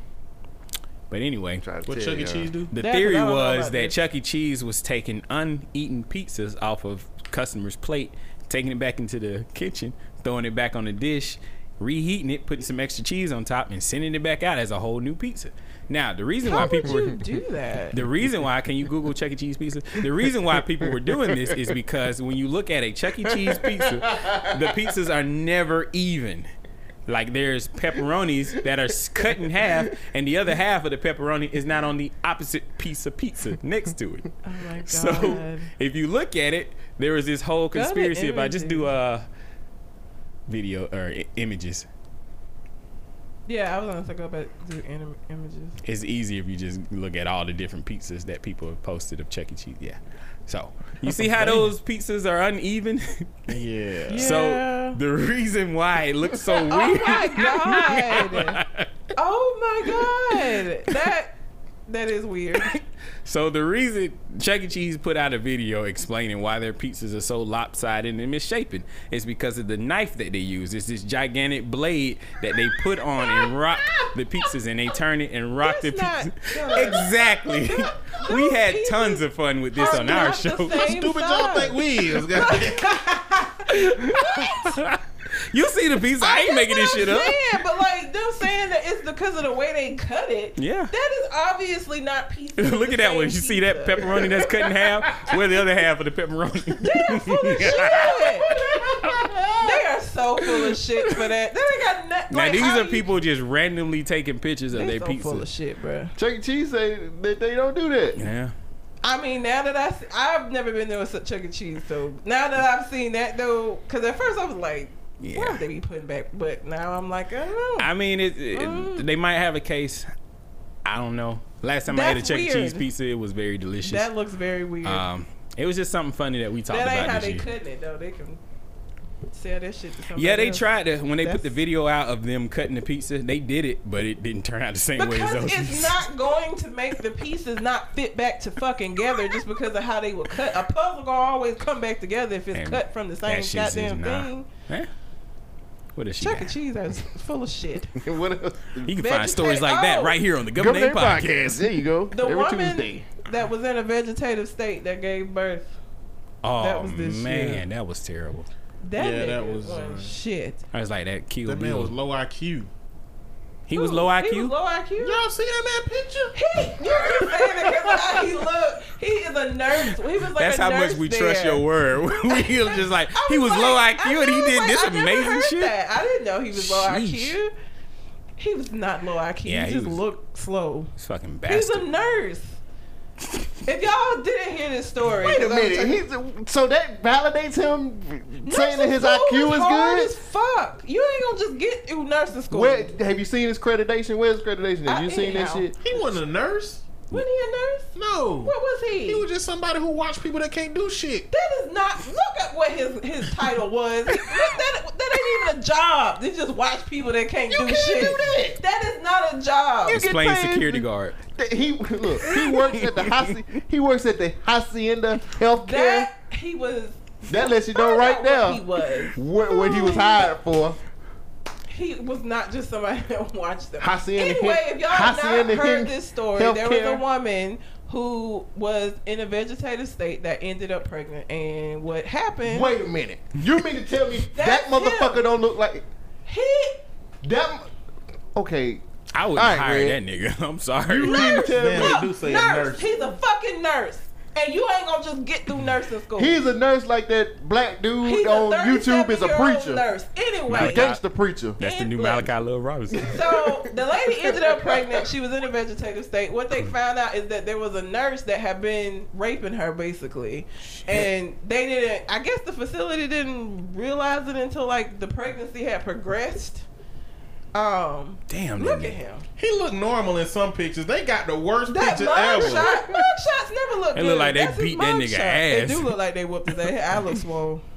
Speaker 1: But anyway,
Speaker 4: What
Speaker 2: tell
Speaker 4: Chuck E. Cheese do?
Speaker 1: the
Speaker 3: That's
Speaker 1: theory
Speaker 3: what I don't know
Speaker 1: was that
Speaker 3: this.
Speaker 1: Chuck E. Cheese was taking uneaten pizzas off of customers' plate, taking it back into the kitchen, throwing it back on the dish, reheating it, putting some extra cheese on top, and sending it back out as a whole new pizza. Now, the reason
Speaker 3: How
Speaker 1: why people
Speaker 3: you
Speaker 1: were
Speaker 3: do that?
Speaker 1: The reason why, can you Google Chuck E. Cheese pizza? The reason why people were doing this is because when you look at a Chuck E. Cheese pizza, the pizzas are never even. Like there's pepperonis that are cut in half, and the other half of the pepperoni is not on the opposite piece of pizza next to it.
Speaker 3: oh my god.
Speaker 1: So if you look at it, there was this whole conspiracy about just do
Speaker 3: images.
Speaker 1: uh video or I- images.
Speaker 3: Yeah, I was gonna go back to anim- images.
Speaker 1: It's easy if you just look at all the different pizzas that people have posted of Chuck E. Cheese. Yeah. So you see how those pizzas are uneven.
Speaker 4: Yeah.
Speaker 1: So the reason why it looks so weird.
Speaker 3: Oh my god! oh my god! That that is weird.
Speaker 1: So the reason Chuck E. Cheese put out a video explaining why their pizzas are so lopsided and misshapen is because of the knife that they use. It's this gigantic blade that they put on and rock the pizzas, and they turn it and rock
Speaker 3: That's
Speaker 1: the
Speaker 3: not-
Speaker 1: pizza.
Speaker 3: no.
Speaker 1: exactly. we had tons of fun with this on our show.
Speaker 3: same
Speaker 4: Stupid y'all think we is. Goddamn.
Speaker 1: you see the pizza? I ain't
Speaker 3: That's
Speaker 1: making this
Speaker 3: what
Speaker 1: shit
Speaker 3: I'm
Speaker 1: up.
Speaker 3: saying, but like them saying that it's because of the way they cut it.
Speaker 1: Yeah.
Speaker 3: that is obviously not pizza.
Speaker 1: Look at that one. You
Speaker 3: same
Speaker 1: see that pepperoni that's cut in half? Where the other half of the pepperoni?
Speaker 3: They're full of shit. they are so full of shit for that. They ain't got nothing.
Speaker 1: now
Speaker 3: like,
Speaker 1: these
Speaker 3: how
Speaker 1: are
Speaker 3: you-
Speaker 1: people just randomly taking pictures of
Speaker 3: They
Speaker 1: their
Speaker 3: so
Speaker 1: pizza.
Speaker 3: full of shit, bro.
Speaker 2: Chuck E. Cheese say that they don't do that.
Speaker 1: Yeah.
Speaker 3: I mean, now that I, see, I've never been there with such Chuck E. Cheese, so now that I've seen that though, because at first I was like,
Speaker 1: Yeah.
Speaker 3: where would they be putting back? But now I'm like, I don't know.
Speaker 1: I mean, it, it-
Speaker 3: Mm.
Speaker 1: they might have a case. I don't know. Last time I had a Chuck E. Cheese pizza, it was very delicious.
Speaker 3: that looks very weird.
Speaker 1: um, it was just something funny that we talked
Speaker 3: that ain't
Speaker 1: about
Speaker 3: how
Speaker 1: this
Speaker 3: they
Speaker 1: year.
Speaker 3: cutting it though. They can sell that shit to somebody.
Speaker 1: Yeah, they
Speaker 3: else.
Speaker 1: tried to when they put the video out of them cutting the pizza. They did it, but it didn't turn out the same way as
Speaker 3: Because
Speaker 1: those.
Speaker 3: it's not going to make the pieces not fit back to fucking together just because of how they were cut. A puzzle gonna always come back together if it's
Speaker 1: And
Speaker 3: cut from the same
Speaker 1: that
Speaker 3: goddamn
Speaker 1: nah.
Speaker 3: thing.
Speaker 1: Huh? What is she?
Speaker 3: Chuck E.
Speaker 1: got?
Speaker 3: Cheese is full of shit.
Speaker 2: what else?
Speaker 1: You can
Speaker 3: Vegeta-
Speaker 1: find stories like that right here on the
Speaker 2: Governor
Speaker 1: Gubmint
Speaker 2: Name
Speaker 1: Podcast.
Speaker 2: There you go.
Speaker 3: The
Speaker 2: Every
Speaker 3: woman
Speaker 2: Tuesday.
Speaker 3: that was in a vegetative state that gave birth.
Speaker 1: Oh
Speaker 3: That was this
Speaker 1: man,
Speaker 3: year.
Speaker 1: that was terrible.
Speaker 3: That
Speaker 4: Yeah, that was,
Speaker 3: wasn't
Speaker 4: uh,
Speaker 3: shit.
Speaker 1: I was like that killed
Speaker 4: That man
Speaker 1: Bill.
Speaker 4: was low IQ.
Speaker 1: He was
Speaker 3: Who?
Speaker 1: low
Speaker 3: He
Speaker 1: IQ.
Speaker 3: was low IQ.
Speaker 4: Y'all see that man picture?
Speaker 3: He, you just saying it because how he looked. He is a nurse. He was like
Speaker 1: That's
Speaker 3: a
Speaker 1: how
Speaker 3: nurse
Speaker 1: much we
Speaker 3: there.
Speaker 1: trust your word. we was just like
Speaker 3: I
Speaker 1: he was
Speaker 3: like-
Speaker 1: low
Speaker 3: I
Speaker 1: IQ and he did
Speaker 3: like,
Speaker 1: this
Speaker 3: I never
Speaker 1: amazing
Speaker 3: heard
Speaker 1: shit.
Speaker 3: That. I didn't know he was low
Speaker 1: Sheesh.
Speaker 3: IQ. He was not low IQ.
Speaker 1: Yeah,
Speaker 3: he
Speaker 1: he
Speaker 3: just
Speaker 1: was-
Speaker 3: looked slow.
Speaker 1: It's fucking
Speaker 3: He's a nurse. If y'all didn't hear this story,
Speaker 2: Wait a
Speaker 3: 'cause I'm
Speaker 2: minute.
Speaker 3: telling-
Speaker 2: He's, so that validates him saying that his
Speaker 3: Nursing school
Speaker 2: IQ is
Speaker 3: hard
Speaker 2: good.
Speaker 3: As fuck. You ain't gonna just get through nursing school.
Speaker 2: Where have you seen his accreditation? Where's his accreditation? Have
Speaker 3: I-
Speaker 2: you seen that
Speaker 3: anyhow.
Speaker 2: shit?
Speaker 4: He wasn't a nurse.
Speaker 3: Wasn't he a nurse?
Speaker 4: No.
Speaker 3: What was he?
Speaker 4: He was just somebody who watched people that can't do shit.
Speaker 3: That is not. Look at what his his title was. Look, that that ain't even a job. They just watch people that can't
Speaker 2: You
Speaker 3: do
Speaker 2: can't
Speaker 3: shit.
Speaker 2: do that.
Speaker 3: That is not a job.
Speaker 2: You get
Speaker 1: Explain security guard.
Speaker 2: That He look. He works at the Haci- he works at the Hacienda Healthcare.
Speaker 3: that he was.
Speaker 2: That lets you know right
Speaker 3: out
Speaker 2: there
Speaker 3: what He was.
Speaker 2: what, what he was hired for.
Speaker 3: He was not just somebody that watched them.
Speaker 2: Hacienda
Speaker 3: anyway, if y'all have not heard
Speaker 2: Hen-
Speaker 3: this story, there was a woman who was in a vegetative state that ended up pregnant, and what happened?
Speaker 2: Wait a minute. You mean to tell me that motherfucker
Speaker 3: him.
Speaker 2: don't look like
Speaker 3: He
Speaker 2: that? Okay.
Speaker 1: I would
Speaker 2: All right,
Speaker 1: hire
Speaker 2: Red.
Speaker 1: that nigga. I'm sorry.
Speaker 2: You mean to tell me
Speaker 4: they
Speaker 3: Look,
Speaker 4: do say a
Speaker 3: nurse.
Speaker 4: nurse.
Speaker 3: He's a fucking nurse, and you ain't gonna just get through nursing school.
Speaker 2: he's a nurse like that black dude
Speaker 3: He's
Speaker 2: on YouTube is a
Speaker 3: 37-year-old
Speaker 2: preacher,
Speaker 3: Nurse.
Speaker 2: a
Speaker 3: Anyway,
Speaker 2: gangster preacher.
Speaker 1: That's the new Malachi Lil Robinson.
Speaker 3: so the lady ended up pregnant. She was in a vegetative state. What they found out is that there was a nurse that had been raping her, basically, and they didn't. I guess the facility didn't realize it until like the pregnancy had progressed. Um,
Speaker 1: Damn,
Speaker 3: look at him.
Speaker 4: He looked normal in some pictures. They got the worst
Speaker 3: That
Speaker 4: picture
Speaker 3: mug
Speaker 4: ever.
Speaker 3: shot, mug shots never look
Speaker 1: They
Speaker 3: good.
Speaker 1: look like they
Speaker 3: That's his
Speaker 1: beat that nigga
Speaker 3: shot.
Speaker 1: ass.
Speaker 3: They do look like they whooped his ass. I look swole.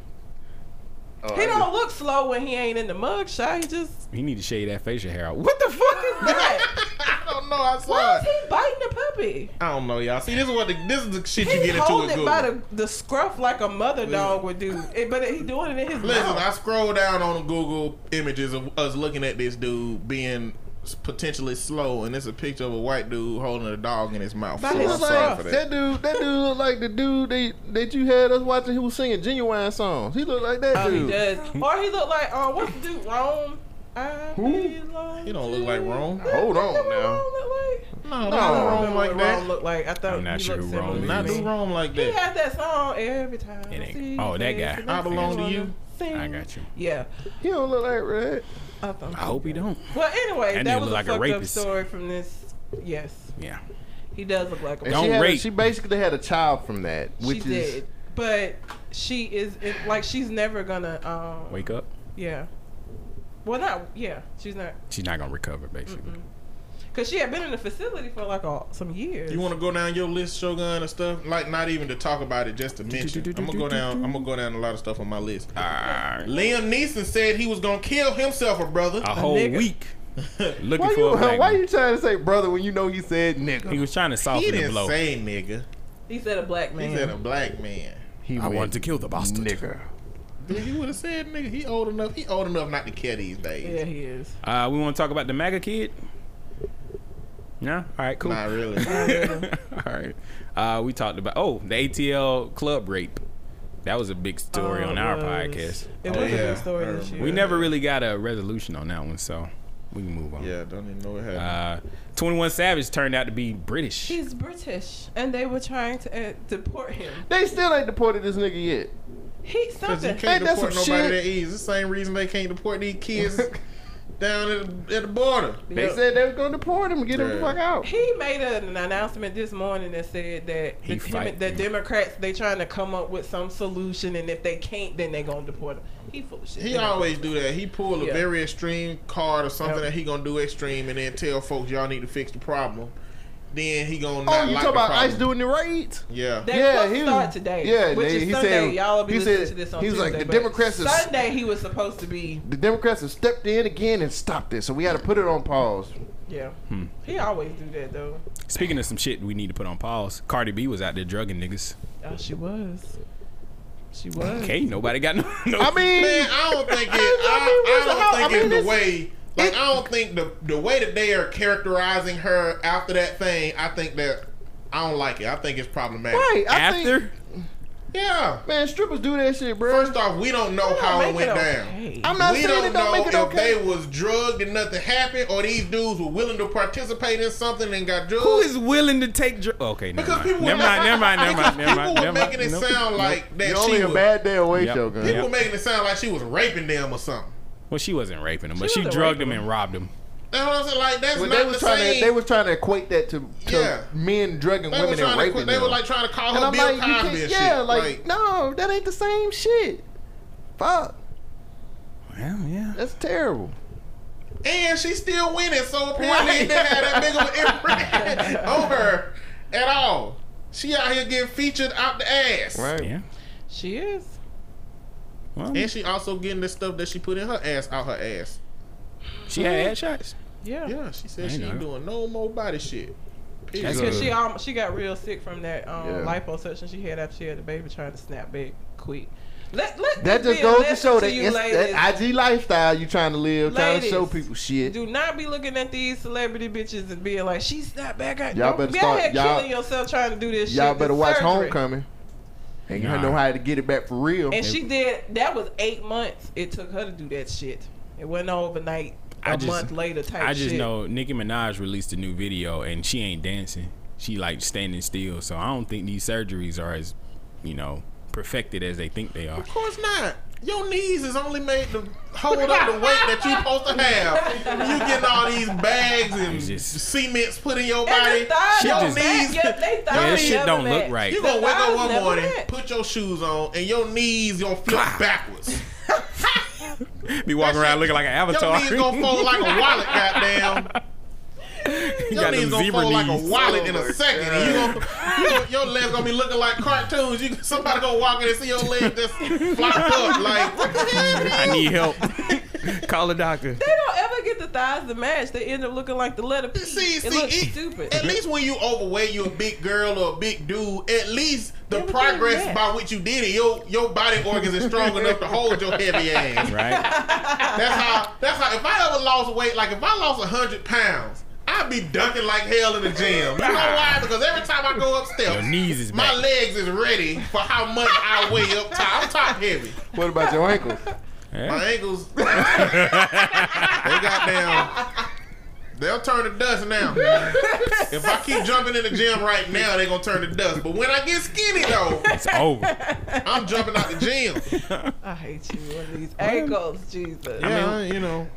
Speaker 2: Oh,
Speaker 3: He
Speaker 2: I
Speaker 3: don't look slow when he ain't in the mug shot. He just
Speaker 1: He need to shave that facial hair out. What the fuck is that?
Speaker 4: I don't know. I saw
Speaker 3: why
Speaker 4: it.
Speaker 3: is he biting the puppy?
Speaker 4: I don't know, y'all. See, this is what the, this is the shit you
Speaker 3: He's
Speaker 4: get into
Speaker 3: holding
Speaker 4: with
Speaker 3: it
Speaker 4: Google.
Speaker 3: by the, the scruff like a mother dog would do, Eh, but he doing it in his
Speaker 4: Listen,
Speaker 3: mouth.
Speaker 4: I scroll down on Google images of us looking at this dude being potentially slow, and it's a picture of a white dude holding a dog in his mouth. So
Speaker 3: his
Speaker 4: I'm sorry for
Speaker 2: that.
Speaker 4: that.
Speaker 2: dude, that dude look like the dude they, that you had us watching. He was singing Ginuwine songs. He looked like that
Speaker 3: Oh, he does. Or he looked like, uh, what's the dude, Rome? I
Speaker 2: Who?
Speaker 4: He don't look like Rome.
Speaker 2: Hold on
Speaker 3: Is that what
Speaker 2: now.
Speaker 3: Rome look like?
Speaker 4: No,
Speaker 3: I
Speaker 4: no,
Speaker 3: don't
Speaker 4: like that.
Speaker 3: Rome look like. I thought
Speaker 1: I'm not sure who Rome is.
Speaker 4: Not
Speaker 3: me.
Speaker 4: do wrong like
Speaker 3: He
Speaker 4: that.
Speaker 3: had that song every time.
Speaker 1: It ain't-
Speaker 3: see
Speaker 1: oh, that guy.
Speaker 4: I belong to you.
Speaker 1: I got you.
Speaker 3: Yeah.
Speaker 2: He don't look like Red.
Speaker 3: I, thought
Speaker 1: I hope he don't.
Speaker 3: Well, anyway,
Speaker 1: That
Speaker 3: that, was
Speaker 1: look
Speaker 3: a
Speaker 1: like a
Speaker 3: fucked up story from this. Yes,
Speaker 1: Yeah.
Speaker 3: he does look like a
Speaker 2: And
Speaker 1: Don't
Speaker 2: she, had a-
Speaker 1: rape.
Speaker 2: she basically had a child from that, which
Speaker 3: she
Speaker 2: is
Speaker 3: did, but she is it, like she's never gonna um
Speaker 1: Wake up.
Speaker 3: Yeah. Well, not yeah. She's not
Speaker 1: She's not gonna recover, basically.
Speaker 3: because she had been in the facility for like a, some years.
Speaker 4: You want to go down your list, Shogun, and stuff? Like, not even to talk about it, just to mention. I'm gonna go down. I'm gonna go down a lot of stuff on my list.
Speaker 1: Ah,
Speaker 4: Liam Neeson said he was gonna kill himself, a brother.
Speaker 1: a whole
Speaker 3: nigga.
Speaker 1: week looking
Speaker 2: Why
Speaker 1: for
Speaker 2: you
Speaker 1: a black
Speaker 2: why
Speaker 1: man.
Speaker 2: you trying to say brother when you know he said nigga?
Speaker 1: He was trying to soften the
Speaker 4: didn't
Speaker 1: blow.
Speaker 4: say nigga.
Speaker 3: He said a black man.
Speaker 4: He said a black man.
Speaker 2: He
Speaker 1: I
Speaker 2: went,
Speaker 1: wanted to kill the bastard.
Speaker 2: nigga.
Speaker 4: Dude, he would have said nigga. He old enough. He old enough not to care these days.
Speaker 3: yeah, he is.
Speaker 1: Uh, we want to talk about the MAGA kid. No, all right, cool.
Speaker 4: Not really.
Speaker 1: all right. Uh, we talked about oh the ATL club rape. That was a big story
Speaker 3: Oh,
Speaker 1: on our podcast.
Speaker 3: It
Speaker 4: Oh,
Speaker 3: was a
Speaker 4: yeah.
Speaker 3: big story this year.
Speaker 1: We never really got a resolution on that one, so we can move on.
Speaker 4: yeah, don't even know what happened.
Speaker 1: Uh, Twenty One Savage turned out to be British.
Speaker 3: He's British, and they were trying to uh, deport him.
Speaker 2: They still ain't deported this nigga yet.
Speaker 3: He's
Speaker 4: Because you can't
Speaker 2: Ain't
Speaker 4: deport nobody
Speaker 2: shit?
Speaker 4: that easy. The same reason they can't deport these kids down at the, at the border.
Speaker 2: They
Speaker 3: Yep.
Speaker 2: said they were gonna deport him and get him the fuck out.
Speaker 3: He made an announcement this morning that said that
Speaker 1: He
Speaker 3: the, him, the Democrats they trying to come up with some solution, and if they can't, then they're gonna deport him. He full of shit.
Speaker 4: He always do that. He pull a
Speaker 3: Yeah.
Speaker 4: very extreme card or something
Speaker 3: Yep.
Speaker 4: that he gonna do extreme, and then tell folks y'all need to fix the problem. Then he gonna
Speaker 2: Oh, you
Speaker 4: like
Speaker 2: talking about
Speaker 4: problem.
Speaker 2: ICE doing the raids?
Speaker 4: Yeah.
Speaker 3: They
Speaker 2: Yeah,
Speaker 3: supposed
Speaker 2: he was-
Speaker 3: start today.
Speaker 2: yeah,
Speaker 3: which
Speaker 2: they-
Speaker 3: is
Speaker 2: he
Speaker 3: Sunday.
Speaker 2: said-
Speaker 3: Y'all will be
Speaker 2: he
Speaker 3: listening
Speaker 2: said-
Speaker 3: to this on
Speaker 2: he was like,
Speaker 3: Tuesday,
Speaker 2: the
Speaker 3: but
Speaker 2: Democrats is-
Speaker 3: Sunday he was supposed to be.
Speaker 2: The Democrats have stepped in again and stopped it, so we had to put it on pause.
Speaker 3: Yeah,
Speaker 1: Hmm.
Speaker 3: he always do that though.
Speaker 1: Speaking of some shit we need to put on pause, Cardi B was out there drugging niggas.
Speaker 3: Oh, she was. She was.
Speaker 1: Okay, nobody got no. no
Speaker 2: I mean,
Speaker 4: Man, I don't think it.
Speaker 2: I
Speaker 4: I,
Speaker 2: mean,
Speaker 4: I don't think
Speaker 2: I mean,
Speaker 4: it's the
Speaker 2: it's-
Speaker 4: way. Like
Speaker 2: it-
Speaker 4: I don't think the the way that they are characterizing her after that thing. I think that I don't like it. I think it's problematic.
Speaker 2: right? I
Speaker 1: after
Speaker 2: think,
Speaker 4: Yeah.
Speaker 2: man, strippers do that shit, bro.
Speaker 4: First off, we don't know how it went down.
Speaker 3: okay.
Speaker 2: I'm not
Speaker 4: we
Speaker 2: saying
Speaker 4: don't
Speaker 2: it don't
Speaker 4: know
Speaker 2: make it
Speaker 4: if
Speaker 2: okay.
Speaker 4: they was drugged and nothing happened, or these dudes were willing to participate in something and got drugged.
Speaker 1: who is willing to take drugs? Okay, never
Speaker 4: Because
Speaker 1: mind.
Speaker 4: people
Speaker 1: Never
Speaker 4: were
Speaker 1: mind. Never mind. Never
Speaker 4: because
Speaker 1: mind. Never mind.
Speaker 4: People were
Speaker 1: Never mind.
Speaker 4: making it
Speaker 1: Nope.
Speaker 4: sound
Speaker 1: Nope.
Speaker 4: like that
Speaker 2: You're
Speaker 4: she
Speaker 2: only a
Speaker 4: was.
Speaker 2: bad day away,
Speaker 1: Yep.
Speaker 2: Shogun.
Speaker 4: People
Speaker 1: Yep.
Speaker 4: were making it sound like she was raping them or something.
Speaker 1: Well, she wasn't raping him, but
Speaker 3: She
Speaker 1: she drugged
Speaker 3: raping
Speaker 1: him
Speaker 3: him.
Speaker 1: and robbed him.
Speaker 4: That's what I'm saying. Like that's
Speaker 2: But
Speaker 4: not
Speaker 2: they was
Speaker 4: the
Speaker 2: trying
Speaker 4: same.
Speaker 2: to they was trying to equate that to, to
Speaker 4: Yeah.
Speaker 2: men drugging
Speaker 4: They
Speaker 2: women
Speaker 4: trying
Speaker 2: and
Speaker 4: to.
Speaker 2: raping
Speaker 4: Quit, they were like trying to call
Speaker 2: and
Speaker 4: her
Speaker 2: I'm
Speaker 4: Bill
Speaker 2: like,
Speaker 4: Cosby
Speaker 2: can't,
Speaker 4: and
Speaker 2: yeah,
Speaker 4: shit.
Speaker 2: like, no, that ain't the same shit. Fuck,
Speaker 1: Well, yeah.
Speaker 2: that's terrible.
Speaker 4: and she's still winning. So apparently, it didn't have that big of an imprint on her at all. She out here getting featured out the ass,
Speaker 2: Right?
Speaker 1: Yeah.
Speaker 3: She is.
Speaker 1: Well,
Speaker 4: And she also getting the stuff that she put in her ass out her ass.
Speaker 1: she had head shots.
Speaker 3: Yeah.
Speaker 4: Yeah, she said she
Speaker 1: know.
Speaker 4: ain't doing no more body shit.
Speaker 1: That's
Speaker 3: Because she um, she got real sick from that um,
Speaker 2: Yeah.
Speaker 3: liposuction she had after she had the baby, trying to snap back quick. Let, let
Speaker 2: That just goes to
Speaker 3: lesson
Speaker 2: show that
Speaker 3: you
Speaker 2: that IG lifestyle you trying to live, trying to show people shit.
Speaker 3: Do not be looking at these celebrity bitches and being like, "She snapped back." At,
Speaker 2: Y'all better
Speaker 3: be
Speaker 2: start- y'all-
Speaker 3: killing yourself trying to do this
Speaker 2: Y'all
Speaker 3: shit.
Speaker 2: better watch
Speaker 3: surgery.
Speaker 2: Homecoming. And
Speaker 1: Nah.
Speaker 2: you know how to get it back for real.
Speaker 3: And she did. That was eight months. It took her to do that shit. It wasn't overnight. A
Speaker 1: I just-
Speaker 3: month later type
Speaker 1: I just
Speaker 3: shit.
Speaker 1: know Nicki Minaj released a new video and she ain't dancing. She like standing still. So I don't think these surgeries are as, you know, perfected as they think they are.
Speaker 4: Of course not. Your knees is only made to hold up the weight that you supposed to have. You getting all these bags and
Speaker 1: It's just-
Speaker 4: cements put in your body.
Speaker 3: Your thighs
Speaker 1: Shit
Speaker 3: don't
Speaker 1: just-
Speaker 3: match. Yeah, they
Speaker 1: Yeah,
Speaker 3: thighs
Speaker 1: this shit don't look right.
Speaker 4: You
Speaker 3: The
Speaker 4: gonna wake up one morning,
Speaker 3: match.
Speaker 4: put your shoes on, and your knees gonna flip backwards.
Speaker 1: Be walking around looking like an avatar.
Speaker 4: Your
Speaker 1: avatar.
Speaker 4: knees gonna fold like a wallet, goddamn.
Speaker 1: You
Speaker 4: Your
Speaker 1: got
Speaker 4: knees gonna
Speaker 1: zebra
Speaker 4: fold like a
Speaker 1: knees.
Speaker 4: wallet in
Speaker 2: Oh
Speaker 4: a second, and you gonna, you your legs gonna be looking like cartoons. You somebody gonna walk in and see your legs just flopped up like what the hell?
Speaker 1: I need help. Call a doctor.
Speaker 3: They don't ever get the thighs to match. They end up looking like the letter P.
Speaker 4: See,
Speaker 3: it
Speaker 4: see,
Speaker 3: looks
Speaker 4: it-
Speaker 3: stupid.
Speaker 4: At least when you overweight, you a big girl or a big dude. At least the
Speaker 3: Everything
Speaker 4: progress by which you did it, your your body organs is strong enough to hold your heavy ass.
Speaker 1: Right?
Speaker 4: That's how. That's how. If I ever lost weight, like if I lost hundred pounds, I'd be dunking like hell in the gym. You know why? Because every time I go up steps,
Speaker 1: Your knees is
Speaker 4: my
Speaker 1: back.
Speaker 4: legs is ready for how much I weigh up top. I'm top heavy.
Speaker 2: What about your ankles?
Speaker 4: My ankles, they got down. They'll turn to dust now. if I keep jumping in the gym right now, they're gonna turn to dust. But when I get skinny though,
Speaker 1: It's over.
Speaker 4: I'm jumping out the gym.
Speaker 3: I hate you on these ankles, Jesus.
Speaker 4: Yeah, you know.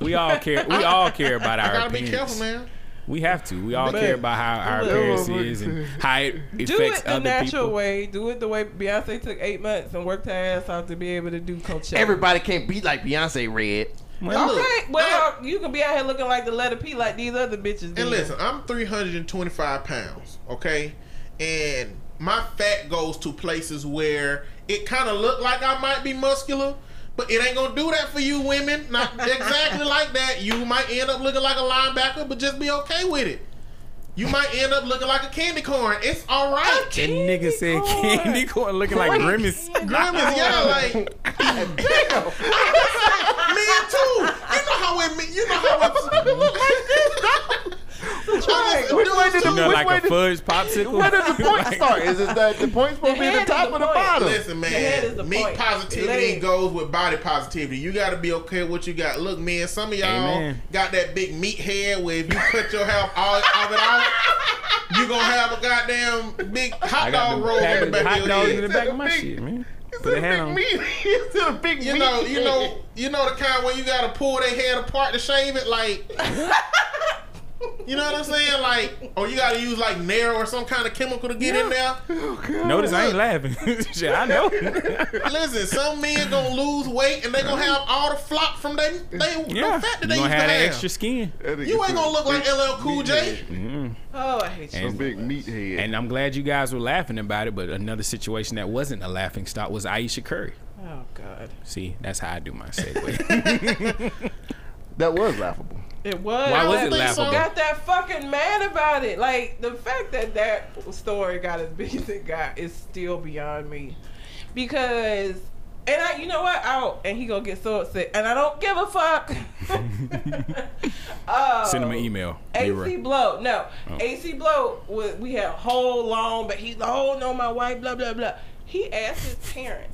Speaker 1: We all care. We all care about
Speaker 4: I
Speaker 1: our
Speaker 4: gotta be careful, man.
Speaker 1: We have to. We all
Speaker 3: But-
Speaker 1: care about how our
Speaker 3: But-
Speaker 1: appearance is and how it affects
Speaker 3: Do
Speaker 1: affects
Speaker 3: it the natural
Speaker 1: people.
Speaker 3: way. Do it the way Beyonce took eight months and worked her ass off to be able to do Coachella.
Speaker 2: Everybody can't be like Beyonce red.
Speaker 1: Well,
Speaker 4: Look,
Speaker 3: Okay, well, you can be out here looking like the letter P like these other bitches. did.
Speaker 4: And listen, I'm 325 pounds, okay? And my fat goes to places where it kind of looked like I might be muscular, but it ain't gonna do that for you women. Not exactly like that. You might end up looking like a linebacker, but just be okay with it. You might end up looking like a candy corn. It's all right.
Speaker 1: that nigga said
Speaker 3: corn.
Speaker 1: candy corn looking like Grimace.
Speaker 4: Grimace, yeah, like damn. me too. You know how it, me- you know how it's.
Speaker 3: Right.
Speaker 2: Which way did the,
Speaker 1: You know,
Speaker 2: which
Speaker 1: like
Speaker 2: way
Speaker 1: a
Speaker 2: did,
Speaker 1: fudge popsicle.
Speaker 2: where did the point start? Is it that the point supposed to be
Speaker 3: The
Speaker 2: at the top or
Speaker 3: the
Speaker 2: the bottom?
Speaker 4: Listen,
Speaker 3: head is the
Speaker 4: man, meat
Speaker 3: point.
Speaker 4: positivity goes with body positivity. You got to be okay with what you got. Look, man, some of y'all
Speaker 1: Amen.
Speaker 4: got that big meat head where if you cut your hair all of it out, you gonna have a goddamn big hot dog roll in the back of your
Speaker 1: dogs in
Speaker 4: head.
Speaker 1: the back of my shit, man.
Speaker 2: It's
Speaker 1: Put a
Speaker 2: a
Speaker 1: hat
Speaker 2: big
Speaker 1: on.
Speaker 2: meat. It's a big
Speaker 4: You
Speaker 2: meat.
Speaker 4: know, you know, you know the kind where you gotta pull their head apart to shave it, like. You know what I'm saying? Like, or you gotta use like Nair or some kind of chemical to get in there.
Speaker 1: Oh, Notice I ain't laughing. shit, I know.
Speaker 4: Listen, some men gonna lose weight and they gonna have all the flop from they they
Speaker 1: yeah,
Speaker 4: the fat that
Speaker 1: you
Speaker 4: they
Speaker 1: gonna
Speaker 4: used to
Speaker 1: have that
Speaker 4: have.
Speaker 1: extra skin.
Speaker 4: You ain't gonna look like LL Cool J.
Speaker 3: Oh, I hate you.
Speaker 2: A big meathead.
Speaker 1: And I'm glad you guys were laughing about it, but another situation that wasn't a laughing stock was Ayesha Curry.
Speaker 3: Oh God,
Speaker 1: See, that's how I do my segue.
Speaker 2: that was laughable.
Speaker 3: It was.
Speaker 1: Why was
Speaker 3: I
Speaker 1: it
Speaker 3: think
Speaker 1: laughable?
Speaker 3: Got that fucking mad about it. Like the fact that that story got as big as it got is still beyond me. Because. And I, you know what? Out and he gonna get so upset, and I don't give a fuck. oh,
Speaker 1: Send him an email.
Speaker 3: AC
Speaker 1: Leroy.
Speaker 3: Blow. No.
Speaker 1: Oh.
Speaker 3: AC Blow, was, we had a whole long, but he's, oh, no, my wife, blah, blah, blah. He asked his parents,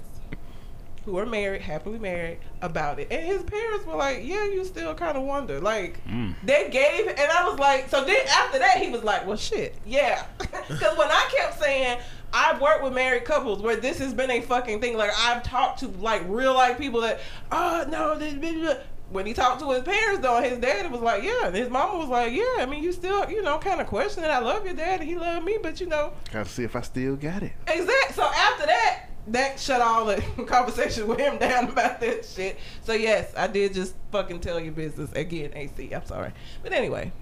Speaker 3: who are married, happily married, about it. And his parents were like, yeah, you still kind of wonder. Like,
Speaker 1: Mm.
Speaker 3: they gave, and I was like, so then after that, he was like, well, shit, yeah. Because when I kept saying, I've worked with married couples where this has been a fucking thing. Like, I've talked to, like, real life people that, oh, no, this, blah, blah. When he talked to his parents, though, his dad was like, yeah. And his mama was like, yeah, I mean, you still, you know, kind of questioning, I love your dad, and he loved me, but, you know,
Speaker 2: Gotta see if I still got it.
Speaker 3: Exact. So after that, that shut all the conversation with him down about that shit. So yes, I did just fucking tell your business again, AC. I'm sorry, but anyway,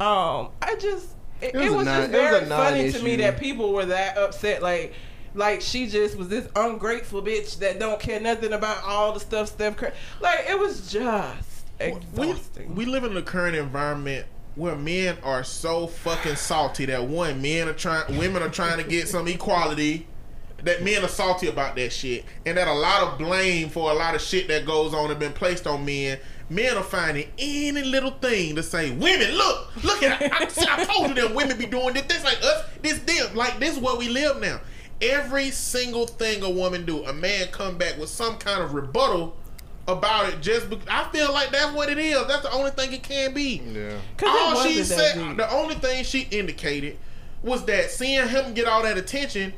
Speaker 3: um, I just it,
Speaker 2: It was
Speaker 3: it
Speaker 2: a
Speaker 3: was,
Speaker 2: non-
Speaker 3: just
Speaker 2: it was
Speaker 3: very funny to me that people were that upset. Like, like she just was this ungrateful bitch that don't care nothing about all the stuff Steph Curry. Like it was just
Speaker 4: We,
Speaker 3: exhausting.
Speaker 4: we live in the current environment where men are so fucking salty that one, men are trying, women are trying to get some equality. That men are salty about that shit, and that a lot of blame for a lot of shit that goes on have been placed on men. Men are finding any little thing to say, "Women, look, look at I, I, I told you that women be doing this. This like us, this them. Like this is where we live now. Every single thing a woman do, a man come back with some kind of rebuttal about it. Just because I feel like that's what it is. That's the only thing it can be.
Speaker 2: Yeah.
Speaker 3: 'Cause it
Speaker 4: All she said, the only thing she indicated was that seeing him get all that attention,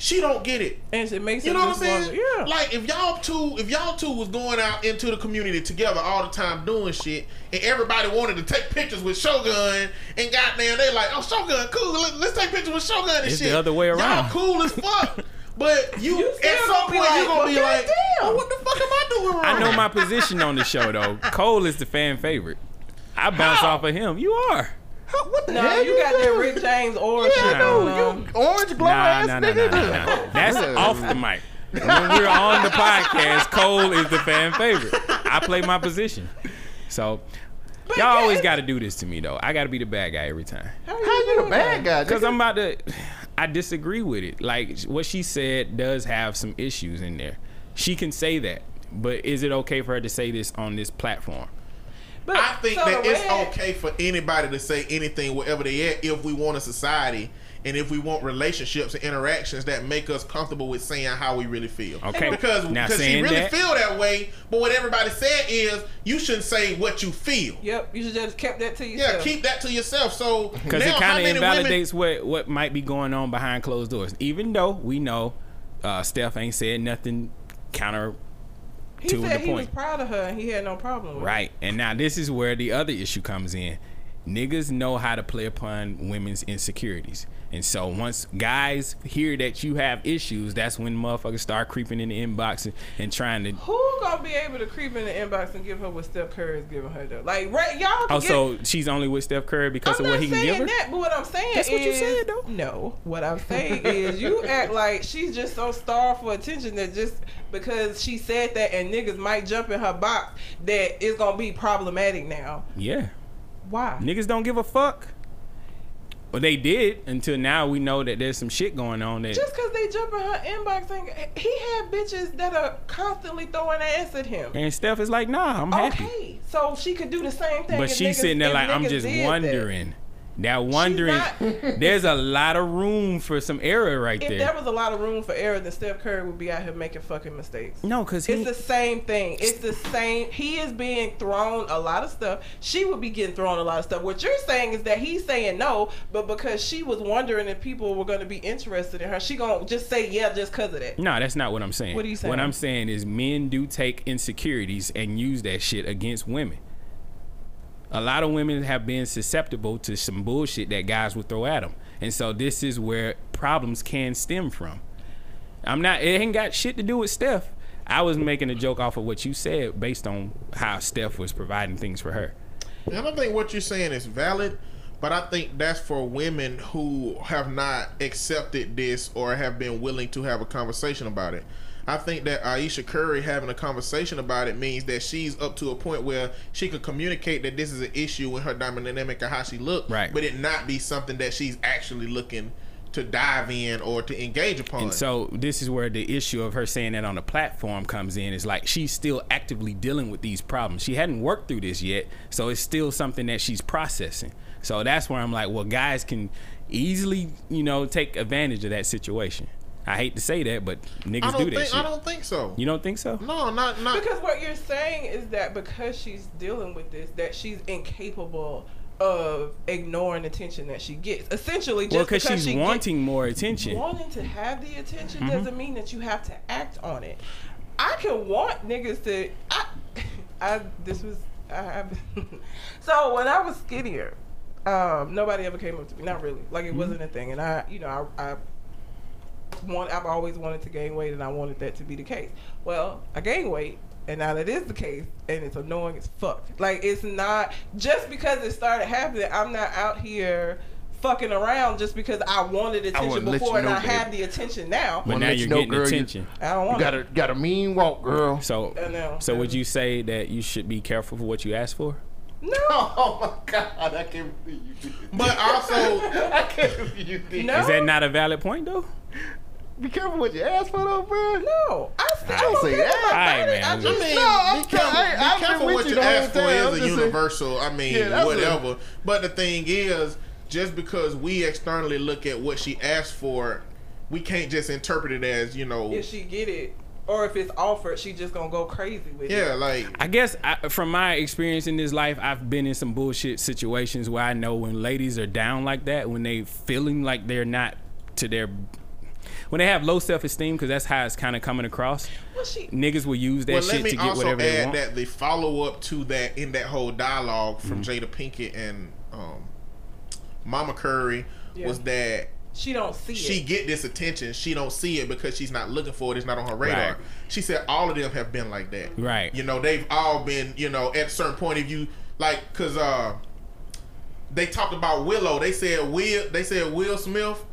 Speaker 4: she don't get it.
Speaker 3: and it makes
Speaker 4: You know what I'm saying?
Speaker 3: Yeah.
Speaker 4: Like if y'all two, if y'all two was going out into the community together all the time doing shit, and everybody wanted to take pictures with Shogun, and goddamn, they like, oh Shogun, cool, let, us take pictures with Shogun and
Speaker 1: It's
Speaker 4: shit.
Speaker 1: the other way around.
Speaker 4: Y'all cool as fuck. But you,
Speaker 3: You
Speaker 4: at some point,
Speaker 3: be
Speaker 4: you
Speaker 3: like,
Speaker 4: gonna be like,
Speaker 3: goddamn.
Speaker 4: oh, what the fuck am I doing wrong?
Speaker 1: I know my position on the show though. Cole is the fan favorite. I bounce
Speaker 4: How?
Speaker 1: off of him. You are.
Speaker 2: What the
Speaker 3: no,
Speaker 2: hell
Speaker 3: you got that Rick James aura shit
Speaker 2: Yeah,
Speaker 3: going
Speaker 2: no,
Speaker 3: on.
Speaker 2: you orange glow
Speaker 1: Nah,
Speaker 2: ass
Speaker 1: nah, nah,
Speaker 2: nigga.
Speaker 1: nah, nah, nah. That's off the mic. When we're on the podcast, Cole is the fan favorite. I play my position. So y'all always got to do this to me though. I got to be the bad guy every time.
Speaker 2: How you the bad guy?
Speaker 1: Because? I'm about to. I disagree with it. Like what she said does have some issues in there. She can say that, but is it okay for her to say this on this platform?
Speaker 3: But,
Speaker 4: I think
Speaker 3: so
Speaker 4: that it's
Speaker 3: red-
Speaker 4: okay for anybody to say anything wherever they at if we want a society and if we want relationships and interactions that make us comfortable with saying how we really feel.
Speaker 1: Okay.
Speaker 4: Because
Speaker 1: Now,
Speaker 4: because she really
Speaker 1: that-
Speaker 4: feel that way, but what everybody said is you shouldn't say what you feel.
Speaker 3: Yep, you should just kept that to yourself.
Speaker 4: Yeah, keep that to yourself. So
Speaker 1: Because
Speaker 4: now
Speaker 1: it kind of
Speaker 4: many
Speaker 1: invalidates
Speaker 4: women?
Speaker 1: what what might be going on behind closed doors. Even though we know uh, Steph ain't said nothing counter
Speaker 3: he
Speaker 1: to
Speaker 3: said he was proud of her and he had no problem with it.
Speaker 1: Right. And now this is where the other issue comes in. niggas know how to play upon women's insecurities. And so once guys hear that you have issues, that's when motherfuckers start creeping in the inbox and, and trying to.
Speaker 3: Who gonna be able to creep in the inbox and give her what Steph Curry is giving her though? Like, right, y'all.
Speaker 1: Oh,
Speaker 3: get,
Speaker 1: so she's only with Steph Curry because
Speaker 3: I'm
Speaker 1: of what he can give her.
Speaker 3: that, but what I'm saying
Speaker 1: That's what you said, though.
Speaker 3: No, what I'm saying is, you act like she's just so starved for attention that just because she said that and niggas might jump in her box, that it's gonna be problematic now.
Speaker 1: Yeah,
Speaker 3: Why?
Speaker 1: niggas don't give a fuck. Well, they did until now. We know that there's some shit going on there.
Speaker 3: Just because they jump in her inbox and he had bitches that are constantly throwing ass at him.
Speaker 1: and Steph is like, nah, I'm happy.
Speaker 3: Okay, so she could do the same thing.
Speaker 1: But she's
Speaker 3: niggas-
Speaker 1: sitting there like, I'm just
Speaker 3: wondering. that.
Speaker 1: Now wondering,
Speaker 3: not-
Speaker 1: there's a lot of room for some error right
Speaker 3: If
Speaker 1: there.
Speaker 3: If there was a lot of room for error, then Steph Curry would be out here making fucking mistakes.
Speaker 1: no, because.
Speaker 3: It's the same thing. It's the same. He is being thrown a lot of stuff. She would be getting thrown a lot of stuff. What you're saying is that he's saying no, but because she was wondering if people were going to be interested in her, she gonna just say yeah just because of that.
Speaker 1: no, that's not what I'm saying.
Speaker 3: What are you saying?
Speaker 1: What I'm saying is men do take insecurities and use that shit against women. A lot of women have been susceptible to some bullshit that guys would throw at them. And so this is where problems can stem from. I'm not, it ain't got shit to do with Steph. I was making a joke off of what you said based on how Steph was providing things for her.
Speaker 4: And I think what you're saying is valid, but I think that's for women who have not accepted this or have been willing to have a conversation about it. I think that Ayesha Curry having a conversation about it means that she's up to a point where she could communicate that this is an issue in her dynamic of how she look,
Speaker 1: Right.
Speaker 4: but it not be something that she's actually looking to dive in or to engage upon.
Speaker 1: And so this is where the issue of her saying that on the platform comes in. Is like she's still actively dealing with these problems. She hadn't worked through this yet, so it's still something that she's processing. So that's where I'm like, well, guys can easily, you know, take advantage of that situation. I hate to say that, but niggas
Speaker 4: don't
Speaker 1: that
Speaker 4: think
Speaker 1: shit.
Speaker 4: I don't think so.
Speaker 1: you don't think so?
Speaker 4: No, not not.
Speaker 3: Because what you're saying is that because she's dealing with this, that she's incapable of ignoring attention that she gets. Essentially, just
Speaker 1: well, because
Speaker 3: because
Speaker 1: she's
Speaker 3: she
Speaker 1: wanting more attention.
Speaker 3: wanting to have the attention
Speaker 1: Mm-hmm.
Speaker 3: doesn't mean that you have to act on it. I can want niggas to. I, I this was I have. so when I was skinnier, um, nobody ever came up to me. Not really. Like
Speaker 1: Mm-hmm.
Speaker 3: it wasn't a thing, and I, you know, I. I want I've always wanted to gain weight and I wanted that to be the case. Well, I gained weight and now that is the case and it's annoying as fuck. Like it's not just because it started happening, I'm not out here fucking around just because I wanted attention
Speaker 2: wanna
Speaker 3: before
Speaker 2: you
Speaker 3: and I
Speaker 2: babe.
Speaker 3: have the attention now.
Speaker 1: But
Speaker 2: Wanna
Speaker 1: now
Speaker 2: let you
Speaker 1: you're
Speaker 2: know,
Speaker 1: getting
Speaker 2: girl, you-
Speaker 1: attention.
Speaker 3: I don't
Speaker 2: You
Speaker 3: want
Speaker 2: got a got a mean walk, girl.
Speaker 1: So,
Speaker 3: I know.
Speaker 1: so would you say that you should be careful for what you ask for?
Speaker 3: No.
Speaker 2: Oh my god, I can't believe you did.
Speaker 4: But also,
Speaker 2: I can't believe you did.
Speaker 3: No.
Speaker 1: Is that not a valid point though?
Speaker 2: Be careful what you ask for, though, bro.
Speaker 3: No. I, still
Speaker 2: I don't
Speaker 3: don't
Speaker 2: say that.
Speaker 1: Alright, man.
Speaker 3: I
Speaker 4: I
Speaker 3: just,
Speaker 4: mean,
Speaker 2: No, I'm
Speaker 4: be careful,
Speaker 2: trying-
Speaker 4: be
Speaker 2: I've
Speaker 4: careful
Speaker 2: been
Speaker 4: what you
Speaker 2: you
Speaker 4: ask for
Speaker 2: whole. I'm
Speaker 4: is a
Speaker 2: just saying-
Speaker 4: universal. I mean,
Speaker 2: Yeah, that's a-
Speaker 4: whatever. But the thing is, just because we externally look at what she asked for, we can't just interpret it as you know.
Speaker 3: if she get it or if it's offered, she just gonna go crazy with
Speaker 4: Yeah,
Speaker 3: it.
Speaker 4: Yeah, like
Speaker 1: I guess I, from my experience in this life, I've been in some bullshit situations where I know when ladies are down like that, when they feeling like they're not to their, when they have low self esteem, because that's how it's kind of coming across.
Speaker 3: Well, she
Speaker 1: Niggas will use that
Speaker 4: well, let
Speaker 1: shit
Speaker 4: me
Speaker 1: to get
Speaker 4: also
Speaker 1: whatever they
Speaker 4: add
Speaker 1: want.
Speaker 4: that the follow up to that in that whole dialogue from
Speaker 1: Mm-hmm.
Speaker 4: Jada Pinkett and um, Mama Curry
Speaker 3: Yeah.
Speaker 4: was that
Speaker 3: she don't see
Speaker 4: she
Speaker 3: it.
Speaker 4: She get this attention. She don't see it because she's not looking for it. It's not on her radar.
Speaker 1: Right.
Speaker 4: She said all of them have been like that.
Speaker 1: Right.
Speaker 4: You know, they've all been. You know, at a certain point, of view, like, cause uh, they talked about Willow. They said Will. They said Will Smith.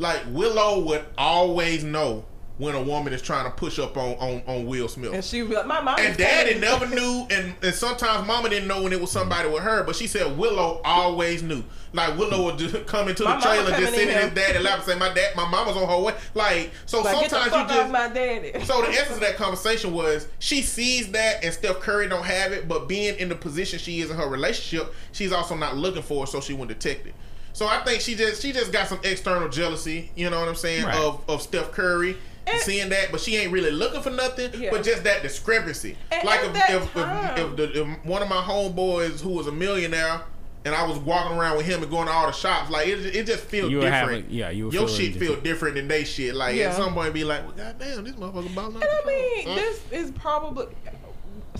Speaker 4: Like Willow would always know when a woman is trying to push up on on, on Will Smith.
Speaker 3: And she was like, my mom.
Speaker 4: And daddy never knew, and, and sometimes mama didn't know when it was somebody with her, but she said Willow always knew. Like Willow would just come into
Speaker 3: My
Speaker 4: the trailer, just
Speaker 3: coming
Speaker 4: sit
Speaker 3: in
Speaker 4: his
Speaker 3: here.
Speaker 4: daddy lap and say, "My dad, my mama's on her way." Like so,
Speaker 3: Like,
Speaker 4: sometimes you just.
Speaker 3: my daddy.
Speaker 4: So the essence of that conversation was she sees that, and Steph Curry don't have it, but being in the position she is in her relationship, she's also not looking for it, so she wouldn't detect it. So I think she just she just got some external jealousy, you know what I'm saying,
Speaker 1: Right.
Speaker 4: of of Steph Curry.
Speaker 3: And-
Speaker 4: seeing that, but she ain't really looking for nothing.
Speaker 3: Yeah.
Speaker 4: But just that discrepancy.
Speaker 3: And
Speaker 4: like
Speaker 3: at
Speaker 4: if,
Speaker 3: that
Speaker 4: if,
Speaker 3: time-
Speaker 4: if, if, the, if one of my homeboys who was a millionaire and I was walking around with him and going to all the shops, like it, it just feels different.
Speaker 1: having- yeah, you
Speaker 4: Your
Speaker 1: feeling
Speaker 4: shit feel different than they shit. Like
Speaker 3: Yeah.
Speaker 4: at some point, be like, well, goddamn, this motherfucker balling.
Speaker 3: And I mean, mm. this is probably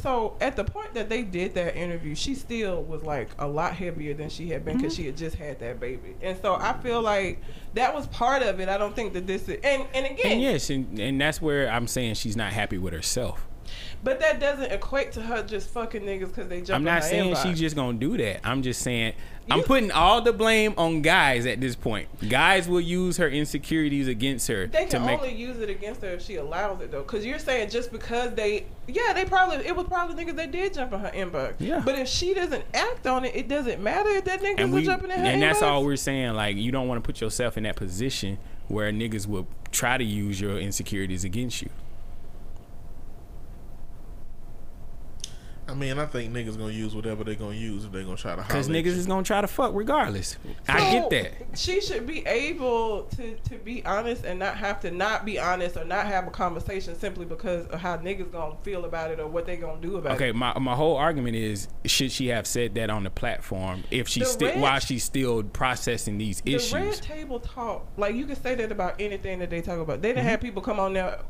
Speaker 3: so at the point that they did that interview, she still was like a lot heavier than she had been because
Speaker 1: Mm-hmm.
Speaker 3: she had just had that baby, and so I feel like that was part of it. I don't think that this is, and and again,
Speaker 1: And yes, and, and that's where I'm saying she's not happy with herself.
Speaker 3: But that doesn't equate to her just fucking niggas because they jump. In her.
Speaker 1: I'm not saying
Speaker 3: inbox.
Speaker 1: she's just gonna do that. I'm just saying I'm putting all the blame on guys at this point. Guys will use her insecurities against her
Speaker 3: They
Speaker 1: to
Speaker 3: can
Speaker 1: make.
Speaker 3: only use it against her if she allows it though. Cause you're saying just because they, yeah, they probably it was probably niggas that did jump in her inbox.
Speaker 1: Yeah.
Speaker 3: But if she doesn't act on it, it doesn't matter if that niggas
Speaker 1: and we
Speaker 3: jumping in her
Speaker 1: and that's
Speaker 3: inbox.
Speaker 1: all we're saying. Like you don't want to put yourself in that position where niggas will try to use your insecurities against you.
Speaker 4: I mean, I think niggas gonna use whatever they gonna use if they gonna try to.
Speaker 1: Because niggas
Speaker 4: you.
Speaker 1: is gonna try to fuck regardless. I get that.
Speaker 3: She should be able to, to be honest and not have to not be honest or not have a conversation simply because of how niggas gonna feel about it or what they gonna do about
Speaker 1: Okay,
Speaker 3: it.
Speaker 1: Okay, my my whole argument is should she have said that on the platform if she's
Speaker 3: The
Speaker 1: still
Speaker 3: red-
Speaker 1: while she's still processing these
Speaker 3: The
Speaker 1: issues?
Speaker 3: red table talk, like you can say that about anything that they talk about. They didn't
Speaker 1: Mm-hmm.
Speaker 3: have people come on there.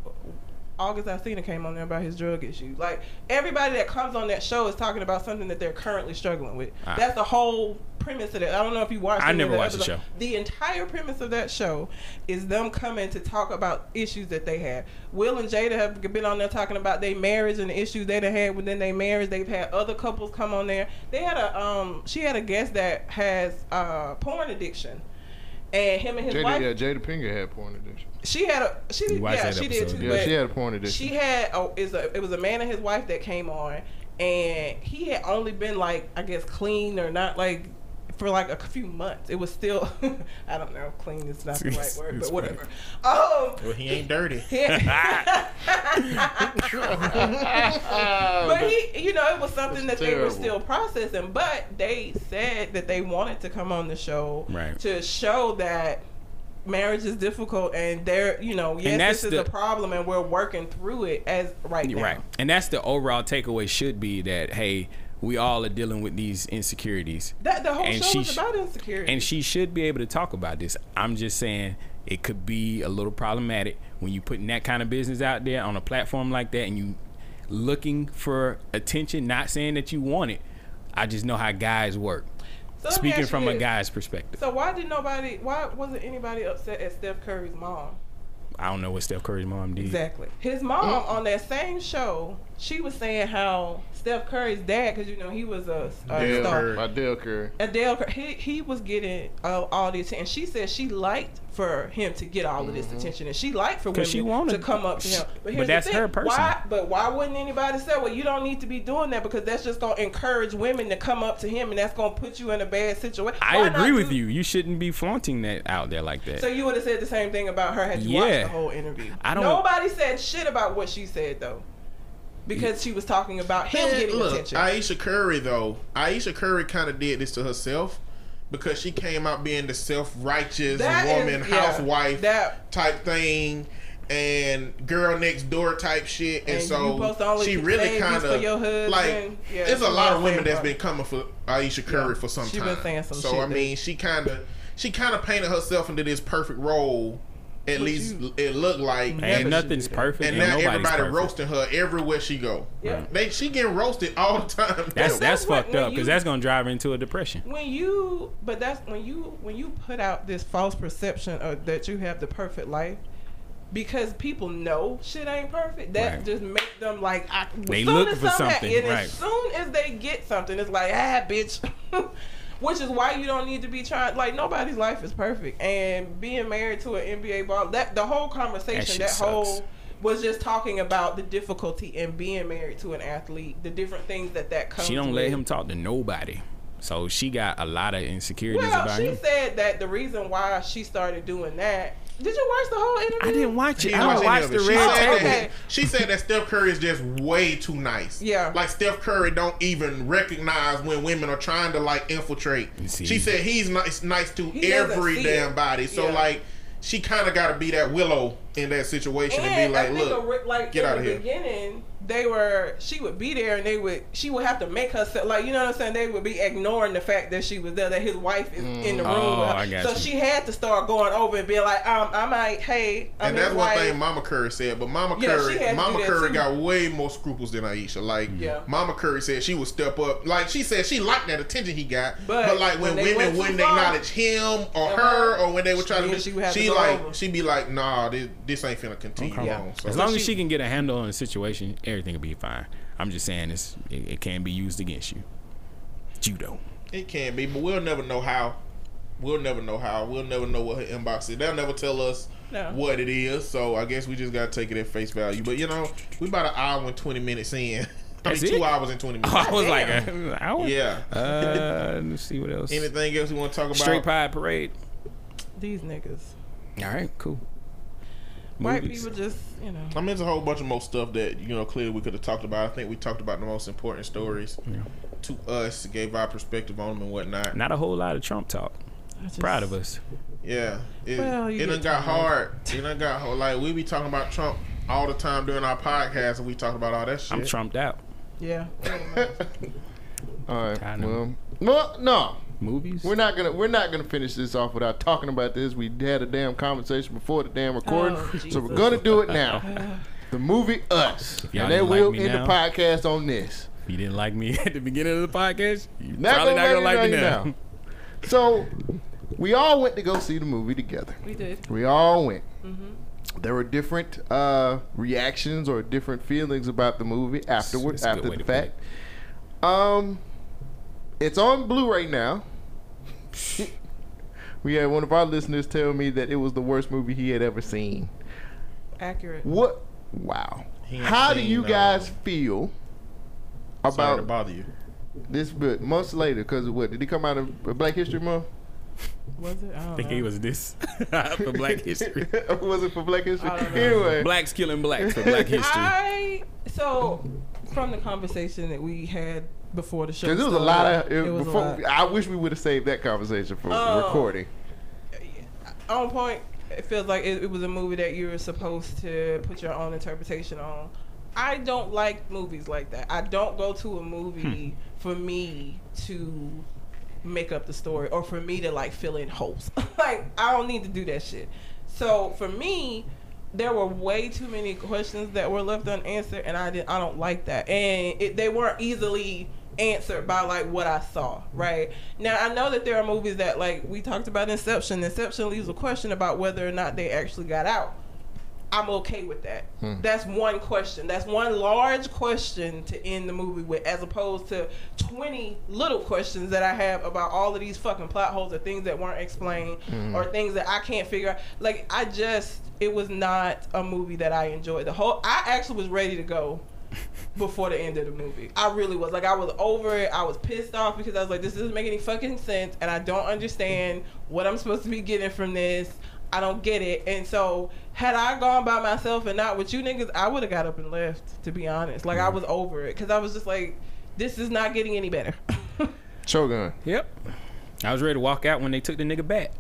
Speaker 3: August Alsina came on there about his drug issues. Like everybody that comes on that show is talking about something that they're currently struggling with.
Speaker 1: Ah.
Speaker 3: That's the whole premise of it. I don't know if you watched.
Speaker 1: I never watched the show.
Speaker 3: The entire premise of that show is them coming to talk about issues that they have. Will and Jada have been on there talking about their marriage and the issues they had within their marriage. They've had other couples come on there. They had a um. She had a guest that has uh porn addiction. And him and his
Speaker 2: Jada,
Speaker 3: wife,
Speaker 2: yeah, Jada Pinkett had porn addiction.
Speaker 3: she had a she
Speaker 1: You watched
Speaker 3: yeah
Speaker 1: that
Speaker 3: she did too.
Speaker 2: Yeah,
Speaker 3: but
Speaker 2: she had a porn addiction.
Speaker 3: she had oh is a it was a man and his wife that came on, and he had only been like I guess clean or not like for like a few months. It was still I don't know clean is not the right word, but whatever. Um,
Speaker 4: Well, he ain't dirty.
Speaker 3: but he, you know, it was something that
Speaker 2: That's
Speaker 3: they were still processing. But they said that they wanted to come on the show
Speaker 1: Right.
Speaker 3: to show that marriage is difficult and they're, you know, yes,
Speaker 1: that's
Speaker 3: this is
Speaker 1: the-
Speaker 3: a problem and we're working through it as right now.
Speaker 1: Right. And that's the overall takeaway should be that hey, we all are dealing with these insecurities.
Speaker 3: That the whole
Speaker 1: And
Speaker 3: show
Speaker 1: sh-
Speaker 3: about insecurity.
Speaker 1: And she should be able to talk about this. I'm just saying it could be a little problematic when you're putting that kind of business out there on a platform like that and you looking for attention, not saying that you want it. I just know how guys work.
Speaker 3: So
Speaker 1: Speaking from
Speaker 3: you
Speaker 1: a guy's perspective.
Speaker 3: So why did nobody? Why wasn't anybody upset at Steph Curry's mom?
Speaker 1: I don't know what Steph Curry's mom did.
Speaker 3: Exactly. His mom mm. on that same show, she was saying how Steph Curry's dad, because you know he was a, a
Speaker 2: Dale
Speaker 3: star.
Speaker 2: Curry. My Dell Curry.
Speaker 3: Adele, Cur- he he was getting uh, all the attention. She said she liked for him to get all of this attention, and she liked for women
Speaker 1: 'Cause she wanted-
Speaker 3: to come up to him.
Speaker 1: but
Speaker 3: here's the
Speaker 1: that's
Speaker 3: thing,
Speaker 1: her person.
Speaker 3: Why? But why wouldn't anybody say, "Well, you don't need to be doing that because that's just gonna encourage women to come up to him, and that's gonna put you in a bad situation."
Speaker 1: I
Speaker 3: Why not
Speaker 1: agree with
Speaker 3: do-
Speaker 1: you. You shouldn't be flaunting that out there like that.
Speaker 3: So you would have said the same thing about her had you watched the whole interview.
Speaker 1: I don't-
Speaker 3: Nobody said shit about what she said though, because she was talking about him
Speaker 4: Man,
Speaker 3: getting
Speaker 4: look,
Speaker 3: attention.
Speaker 4: Ayesha Curry though, Ayesha Curry kind of did this to herself because she came out being the self-righteous
Speaker 3: That is-
Speaker 4: woman,
Speaker 3: yeah,
Speaker 4: housewife
Speaker 3: that-
Speaker 4: type thing, and girl next door type shit, and,
Speaker 3: And
Speaker 4: so
Speaker 3: supposed to only
Speaker 4: she really kind of like.
Speaker 3: Yeah,
Speaker 4: it's a lot of women that's been coming for Ayesha Curry
Speaker 3: Yeah,
Speaker 4: for some time.
Speaker 3: been saying some
Speaker 4: so I
Speaker 3: that-
Speaker 4: mean, she kind of she kind of painted herself into this perfect role. At least
Speaker 3: you-
Speaker 4: it looked like,
Speaker 3: Never
Speaker 1: and nothing's
Speaker 3: do
Speaker 1: perfect,
Speaker 4: and
Speaker 1: and,
Speaker 4: now everybody
Speaker 1: perfect.
Speaker 4: roasting her everywhere she go.
Speaker 3: Yeah.
Speaker 4: They she getting roasted all the time.
Speaker 1: That's
Speaker 3: That's
Speaker 1: that's
Speaker 3: what-
Speaker 1: fucked up because that's gonna drive her into a depression.
Speaker 3: when you but that's when you when you put out this false perception of that you have the perfect life because people know shit ain't perfect that
Speaker 1: Right.
Speaker 3: just make them like I,
Speaker 1: They
Speaker 3: as soon
Speaker 1: looking
Speaker 3: as
Speaker 1: for
Speaker 3: something
Speaker 1: something,
Speaker 3: and
Speaker 1: right.
Speaker 3: as soon as they get something it's like ah bitch which is why you don't need to be trying like nobody's life is perfect and being married to an NBA ball that the whole conversation
Speaker 1: shit
Speaker 3: that, whole was just talking about the difficulty in being married to an athlete the different things that that comes
Speaker 1: She don't
Speaker 3: with.
Speaker 1: let him talk to nobody, so she got a lot of insecurities
Speaker 3: Well,
Speaker 1: about
Speaker 3: she
Speaker 1: him.
Speaker 3: said that the reason why she started doing that. Did you watch the whole interview?
Speaker 1: I didn't watch it.
Speaker 4: didn't
Speaker 1: I
Speaker 4: watch
Speaker 1: don't watch the
Speaker 4: it. She
Speaker 1: red
Speaker 3: Oh,
Speaker 4: said
Speaker 1: table.
Speaker 4: that- She said that Steph Curry is just way too nice.
Speaker 3: Yeah.
Speaker 4: Like Steph Curry don't even recognize when women are trying to like infiltrate. She said he's nice nice to
Speaker 3: He
Speaker 4: every damn
Speaker 3: it.
Speaker 4: body. So
Speaker 3: Yeah.
Speaker 4: like she kind of got to be that willow in that situation and,
Speaker 3: And
Speaker 4: be like, look,
Speaker 3: a re- like
Speaker 4: get
Speaker 3: in
Speaker 4: out
Speaker 3: the
Speaker 4: of here.
Speaker 3: beginning, they were she would be there and they would she would have to make herself like you know what I'm saying they would be ignoring the fact that she was there that his wife is in the room
Speaker 1: Oh. I got
Speaker 3: so
Speaker 1: you.
Speaker 3: she had to start going over and being like um I might hey I'm
Speaker 4: And that's one
Speaker 3: wife.
Speaker 4: thing Mama Curry said, but Mama
Speaker 3: Yeah,
Speaker 4: Curry,
Speaker 3: she had to
Speaker 4: Mama Curry
Speaker 3: too.
Speaker 4: got way more scruples than Ayesha. Like,
Speaker 3: Yeah.
Speaker 4: Mama Curry said she would step up. Like she said, she liked that attention he got,
Speaker 3: But
Speaker 4: but, like when,
Speaker 3: when
Speaker 4: women wouldn't acknowledge him or
Speaker 3: Uh-huh.
Speaker 4: her, or when they were trying
Speaker 3: Then
Speaker 4: to,
Speaker 3: she
Speaker 4: she,
Speaker 3: to
Speaker 4: she like
Speaker 3: over.
Speaker 4: she'd be like, nah, this, this ain't finna continue
Speaker 1: Okay.
Speaker 4: on. So
Speaker 1: As long as
Speaker 3: she-
Speaker 1: she can get a handle on the situation, everything will be fine. I'm just saying it's it, it can be used against you. Judo.
Speaker 4: it can be, but we'll never know how. We'll never know how. We'll never know what her inbox is. They'll never tell us
Speaker 3: No.
Speaker 4: what it is. So I guess we just gotta take it at face value. But you know, we about an hour and twenty minutes in. I mean,
Speaker 1: That's
Speaker 4: two
Speaker 1: it?
Speaker 4: hours and twenty minutes.
Speaker 1: I was like,
Speaker 3: Damn.
Speaker 1: uh, hour?
Speaker 4: Yeah.
Speaker 1: Uh, let's see what else.
Speaker 4: Anything else we want to talk about?
Speaker 1: Straight Pie Parade.
Speaker 3: these niggas
Speaker 1: All right, cool.
Speaker 3: White
Speaker 1: Movies.
Speaker 3: people just you know
Speaker 4: I mean, there's a whole bunch of more stuff that you know clearly we could have talked about. I think we talked about the most important stories to us, gave our perspective on them and whatnot.
Speaker 1: Not a whole lot of Trump talk.
Speaker 3: Just-
Speaker 1: Proud of us.
Speaker 4: Yeah, it,
Speaker 3: Well, you
Speaker 4: it done got hard. It done got hard. like we be talking about Trump all the time during our podcast, and we talk about all that shit.
Speaker 1: I'm Trumped out.
Speaker 3: yeah.
Speaker 2: All right. Well, well, no,
Speaker 1: Movies.
Speaker 2: we're not gonna we're not gonna finish this off without talking about this. We had a damn conversation before the damn recording,
Speaker 3: Oh,
Speaker 2: so we're gonna do it now. the movie Us,
Speaker 1: y'all
Speaker 2: and then
Speaker 1: didn't like
Speaker 2: we'll
Speaker 1: me
Speaker 2: end
Speaker 1: now-
Speaker 2: the podcast on this.
Speaker 1: If you didn't like me at the beginning of the podcast, you're
Speaker 2: Not
Speaker 1: probably
Speaker 2: gonna
Speaker 1: not gonna
Speaker 2: like
Speaker 1: like me now.
Speaker 2: now. So we all went to go see the movie together.
Speaker 3: we did
Speaker 2: We all went.
Speaker 3: Mm-hmm.
Speaker 2: There were different uh, reactions or different feelings about the movie afterwards,
Speaker 1: That's a
Speaker 2: after the
Speaker 1: to put
Speaker 2: fact. Um, it's on Blu-ray now. We had one of our listeners tell me that it was the worst movie he had ever seen.
Speaker 3: accurate
Speaker 2: What? Wow.
Speaker 4: He ain't
Speaker 2: How do
Speaker 4: seen,
Speaker 2: you
Speaker 4: uh,
Speaker 2: guys feel
Speaker 4: Sorry to
Speaker 2: about
Speaker 4: bother you.
Speaker 2: this? But months later, because what did he come out of Black History Month?
Speaker 3: was it I
Speaker 1: I
Speaker 3: don't
Speaker 1: think
Speaker 3: know.
Speaker 1: he was this for Black History.
Speaker 2: was it for Black History?
Speaker 3: I don't know.
Speaker 2: Anyway,
Speaker 1: Blacks killing blacks for Black History.
Speaker 3: I so from the conversation that we had before the show
Speaker 2: because it was a lot of. It,
Speaker 3: it was a lot.
Speaker 2: I wish we would have saved that conversation for
Speaker 3: Oh.
Speaker 2: recording.
Speaker 3: on point. It feels like it, it was a movie that you were supposed to put your own interpretation on. I don't like movies like that. I don't go to a movie hmm. for me to make up the story or for me to like fill in holes. like I don't need to do that shit. So for me, there were way too many questions that were left unanswered, and I didn't. I don't like that, and it, they weren't easily answered by like what I saw. Right now, I know that there are movies that like we talked about Inception. Inception leaves a question about whether or not they actually got out. I'm okay with that. Hmm. That's one question. That's one large question to end the movie with, as opposed to 20 little questions that I have about all of these fucking plot holes or things that weren't explained hmm. or things that I can't figure out. Like, I just, it was not a movie that I enjoyed. The whole, I actually was ready to go before the end of the movie. I really was. Like, I was over it. I was pissed off because I was like, this doesn't make any fucking sense, and I don't understand what I'm supposed to be getting from this. I don't get it. And so, had I gone by myself and not with you niggas, I would have got up and left, to be honest. Like, I mm-hmm. was over it because I was just like, this is not getting any better.
Speaker 2: Shogun.
Speaker 1: Yep. I was ready to walk out when they took the nigga back.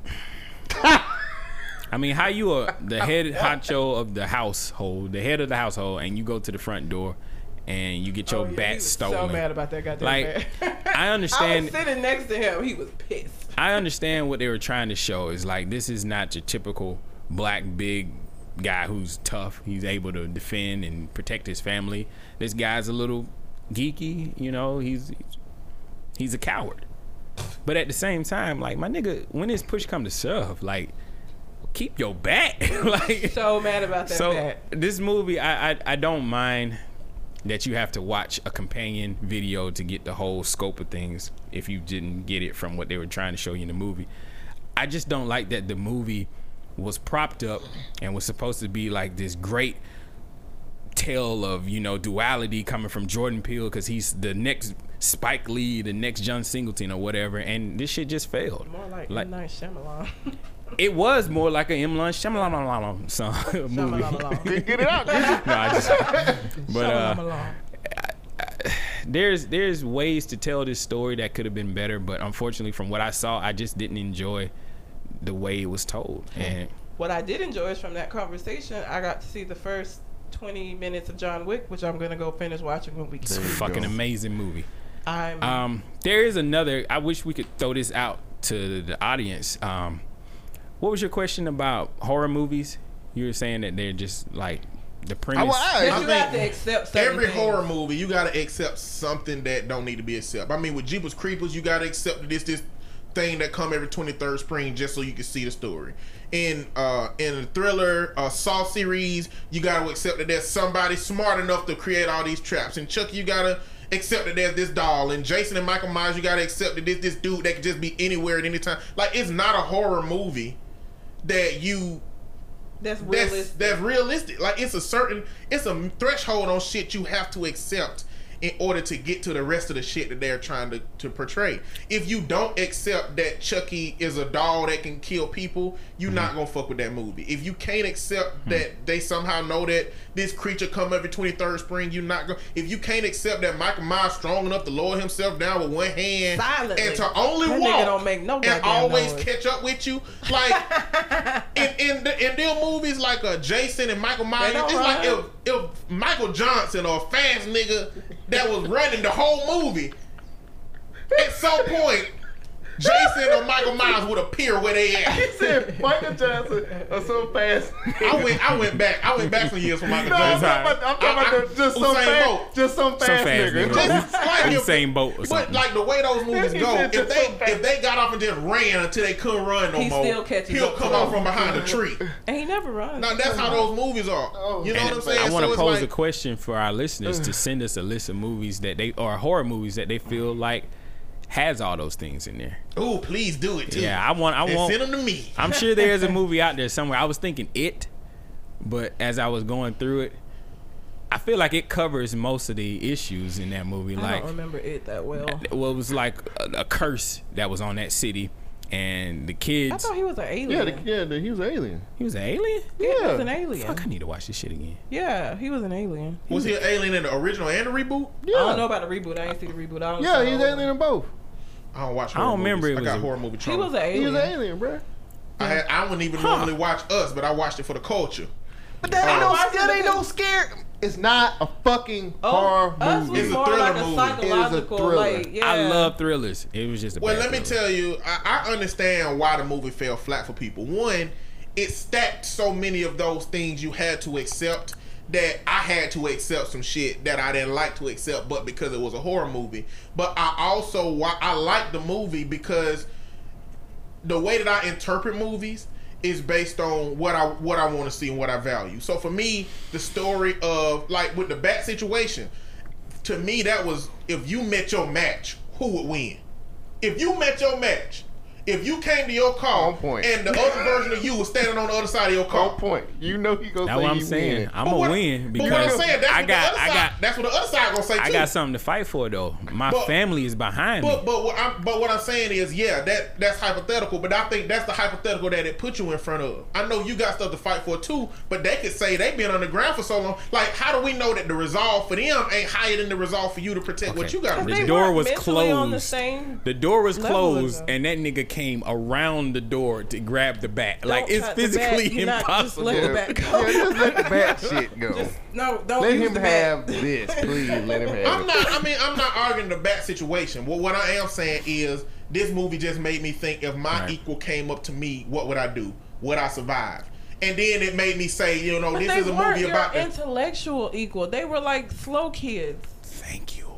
Speaker 1: I mean, how you are the head honcho of the household, the head of the household, and you go to the front door and you get your
Speaker 3: Oh, yeah,
Speaker 1: bat stolen.
Speaker 3: So mad about that goddamn
Speaker 1: Like,
Speaker 3: bat.
Speaker 1: I understand-
Speaker 3: I was sitting next to him. He was pissed.
Speaker 1: I understand what they were trying to show is like this is not your typical black big guy who's tough. He's able to defend and protect his family. This guy's a little geeky, you know. He's he's a coward. But at the same time, like my nigga, when this push come to shove, like keep your back. like
Speaker 3: So mad about that
Speaker 1: so
Speaker 3: bat.
Speaker 1: this movie, I, I I don't mind that you have to watch a companion video to get the whole scope of things if you didn't get it from what they were trying to show you in the movie. I just don't like that the movie was propped up and was supposed to be like this great tale of you know duality coming from Jordan Peele because he's the next Spike Lee, the next John Singleton or whatever, and this shit just failed.
Speaker 3: More like,
Speaker 1: Like-
Speaker 3: M. Night Shyamalan.
Speaker 1: It was more like a M. Lunch Shyamalan song movie.
Speaker 3: Shyamalan.
Speaker 2: Get it out. Get it-
Speaker 1: no, I just, but uh, there's there's ways to tell this story that could have been better, but unfortunately, from what I saw, I just didn't enjoy the way it was told. And
Speaker 3: what I did enjoy is from that conversation, I got to see the first 20 minutes of John Wick, which I'm gonna go finish watching when we.
Speaker 1: It's a fucking
Speaker 2: go.
Speaker 1: amazing movie.
Speaker 3: I'm.
Speaker 1: Um, there is another. I wish we could throw this out to the audience. Um, what was your question about horror movies? You were saying that they're just like the
Speaker 2: I,
Speaker 1: premise.
Speaker 2: well, I-
Speaker 4: I
Speaker 3: you
Speaker 4: think
Speaker 3: have to accept
Speaker 4: Every
Speaker 3: things.
Speaker 4: horror movie, you gotta accept something that don't need to be accepted. I mean, with Jeepers Creepers, you gotta accept that this this thing that come every twenty third spring just so you can see the story. In uh in a thriller uh Saw series, you gotta accept that there's somebody smart enough to create all these traps. And Chucky, you gotta accept that there's this doll. And Jason and Michael Myers, you gotta accept that this this dude that could just be anywhere at any time. Like it's not a horror movie that you
Speaker 3: That's
Speaker 4: that's
Speaker 3: realistic.
Speaker 4: that's realistic. Like it's a certain it's a threshold on shit you have to accept in order to get to the rest of the shit that they're trying to, to portray. If you don't accept that Chucky is a doll that can kill people, you're not gonna fuck with that movie. If you can't accept that they somehow know that this creature come every 23rd spring, you're not gonna if you can't accept that Michael Myers strong enough to lower himself down with one hand
Speaker 3: Silently.
Speaker 4: and to only
Speaker 3: That
Speaker 4: walk
Speaker 3: don't make no
Speaker 4: and always
Speaker 3: noise.
Speaker 4: catch up with you, like in in the, in them movies like uh, Jason and Michael Myers,
Speaker 3: don't
Speaker 4: it's like if if Michael Johnson or a fast nigga that was running the whole movie, at some point, Jason or Michael Myers would appear where they at.
Speaker 2: He
Speaker 4: at.
Speaker 2: said Michael Johnson or some fast.
Speaker 4: I went I went back I went back some years for Michael
Speaker 2: No, I'm
Speaker 4: Johnson.
Speaker 2: talking about, I'm talking
Speaker 4: I- I-
Speaker 2: about the, just some
Speaker 4: Usain
Speaker 2: fast,
Speaker 4: Bolt.
Speaker 2: just some fast,
Speaker 1: fast
Speaker 2: nigga.
Speaker 1: nigga.
Speaker 4: Just like
Speaker 1: in the
Speaker 4: if-
Speaker 1: same boat or
Speaker 4: But like the way those movies go, if they if they got off and just ran until they couldn't run no
Speaker 3: He
Speaker 4: more,
Speaker 3: still catches
Speaker 4: he'll come
Speaker 3: to
Speaker 4: out from behind a tree.
Speaker 3: and he never runs.
Speaker 4: Now that's how those movies are.
Speaker 2: Oh.
Speaker 4: you know
Speaker 1: And
Speaker 4: what I'm saying?
Speaker 1: I want to
Speaker 4: So
Speaker 1: pose
Speaker 4: like-
Speaker 1: a question for our listeners to send us a list of movies that they or horror movies that they feel like has all those things in there.
Speaker 4: Oh, please do it too.
Speaker 1: Yeah, I want. I
Speaker 4: and
Speaker 1: want.
Speaker 4: send them to me.
Speaker 1: I'm sure there's a movie out there somewhere. I was thinking it, but as I was going through it, I feel like it covers most of the issues in that movie.
Speaker 3: I
Speaker 1: Like,
Speaker 3: don't remember it that well.
Speaker 1: well, it was like a, a curse that was on that city, and the kids.
Speaker 3: I thought he was an
Speaker 2: Yeah,
Speaker 3: alien.
Speaker 2: the, yeah, the, he was an alien.
Speaker 1: he was an alien.
Speaker 2: Yeah, he
Speaker 3: was an alien.
Speaker 1: Fuck, I need to watch this shit again.
Speaker 3: Yeah, he was an alien.
Speaker 4: Was he an alien in the original and the reboot?
Speaker 2: Yeah,
Speaker 3: I don't know about the reboot. I ain't see the reboot. I don't
Speaker 2: yeah,
Speaker 3: know.
Speaker 2: he's alien in both.
Speaker 4: I don't watch.
Speaker 1: I
Speaker 4: Horror
Speaker 1: don't remember
Speaker 4: movies.
Speaker 1: it
Speaker 4: I got
Speaker 1: a-
Speaker 4: horror movie
Speaker 3: He
Speaker 4: trauma.
Speaker 3: was an
Speaker 2: He was an alien, bro.
Speaker 4: I had. I wouldn't even normally watch Us, but I watched it for the culture.
Speaker 2: But that ain't
Speaker 3: Oh.
Speaker 2: no, uh, that ain't no scare. It's not a fucking oh, horror
Speaker 3: Oh, us
Speaker 2: movie.
Speaker 4: It's a
Speaker 3: more
Speaker 4: thriller
Speaker 3: like a
Speaker 4: movie.
Speaker 3: psychological,
Speaker 2: It is a
Speaker 3: like yeah.
Speaker 1: I love thrillers. It was just a
Speaker 4: Well,
Speaker 1: bad
Speaker 4: let me
Speaker 1: thriller.
Speaker 4: tell you, I, I understand why the movie fell flat for people. One, it stacked so many of those things you had to accept that I had to accept some shit that I didn't like to accept, but because it was a horror movie. But I also I like the movie because the way that I interpret movies is based on what I what I want to see and what I value. So for me, the story of like with the bat situation, to me that was if you met your match, who would win? If you met your match, if you came to your car
Speaker 2: point.
Speaker 4: and the other version of you was standing on the other side of your car.
Speaker 2: Point. You know he gonna
Speaker 1: That's
Speaker 2: say
Speaker 1: what I'm saying.
Speaker 2: win.
Speaker 1: I'm
Speaker 4: But
Speaker 1: gonna
Speaker 4: what-
Speaker 1: win
Speaker 4: but what I'm
Speaker 1: because
Speaker 4: saying, that's
Speaker 1: I
Speaker 4: what
Speaker 1: got,
Speaker 4: the other
Speaker 1: I
Speaker 4: side,
Speaker 1: got,
Speaker 4: that's what the other side gonna say
Speaker 1: I
Speaker 4: too.
Speaker 1: got something to fight for though. My
Speaker 4: But-
Speaker 1: family is behind me.
Speaker 4: But but what I'm but what I'm saying is yeah that that's hypothetical but I think that's the hypothetical that it put you in front of. I know you got stuff to fight for too, but they could say they've been on the ground for so long. Like how do we know that the resolve for them ain't higher than the resolve for you to protect what you got? to
Speaker 1: The door was
Speaker 3: mentally On the
Speaker 1: closed.
Speaker 3: same,
Speaker 1: The door was closed, and that nigga came around the door to grab the bat. Like
Speaker 3: Don't
Speaker 1: it's
Speaker 3: touch the bat.
Speaker 1: physically
Speaker 3: just
Speaker 1: impossible.
Speaker 3: let the bat go.
Speaker 2: yeah, just let the bat shit go.
Speaker 3: no, don't
Speaker 2: let
Speaker 3: use
Speaker 2: him
Speaker 3: the bat.
Speaker 2: have this, please. Let him have
Speaker 4: I'm
Speaker 2: it.
Speaker 4: not. I mean, I'm not arguing the bat situation. What what I am saying is this movie just made me think if my
Speaker 1: Right.
Speaker 4: equal came up to me, what would I do? Would I survive? And then it made me say, you know,
Speaker 3: But
Speaker 4: this
Speaker 3: they
Speaker 4: is a
Speaker 3: weren't
Speaker 4: movie
Speaker 3: your
Speaker 4: about the
Speaker 3: intellectual equal. They were like slow kids.
Speaker 1: Thank you.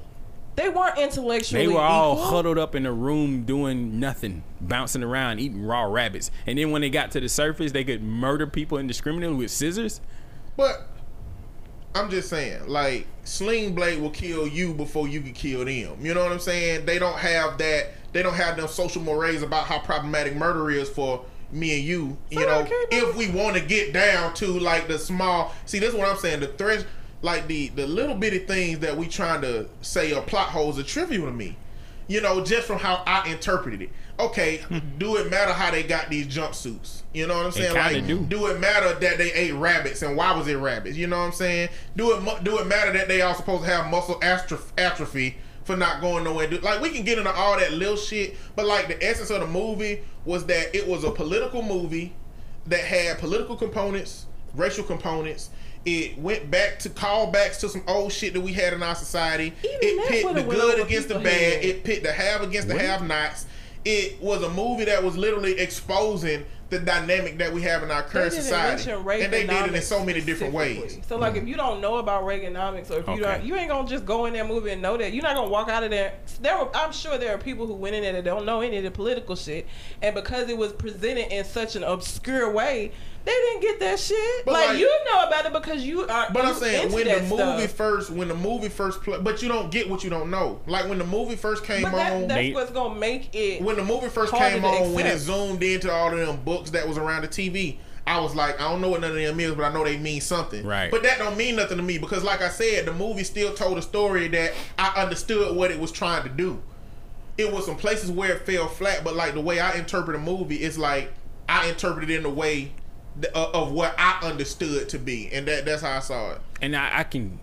Speaker 3: They weren't intellectually.
Speaker 1: They were all
Speaker 3: equal.
Speaker 1: huddled up in a room doing nothing, bouncing around, eating raw rabbits. And then when they got to the surface, they could murder people indiscriminately with scissors.
Speaker 4: But I'm just saying, like Sling Blade will kill you before you can kill them. You know what I'm saying? They don't have that. They don't have them social mores about how problematic murder is for me and you. You
Speaker 3: So
Speaker 4: know,
Speaker 3: okay,
Speaker 4: if we want to get down to like the small. See, this is what I'm saying. The thresh, like the the little bitty things that we trying to say are plot holes are trivial to me. You know, just from how I interpreted it. Okay, do it matter how they got these jumpsuits? You know what I'm saying? Like,
Speaker 1: do.
Speaker 4: do it matter that they ate rabbits and why was it rabbits? You know what I'm saying? Do it do it matter that they all supposed to have muscle atrophy for not going nowhere? Like we can get into all that little shit, but like the essence of the movie was that it was a political movie that had political components, racial components. It went back to callbacks to some old shit that we had in our society.
Speaker 3: Even
Speaker 4: it
Speaker 3: that
Speaker 4: pit the good against the bad.
Speaker 3: head.
Speaker 4: It pit the have against the have nots. It was a movie that was literally exposing the dynamic that we have in our current
Speaker 3: didn't
Speaker 4: society, and they did it in so many different ways.
Speaker 3: So like, if you don't know about Reaganomics, or if you
Speaker 1: Okay.
Speaker 3: don't, you ain't gonna just go in that movie and know that. You're not gonna walk out of there. There, were, I'm sure there are people who went in there that don't know any of the political shit, and because it was presented in such an obscure way, they didn't get that shit. Like,
Speaker 4: like-
Speaker 3: you know about it because you are.
Speaker 4: But
Speaker 3: you
Speaker 4: I'm saying
Speaker 3: into
Speaker 4: when
Speaker 3: that
Speaker 4: the movie
Speaker 3: stuff.
Speaker 4: first, when the movie first play, but you don't get what you don't know. Like when the movie first came
Speaker 3: But
Speaker 4: on,
Speaker 3: that's
Speaker 1: Nate-
Speaker 3: what's gonna make it.
Speaker 4: when the movie first came
Speaker 3: to
Speaker 4: on, when it
Speaker 3: accept.
Speaker 4: zoomed into all of them books that was around the TV, I was like, I don't know what none of them is, but I know they mean something.
Speaker 1: Right.
Speaker 4: But that don't mean nothing to me because, like I said, the movie still told a story that I understood what it was trying to do. It was some places where it fell flat, but like the way I interpret a movie, it's like I interpret it in the way th- Uh, of what I understood to be, and that that's how I saw it.
Speaker 1: And I, I can,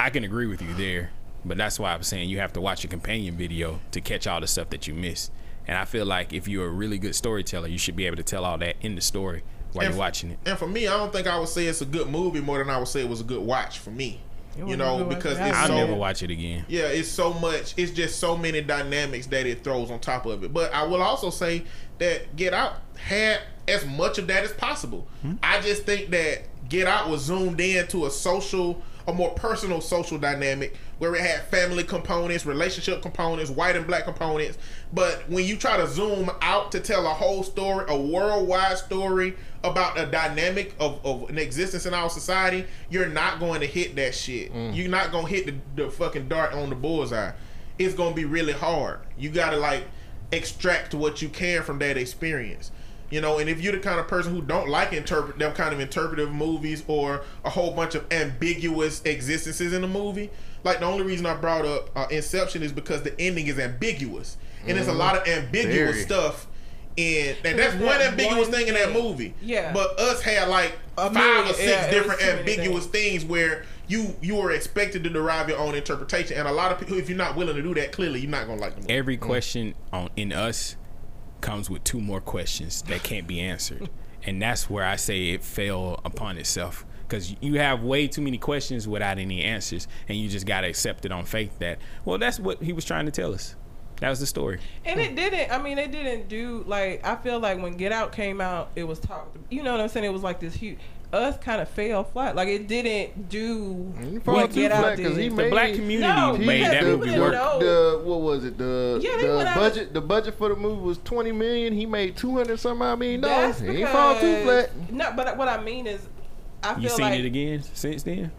Speaker 1: I can agree with you there, but that's why I'm saying you have to watch a companion video to catch all the stuff that you miss. And I feel like if you're a really good storyteller, you should be able to tell all that in the story while
Speaker 4: And
Speaker 1: you're watching it.
Speaker 4: And for me, I don't think I would say it's a good movie more than I would say it was a good watch for me.
Speaker 3: It
Speaker 4: You know, because
Speaker 3: for me.
Speaker 4: it's
Speaker 1: I'll
Speaker 4: so
Speaker 1: never watch it again.
Speaker 4: yeah, it's so much. It's just so many dynamics that it throws on top of it. But I will also say that Get Out had as much of that as possible. Hmm? I just think that Get Out was zoomed in to a social, a more personal social dynamic where it had family components, relationship components, white and black components. But when you try to zoom out to tell a whole story, a worldwide story about a dynamic of, of an existence in our society, you're not going to hit that shit. Mm. You're not going to hit the, the fucking dart on the bullseye. It's going to be really hard. You got to like extract what you can from that experience. You know, and if you're the kind of person who don't like interpret them kind of interpretive movies or a whole bunch of ambiguous existences in a movie, like the only reason I brought up uh, Inception is because the ending is ambiguous, and there's a lot of ambiguous
Speaker 2: Very.
Speaker 4: stuff in, and that's
Speaker 3: That
Speaker 4: one ambiguous
Speaker 3: one
Speaker 4: thing in that movie.
Speaker 3: Yeah.
Speaker 4: But us had like
Speaker 3: A
Speaker 4: five
Speaker 3: million-
Speaker 4: or six
Speaker 3: yeah,
Speaker 4: different
Speaker 3: too many
Speaker 4: ambiguous things where you you were expected to derive your own interpretation, and a lot of people, if you're not willing to do that, clearly you're not gonna like the movie.
Speaker 1: Every mm-hmm. question on in us comes with two more questions that can't be answered, and that's where I say it fell upon itself. Because you have way too many questions without any answers, and you just gotta accept it on faith that well, that's what he was trying to tell us. That was the story.
Speaker 3: And it didn't. I mean, it didn't do like. I feel like when Get Out came out, it was talked. You know what I'm saying? It was like this huge. Us kind of fell flat. Like it didn't do
Speaker 2: He fall
Speaker 3: what
Speaker 2: too
Speaker 3: Get
Speaker 2: flat
Speaker 3: Out
Speaker 2: 'cause
Speaker 3: did.
Speaker 2: he
Speaker 1: The black community
Speaker 3: No,
Speaker 1: made that movie
Speaker 3: didn't
Speaker 1: work.
Speaker 2: The what was it? The
Speaker 3: Yeah,
Speaker 2: the
Speaker 3: went out-
Speaker 2: budget. The budget for the movie was twenty million. He made two hundred some odd million dollars. He ain't fall too flat.
Speaker 3: No, but what I mean is, I feel
Speaker 1: You seen
Speaker 3: like
Speaker 1: it again since then?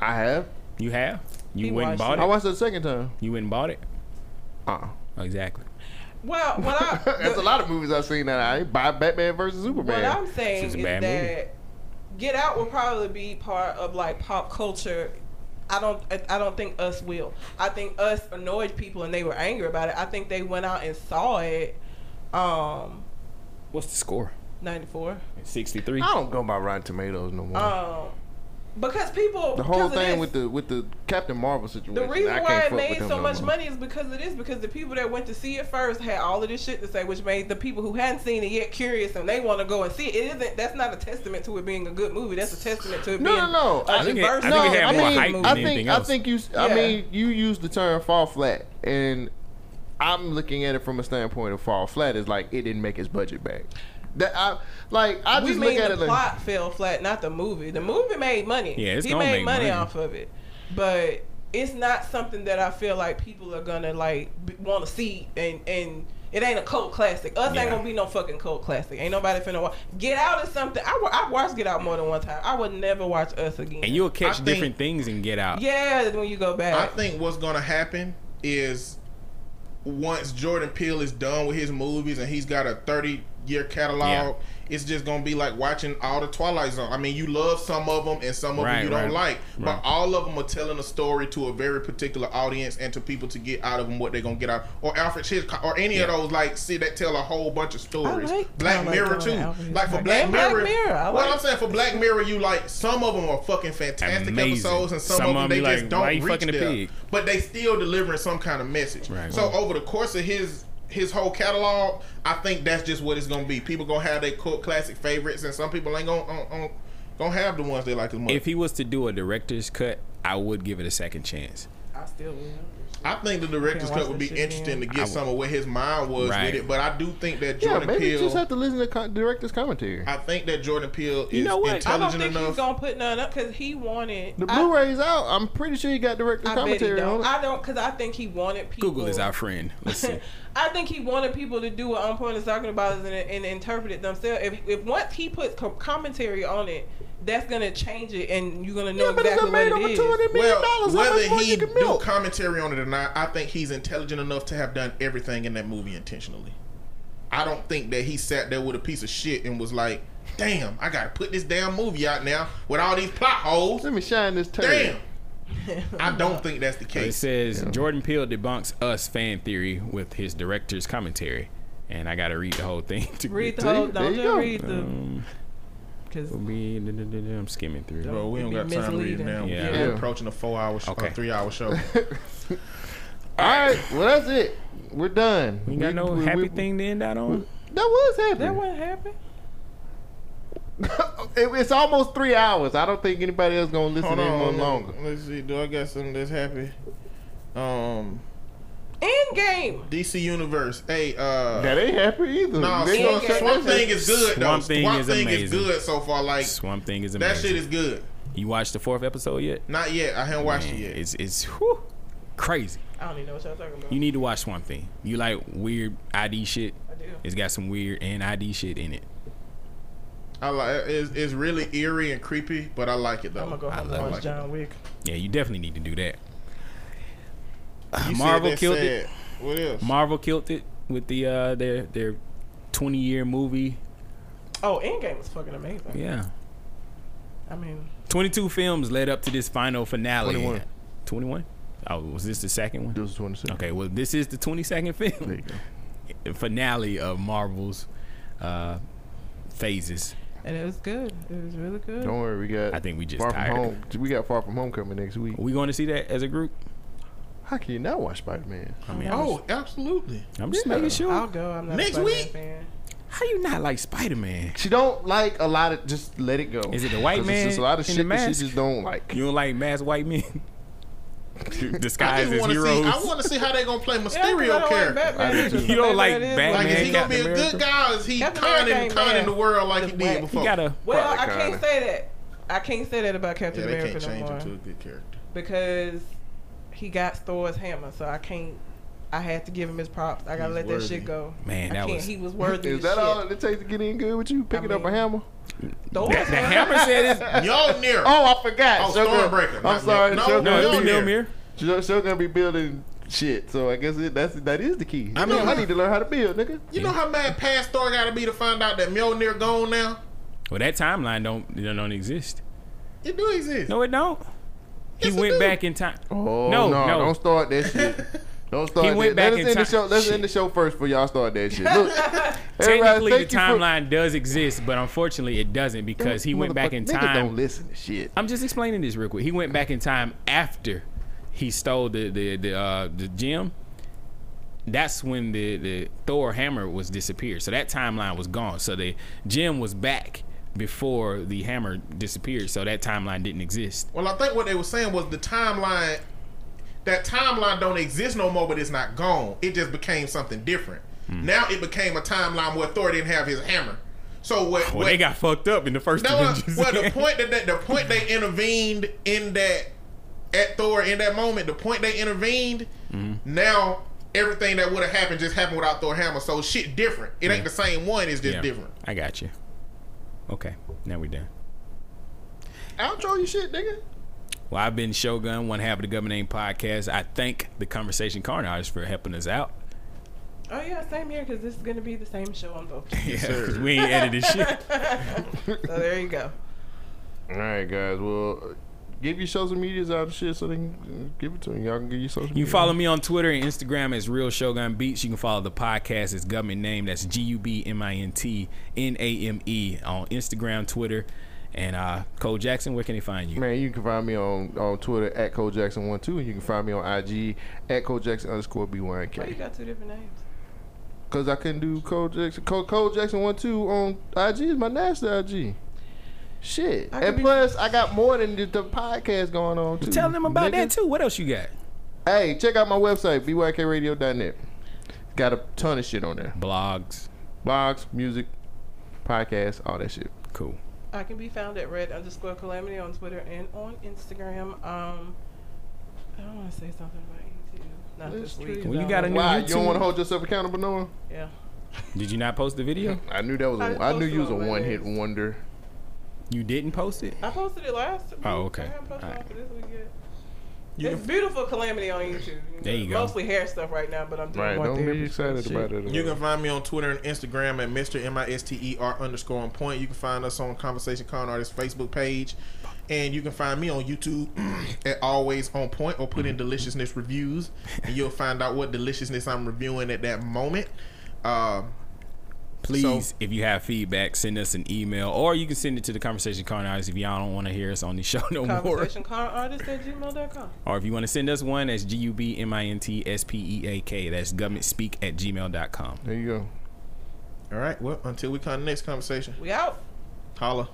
Speaker 2: I have.
Speaker 1: You have? You
Speaker 3: He
Speaker 1: went and
Speaker 3: watched
Speaker 1: bought
Speaker 2: I
Speaker 1: it?
Speaker 2: watched it the second time.
Speaker 1: You went and bought it?
Speaker 2: Uh.
Speaker 1: Exactly.
Speaker 3: Well, what I
Speaker 2: That's a lot of movies I've seen that I buy Batman versus Superman.
Speaker 3: What
Speaker 2: Superman.
Speaker 3: I'm saying
Speaker 1: It's
Speaker 3: is that
Speaker 1: movie.
Speaker 3: Get Out will probably be part of like pop culture. I don't. I don't think us will. I think us annoyed people and they were angry about it. I think they went out and saw it. Um,
Speaker 1: What's the score?
Speaker 3: 94.
Speaker 1: 63.
Speaker 2: I don't go by Rotten Tomatoes no more.
Speaker 3: Um, because people
Speaker 2: the whole thing
Speaker 3: this,
Speaker 2: with the with the Captain Marvel situation.
Speaker 3: The reason
Speaker 2: I
Speaker 3: why it made so
Speaker 2: no
Speaker 3: much
Speaker 2: more.
Speaker 3: money is because of this. Because the people that went to see it first had all of this shit to say, which made the people who hadn't seen it yet curious and they want to go and see it. It isn't. That's not a testament to it being a good movie. That's a testament to it
Speaker 2: No,
Speaker 3: being
Speaker 2: no, no.
Speaker 3: a
Speaker 2: I
Speaker 1: think it-
Speaker 3: diverse
Speaker 1: I
Speaker 2: no,
Speaker 1: think it had
Speaker 2: I
Speaker 1: more
Speaker 2: mean,
Speaker 1: hype than
Speaker 2: I
Speaker 1: anything
Speaker 2: think I think you. I
Speaker 3: Yeah.
Speaker 2: mean, you use the term "fall flat," and I'm looking at it from a standpoint of fall flat is like it didn't make its budget back. That I like. I just
Speaker 3: we
Speaker 2: look at
Speaker 3: the
Speaker 2: it.
Speaker 3: Plot like, fell flat, not the movie. The movie made money.
Speaker 1: Yeah, it's
Speaker 3: he
Speaker 1: gonna
Speaker 3: made
Speaker 1: make
Speaker 3: money,
Speaker 1: money
Speaker 3: off of it, but it's not something that I feel like people are gonna like want to see and and. It ain't a cult classic. Us
Speaker 1: yeah.
Speaker 3: ain't gonna be no fucking cult classic. Ain't nobody finna watch. Get Out is something. I, I watched Get Out more than one time. I would never watch Us again.
Speaker 1: And you'll catch
Speaker 4: I
Speaker 1: different think, things and Get Out.
Speaker 3: Yeah, when you go back.
Speaker 4: I think what's gonna happen is once Jordan Peele is done with his movies and he's got a 30, your catalog.
Speaker 1: Yeah.
Speaker 4: It's just gonna be like watching all the Twilight Zone. I mean, you love some of them and some of
Speaker 1: right,
Speaker 4: them you
Speaker 1: right.
Speaker 4: don't like, but
Speaker 1: right.
Speaker 4: all of them are telling a story to a very particular audience and to people to get out of them what they're gonna get out. Or Alfred Hitchcock, or any
Speaker 1: yeah.
Speaker 4: of those like see that tell a whole bunch of stories.
Speaker 3: Like
Speaker 4: Black
Speaker 3: like
Speaker 4: Mirror too. Like for Black
Speaker 3: Mirror, Black
Speaker 4: Mirror.
Speaker 3: Like what
Speaker 4: I'm saying for Black Mirror, you like some of them are fucking fantastic
Speaker 1: Amazing.
Speaker 4: episodes and some,
Speaker 1: some
Speaker 4: of them they just don't reach there,
Speaker 1: the
Speaker 4: but they still delivering some kind of message. so over the course of his his whole catalog, I think that's just what it's gonna be. People gonna have their cult classic favorites, and some people ain't gonna. On, on, gonna have the ones they like as much.
Speaker 1: If he was to do a director's cut, I would give it a second chance.
Speaker 3: I still will.
Speaker 4: I think the director's cut would be
Speaker 3: that shit
Speaker 4: interesting to get some of what his mind was
Speaker 1: Right.
Speaker 4: with it, but I do think that
Speaker 2: Yeah,
Speaker 4: Jordan
Speaker 2: maybe you
Speaker 4: Peele.
Speaker 2: just have to listen to con- director's commentary.
Speaker 4: I think that Jordan Peele is
Speaker 1: You know what? I don't
Speaker 3: I don't think he's
Speaker 4: enough.
Speaker 3: gonna put none up because he wanted.
Speaker 2: The
Speaker 3: I-
Speaker 2: Blu-ray's out. I'm pretty sure he got director's
Speaker 3: I, bet he
Speaker 2: commentary on
Speaker 3: don't.
Speaker 2: it.
Speaker 3: I don't because I think he wanted people.
Speaker 1: Google is our friend. Let's see.
Speaker 3: I think he wanted people to do what On Point is talking about and, and interpret it themselves. If, if once he puts co- commentary on it, that's gonna change it, and you're gonna know
Speaker 2: yeah, but it's
Speaker 3: exactly
Speaker 2: done made
Speaker 3: what
Speaker 2: over
Speaker 3: it
Speaker 2: two
Speaker 3: is.
Speaker 2: hundred million
Speaker 4: Well,
Speaker 2: dollars. How
Speaker 4: whether he
Speaker 2: you can
Speaker 4: do
Speaker 2: milk?
Speaker 4: commentary on it or not, I think he's intelligent enough to have done everything in that movie intentionally. I don't think that he sat there with a piece of shit and was like, "Damn, I gotta put this damn movie out now with all these plot holes."
Speaker 2: Let me shine this turd.
Speaker 4: Damn, I don't think that's the case.
Speaker 1: It says
Speaker 2: Yeah.
Speaker 1: Jordan Peele debunks us fan theory with his director's commentary, and I got to read the whole thing to
Speaker 3: Read the
Speaker 2: See,
Speaker 3: whole.
Speaker 2: there
Speaker 3: Don't
Speaker 2: you
Speaker 3: just
Speaker 2: go.
Speaker 3: read the.
Speaker 1: Um,
Speaker 3: Because
Speaker 1: will be- I'm skimming through.
Speaker 4: Bro, we don't got time to read it now.
Speaker 1: Yeah.
Speaker 4: We're approaching a four-hour, sh-
Speaker 1: Okay.
Speaker 4: uh, three-hour show.
Speaker 2: All right, well that's it. We're done.
Speaker 1: You got
Speaker 2: We-
Speaker 1: no
Speaker 2: we-
Speaker 1: happy
Speaker 2: we-
Speaker 1: thing to end out on?
Speaker 2: That was happy.
Speaker 3: that wasn't happen.
Speaker 2: It- it's almost three hours. I don't think anybody else gonna listen
Speaker 4: Hold
Speaker 2: any more longer.
Speaker 4: Let's see. Do I got something that's happy? Um,
Speaker 3: End game.
Speaker 4: DC Universe. Hey, uh,
Speaker 2: That ain't happy either.
Speaker 4: no,
Speaker 2: They
Speaker 3: Swamp-
Speaker 4: Swamp, Swamp Thing is good though.
Speaker 1: Swamp Thing
Speaker 4: Swamp
Speaker 1: is
Speaker 4: Thing is
Speaker 1: amazing.
Speaker 4: good so far. Like
Speaker 1: Swamp Thing is
Speaker 4: that shit is good.
Speaker 1: you watched the fourth episode yet?
Speaker 4: Not yet. I haven't watched
Speaker 1: Man,
Speaker 4: it yet.
Speaker 1: It's it's whew, crazy.
Speaker 3: I don't even know what y'all talking about.
Speaker 1: You need to watch Swamp Thing. You like weird ID shit?
Speaker 3: I do.
Speaker 1: It's got some weird and ID shit in it.
Speaker 4: I like. It's, it's really eerie and creepy, but I like it though.
Speaker 3: I'm gonna go home
Speaker 1: love
Speaker 3: and
Speaker 4: it.
Speaker 3: watch John Wick.
Speaker 1: Yeah, you definitely need to do that.
Speaker 4: You
Speaker 1: Marvel
Speaker 4: that's
Speaker 1: killed it.
Speaker 4: sad. What else?
Speaker 1: Marvel killed it with the uh their their 20 year movie.
Speaker 3: Oh, Endgame was fucking amazing.
Speaker 1: Yeah.
Speaker 3: I mean,
Speaker 1: 22 films led up to this final finale.
Speaker 2: 21.
Speaker 1: 21? Oh, was this the second one?
Speaker 2: This was 26.
Speaker 1: Okay, well, this is the 22nd
Speaker 2: There
Speaker 1: film.
Speaker 2: you go.
Speaker 1: finale of Marvel's uh, phases.
Speaker 3: And it was good. It was really good.
Speaker 2: Don't worry, we got.
Speaker 1: I think we just
Speaker 2: far
Speaker 1: tired.
Speaker 2: from home. We got far from home coming next week.
Speaker 1: Are we going to see that as a group?
Speaker 2: How can you not watch Spider Man?
Speaker 1: I mean, oh, I'm
Speaker 4: Oh, absolutely.
Speaker 1: I'm just
Speaker 2: yeah.
Speaker 1: making sure.
Speaker 3: I'll go. I'm not
Speaker 4: Next
Speaker 3: a
Speaker 4: week?
Speaker 3: fan.
Speaker 1: How you not like Spider Man?
Speaker 2: She don't like a lot of. Just let it go.
Speaker 1: Is it the white man
Speaker 2: It's just a lot of shit that she just don't like.
Speaker 1: You don't like mass white men
Speaker 4: I
Speaker 1: disguised as heroes?
Speaker 4: see. I want to see how they gonna play
Speaker 3: Yeah, 'cause
Speaker 4: Mysterio
Speaker 3: don't like
Speaker 4: character.
Speaker 3: Batman
Speaker 2: do
Speaker 3: either,
Speaker 2: too.
Speaker 3: so
Speaker 1: You don't
Speaker 3: maybe
Speaker 1: like
Speaker 3: that is-
Speaker 1: Batman?
Speaker 4: Like, is he gonna be a
Speaker 1: Captain
Speaker 4: good guy? Or is he
Speaker 3: Captain
Speaker 4: conning, conning the world like he did before?
Speaker 1: you gotta.
Speaker 3: Well,
Speaker 2: Probably
Speaker 3: I
Speaker 2: kinda.
Speaker 3: can't say that. I can't say that about Captain
Speaker 4: yeah, they
Speaker 3: America
Speaker 4: can't
Speaker 3: no
Speaker 4: change
Speaker 3: more
Speaker 4: him to a good character.
Speaker 3: because he got Thor's hammer, so I can't. I had to give him his props. I gotta
Speaker 4: He's
Speaker 3: let
Speaker 4: worthy.
Speaker 3: that shit go.
Speaker 1: Man,
Speaker 3: I
Speaker 1: that
Speaker 3: can't.
Speaker 1: was-
Speaker 3: He was worthy.
Speaker 2: Is that
Speaker 3: shit.
Speaker 2: all it takes to get in good with you? Picking up a hammer?
Speaker 3: Thor's
Speaker 1: The, the hammer said it's.
Speaker 4: Yo, near.
Speaker 2: Oh, I forgot.
Speaker 4: Oh,
Speaker 2: Sugar-
Speaker 4: Stormbreaker.
Speaker 2: I'm sorry.
Speaker 4: no,
Speaker 2: Sugar
Speaker 1: No,
Speaker 4: Mjolnir.
Speaker 1: it's
Speaker 2: gonna be-
Speaker 1: Mjolnir.
Speaker 2: Sugar- Sugar gonna be building shit. So I guess it, that's that is the key. I
Speaker 4: I
Speaker 2: mean,
Speaker 4: mean,
Speaker 2: I need to learn how to build, nigga.
Speaker 4: You know how mad past Thor got to be to find out that Mjolnir gone now?
Speaker 1: Well, that timeline don't don't, don't exist.
Speaker 4: It do exist.
Speaker 1: No, it don't. He
Speaker 4: Yes, it
Speaker 1: went
Speaker 4: do.
Speaker 1: back in time.
Speaker 2: Oh
Speaker 1: No,
Speaker 2: no,
Speaker 1: no.
Speaker 2: don't start that shit. Don't start.
Speaker 1: He went
Speaker 2: that.
Speaker 1: back
Speaker 2: Let us
Speaker 1: in
Speaker 2: end the
Speaker 1: time-
Speaker 2: show. Let's
Speaker 1: Shit.
Speaker 2: end the show first before y'all start that shit. Look,
Speaker 1: Technically, the
Speaker 2: thank you for-
Speaker 1: timeline does exist, but unfortunately, it doesn't because he went back in
Speaker 2: Motherfucker, niggas Don't
Speaker 1: time.
Speaker 2: listen to shit.
Speaker 1: I'm just explaining this real quick. He went back in time after he stole the the the, uh, the gem. That's when the the Thor hammer was disappeared. So that timeline was gone. So the gem was back before the hammer disappeared. So that timeline didn't exist.
Speaker 4: Well, I think what they were saying was the timeline. That timeline don't exist no more, but it's not gone. It just became something different.
Speaker 1: Hmm.
Speaker 4: Now it became a timeline where Thor didn't have his hammer. So what?
Speaker 1: Well,
Speaker 4: what
Speaker 1: they got fucked up in the first
Speaker 4: no,
Speaker 1: Avengers.
Speaker 4: well, the point that they, the point they intervened in that at Thor in that moment, the point they intervened,
Speaker 1: Mm-hmm.
Speaker 4: now everything that would have happened just happened without Thor hammer. So shit different. It ain't the same one. It's just
Speaker 1: Yeah,
Speaker 4: different.
Speaker 1: I got you. Okay, now we done.
Speaker 2: Outro you shit, nigga.
Speaker 1: Well, I've been Shogun, one half of the Gubmint Name Podcast. I thank the Conversation Carnage for helping us out.
Speaker 3: Oh yeah, same here because this is gonna be the same show on both.
Speaker 1: Yeah, 'cause we ain't edited shit.
Speaker 3: so there you go.
Speaker 2: All right, guys. Well, uh, give your social medias out and shit so they can give it to them. Y'all can give your social.
Speaker 1: You
Speaker 2: media.
Speaker 1: can follow me on Twitter and Instagram as Real Shogun Beats. You can follow the podcast as Gubmint Name. That's G U B M I N T N A M E on Instagram, Twitter, and uh, Cole Jackson. Where can they find you?
Speaker 2: Man, you can find me on, on Twitter at Cole Jackson one two, and you can find me on IG at Cole Jackson underscore B one
Speaker 3: Why you got two different names?
Speaker 2: Cause I couldn't do Cole Jackson. Cole, Cole Jackson one two on IG is my national IG. Shit.
Speaker 3: I could
Speaker 2: And
Speaker 3: be-
Speaker 2: plus, I got more than just the podcast going on too.
Speaker 1: Tell them about
Speaker 2: Nigga.
Speaker 1: that too. What else you got?
Speaker 2: Hey, check out my website, bynkradio.net. Got a ton of shit on there.
Speaker 1: Blogs.
Speaker 2: Blogs, music, podcasts, all that shit.
Speaker 1: Cool.
Speaker 3: I can be found at red underscore calamity on Twitter and on Instagram. Um, I don't want to say something about YouTube. Not this
Speaker 2: true.
Speaker 3: week. 'cause
Speaker 1: Well, you got a
Speaker 3: know.
Speaker 1: new
Speaker 2: Why? You don't want to hold yourself accountable, Noah?
Speaker 3: Yeah.
Speaker 1: Did you not post the video?
Speaker 2: I knew that was.
Speaker 3: I
Speaker 2: A, I knew
Speaker 3: posted
Speaker 2: you was a
Speaker 3: on my
Speaker 2: one hit wonder.
Speaker 1: You didn't post it?
Speaker 3: I posted it last week.
Speaker 1: Oh, okay.
Speaker 3: I haven't posted
Speaker 1: Alright.
Speaker 3: one this week yet.
Speaker 4: You
Speaker 3: it's
Speaker 4: can,
Speaker 3: beautiful calamity on YouTube.
Speaker 1: There you go.
Speaker 3: Mostly hair stuff right now, but I'm doing
Speaker 2: Right?
Speaker 3: more
Speaker 2: Don't
Speaker 3: therapy
Speaker 2: be excited
Speaker 3: shit.
Speaker 2: about it.
Speaker 4: you can find me on Twitter and Instagram at Mr. M I S T E R underscore on point. You can find us on Conversation Con Artist Facebook page. And you can find me on YouTube at Always On Point or put in Deliciousness Reviews. And you'll find out what deliciousness I'm reviewing at that moment. Um,
Speaker 1: Please,
Speaker 4: So-
Speaker 1: if you have feedback, send us an email or you can send it to the Conversation Corners if y'all don't want to hear us on the show no more.
Speaker 3: Conversation Con Artist at gmail.com.
Speaker 1: Or if you want to send us one, that's G U B M I N T S P E A K. That's Gubmint speak at gmail.com.
Speaker 2: There you go.
Speaker 4: all right. Well, until we come to the next conversation,
Speaker 3: We out.
Speaker 4: holla.